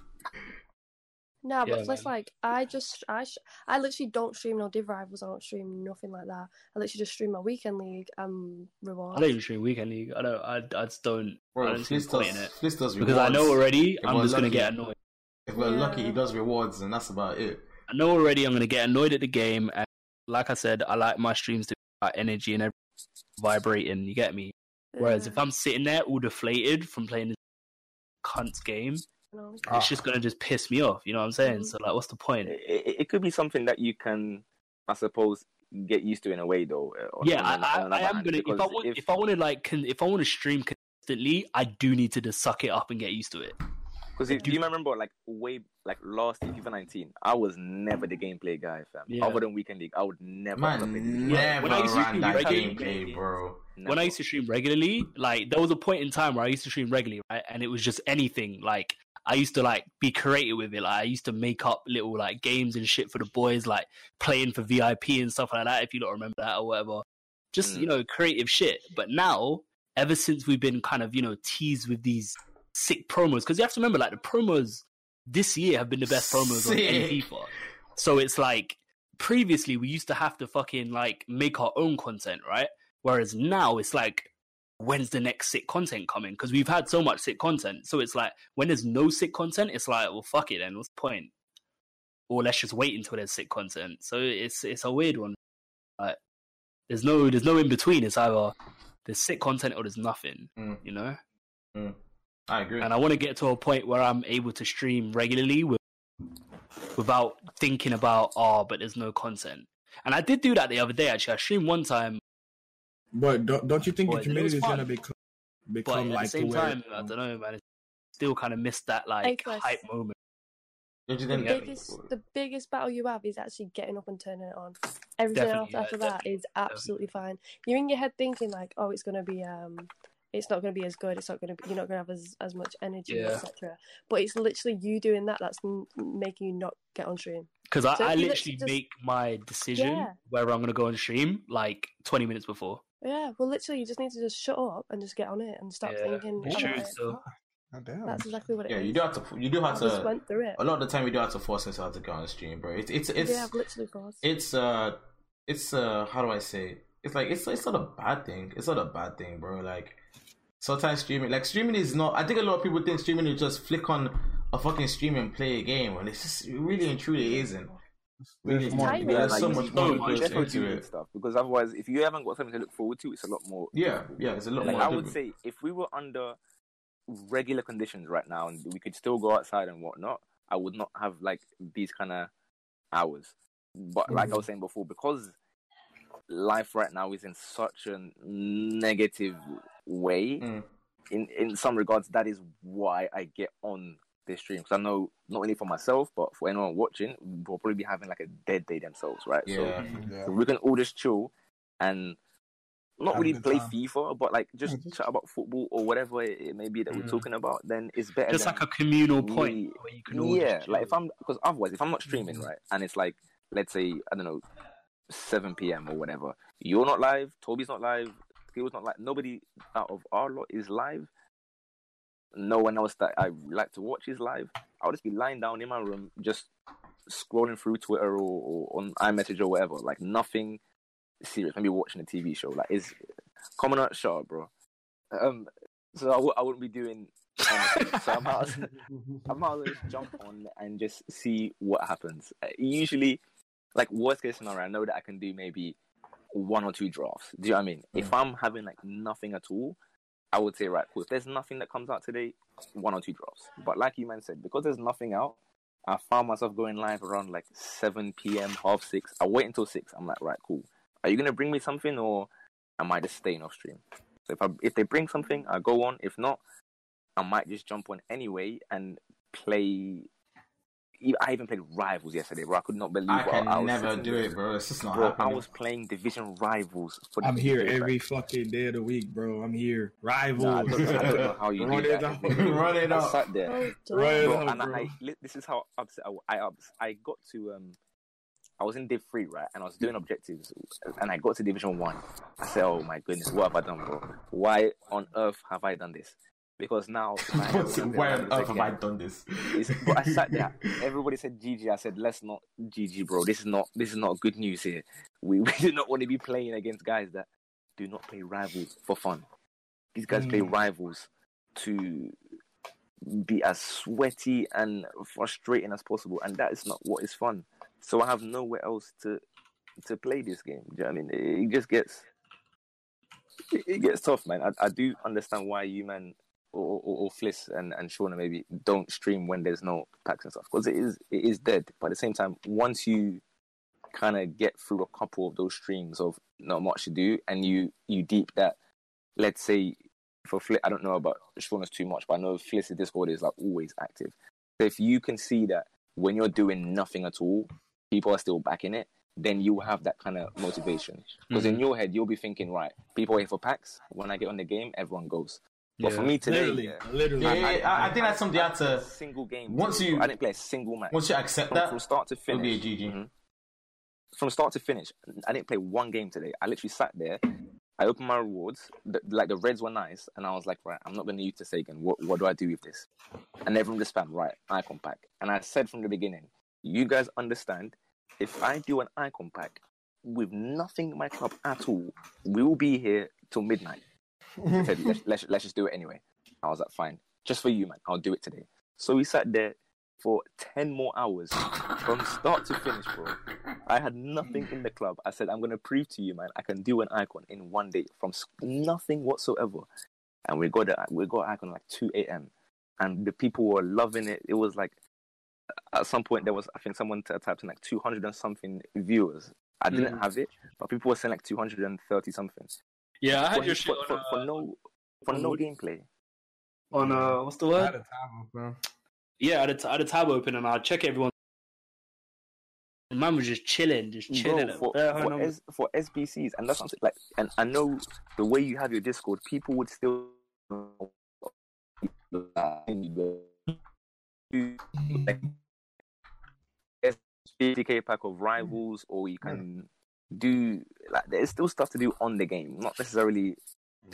Speaker 6: Nah, but
Speaker 3: Yeah,
Speaker 6: plus,
Speaker 3: man.
Speaker 6: like, I just, I, sh- I literally don't stream no Div Rivals. I don't stream nothing like that. I literally just stream my weekend league and rewards.
Speaker 3: I don't even stream weekend league. I don't. I, I just don't. I
Speaker 2: Bro,
Speaker 3: don't see point
Speaker 2: does,
Speaker 3: in it
Speaker 2: Fliss does
Speaker 3: because I know already.
Speaker 2: If
Speaker 3: I'm
Speaker 2: we're
Speaker 3: just gonna get annoyed.
Speaker 2: If we're
Speaker 6: Yeah.
Speaker 2: lucky, he does rewards, and that's about it.
Speaker 3: I know already. I'm gonna get annoyed at the game, and like I said, I like my streams to be like energy and everything vibrating. You get me? Whereas if I'm sitting there all deflated from playing this cunt's game,
Speaker 6: You know,
Speaker 4: Ah.
Speaker 3: it's just gonna just piss me off. You know what I'm saying?
Speaker 6: Mhm.
Speaker 3: So like, what's the point?
Speaker 5: it, it, it could be something that you can, I suppose, get used to in a way, though. uh, on-
Speaker 3: yeah,
Speaker 5: on
Speaker 3: I,
Speaker 5: on
Speaker 3: I, I am gonna. If I
Speaker 5: because
Speaker 3: want, if, I want to like, con, if I want to stream consistently, I do need to just suck it up and get used to it.
Speaker 5: Because do you remember, like way like last year, FIFA 19, I was never the gameplay guy, fam.
Speaker 3: Yeah.
Speaker 5: Other than weekend league, I would never. have played
Speaker 2: Man, never
Speaker 3: when I used to
Speaker 2: ran
Speaker 3: do
Speaker 2: that
Speaker 3: regular
Speaker 2: gameplay,
Speaker 3: games,
Speaker 2: bro.
Speaker 3: when I used to stream regularly, like there was a point in time where I used to stream regularly, right? And it was just anything. Like I used to like be creative with it. Like I used to make up little like games and shit for the boys, like playing for VIP and stuff like that. If you don't remember that or whatever, just
Speaker 5: Mm.
Speaker 3: you know creative shit. But now, ever since we've been kind of you know teased with these sick promos, because you have to remember like the promos this year have been the best promos on any
Speaker 2: Sick.
Speaker 3: FIFA. So it's like previously we used to have to fucking like make our own content, right? Whereas now it's like, when's the next sick content coming? Because we've had so much sick content. So it's like, when there's no sick content, it's like, well, fuck it then. What's the point? Or let's just wait until there's sick content. So it's it's a weird one. Like, there's no there's no in between. It's either there's sick content or there's nothing.
Speaker 2: Mm.
Speaker 3: You know.
Speaker 2: I agree.
Speaker 3: And I want to get to a point where I'm able to stream regularly with, without thinking about oh, but there's no content. And I did do that the other day. Actually, I streamed one time
Speaker 4: But don't, don't you think the community is gonna
Speaker 3: fun.
Speaker 4: become
Speaker 3: but
Speaker 4: become
Speaker 3: at
Speaker 4: like
Speaker 3: the same
Speaker 4: to where,
Speaker 3: time, I don't know, man. It still kind of missed that like
Speaker 6: Chris.
Speaker 3: hype moment.
Speaker 6: The biggest, the biggest battle you have is actually getting up and turning it on. Everything else
Speaker 3: Definitely, yeah,
Speaker 6: after that is absolutely fine. You're in your head thinking like, oh, it's gonna be um, it's not gonna be as good. It's not gonna be. You're not gonna have as, as much energy,
Speaker 3: Yeah.
Speaker 6: etc. But it's literally you doing that that's m- making you not get on stream.
Speaker 3: Because I,
Speaker 6: So
Speaker 3: I
Speaker 6: if
Speaker 3: literally
Speaker 6: literally just-
Speaker 3: make my decision
Speaker 6: Yeah.
Speaker 3: whether I'm going to go on stream like 20 minutes before.
Speaker 6: Yeah, well, literally, you just need to just shut up and just get on it and stop
Speaker 3: Yeah,
Speaker 6: thinking
Speaker 3: it's true.
Speaker 6: it.
Speaker 3: So
Speaker 1: God damn.
Speaker 6: That's exactly what it is.
Speaker 2: Yeah, you do have to. You do
Speaker 6: I
Speaker 2: have
Speaker 6: just
Speaker 2: to.
Speaker 6: went through it.
Speaker 2: A lot of the time, we do have to force ourselves to go on stream, bro. It's it's it's
Speaker 6: yeah, I've literally forced.
Speaker 2: it's uh it's uh how do I say? It's like it's it's not a bad thing. It's not a bad thing, bro. Like sometimes streaming, like streaming is not. I think a lot of people think streaming is just flick on a fucking stream and play a game, and it's just really and truly isn't. Really,
Speaker 1: There's more
Speaker 2: there's
Speaker 5: like,
Speaker 2: so
Speaker 5: you-
Speaker 2: much
Speaker 5: you-
Speaker 2: more
Speaker 5: you
Speaker 2: that goes
Speaker 5: definitely
Speaker 2: into it.
Speaker 5: stuff because otherwise, if you haven't got something to look forward to, it's a lot more.
Speaker 2: Yeah, yeah, it's a lot
Speaker 5: Like
Speaker 2: more.
Speaker 5: I would
Speaker 2: different.
Speaker 5: say, if we were under regular conditions right now and we could still go outside and whatnot, I would not have like these kind of hours. But like I mm. was saying before, because life right now is in such a negative way,
Speaker 2: Mm.
Speaker 5: in in some regards, that is why I get on this stream because I know not only for myself but for anyone watching, will probably be having like a dead day themselves, right? So
Speaker 2: Yeah,
Speaker 1: Yeah.
Speaker 5: so we can all just chill and not really play
Speaker 1: time.
Speaker 5: FIFA, but like just
Speaker 1: Yeah, just-
Speaker 5: chat about football or whatever it it may be that we're
Speaker 2: Mm.
Speaker 5: talking about. Then it's better.
Speaker 3: just
Speaker 5: than,
Speaker 3: like a communal point where you can all
Speaker 5: yeah,
Speaker 3: just
Speaker 5: like if. I'm because otherwise, if I'm not streaming
Speaker 1: Mhm.
Speaker 5: right, and it's like let's say I don't know, seven p.m. or whatever, you're not live, Toby's not live, Skill's not like nobody out of our lot is live. No one else that I like to watch is live. I'll just be lying down in my room, just scrolling through Twitter or, or on iMessage or whatever, like nothing serious. Maybe watching a TV show. Like, is coming out up, bro. Um, so I w- I wouldn't be doing. so I might, I might just jump on and just see what happens. Uh, usually, like worst case scenario, I know that I can do maybe one or two drafts. Do you know what I mean? If hmm. I'm having like nothing at all, I would say right, cool. If there's nothing that comes out today, one or two drafts. But like you man said, because there's nothing out, I found myself going live around like 7 p.m., half six. I wait until six. I'm like, right, cool. Are you gonna bring me something or am I just staying off stream? So if I if they bring something, I go on. If not, I might just jump on anyway and play. I even played Rivals yesterday, bro. I could not believe
Speaker 2: I
Speaker 5: what
Speaker 2: can
Speaker 5: I was
Speaker 2: never do
Speaker 5: there.
Speaker 2: it, bro. It's just not
Speaker 5: Bro, I was playing Division Rivals. For
Speaker 4: I'm here
Speaker 5: years,
Speaker 4: every
Speaker 5: like,
Speaker 4: fucking day of the week, bro. I'm here. Rivals.
Speaker 5: Nah, I, don't, I don't know how you
Speaker 4: Run
Speaker 5: do
Speaker 4: it
Speaker 5: that.
Speaker 4: up.
Speaker 2: Run it
Speaker 5: I
Speaker 2: up.
Speaker 5: sat there.
Speaker 6: Oh,
Speaker 4: Right.
Speaker 5: bro,
Speaker 4: up,
Speaker 5: and
Speaker 4: bro.
Speaker 5: I, li- this is how upset I, I I got to um I was in Div three right, and I was doing objectives, and I got to Division one. I said, "Oh my goodness, what have I done, bro? Why on earth have I done this?" Because now,
Speaker 2: on earth have I done this?
Speaker 5: It's, but I sat there. Everybody said GG. I said, let's not GG, bro. This is not this is not good news here. We, we do not want to be playing against guys that do not play rivals for fun. These guys play
Speaker 4: Mm.
Speaker 5: rivals to be as sweaty and frustrating as possible, and that is not what is fun. So I have nowhere else to to play this game. Do you know what I mean? It, it just gets it, it gets tough, man. I, I do understand why you man or, or, or Fliss and, and Shauna maybe don't stream when there's no packs and stuff because it is it is dead. But at the same time, once you kind of get through a couple of those streams of not much to do, and you you deep that, let's say for Fliss, I don't know about Shauna's too much, but I know Fliss's Discord is like always active. So if you can see that when you're doing nothing at all, people are still backing it, then you will have that kind of motivation. Because in mm-hmm. your head, you'll be thinking, right, people are here for packs. When I get on the game, everyone goes. But for me today,
Speaker 4: literally,
Speaker 5: yeah,
Speaker 4: literally.
Speaker 2: Yeah, yeah, I- I think that's something you have to-
Speaker 5: single game.
Speaker 2: once
Speaker 5: today,
Speaker 2: you-
Speaker 5: I didn't play a single match.
Speaker 2: Once you accept
Speaker 5: from,
Speaker 2: that,
Speaker 5: from start to finish, it'll
Speaker 2: be a GG.
Speaker 5: Mhm. From start to finish, I didn't play one game today. I literally sat there. I opened my rewards. The, like the reds were nice, and I was like, right, I'm not going to use this again. What what do I do with this? And everyone just spam right icon pack. And I said from the beginning, you guys understand. If I do an icon pack with nothing in my club at all, we will be here till midnight. I said, let's, let's, let's just do it anyway. I was like, fine. Just for you, man. I'll do it today. So we sat there for 10 more hours from start to finish, bro. I had nothing in the club. I said, I'm going to prove to you, man, I can do an icon in one day from nothing whatsoever. And we got, a, we got icon like 2 a.m. And the people were loving it. It was like, at some point, there was, I think someone typed in like 200 and something viewers. I didn't
Speaker 3: Mm.
Speaker 5: have it, but people were saying like 230 something.
Speaker 3: Yeah, I had
Speaker 5: For,
Speaker 3: your shit
Speaker 5: for,
Speaker 3: on,
Speaker 5: for,
Speaker 3: uh,
Speaker 5: for no, for no gameplay.
Speaker 3: on uh, what's the
Speaker 1: I had
Speaker 3: word?
Speaker 1: a time, bro.
Speaker 3: yeah, I had, a t- I had a tab open and I'd check everyone. And man was just chilling, just chilling.
Speaker 5: Bro, for,
Speaker 3: at
Speaker 5: for. S, for SBCs, and that's something like, and I know the way you have your Discord, people would still like, 50k pack of rivals, or you can do like there's still stuff to do on the game, not necessarily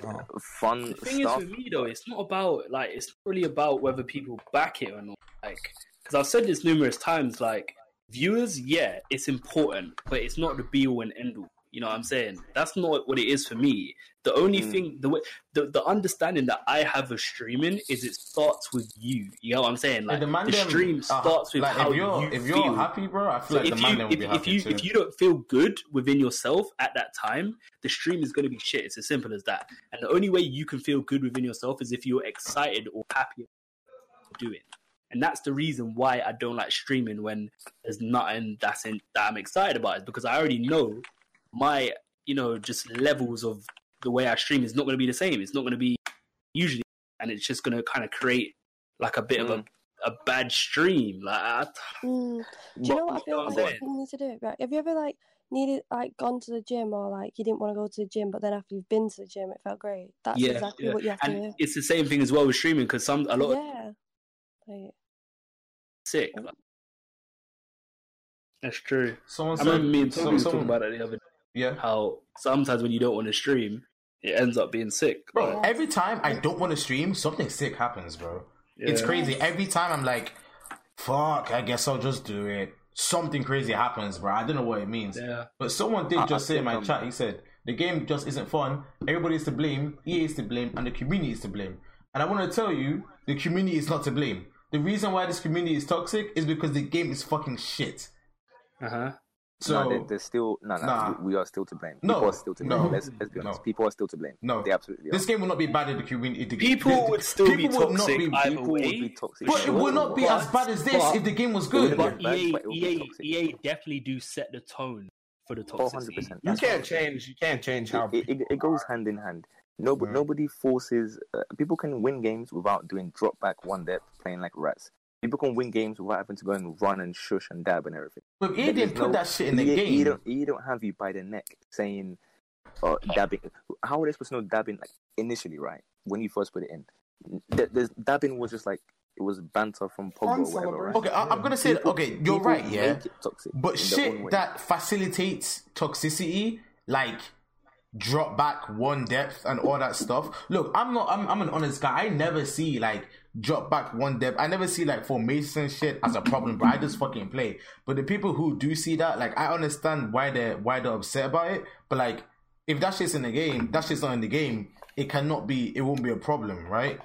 Speaker 1: No.
Speaker 5: fun
Speaker 3: The thing
Speaker 5: stuff.
Speaker 3: is with me though, it's not about like it's not really about whether people back it or not. Like, because I've said this numerous times. Like, viewers, yeah, it's important, but it's not the be all and end all. You know what I'm saying? That's not what it is for me. The only
Speaker 5: Mm.
Speaker 3: thing, the way, the, the understanding that I have of streaming is it starts with you. You know what I'm saying? Like
Speaker 2: Like, the man
Speaker 3: the
Speaker 2: them,
Speaker 3: stream
Speaker 2: uh,
Speaker 3: starts with
Speaker 2: like,
Speaker 3: how
Speaker 2: if you're
Speaker 3: you
Speaker 2: if you're
Speaker 3: feel.
Speaker 2: happy, bro. I feel
Speaker 3: So
Speaker 2: like
Speaker 3: if
Speaker 2: the man
Speaker 3: you
Speaker 2: them will
Speaker 3: if,
Speaker 2: be
Speaker 3: if
Speaker 2: happy
Speaker 3: you
Speaker 2: too.
Speaker 3: if you don't feel good within yourself at that time, the stream is going to be shit. It's as simple as that. And the only way you can feel good within yourself is if you're excited or happy about doing. And that's the reason why I don't like streaming when there's nothing that's in that I'm excited about. Is because I already know my you know just levels of the way I stream is not going to be the same. It's not going to be usually, and it's just going to kind of create like a bit of a a bad stream. Like I,
Speaker 6: Mm. Do you know what I feel like you need to do? Right? Have you ever like needed like gone to the gym or like you didn't want to go to the gym, but then after you've been to the gym, it felt great. That's
Speaker 3: Yeah,
Speaker 6: exactly
Speaker 3: yeah.
Speaker 6: what you have to do.
Speaker 3: it's the same thing as well with streaming because some a lot of
Speaker 6: Yeah. Like,
Speaker 3: sick. Like, that's true.
Speaker 2: Someone
Speaker 3: I
Speaker 2: said,
Speaker 3: me and
Speaker 2: some-
Speaker 3: Toby
Speaker 2: someone-
Speaker 3: talking about it the other day.
Speaker 2: Yeah.
Speaker 3: How sometimes when you don't want to stream, it ends up being sick.
Speaker 2: Bro,
Speaker 3: Like,
Speaker 2: every time I don't want to stream, something sick happens, bro. It's crazy. Every time I'm like, fuck, I guess I'll just do it. Something crazy happens, bro. I don't know what it means.
Speaker 3: Yeah.
Speaker 2: But someone did
Speaker 5: I-
Speaker 2: just
Speaker 5: I
Speaker 2: say in
Speaker 5: think,
Speaker 2: my
Speaker 5: um,
Speaker 2: chat, he said, the game just isn't fun. Everybody's to blame. EA is to blame. And the community is to blame. And I want to tell you, the community is not to blame. The reason why this community is toxic is because the game is fucking shit.
Speaker 3: Uh huh.
Speaker 2: So,
Speaker 5: no, there- there's still no, no.
Speaker 2: Nah.
Speaker 5: We, we are still to blame.
Speaker 2: No,
Speaker 5: People are still to blame.
Speaker 2: no,
Speaker 5: let's, let's be honest.
Speaker 2: no.
Speaker 5: People are still to blame.
Speaker 2: No.
Speaker 5: they absolutely are.
Speaker 2: this game will not be bad if the community. if the-
Speaker 3: People
Speaker 2: the-
Speaker 3: would still be
Speaker 2: people would not
Speaker 3: toxic
Speaker 2: be-
Speaker 3: either
Speaker 5: people would be toxic.
Speaker 2: But it would not be
Speaker 3: But-
Speaker 2: as bad as this
Speaker 3: but-
Speaker 2: if the game was good.
Speaker 5: would
Speaker 3: But
Speaker 5: be bad,
Speaker 3: EA,
Speaker 5: but it will be
Speaker 3: EA. EA definitely do set the tone for the toxicity.
Speaker 5: 100%.
Speaker 1: You can't
Speaker 5: what-
Speaker 1: change. You can't change how.
Speaker 5: it, it, it goes hand in hand. Nobody,
Speaker 1: Yeah.
Speaker 5: nobody forces. Uh, people can win games without doing drop back one depth, playing like rats. People can win games without having to go and run and shush and dab and everything.
Speaker 2: But EA
Speaker 5: There's
Speaker 2: didn't put
Speaker 5: no-
Speaker 2: that shit in the
Speaker 5: EA,
Speaker 2: game.
Speaker 5: EA don't, EA don't have you by the neck saying, uh, dabbing. How are they supposed to know dabbing? Like initially, right when you first put it in, the, the dabbing was just like it was banter from Pogba or whatever. Right?
Speaker 2: Okay, I, I'm gonna say
Speaker 5: People-
Speaker 2: okay. You're right, yeah.
Speaker 5: toxic
Speaker 2: But
Speaker 5: in their own
Speaker 2: shit that facilitates toxicity, like drop back one depth and all that stuff. Look, I'm not. I'm, I'm an honest guy. I never see like drop back one depth. I never see like formation shit as a problem, but I just fucking play. But the people who do see that, like, I understand why they're why they're upset about it. But like, if that shit's in the game, that shit's not in the game. It cannot be. It won't be a problem, right?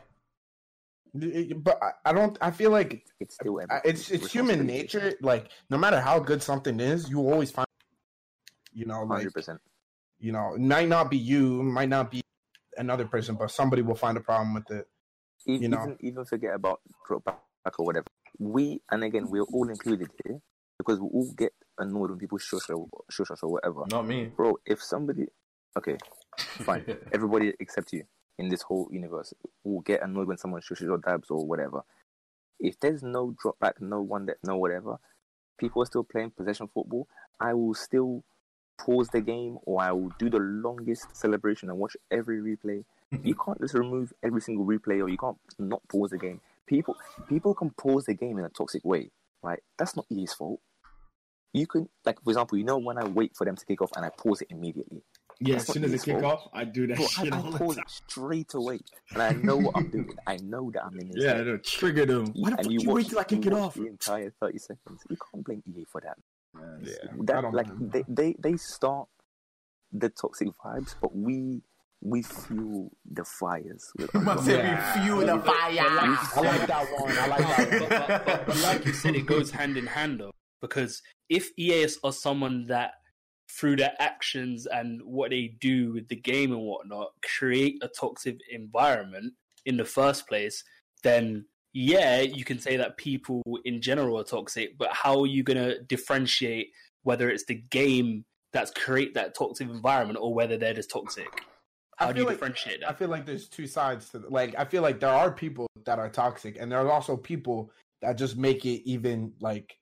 Speaker 1: But I- I don't. I feel like
Speaker 5: it's
Speaker 1: it's it's human nature. Like no matter how good something is, you always find. You know, like
Speaker 5: Hundred percent.
Speaker 1: you know, it might not be you, might not be another person, but somebody will find a problem with it.
Speaker 5: E-
Speaker 1: you know.
Speaker 5: even even forget about drop back or whatever. We and again we're all included here because we all get annoyed when people shush or shush us or whatever.
Speaker 2: Not me.
Speaker 5: Bro, if somebody okay, fine. Everybody except you in this whole universe will get annoyed when someone shushes or dabs or whatever. If there's no drop back, no one that no whatever, people are still playing possession football, I will still pause the game or I will do the longest celebration and watch every replay. you can't just remove every single replay or you can't not pause the game. People people can pause the game in a toxic way, right? That's not EA's fault. You can like for example, you know when I wait for them to kick off and I pause it immediately.
Speaker 4: Yeah, as soon as they kick
Speaker 5: fault.
Speaker 4: off, I do that
Speaker 5: Bro,
Speaker 4: shit
Speaker 5: I
Speaker 4: all the
Speaker 5: pause
Speaker 4: time.
Speaker 5: it straight away, and I know what I'm doing. I know that I'm in this.
Speaker 4: Yeah, it'll trigger them. Why the
Speaker 5: and
Speaker 4: fuck you,
Speaker 5: watch-
Speaker 4: wait till I kick it off?
Speaker 5: The entire thirty seconds. You can't blame EA for that.
Speaker 1: Yeah, I
Speaker 5: That like
Speaker 1: blame
Speaker 5: they, they they start the toxic vibes, but we we fuel the fires. with our
Speaker 2: Man
Speaker 5: love.
Speaker 2: we fuel the fire.
Speaker 1: I like that one. I like that one.
Speaker 3: but, but, but like you said, it goes hand in hand though, because if EA are someone that through their actions and what they do with the game and whatnot create a toxic environment in the first place, then yeah, you can say that people in general are toxic. But how are you going to differentiate whether it's the game that's create that toxic environment or whether they're just toxic?
Speaker 1: I
Speaker 3: How do
Speaker 1: feel
Speaker 3: you
Speaker 1: like-
Speaker 3: differentiate
Speaker 1: I feel like there's two sides to like I feel like there are people that are toxic and there are also people that just make it even like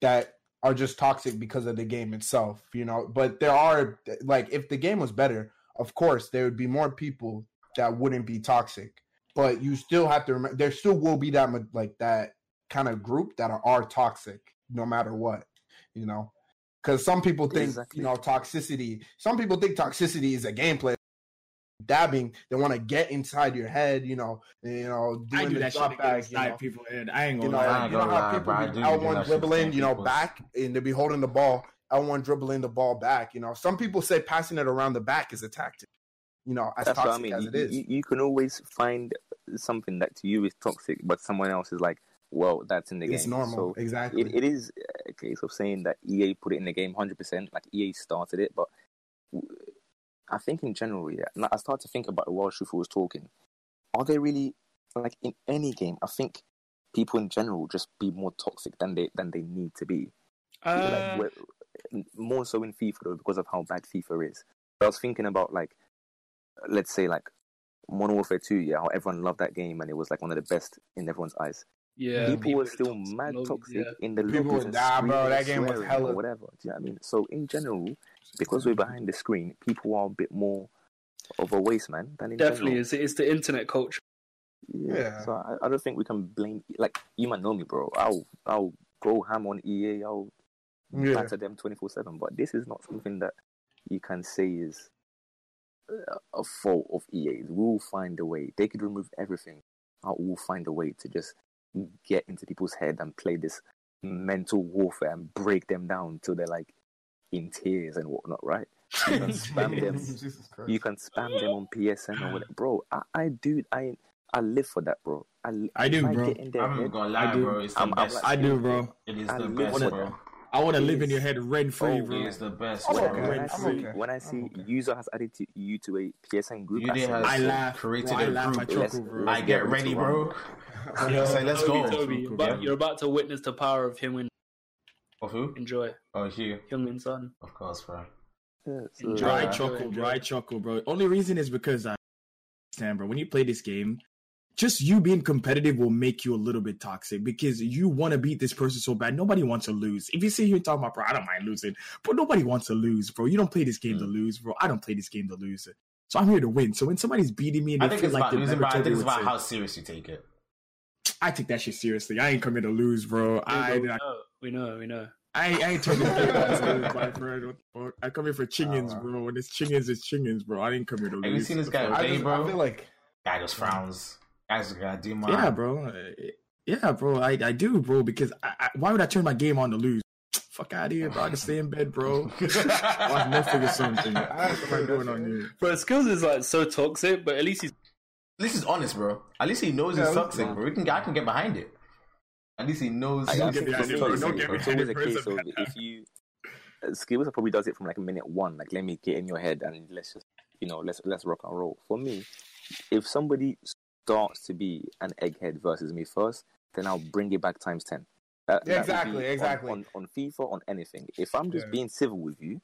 Speaker 1: that are just toxic because of the game itself, you know. But there are like if the game was better, of course there would be more people that wouldn't be toxic. But you still have to remember there still will be that like that kind of group that are, are toxic no matter what, you know. Because some people think
Speaker 5: Exactly.
Speaker 1: you know toxicity. Some people think toxicity is a gameplay. Dabbing, they want to get inside your head, you know, you know,
Speaker 4: I
Speaker 1: doing
Speaker 4: do
Speaker 1: the
Speaker 4: that shit
Speaker 1: back,
Speaker 4: get
Speaker 1: you know
Speaker 4: people head. I ain't gonna
Speaker 1: know,
Speaker 4: lie.
Speaker 1: you know
Speaker 2: gonna
Speaker 1: how
Speaker 2: lie,
Speaker 1: people
Speaker 2: bro, I
Speaker 1: be
Speaker 2: do
Speaker 1: L
Speaker 2: do
Speaker 1: one
Speaker 2: that shit to
Speaker 1: dribbling, you know,
Speaker 2: people's-
Speaker 1: back, and they be holding the ball. L one dribbling the ball back. You know, some people say passing it around the back is a tactic. You know, as
Speaker 5: That's what I
Speaker 1: toxic
Speaker 5: mean.
Speaker 1: as
Speaker 5: You,
Speaker 1: it is.
Speaker 5: you, you can always find something that to you is toxic, but someone else is like, well, that's in the
Speaker 1: it's
Speaker 5: game.
Speaker 1: It's normal,
Speaker 5: So
Speaker 1: exactly.
Speaker 5: it, it is a case of saying that EA put it in the game 100%, like EA started it, but I think in general, yeah, and I started to think about it while Shifu was talking. Are they really, like in any game, I think people in general just be more toxic than they than they need to be.
Speaker 3: Uh,
Speaker 5: like, more so in FIFA though, because of how bad FIFA is. But I was thinking about like, let's say like Modern Warfare 2, yeah, how everyone loved that game and it was like one of the best in everyone's eyes.
Speaker 3: yeah,
Speaker 5: people were
Speaker 3: are
Speaker 5: still
Speaker 3: toxic
Speaker 5: mad toxic
Speaker 3: yeah.
Speaker 5: in the
Speaker 1: People were- nah, bro, that game was
Speaker 5: swearing
Speaker 1: hella-
Speaker 5: or whatever. Do you know what I mean? So in general, because we're behind the screen, people are a bit more of a waste man than in
Speaker 3: Definitely,
Speaker 5: general.
Speaker 3: it's, it's the internet culture.
Speaker 5: Yeah.
Speaker 1: Yeah.
Speaker 5: So I, I don't think we can blame. Like you might know me, bro. I'll I'll go ham on EA. I'll
Speaker 1: Yeah.
Speaker 5: batter them twenty four seven. But this is not something that you can say is uh, a fault of EA. We'll find a way. They could remove everything. I will find a way to just get into people's head and play this mental warfare and break them down till they're like in tears and whatnot. Right? You can spam them. You can spam them on PSN or whatever, bro. I, I do. I I live for that, bro. I,
Speaker 4: I do,
Speaker 5: I
Speaker 4: bro.
Speaker 5: Get in
Speaker 2: I'm not gonna lie,
Speaker 4: I do.
Speaker 2: bro. It's the
Speaker 5: I'm- I'm
Speaker 2: best.
Speaker 5: like-
Speaker 4: I do, bro.
Speaker 2: it is
Speaker 5: I
Speaker 2: the
Speaker 5: live
Speaker 2: best,
Speaker 5: for
Speaker 2: bro.
Speaker 4: I want to live in your head rent free,
Speaker 5: Oh,
Speaker 4: bro.
Speaker 2: It is the best,
Speaker 1: I'm okay.
Speaker 5: When I
Speaker 1: I'm
Speaker 5: see
Speaker 1: okay.
Speaker 5: when I see
Speaker 1: okay.
Speaker 5: user has added to, you to a PSN group,
Speaker 2: You
Speaker 5: I
Speaker 2: did
Speaker 5: say,
Speaker 4: I laugh.
Speaker 2: created
Speaker 4: I
Speaker 2: a
Speaker 4: laugh. I
Speaker 2: group.
Speaker 5: let's-
Speaker 4: chuckle, bro.
Speaker 2: I
Speaker 5: let's
Speaker 2: get
Speaker 5: ready
Speaker 2: ready, bro.
Speaker 5: run.
Speaker 2: You say, let's
Speaker 3: Toby,
Speaker 2: go.
Speaker 3: Toby, you're, about, you're about to witness the power of him Heung-min.
Speaker 2: Of who?
Speaker 3: Enjoy
Speaker 2: Oh, Hugh.
Speaker 3: Heung-min's son.
Speaker 2: Of course, bro.
Speaker 5: Yeah, uh, so-
Speaker 3: Enjoy.
Speaker 4: Bro, I
Speaker 3: Yeah.
Speaker 4: chuckle, bro. Chuckle, bro. Only reason is because I understand, bro. When you play this game, just you being competitive will make you a little bit toxic because you want to beat this person so bad. Nobody wants to lose. If you sit here and talk about, bro, I don't mind losing, but nobody wants to lose, bro. You don't play this game to mm. lose, bro. I don't play this game to lose. So I'm here to win. So when somebody's beating me and
Speaker 2: I
Speaker 4: they
Speaker 2: think
Speaker 4: feel
Speaker 2: it's
Speaker 4: like
Speaker 2: about
Speaker 4: they're
Speaker 2: losing,
Speaker 4: better,
Speaker 2: but I think it's about how serious you take it.
Speaker 4: I take that shit seriously. I ain't coming to lose, bro. I,
Speaker 3: we,
Speaker 4: I,
Speaker 3: know, we know, we know.
Speaker 4: I, I ain't turning this to my friend. What the fuck? I come here for chingins,
Speaker 1: wow.
Speaker 4: bro. When it's chingins, it's chingins, bro. I didn't come here to lose.
Speaker 2: Have you seen this guy
Speaker 4: fuck?
Speaker 1: I,
Speaker 2: Hey,
Speaker 1: just,
Speaker 2: bro.
Speaker 1: I feel like
Speaker 2: Guy just frowns. Guys gotta do my.
Speaker 4: Yeah, bro. Uh, Yeah, bro. I, I do, bro. Because I, I, why would I turn my game on to lose? Fuck out of here, bro. I can stay in bed, bro. Watch Netflix or something. What am I doing on here?
Speaker 3: But skills is like so toxic, but at least he's
Speaker 2: At least he's honest, bro. At least he knows
Speaker 1: Yeah,
Speaker 2: it's
Speaker 1: we-
Speaker 2: toxic, bro. We can, I can get behind it. At least he knows.
Speaker 5: I, I think
Speaker 4: get
Speaker 5: for
Speaker 4: behind
Speaker 5: me,
Speaker 4: it, bro.
Speaker 5: it's,
Speaker 4: Don't
Speaker 5: it's always a case
Speaker 4: It's
Speaker 5: of if you uh, skills probably does it from like a minute one. Like let me get in your head and let's just you know let's let's rock and roll. For me, if somebody starts to be an egghead versus me first, then I'll bring it back times ten. That, that would
Speaker 1: Exactly,
Speaker 5: on-
Speaker 1: exactly.
Speaker 5: On, on, FIFA, on anything. If I'm just
Speaker 1: Yeah.
Speaker 5: being civil with you,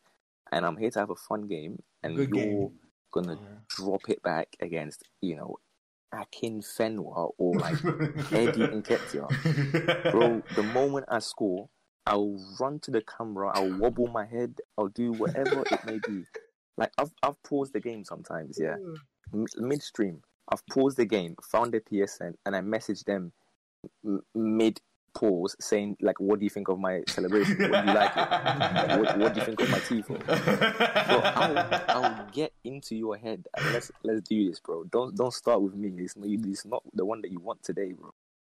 Speaker 5: and I'm here to have a fun game, and
Speaker 1: Good
Speaker 5: you're
Speaker 1: game.
Speaker 5: gonna drop it back against you know Akinfenwa or like Eddie Nketiah, bro, the moment I score, I'll run to the camera, I'll wobble my head, I'll do whatever it may be. Like I've I've paused the game sometimes, yeah, M- midstream. I've paused the game, found the PSN, and I messaged them m- mid pause saying like, "What do you think of my celebration? What do you like it? What, what do you think of my tifo?" Bro, I'll, I'll get into your head let's let's do this, bro. Don't don't start with me. It's not, it's not the one that you want today, bro.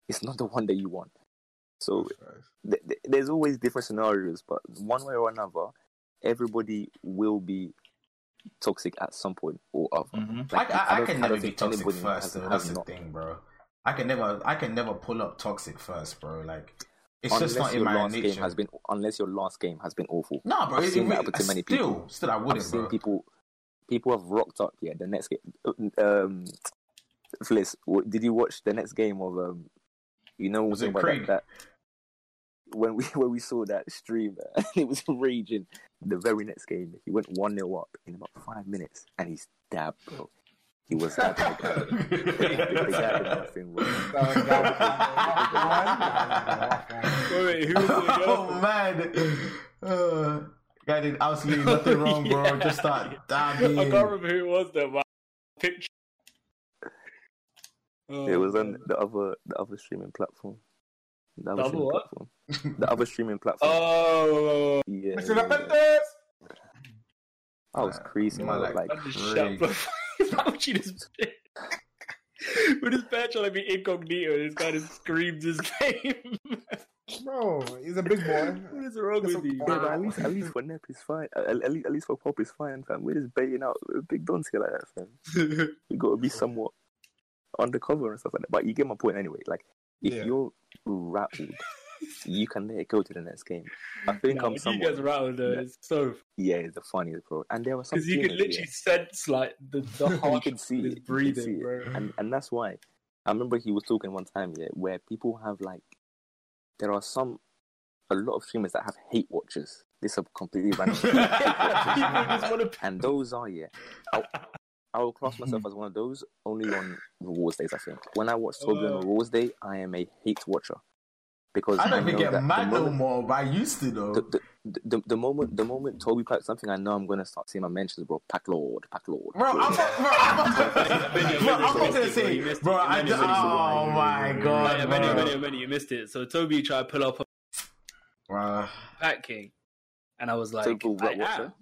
Speaker 5: It's not the one that you want. So th- th- there's always different scenarios, but one way or another, everybody will be toxic at some point or other.
Speaker 4: Mhm.
Speaker 5: Like,
Speaker 2: I, I, I
Speaker 5: don't-
Speaker 2: can never be toxic first, though. That's the thing, bro. I can never, I can never pull up toxic first, bro. Like it's
Speaker 5: unless
Speaker 2: just not
Speaker 5: your
Speaker 2: in my
Speaker 5: last
Speaker 2: nature.
Speaker 5: game has been unless your last game has been awful.
Speaker 2: no, bro.
Speaker 5: I've
Speaker 2: it-
Speaker 5: seen
Speaker 2: it-
Speaker 5: that happen to many
Speaker 2: still,
Speaker 5: people.
Speaker 2: Still, I wouldn't,
Speaker 5: I've seen
Speaker 2: bro.
Speaker 5: people people have rocked up. Yeah, the next game. Um, Fliss, did you watch the next game of um? You know,
Speaker 2: Was it
Speaker 5: about? That, that when we when we saw that stream, uh, it was raging. The very next game, he went one 0 up in about five minutes, and he's dabbed, bro. He was that guy. the guy did nothing wrong.
Speaker 3: Wait, wait, who the
Speaker 2: oh man, uh, guy did absolutely nothing wrong, bro.
Speaker 3: Yeah.
Speaker 2: Just start
Speaker 3: I can't remember who it was though, but picture.
Speaker 5: It was
Speaker 3: Oh,
Speaker 5: on the other the other streaming platform. The other
Speaker 3: The other
Speaker 5: streaming
Speaker 3: what?
Speaker 5: platform. The other streaming platform.
Speaker 3: Oh,
Speaker 5: yeah,
Speaker 1: Mr.
Speaker 5: yeah, I was crazy,
Speaker 2: Man,
Speaker 5: man.
Speaker 2: like-
Speaker 5: Like,
Speaker 3: I just
Speaker 2: Great.
Speaker 3: shut before Fauci just with his badge trying to be incognito. This guy just screams his name.
Speaker 1: Bro, he's a big boy.
Speaker 3: what is wrong with you?
Speaker 5: yeah, but at least at least for Nep is fine. At, at least at least for Pop is fine, fam. We're just baiting out big dons here like that, fam. We got to be somewhat undercover and stuff like that. But you get my point anyway. Like, if
Speaker 1: Yeah.
Speaker 5: you're rattled, you can let it go to the next game. I think
Speaker 3: No,
Speaker 5: I'm
Speaker 3: when he
Speaker 5: somewhat.
Speaker 3: gets rattled though,
Speaker 5: Yeah.
Speaker 3: it's so
Speaker 5: Yeah, it's the funniest, bro. And there was some
Speaker 3: because you could literally sense like the the
Speaker 5: you
Speaker 3: heart
Speaker 5: can see
Speaker 3: his
Speaker 5: it. You can
Speaker 3: breathing, bro.
Speaker 5: and and that's why I remember he was talking one time, yeah, where people have like there are some a lot of streamers that have hate watchers. This is completely random.
Speaker 3: People just want to.
Speaker 5: and those are yeah. I'll, I will class myself as one of those only on rewards days. I think when I watch Toby on
Speaker 3: Oh.
Speaker 5: rewards day, I am a hate watcher because
Speaker 2: I don't
Speaker 5: know
Speaker 2: even get
Speaker 5: that the
Speaker 2: mad no more, but I used to though.
Speaker 5: the, the, the, the moment the moment Toby packs something, I know I'm gonna start seeing my mentions, bro. Pack Lord, Pack Lord.
Speaker 2: Bro, I'm not, bro, I'm not, bro, I'm not gonna say,
Speaker 3: You
Speaker 2: bro. I just, oh my god,
Speaker 3: yeah, many, many, many, you missed it. So Toby tried to pull up a
Speaker 2: Bro.
Speaker 3: Pat King, and I was like,
Speaker 5: Toby, what-
Speaker 3: I
Speaker 5: what,
Speaker 3: am.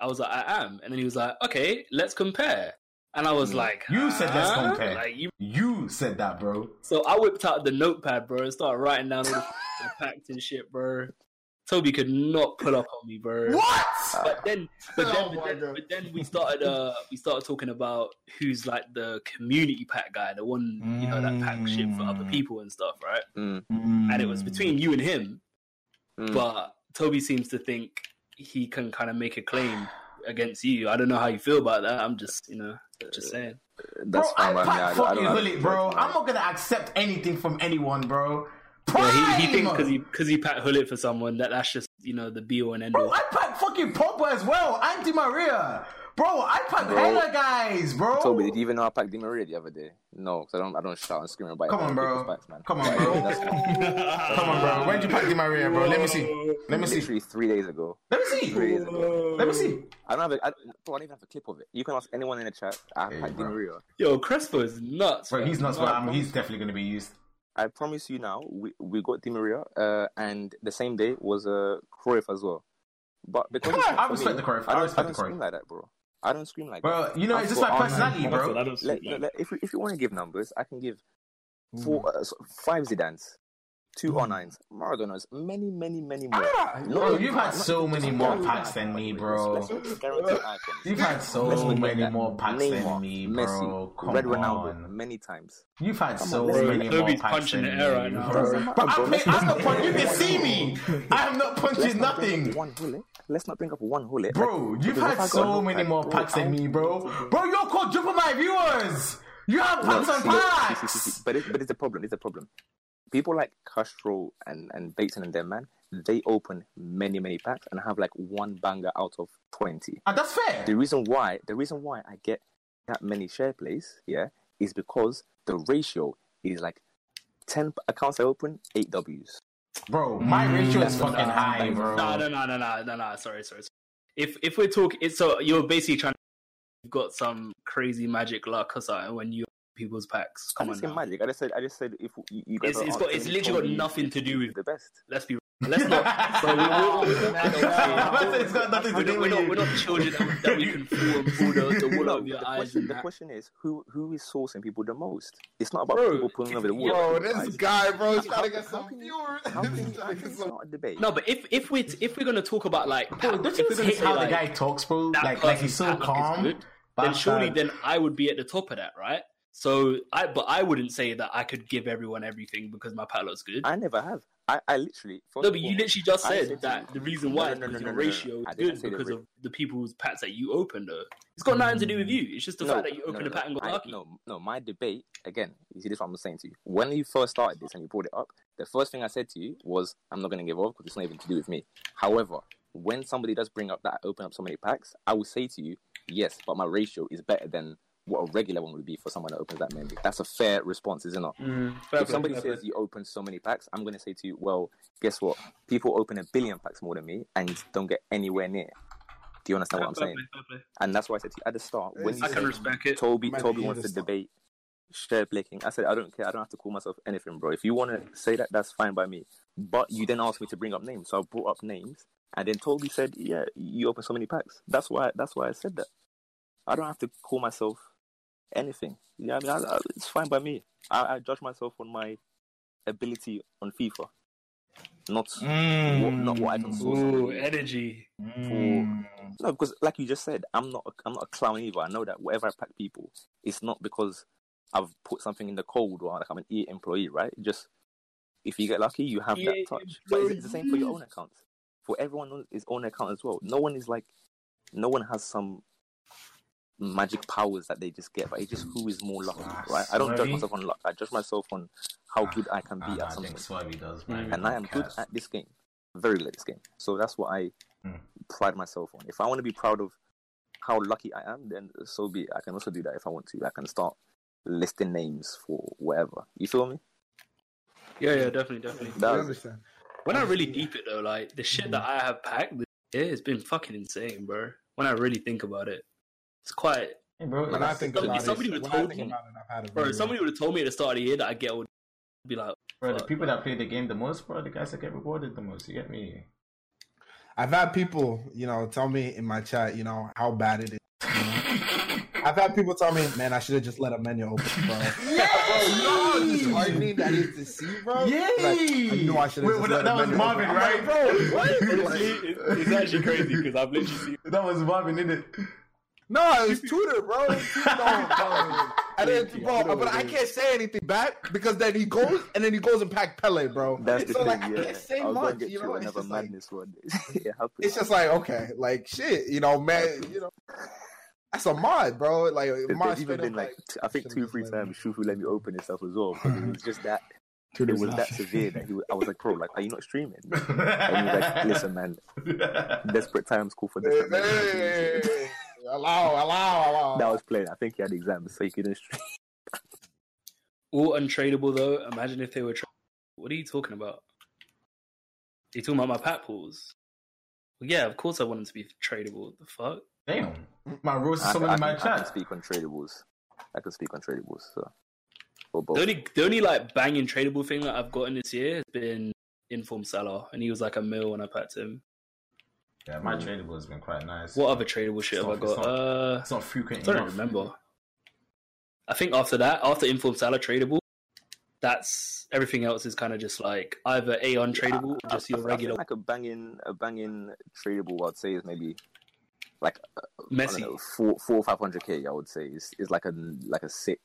Speaker 3: I was like, I am, and then he was like, okay, let's compare. And I was
Speaker 5: Mm.
Speaker 3: like,
Speaker 2: You said let's compare.
Speaker 3: Like you.
Speaker 2: You said that, bro.
Speaker 3: So I whipped out the notepad, bro, and started writing down all the, the facts and shit, bro. Toby could not pull up on me, bro.
Speaker 2: What?
Speaker 3: But then, but then,
Speaker 1: Oh
Speaker 3: but, then but then we started. Uh, we started talking about who's like the community pack guy, the one you know that pack shit for other
Speaker 2: Mm.
Speaker 3: people and stuff, right?
Speaker 5: Mm,
Speaker 3: And it was between you and him,
Speaker 5: mm.
Speaker 3: but Toby seems to think he can kind of make a claim against you. I don't know how you feel about that. I'm just, you know, just saying.
Speaker 5: That's
Speaker 2: bro,
Speaker 5: fine,
Speaker 2: I
Speaker 5: man.
Speaker 2: pack
Speaker 5: I don't- I
Speaker 2: fucking
Speaker 5: don't have Gullit,
Speaker 2: bro. I'm not gonna accept anything from anyone, bro.
Speaker 3: Yeah, he, he thinks because he because he packed Gullit for someone that that's just you know the be all and end
Speaker 2: Bro. I pack fucking Pogba as well. and Di Maria. Bro, I pack
Speaker 5: Bro.
Speaker 2: hella guys, bro.
Speaker 5: Toby, did you even know I packed Di Maria the other day? No, because I don't. I don't shout and scream about
Speaker 2: Come
Speaker 5: it.
Speaker 2: on, bro.
Speaker 5: Backs, man.
Speaker 2: Come on, bro. Come on, bro. When did you pack Di Maria, bro? Let me see. Let me see.
Speaker 5: literally three days ago.
Speaker 2: Let me see.
Speaker 5: Three days ago.
Speaker 2: Let me see.
Speaker 5: I don't have. A, I, bro, I don't even have a clip of it. You can ask anyone in the chat. I
Speaker 2: Hey,
Speaker 5: packed Di
Speaker 2: bro.
Speaker 5: Maria.
Speaker 3: Yo, Crespo is nuts.
Speaker 2: Bro,
Speaker 3: man.
Speaker 2: he's not.
Speaker 3: No, I
Speaker 2: I mean, he's definitely gonna be used.
Speaker 5: I promise you now, we, we got Di Maria, uh, and the same day was uh, Cruyff as well. But because it's-
Speaker 2: I
Speaker 5: for
Speaker 2: respect
Speaker 5: me,
Speaker 2: the Cruyff.
Speaker 5: I
Speaker 2: I
Speaker 5: don't,
Speaker 2: respect
Speaker 5: I
Speaker 2: the
Speaker 5: don't
Speaker 2: Cruyff.
Speaker 5: like that, bro. I don't scream like
Speaker 2: Bro,
Speaker 5: that.
Speaker 2: Bro, you know,
Speaker 5: I've
Speaker 2: it's just
Speaker 5: my
Speaker 2: like personality,
Speaker 3: I
Speaker 2: bro.
Speaker 5: Let, let, let- if, if you want to give numbers, I can give four, uh, so- five Zidanes, two R9s, Maradonas, many, many, many more.
Speaker 1: Ah,
Speaker 5: Not
Speaker 2: Bro, you've had so many more packs than me, bro.
Speaker 5: Let's not just guarantee icons.
Speaker 2: You've had so many more packs than me, bro.
Speaker 5: Messi,
Speaker 2: Come
Speaker 5: Red Ronaldo,
Speaker 2: on.
Speaker 5: many times.
Speaker 2: You've had
Speaker 5: Come
Speaker 2: so
Speaker 5: on,
Speaker 2: many
Speaker 3: make-
Speaker 2: more
Speaker 3: Toby's
Speaker 2: packs
Speaker 3: punching
Speaker 2: than
Speaker 3: the air
Speaker 2: me,
Speaker 3: right now,
Speaker 2: bro.
Speaker 3: bro.
Speaker 2: But I'm,
Speaker 5: let's-
Speaker 2: I'm not punching. You can see me. I am not
Speaker 5: Let's
Speaker 2: punching
Speaker 5: not
Speaker 2: nothing.
Speaker 5: one bullet. Let's not bring up one bullet.
Speaker 2: Bro,
Speaker 5: Like,
Speaker 2: you've had so many more packs than me, bro. Bro, you're quadruple my viewers. You have
Speaker 5: No,
Speaker 2: packs on packs.
Speaker 5: But, but it's a problem. It's a problem. People like Castro and, and Bateson and them, man, they open many, many packs and have like one banger out of 20.
Speaker 2: And that's fair.
Speaker 5: The reason why, the reason why I get that many share plays, yeah, is because the ratio is like 10 accounts I open, 8 Ws.
Speaker 2: Bro, my ratio is fucking
Speaker 5: the-
Speaker 2: high,
Speaker 3: No,
Speaker 2: bro.
Speaker 3: no, no, no, no, no, no. Sorry, sorry. sorry. If if we're talking, it's so you're basically trying. To you've got some crazy magic luck or something when you people's packs.
Speaker 5: I
Speaker 3: Come
Speaker 5: didn't
Speaker 3: on,
Speaker 5: say
Speaker 3: now.
Speaker 5: magic. I just said, I just said if you, you guys
Speaker 3: It's-
Speaker 5: are
Speaker 3: it's got- it's literally got nothing to do with-
Speaker 5: the best.
Speaker 3: Let's be. Let's not. So
Speaker 2: it's got nothing to
Speaker 3: we're,
Speaker 2: do
Speaker 3: not, we're,
Speaker 2: with
Speaker 3: not,
Speaker 2: you.
Speaker 3: we're not children that, that we can fool and pull the, the wool
Speaker 5: No,
Speaker 3: over your
Speaker 5: the
Speaker 3: eyes.
Speaker 5: question, the
Speaker 3: that.
Speaker 5: question is who who is sourcing people the most? It's not about
Speaker 3: Bro,
Speaker 5: people pulling over the wall.
Speaker 1: Bro, this
Speaker 5: eyes.
Speaker 1: guy, bro, is
Speaker 5: How-
Speaker 1: trying to get some
Speaker 5: can you-
Speaker 1: viewers.
Speaker 5: How can you,
Speaker 1: He's
Speaker 5: how
Speaker 1: trying to
Speaker 5: can
Speaker 1: get
Speaker 5: you
Speaker 1: some-
Speaker 5: start a debate?
Speaker 3: No, but if if we if we're gonna talk about like,
Speaker 2: Bro, don't you
Speaker 3: we're
Speaker 2: just
Speaker 3: gonna
Speaker 2: hate how the guy talks, bro? Like, like he's so
Speaker 3: person's pack is
Speaker 2: calm.
Speaker 3: then surely
Speaker 2: uh,
Speaker 3: then I would be at the top of that, right? So I, but I wouldn't say that I could give everyone everything because my pallet's good.
Speaker 5: I never have. I, I literally.
Speaker 3: no, but you
Speaker 5: all,
Speaker 3: literally just
Speaker 5: I
Speaker 3: said
Speaker 5: said
Speaker 3: that the reason why
Speaker 5: no,
Speaker 3: is
Speaker 5: no,
Speaker 3: because
Speaker 5: no,
Speaker 3: your ratio is good because of the people's packs that you opened. Though it's got nothing to do with you. It's just the fact that you
Speaker 5: no,
Speaker 3: open
Speaker 5: no,
Speaker 3: a pack and got
Speaker 5: I-
Speaker 3: lucky.
Speaker 5: No, no, my debate again. You see, this is what I'm saying to you. When you first started this and you brought it up, the first thing I said to you was, "I'm not going to give up because it's not even to do with me." However, when somebody does bring up that I open up so many packs, I will say to you, "Yes, but my ratio is better than what a regular one would be for someone that opens that many. That's a fair response, isn't it?
Speaker 3: Mm,
Speaker 5: if somebody
Speaker 3: fair
Speaker 5: says
Speaker 3: play.
Speaker 5: you open so many packs, I'm going to say to you, well, guess what? People open a billion packs more than me and don't get anywhere near. Do you understand what I'm saying?
Speaker 3: play.
Speaker 5: And that's why I said to you at the start when
Speaker 1: I
Speaker 3: I can
Speaker 5: said
Speaker 3: respect it.
Speaker 5: Toby
Speaker 1: Might
Speaker 5: Toby
Speaker 1: be
Speaker 5: wants to
Speaker 1: the
Speaker 5: debate share blinking. I said I don't care. I don't have to call myself anything, bro. If you want to say that, that's fine by me. But you then asked me to bring up names, so I brought up names, and then Toby said, "Yeah, you open so many packs." That's why. That's why I said that. I don't have to call myself anything. Yeah, I mean, I, I, it's fine by me. I, I judge myself on my ability on FIFA, not what, not what I can source.
Speaker 3: Ooh, energy.
Speaker 4: Mm.
Speaker 5: no, because like you just said, I'm not. A, I'm not a clown either. I know that whatever I pack people, it's not because I've put something in the code or like I'm an EA employee, right? Just if you get lucky, you have that touch. But it's, the same for your own account. For everyone on his own account as well. No one is like, no one has some magic powers that they just get, but it's just who is more lucky,
Speaker 2: Ah,
Speaker 5: right? I don't judge myself on luck. I judge myself on how good I can be
Speaker 2: Ah,
Speaker 5: at
Speaker 2: I
Speaker 5: something
Speaker 2: think Swabby does, man.
Speaker 5: and I am good at this game, very good at this game. So that's what I
Speaker 2: Mm.
Speaker 5: pride myself on. If I want to be proud of how lucky I am, then so be it. I can also do that if I want to. I can start listing names for whatever. You feel me?
Speaker 3: Yeah, yeah, definitely, definitely.
Speaker 5: That
Speaker 1: I understand.
Speaker 3: When I really deep it though, like the shit that I have packed, this year has been fucking insane, bro. When I really think about it, it's quite.
Speaker 2: Hey, bro,
Speaker 1: When I think
Speaker 3: somebody,
Speaker 1: about
Speaker 3: somebody
Speaker 1: would
Speaker 3: have
Speaker 1: when I
Speaker 3: told me-
Speaker 1: it, I've had a
Speaker 3: Bro,
Speaker 1: very
Speaker 3: somebody would have told me at the start of the year that I get would be like,
Speaker 2: bro, the people
Speaker 3: bro.
Speaker 2: that play the game the most, bro, the guys that get rewarded the most. You get me?
Speaker 1: I've had people, you know, tell me in my chat, you know, how bad it is. you know? I've had people tell me, man, I should have just let a menu open, bro. bro, you know how disheartening that is to see, bro?
Speaker 2: Yay!
Speaker 1: Like, I know I should have
Speaker 2: Wait,
Speaker 1: just
Speaker 2: that-
Speaker 1: let
Speaker 2: that
Speaker 1: a
Speaker 2: was
Speaker 1: menu
Speaker 2: Marvin,
Speaker 1: open. I'm
Speaker 2: right?
Speaker 1: like, bro, what?
Speaker 3: Honestly,
Speaker 1: Like,
Speaker 3: it's, it's actually crazy because I've literally seen.
Speaker 2: That was Marvin, in it?
Speaker 1: No, it was Tudor, bro. It was Tudor, bro. And then, bro, but I can't say anything back because then he goes and then he goes and pack Pele, bro.
Speaker 5: That's the
Speaker 1: so,
Speaker 5: thing.
Speaker 1: like, I
Speaker 5: yeah,
Speaker 1: can't say
Speaker 5: I'll
Speaker 1: much,
Speaker 5: get
Speaker 1: you
Speaker 5: you
Speaker 1: know. It's
Speaker 5: another
Speaker 1: just like,
Speaker 5: madness one. it happens.
Speaker 1: it's just like okay, like shit, you know, man, you know, that's a mod, bro. Like
Speaker 5: There-
Speaker 1: mod
Speaker 5: even been
Speaker 1: up,
Speaker 5: like, t- I think two, three times
Speaker 1: me-
Speaker 5: Shifu let me open himself as well. Because it was just that it
Speaker 4: Tudor's
Speaker 5: was that severe that he was, I was like, bro, like, are you not streaming? And he was like, listen, man, desperate times call for
Speaker 1: Hey,
Speaker 5: desperate
Speaker 1: hey, hey, allow, allow, allow.
Speaker 5: That was playing. I think he had exams, so he couldn't stream.
Speaker 3: All untradeable though. Imagine if they were. Tra- what are you talking about? Are you talking about my pat pools? Well, yeah, of course I want them to be tradable. The fuck?
Speaker 2: Damn. My rules
Speaker 5: are
Speaker 2: someone
Speaker 5: I
Speaker 2: in my
Speaker 5: can, I can speak on tradables. I can speak on tradables. So.
Speaker 3: The only, the only like banging tradable thing that I've gotten this year has been Inform Salah, and he was like a mil when I packed him.
Speaker 2: Yeah, my tradable has been quite nice.
Speaker 3: What other tradable shit
Speaker 2: It's
Speaker 3: have I
Speaker 2: not- it's
Speaker 3: got?
Speaker 2: not-
Speaker 3: Uh,
Speaker 2: It's not frequent
Speaker 3: I don't
Speaker 2: enough.
Speaker 3: remember. I think after that, after Inform Salah tradable, that's everything else is kind of just like either a untradeable or just
Speaker 5: I-
Speaker 3: your
Speaker 5: I
Speaker 3: regular
Speaker 5: think like a banging, a banging tradable. I'd say is maybe like uh, I
Speaker 3: Messi.
Speaker 5: know, four, four or five hundred k. I would say is, is like a like a sick.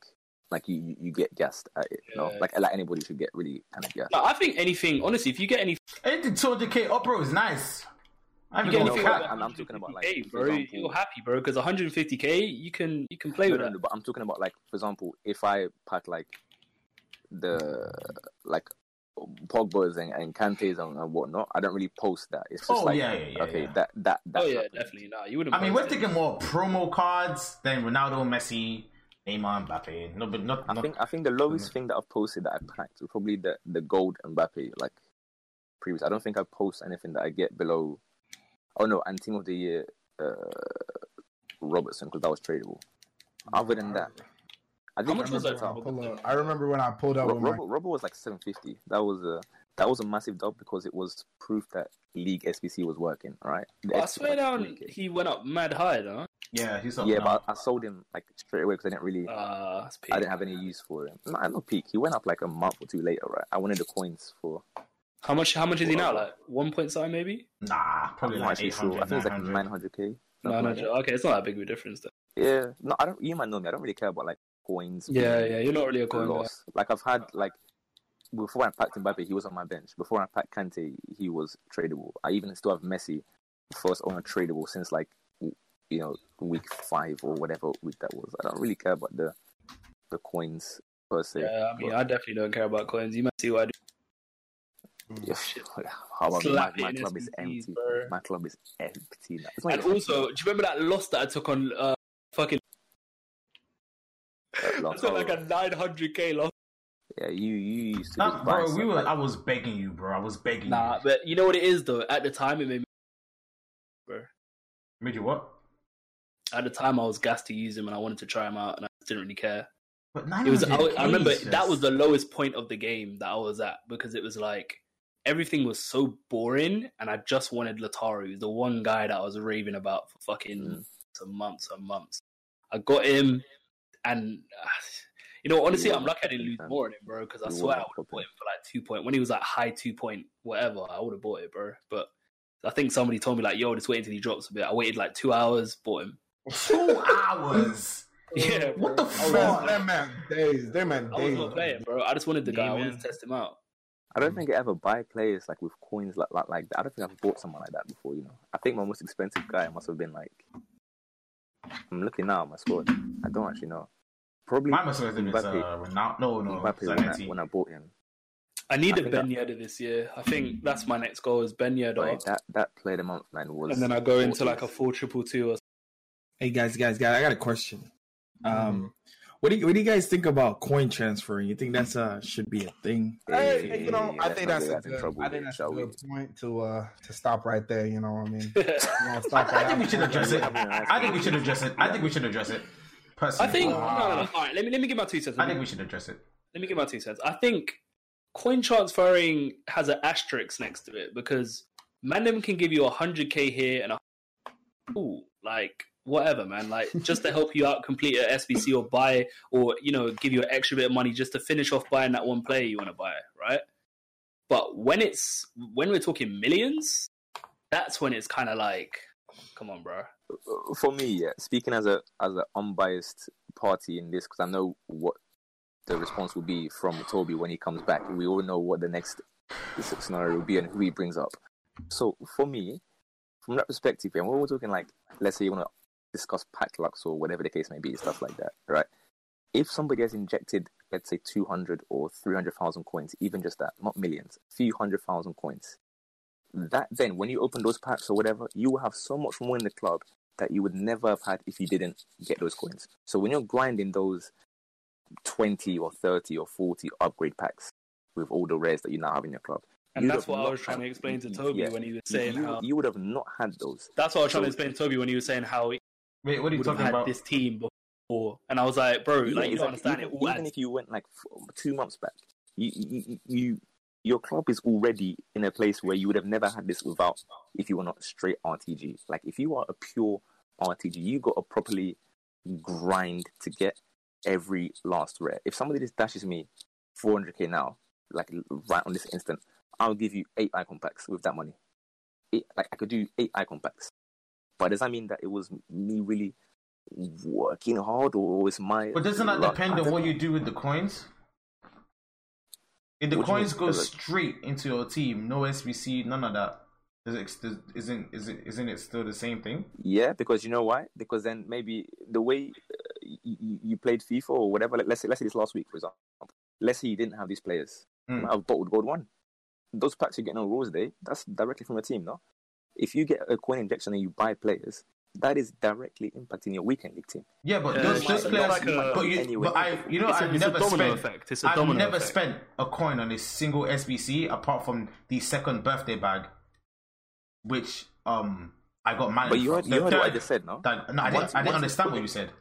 Speaker 5: Like you, you- you get gassed at it. You know, like like anybody should get really kind of gassed.
Speaker 3: Like, I think anything, honestly, if you get any,
Speaker 2: Anything 200k up, bro, is nice. I
Speaker 3: you
Speaker 2: haven't
Speaker 3: get
Speaker 2: got
Speaker 5: no,
Speaker 3: anything
Speaker 2: a
Speaker 5: but
Speaker 3: like
Speaker 2: cat.
Speaker 5: I'm- I'm talking about, like,
Speaker 3: 150K,
Speaker 5: for
Speaker 3: bro,
Speaker 5: example-
Speaker 3: you're happy, bro, because 150k, you can you can play
Speaker 5: No,
Speaker 3: with
Speaker 5: no,
Speaker 3: that.
Speaker 5: no, but I'm talking about like, for example, if I pack like the like Pogba's and, and Kante's and, and whatnot, I don't really post that. It's just
Speaker 2: Oh,
Speaker 5: like,
Speaker 2: yeah, yeah, yeah,
Speaker 5: okay,
Speaker 2: yeah.
Speaker 5: that that that.
Speaker 3: oh yeah,
Speaker 5: happened.
Speaker 3: definitely. Nah, you wouldn't.
Speaker 2: I mean, we're
Speaker 3: it.
Speaker 2: thinking more promo cards than Ronaldo, Messi, Neymar, Mbappe. No, but not.
Speaker 5: I
Speaker 2: not
Speaker 5: think I think the lowest thing that I've posted that I packed was probably the the gold Mbappe like previous. I don't think I post anything that I get below. Oh no, and team of the year uh, Robertson because that was tradable. Other than that, I
Speaker 3: How much was
Speaker 1: I
Speaker 3: that
Speaker 1: remember,
Speaker 3: from?
Speaker 1: when I, pull up, I remember when I pulled up
Speaker 5: Ro-
Speaker 1: with my
Speaker 5: Robert, Robert was like seven fifty. That was a that was a massive dub because it was proof that League SBC was working. Right? The
Speaker 3: I swear
Speaker 5: was
Speaker 3: down,
Speaker 5: working.
Speaker 3: he went up mad high, though.
Speaker 2: Yeah, he's up
Speaker 5: Yeah,
Speaker 2: now.
Speaker 5: but I, I sold him like straight away because I didn't really.
Speaker 3: Uh, peak.
Speaker 5: I didn't have any use for him. No, no peak. He went up like a month or two later, right? I wanted the coins for.
Speaker 3: How much? How much is he now? Like one point something, maybe.
Speaker 2: Nah, probably
Speaker 5: I'm not
Speaker 2: like 800.
Speaker 5: I think it's like
Speaker 2: 900.
Speaker 5: 900k.
Speaker 3: No,
Speaker 5: something
Speaker 3: no.
Speaker 5: like that.
Speaker 3: Okay, it's not that big of a difference, though.
Speaker 5: Yeah, no, I don't. You might know me. I don't really care about like coins.
Speaker 3: Yeah, yeah. You're not really a coin guy.
Speaker 5: Like I've had like before I packed Mbappe, he was on my bench. Before I packed Kante, he was tradable. I even still have Messi, first owner tradable since like you know week five or whatever week that was. I don't really care about the the coins per se.
Speaker 3: Yeah, I mean,
Speaker 5: but-
Speaker 3: I definitely don't care about coins. You might see why I do.
Speaker 5: Yeah, how my, my
Speaker 3: in
Speaker 5: club is empty.
Speaker 3: bro.
Speaker 5: My club is empty now.
Speaker 3: And
Speaker 5: even
Speaker 3: also, do you remember that loss that I took on uh, fucking
Speaker 5: Uh,
Speaker 3: That's like a 900k loss.
Speaker 5: yeah, you you used to
Speaker 2: Nah, bro, we were.
Speaker 5: like-
Speaker 2: I was begging you, bro. I was begging
Speaker 3: Nah,
Speaker 2: you.
Speaker 3: but you know what it is though. At the time, it made me. Bro.
Speaker 2: Made you what?
Speaker 3: At the time, I was gassed to use him, and I wanted to try him out, and I didn't really care.
Speaker 2: But
Speaker 3: It was. I,
Speaker 2: 900K
Speaker 3: I remember
Speaker 2: is
Speaker 3: that was the lowest point of the game that I was at because it was like everything was so boring, and I just wanted Lautaro, the one guy that I was raving about for fucking
Speaker 5: Mm.
Speaker 3: some months and months. I got him, and uh, you know, honestly, I'm lucky I didn't lose more on him, bro. Because I
Speaker 5: You
Speaker 3: swear I would have bought him for like two point when he was like high two point whatever. I would have bought it, bro. But I think somebody told me like, "Yo, just wait until he drops a bit." I waited like two hours, bought him.
Speaker 2: two hours.
Speaker 3: Yeah,
Speaker 2: What the
Speaker 3: bro.
Speaker 1: Oh,
Speaker 2: fuck?
Speaker 1: that man days. That man days.
Speaker 3: I was not playing, bro. I just wanted the guy. I wanted to test him out.
Speaker 5: I don't think I ever buy players like with coins like, like like that. I don't think I've bought someone like that before. You know, I think my most expensive guy must have been like. I'm looking now at my squad. I don't actually know. Probably
Speaker 2: My must have been uh,
Speaker 5: Mbappe.
Speaker 2: Ronaldo. No, no,
Speaker 5: Mbappe when I,
Speaker 2: Zanetti.
Speaker 5: when I bought him.
Speaker 3: I need
Speaker 5: I
Speaker 3: a
Speaker 5: think
Speaker 3: Ben Yedder this year. I think that's my next goal is Ben Yedder,
Speaker 5: Like, that that player of the month man was.
Speaker 3: and then I go into like a four triple two or something.
Speaker 4: Hey guys, guys, guys! I got a question. Um, what do you what do you guys think about coin transferring? You think that's uh should be a thing?
Speaker 1: Hey, hey, you know,
Speaker 5: Hey,
Speaker 1: I think
Speaker 5: not
Speaker 1: that's a good,
Speaker 5: trouble
Speaker 1: I think that's a
Speaker 5: we?
Speaker 1: good point to uh to stop right there. You know what I mean?
Speaker 3: I
Speaker 1: You know, stop
Speaker 2: I, I think we should address it.
Speaker 5: Having a nice
Speaker 2: I think we should address it. I think we should address it. Personally,
Speaker 3: I think
Speaker 2: Uh,
Speaker 3: no, no. All right, let me let me give my two cents.
Speaker 2: I think we should address it.
Speaker 3: let me give my two cents. I think coin transferring has an asterisk next to it because Mandem can give you a hundred k here and a ooh, like whatever, man. Like just to help you out, complete a SBC or buy or you know give you an extra bit of money just to finish off buying that one player you want to buy, right? But when it's when we're talking millions, that's when it's kind of like, come on, bro.
Speaker 5: for me, yeah, speaking as a as an unbiased party in this, because I know what the response will be from Toby when he comes back. We all know what the next scenario will be and who he brings up. So for me, from that perspective, and when we're talking like, let's say you want to discuss pack lux or whatever the case may be, stuff like that, right? If somebody has injected, let's say, two hundred or three hundred thousand coins, even just that, not millions, a few hundred thousand coins, that then when you open those packs or whatever, you will have so much more in the club that you would never have had if you didn't get those coins. So when you're grinding those 20 or 30 or 40 upgrade packs with all the rares that you now have in your club.
Speaker 3: And
Speaker 5: you'd
Speaker 3: that's what I was trying to explain to Toby
Speaker 5: yeah,
Speaker 3: when he was saying
Speaker 5: you,
Speaker 3: how.
Speaker 5: you would have not had those.
Speaker 3: That's what I was trying to explain to Toby when he was saying how
Speaker 2: Wait, what are you
Speaker 3: would have
Speaker 2: talking
Speaker 3: had
Speaker 2: about?
Speaker 3: this team before, and I was like, bro,
Speaker 5: Yeah,
Speaker 3: like you don't understand
Speaker 5: even,
Speaker 3: it. All
Speaker 5: even
Speaker 3: adds
Speaker 5: if you went like f- two months back, you, you, you, you your club is already in a place where you would have never had this without if you were not straight RTG. Like if you are a pure RTG, you got to properly grind to get every last rare. If somebody just dashes me 400k now, like right on this instant, I'll give you eight icon packs with that money. Eight, like I could do eight icon packs. But does that mean that it was me really working hard, or was my?
Speaker 2: But doesn't that
Speaker 5: luck?
Speaker 2: depend on what
Speaker 5: know.
Speaker 2: you do with the coins? If the
Speaker 5: What
Speaker 2: coins go straight into your team, no SBC, none of that. Does it, isn't is it isn't it still the same thing?
Speaker 5: Yeah, because you know why? Because then maybe the way uh, you, you played FIFA or whatever. Let's say let's say this last week, for example. Let's say you didn't have these players. You
Speaker 2: Mm.
Speaker 5: have bottled gold one. Those packs you're getting on rules Day, that's directly from your team, no? If you get a coin injection and you buy players, that is directly impacting your weekend league team.
Speaker 2: Yeah, but
Speaker 3: Yeah,
Speaker 2: those,
Speaker 3: it's
Speaker 2: those
Speaker 3: like-
Speaker 2: players.
Speaker 3: it's like a-
Speaker 2: but you,
Speaker 5: anyway.
Speaker 2: but I, you know,
Speaker 3: It's a-
Speaker 2: I've
Speaker 3: a
Speaker 2: never
Speaker 3: domino
Speaker 2: spent.
Speaker 3: effect. It's a
Speaker 2: I've
Speaker 3: domino
Speaker 2: never
Speaker 3: effect.
Speaker 2: spent a coin on a single SBC apart from the second birthday bag, which um I got managed.
Speaker 5: But you heard, you
Speaker 2: The
Speaker 5: heard what I just said, no?
Speaker 2: that- no, I didn't,
Speaker 5: Once-
Speaker 2: I didn't understand what you said.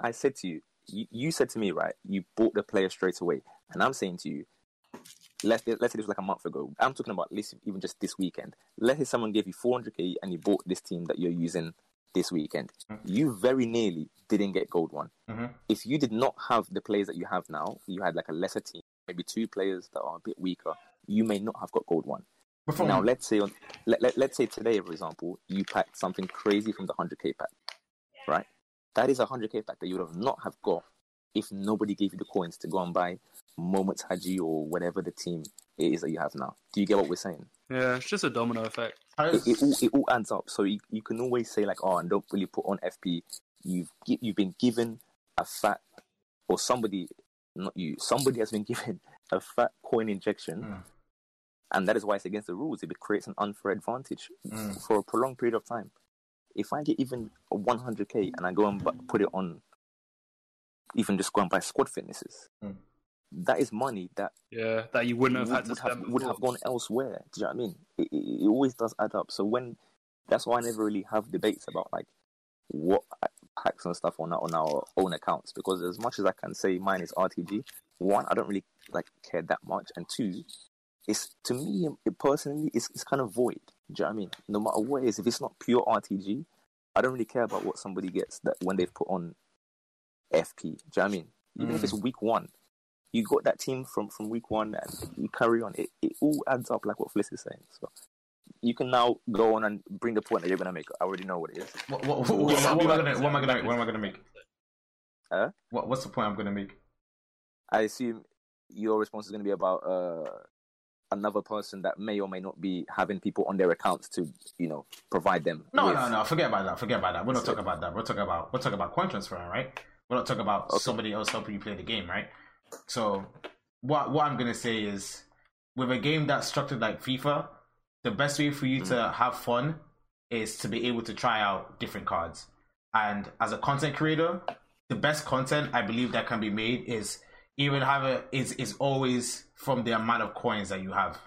Speaker 5: I said to you, you, you said to me, right? You bought the player straight away, and I'm saying to you, let's let's say this was like a month ago. I'm talking about at least even just this weekend. Let's say someone gave you 400k and you bought this team that you're using this weekend. You very nearly didn't get gold one.
Speaker 2: Mhm.
Speaker 5: If you did not have the players that you have now, you had like a lesser team, maybe two players that are a bit weaker. You may not have got gold one.
Speaker 2: From,
Speaker 5: Now let's say on let, let, let's say today, for example, you packed something crazy from the hundred K pack. Right? That is a hundred K pack that you would have not have got if nobody gave you the coins to go and buy Moments Hagi or whatever the team it is that you have now. Do you get what we're saying?
Speaker 3: Yeah, it's just a domino effect.
Speaker 5: It, it, all, it all adds up. So you, you can always say like, oh, and don't really put on FP. You've you've been given a fat, or somebody, not you, somebody has been given a fat coin injection,
Speaker 2: Mm.
Speaker 5: and that is why it's against the rules. It creates an unfair advantage
Speaker 2: Mm.
Speaker 5: for a prolonged period of time. If I get even 100k and I go and bu- put it on even just go and buy squad fitnesses.
Speaker 2: Mm.
Speaker 5: That is money that
Speaker 3: Yeah, that you wouldn't have had to
Speaker 5: would have, would have gone elsewhere. Do you know what I mean? It, it, it always does add up. So when that's why I never really have debates about like what packs and stuff on our, on our own accounts because as much as I can say mine is RTG, one I don't really like care that much, and two, it's to me it personally it's, it's kind of void. Do you know what I mean? No matter what it is, if it's not pure RTG, I don't really care about what somebody gets that when they've put on FP. Do you know what I mean? Even if
Speaker 2: Mm.
Speaker 5: it's week one, you got that team from from week one and you carry on. It it all adds up like what Fliss is saying. So you can now go on and bring the point that you're gonna make. I already know what it is.
Speaker 2: What, what, what, what, what, am I gonna, what am I gonna what am I gonna make?
Speaker 5: Huh?
Speaker 2: What, what's the point I'm gonna make?
Speaker 5: I assume your response is gonna be about uh another person that may or may not be having people on their accounts to you know provide them.
Speaker 2: No,
Speaker 5: with-
Speaker 2: no, no. Forget about that. Forget about that. We're not talking about that. We're talking about we're talking about coin transferring, right? We're not talking about
Speaker 5: Okay.
Speaker 2: somebody else helping you play the game, right? So, what what I'm gonna say is, with a game that's structured like FIFA, the best way for you to mm. have fun is to be able to try out different cards. And as a content creator, the best content I believe that can be made is even have a is is always from the amount of coins that you have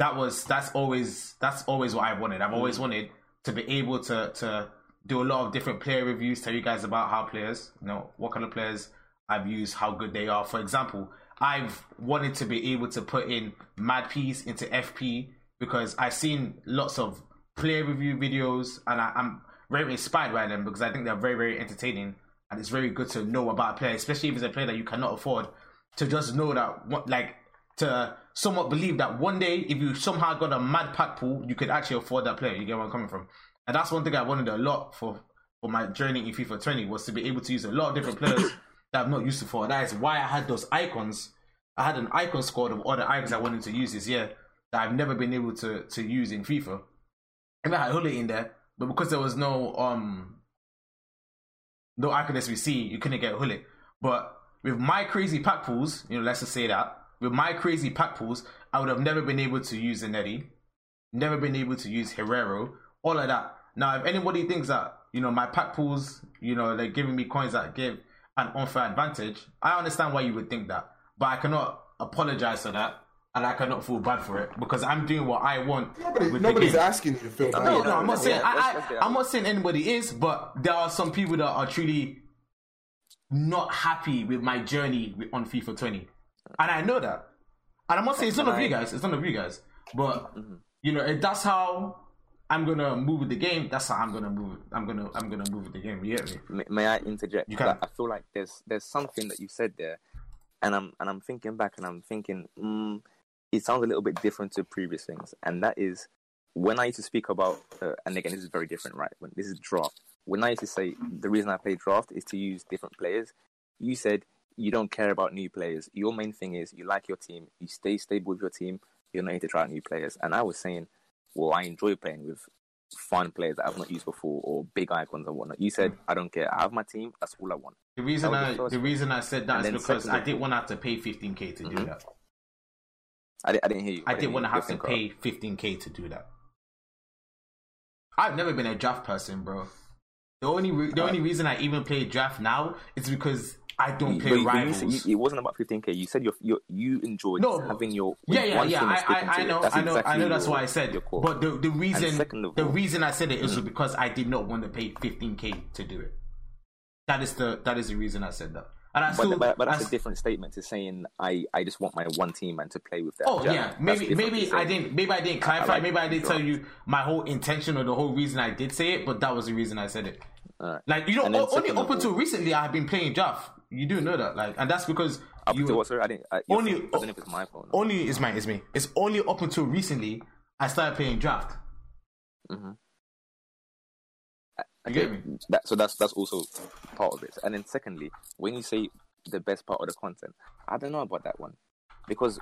Speaker 2: that was that's always that's always what I wanted. I've always mm. wanted to be able to to do a lot of different player reviews, tell you guys about how players, you know, what kind of players I've used, how good they are. For example, I've wanted to be able to put in Mad Peas into FP because I've seen lots of player review videos and I, I'm very inspired by them because I think they're very, very entertaining and it's very good to know about a player, especially if it's a player that you cannot afford to just know that what like to somewhat believe that one day if you somehow got a mad pack pool, you could actually afford that player. You get where I'm coming from. And that's one thing I wanted a lot for for my journey in FIFA 20 was to be able to use a lot of different players that I'm not used to for. That is why I had those icons. I had an icon squad of all the icons I wanted to use this year that I've never been able to to use in FIFA. And I had Gullit in there, but because there was no um no icon SBC, you couldn't get Gullit. But with my crazy pack pools, you know, let's just say that with my crazy pack pools, I would have never been able to use Zanetti, never been able to use Hierro, all of that. Now, if anybody thinks that you know my pack pools, you know, they're giving me coins that give an unfair advantage, I understand why you would think that, but I cannot apologize for that. And I cannot feel bad for it because I'm doing what I want.
Speaker 1: Nobody, nobody's asking you to feel bad.
Speaker 2: No, no, I'm not saying I, I, I'm not saying anybody is, but there are some people that are truly not happy with my journey with- on FIFA 20, and I know that. And I'm not saying it's none of you guys. It's none of you guys, but mm-hmm. you know, that's how I'm gonna move with the game. That's how I'm gonna move. I'm gonna I'm gonna move with the game. You get me?
Speaker 5: May, may I interject?
Speaker 2: You can.
Speaker 5: I feel like there's there's something that you said there, and I'm and I'm thinking back and I'm thinking, mm, it sounds a little bit different to previous things, and that is when I used to speak about, uh, and again this is very different, right? When this is draft, when I used to say the reason I play draft is to use different players, you said you don't care about new players. Your main thing is you like your team, you stay stable with your team. You're not here to try out new players, and I was saying, well, I enjoy playing with fun players that I've not used before or big icons and whatnot. You said I don't care. I have my team. That's all I want.
Speaker 2: The reason I
Speaker 5: the
Speaker 2: the reason I said that
Speaker 5: And
Speaker 2: is because
Speaker 5: secondly-
Speaker 2: I didn't want to have to pay 15k to do
Speaker 5: Mhm.
Speaker 2: that.
Speaker 5: I, I didn't hear you.
Speaker 2: I didn't want to have to pay 15k to do that. I've never been a draft person, bro. The only re- the only reason I even play draft now is because I don't play
Speaker 5: but you- you
Speaker 2: rivals.
Speaker 5: you- it wasn't about 15k. You said you you you enjoyed
Speaker 2: No,
Speaker 5: having your
Speaker 2: yeah, yeah, yeah. I, I,
Speaker 5: to
Speaker 2: I know,
Speaker 5: That's
Speaker 2: I know, I know. That's
Speaker 5: your-
Speaker 2: why I said. But the the reason the
Speaker 5: all- Mm.
Speaker 2: reason I said it is because I did not want to pay 15k to do it. That is the that is the reason I said that. And I
Speaker 5: but,
Speaker 2: still,
Speaker 5: but, but
Speaker 2: I
Speaker 5: that's
Speaker 2: s-
Speaker 5: a different statement to saying I, I just want my one team and to play with that.
Speaker 2: Oh yeah, maybe maybe I didn't maybe I didn't clarify.
Speaker 5: like
Speaker 2: maybe I didn't tell you my whole intention or the whole reason I did say it, but that was the reason I said it.
Speaker 5: Alright.
Speaker 2: Like you know, o- only up until recently I have been playing draft. You do know that, like, and that's because
Speaker 5: Up
Speaker 2: you
Speaker 5: until what? Sorry, I didn't. I,
Speaker 2: Only-
Speaker 5: phone- I don't know if it's my phone.
Speaker 2: only is my is me. It's only up until recently I started playing draft.
Speaker 5: Mhm.
Speaker 2: Me?
Speaker 5: That, so that's that's also part of it. And then secondly, when you say the best part of the content, I don't know about that one because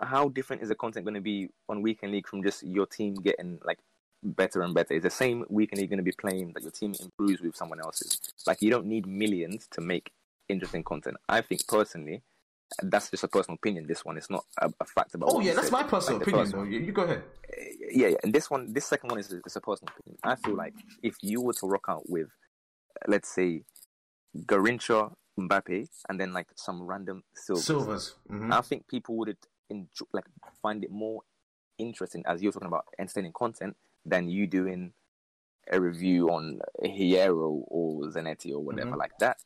Speaker 5: how different is the content going to be on weekend league from just your team getting like better and better? Is the same weekend league going to be playing that your team improves with someone else's? Like you don't need millions to make interesting content. I think personally. That's just a personal opinion. This one, is not a, a fact about.
Speaker 2: Oh yeah, that's my personal
Speaker 5: Like
Speaker 2: opinion You, you go ahead.
Speaker 5: yeah, yeah. And this one, this second one is a, is a personal opinion. I feel like if you were to rock out with let's say, Garrincha, Mbappe, and then like some random silvers.
Speaker 2: Silvers. Mhm.
Speaker 5: I think people would enjoy, like find it more interesting as you're talking about entertaining content than you doing a review on Hierro or Zanetti or whatever
Speaker 2: Mhm.
Speaker 5: like that.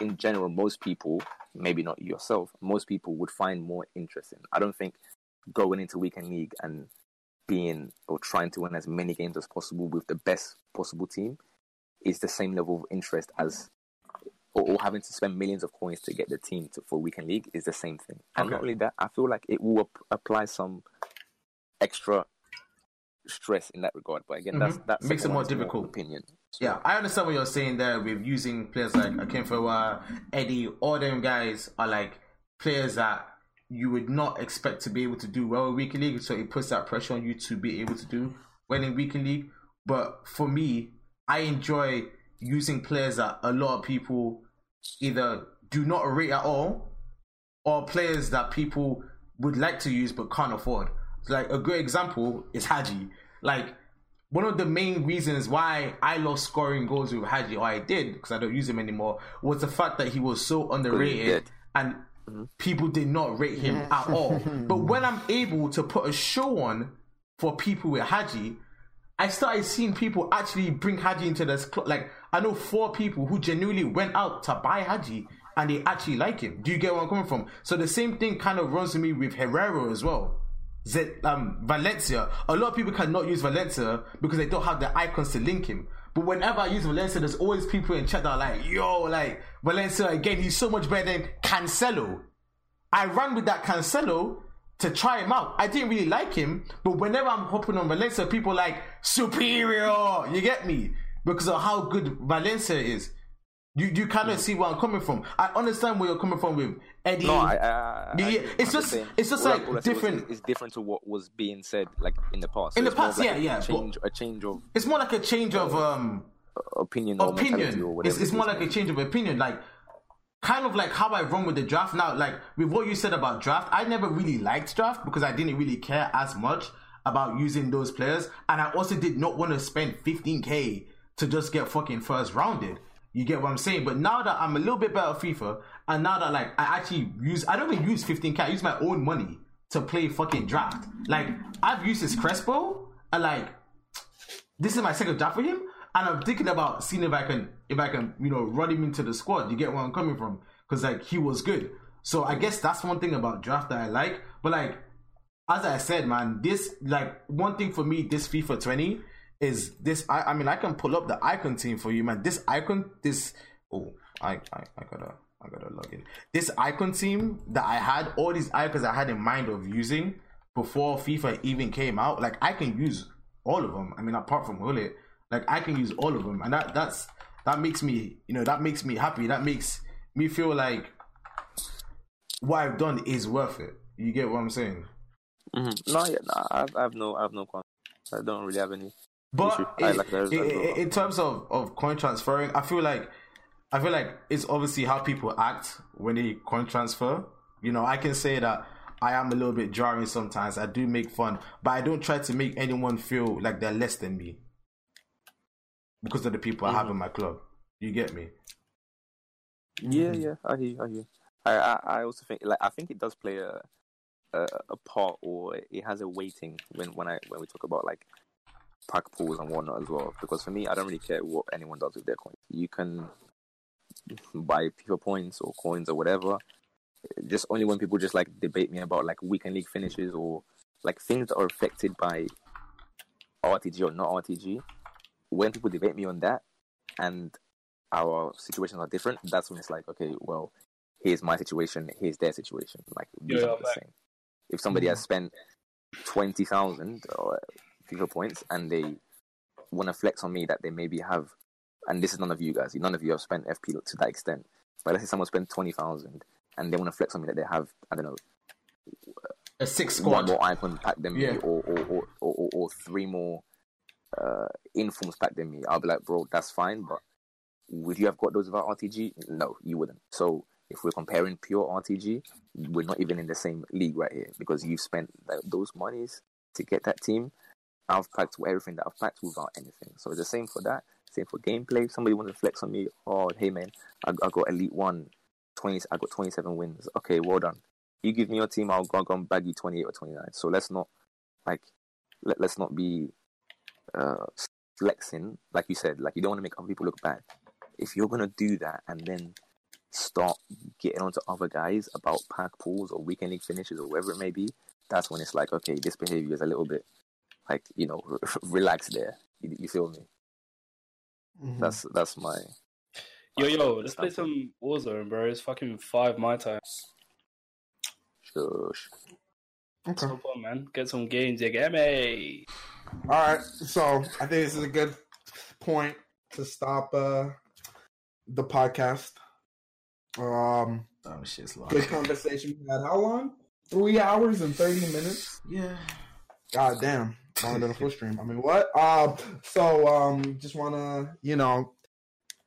Speaker 5: In general, most people, maybe not yourself, most people would find more interesting. I don't think going into weekend league and being or trying to win as many games as possible with the best possible team is the same level of interest as or, or having to spend millions of coins to get the team to, for weekend league is the same thing. And not only that, I feel like it will ap- apply some extra stress in that regard. But again, that's
Speaker 2: Mhm.
Speaker 5: that's
Speaker 2: Makes it more difficult.
Speaker 5: opinion.
Speaker 2: Yeah, I understand what you're saying there with using players like Akinfenwa, Eddie, all them guys are like players that you would not expect to be able to do well in weekend league, so it puts that pressure on you to be able to do well in weekend league. But for me, I enjoy using players that a lot of people either do not rate at all or players that people would like to use but can't afford. Like a good example is Hagi. Like one of the main reasons why I lost scoring goals with Hagi, or I did because I don't use him anymore, was the fact that he was so underrated
Speaker 5: did.
Speaker 2: and mm-hmm. people did not rate him at all. but when I'm able to put a show on for people with Hagi, I started seeing people actually bring Hagi into this club. Like I know four people who genuinely went out to buy Hagi and they actually like him. Do you get where I'm coming from? So the same thing kind of runs to me with Hierro as well. Z- um, Valencia. A lot of people cannot use Valencia because they don't have the icons to link him. But whenever I use Valencia, there's always people in chat that are like, yo, like, Valencia, again, he's so much better than Cancelo. I ran with that Cancelo to try him out. I didn't really like him, but whenever I'm hopping on Valencia, people like, superior. You get me? Because of how good Valencia is. You you kind of see where I'm coming from. I understand where you're coming from with Eddie.
Speaker 5: No, I, I, I,
Speaker 2: Yeah,
Speaker 5: I
Speaker 2: it's just- it's just
Speaker 5: all
Speaker 2: like
Speaker 5: all I was
Speaker 2: different-
Speaker 5: It's different to what was being said like in the past.
Speaker 2: In the past,
Speaker 5: like
Speaker 2: yeah,
Speaker 5: a
Speaker 2: yeah, but-
Speaker 5: Change, a change of
Speaker 2: it's more like a change of um
Speaker 5: opinion or or
Speaker 2: opinion.
Speaker 5: whatever.
Speaker 2: It's, it's
Speaker 5: it
Speaker 2: more like a change of opinion. Like kind of like how I run with the draft now. Like with what you said about draft, I never really liked draft because I didn't really care as much about using those players, and I also did not want to spend 15k to just get fucking first rounded. You get what I'm saying? But now that I'm a little bit better FIFA, and now that like I actually use, I don't even use 15k. I use my own money to play fucking draft. Like I've used this Crespo, and like this is my second draft for him, and I'm thinking about seeing if I can if I can you know run him into the squad. You get where I'm coming from? Because like he was good. So I guess that's one thing about draft that I like. But like as I said, man, this like one thing for me, this FIFA 20 is this. I, I mean, I can pull up the icon team for you, man. This icon, this oh, I I, I gotta I gotta log in. This icon team that I had, all these icons I had in mind of using before FIFA even came out, like I can use all of them. I mean, apart from Gullit, like I can use all of them, and that that's that makes me, you know, that makes me happy. That makes me feel like what I've done is worth it. You get what I'm saying?
Speaker 5: Mhm. No, yeah, no, I, I have no, I have no. Con- I don't really have any.
Speaker 2: But
Speaker 5: issue. I
Speaker 2: in,
Speaker 5: like
Speaker 2: in- terms of, of coin transferring, I feel like I feel like it's obviously how people act when they coin transfer. You know, I can say that I am a little bit jarring sometimes. I do make fun, but I don't try to make anyone feel like they're less than me because of the people I have mm-hmm. in my club. You get me?
Speaker 5: Yeah, mm-hmm. yeah, I hear, you, I hear. you. I, I, I also think, like, I think it does play a, a, a part, or it has a weighting when, when I when we talk about like pack pools and whatnot as well. Because for me, I don't really care what anyone does with their coins. You can buy FIFA points or coins or whatever. Just only when people just like debate me about like weekend league finishes or like things that are affected by RTG or not RTG. When people debate me on that, and our situations are different, that's when it's like, okay, well, here's my situation, here's their situation. Like, these
Speaker 3: Yeah,
Speaker 5: are the same. If somebody has mm. spent 20,000 or uh, FIFA points and they want to flex on me that they maybe have, and this is none of you guys, none of you have spent FP to that extent, but let's say someone spent 20,000 and they want to flex on me that they have, I don't know,
Speaker 2: A six
Speaker 5: one
Speaker 2: squad.
Speaker 5: more icon pack than me
Speaker 2: Yeah.
Speaker 5: or, or, or, or, or, or three more uh, informs pack than me, I'll be like, bro, that's fine, but would you have got those without RTG? No, you wouldn't. So if we're comparing pure RTG, we're not even in the same league right here because you've spent th- those monies to get that team. I've packed everything that I've packed without anything. So it's the same for that. Same for gameplay. If somebody wants to flex on me, oh hey man, I, I got elite one, 20, I got twenty seven wins. Okay, well done. You give me your team, I'll go, go and bag you twenty eight or twenty nine. So let's not like let, let's not be uh flexing like you said. Like you don't want to make other people look bad. If you're gonna do that and then start getting onto other guys about pack pools or weekend league finishes or whatever it may be, that's when it's like, okay, this behavior is a little bit like you know relax there. You, you feel me?
Speaker 1: Mhm.
Speaker 5: That's that's my
Speaker 3: Yo, yo, let's play some Warzone, bro. It's fucking five my time.
Speaker 5: shush.
Speaker 1: okay.
Speaker 3: Hop on, man. Get some games, you get me?
Speaker 1: All right. So I think this is a good point to stop uh, the podcast. Um,
Speaker 2: Oh shit's long.
Speaker 1: good conversation we had. How long? Three hours and thirty minutes.
Speaker 2: Yeah.
Speaker 1: God damn. Than a full stream. I mean, what? Um, so um, just want to you know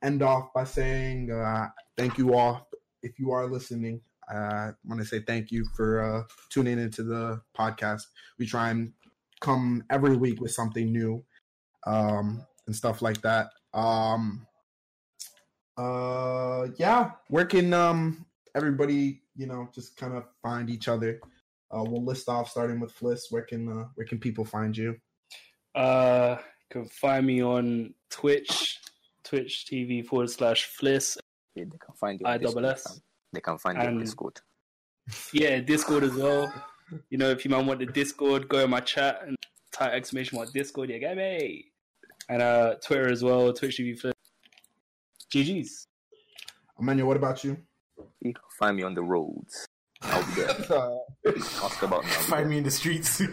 Speaker 1: end off by saying uh, thank you all if you are listening. I want to say thank you for uh, tuning into the podcast. We try and come every week with something new um, and stuff like that. Um, uh, yeah, where can um, everybody you know just kind of find each other? Uh, we'll list off starting with Fliss. Where can uh, where can people find you?
Speaker 3: Uh, you can find me on Twitch, Twitch TV forward slash Fliss.
Speaker 5: Yeah, they can find you.
Speaker 3: I
Speaker 5: on Discord,
Speaker 3: double S.
Speaker 5: They can find you on Discord.
Speaker 3: Yeah, Discord as well. You know, if you man want the Discord, go in my chat and type exclamation mark Discord, you get me. And uh, Twitter as well, Twitch TV Fliss. GG's.
Speaker 1: Emmanuel, what about you?
Speaker 5: You can find me on the roads. I'll be there. Ask about me. I'll be
Speaker 2: Find
Speaker 5: there.
Speaker 2: me in the streets.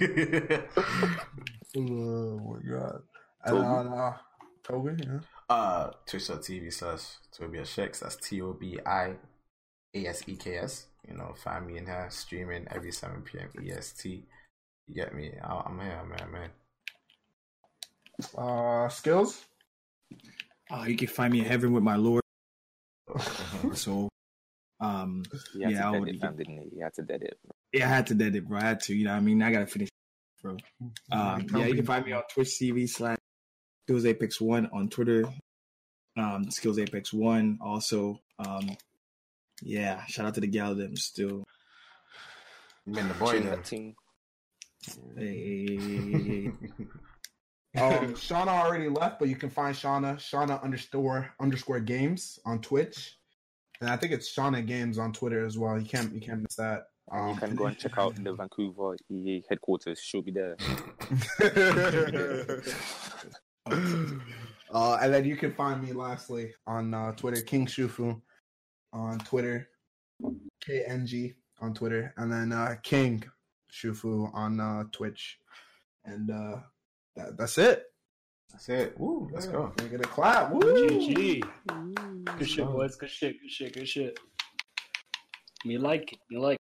Speaker 1: Oh my god.
Speaker 5: Toby.
Speaker 1: And uh, Toby, yeah.
Speaker 2: uh, twitch.tv slash Tobias Shex. That's T O B I A S E K S. You know, find me in here streaming every 7 p.m. EST. You get me? I- I'm here, I'm here, man.
Speaker 1: Uh, skills.
Speaker 4: Uh, you can find me in heaven with my Lord. So, um,
Speaker 5: He
Speaker 4: Yeah, I
Speaker 5: to dead
Speaker 4: would
Speaker 5: it, fam, didn't he? He had to dead it.
Speaker 4: yeah, I had to dead it, bro. I had to, you know. what I mean, I gotta finish, bro. Um, yeah, you can find me on Twitch TV slash Skills Apex One on Twitter. Um, Skills Apex One also. Um, yeah, shout out to the gal them still.
Speaker 2: i Man, the boy
Speaker 5: Chin
Speaker 2: then.
Speaker 5: that.
Speaker 4: Hey,
Speaker 1: Um, Shauna already left, but you can find Shauna Shauna underscore underscore games on Twitch, and I think it's Shauna Games on Twitter as well. You can't you can't miss that.
Speaker 5: And you
Speaker 1: Um,
Speaker 5: can go and check out the Vancouver EA headquarters. She'll be there.
Speaker 1: uh, and then you can find me lastly on uh, Twitter, King Shifu on Twitter, KNG on Twitter, and then uh, King Shifu on uh, Twitch, and uh, that, that's it.
Speaker 2: That's it. Woo, let's go.
Speaker 1: Can we get a clap? Woo!
Speaker 3: GG. Good shit, boys. Good shit, good shit, good shit. Me like it. Me like it.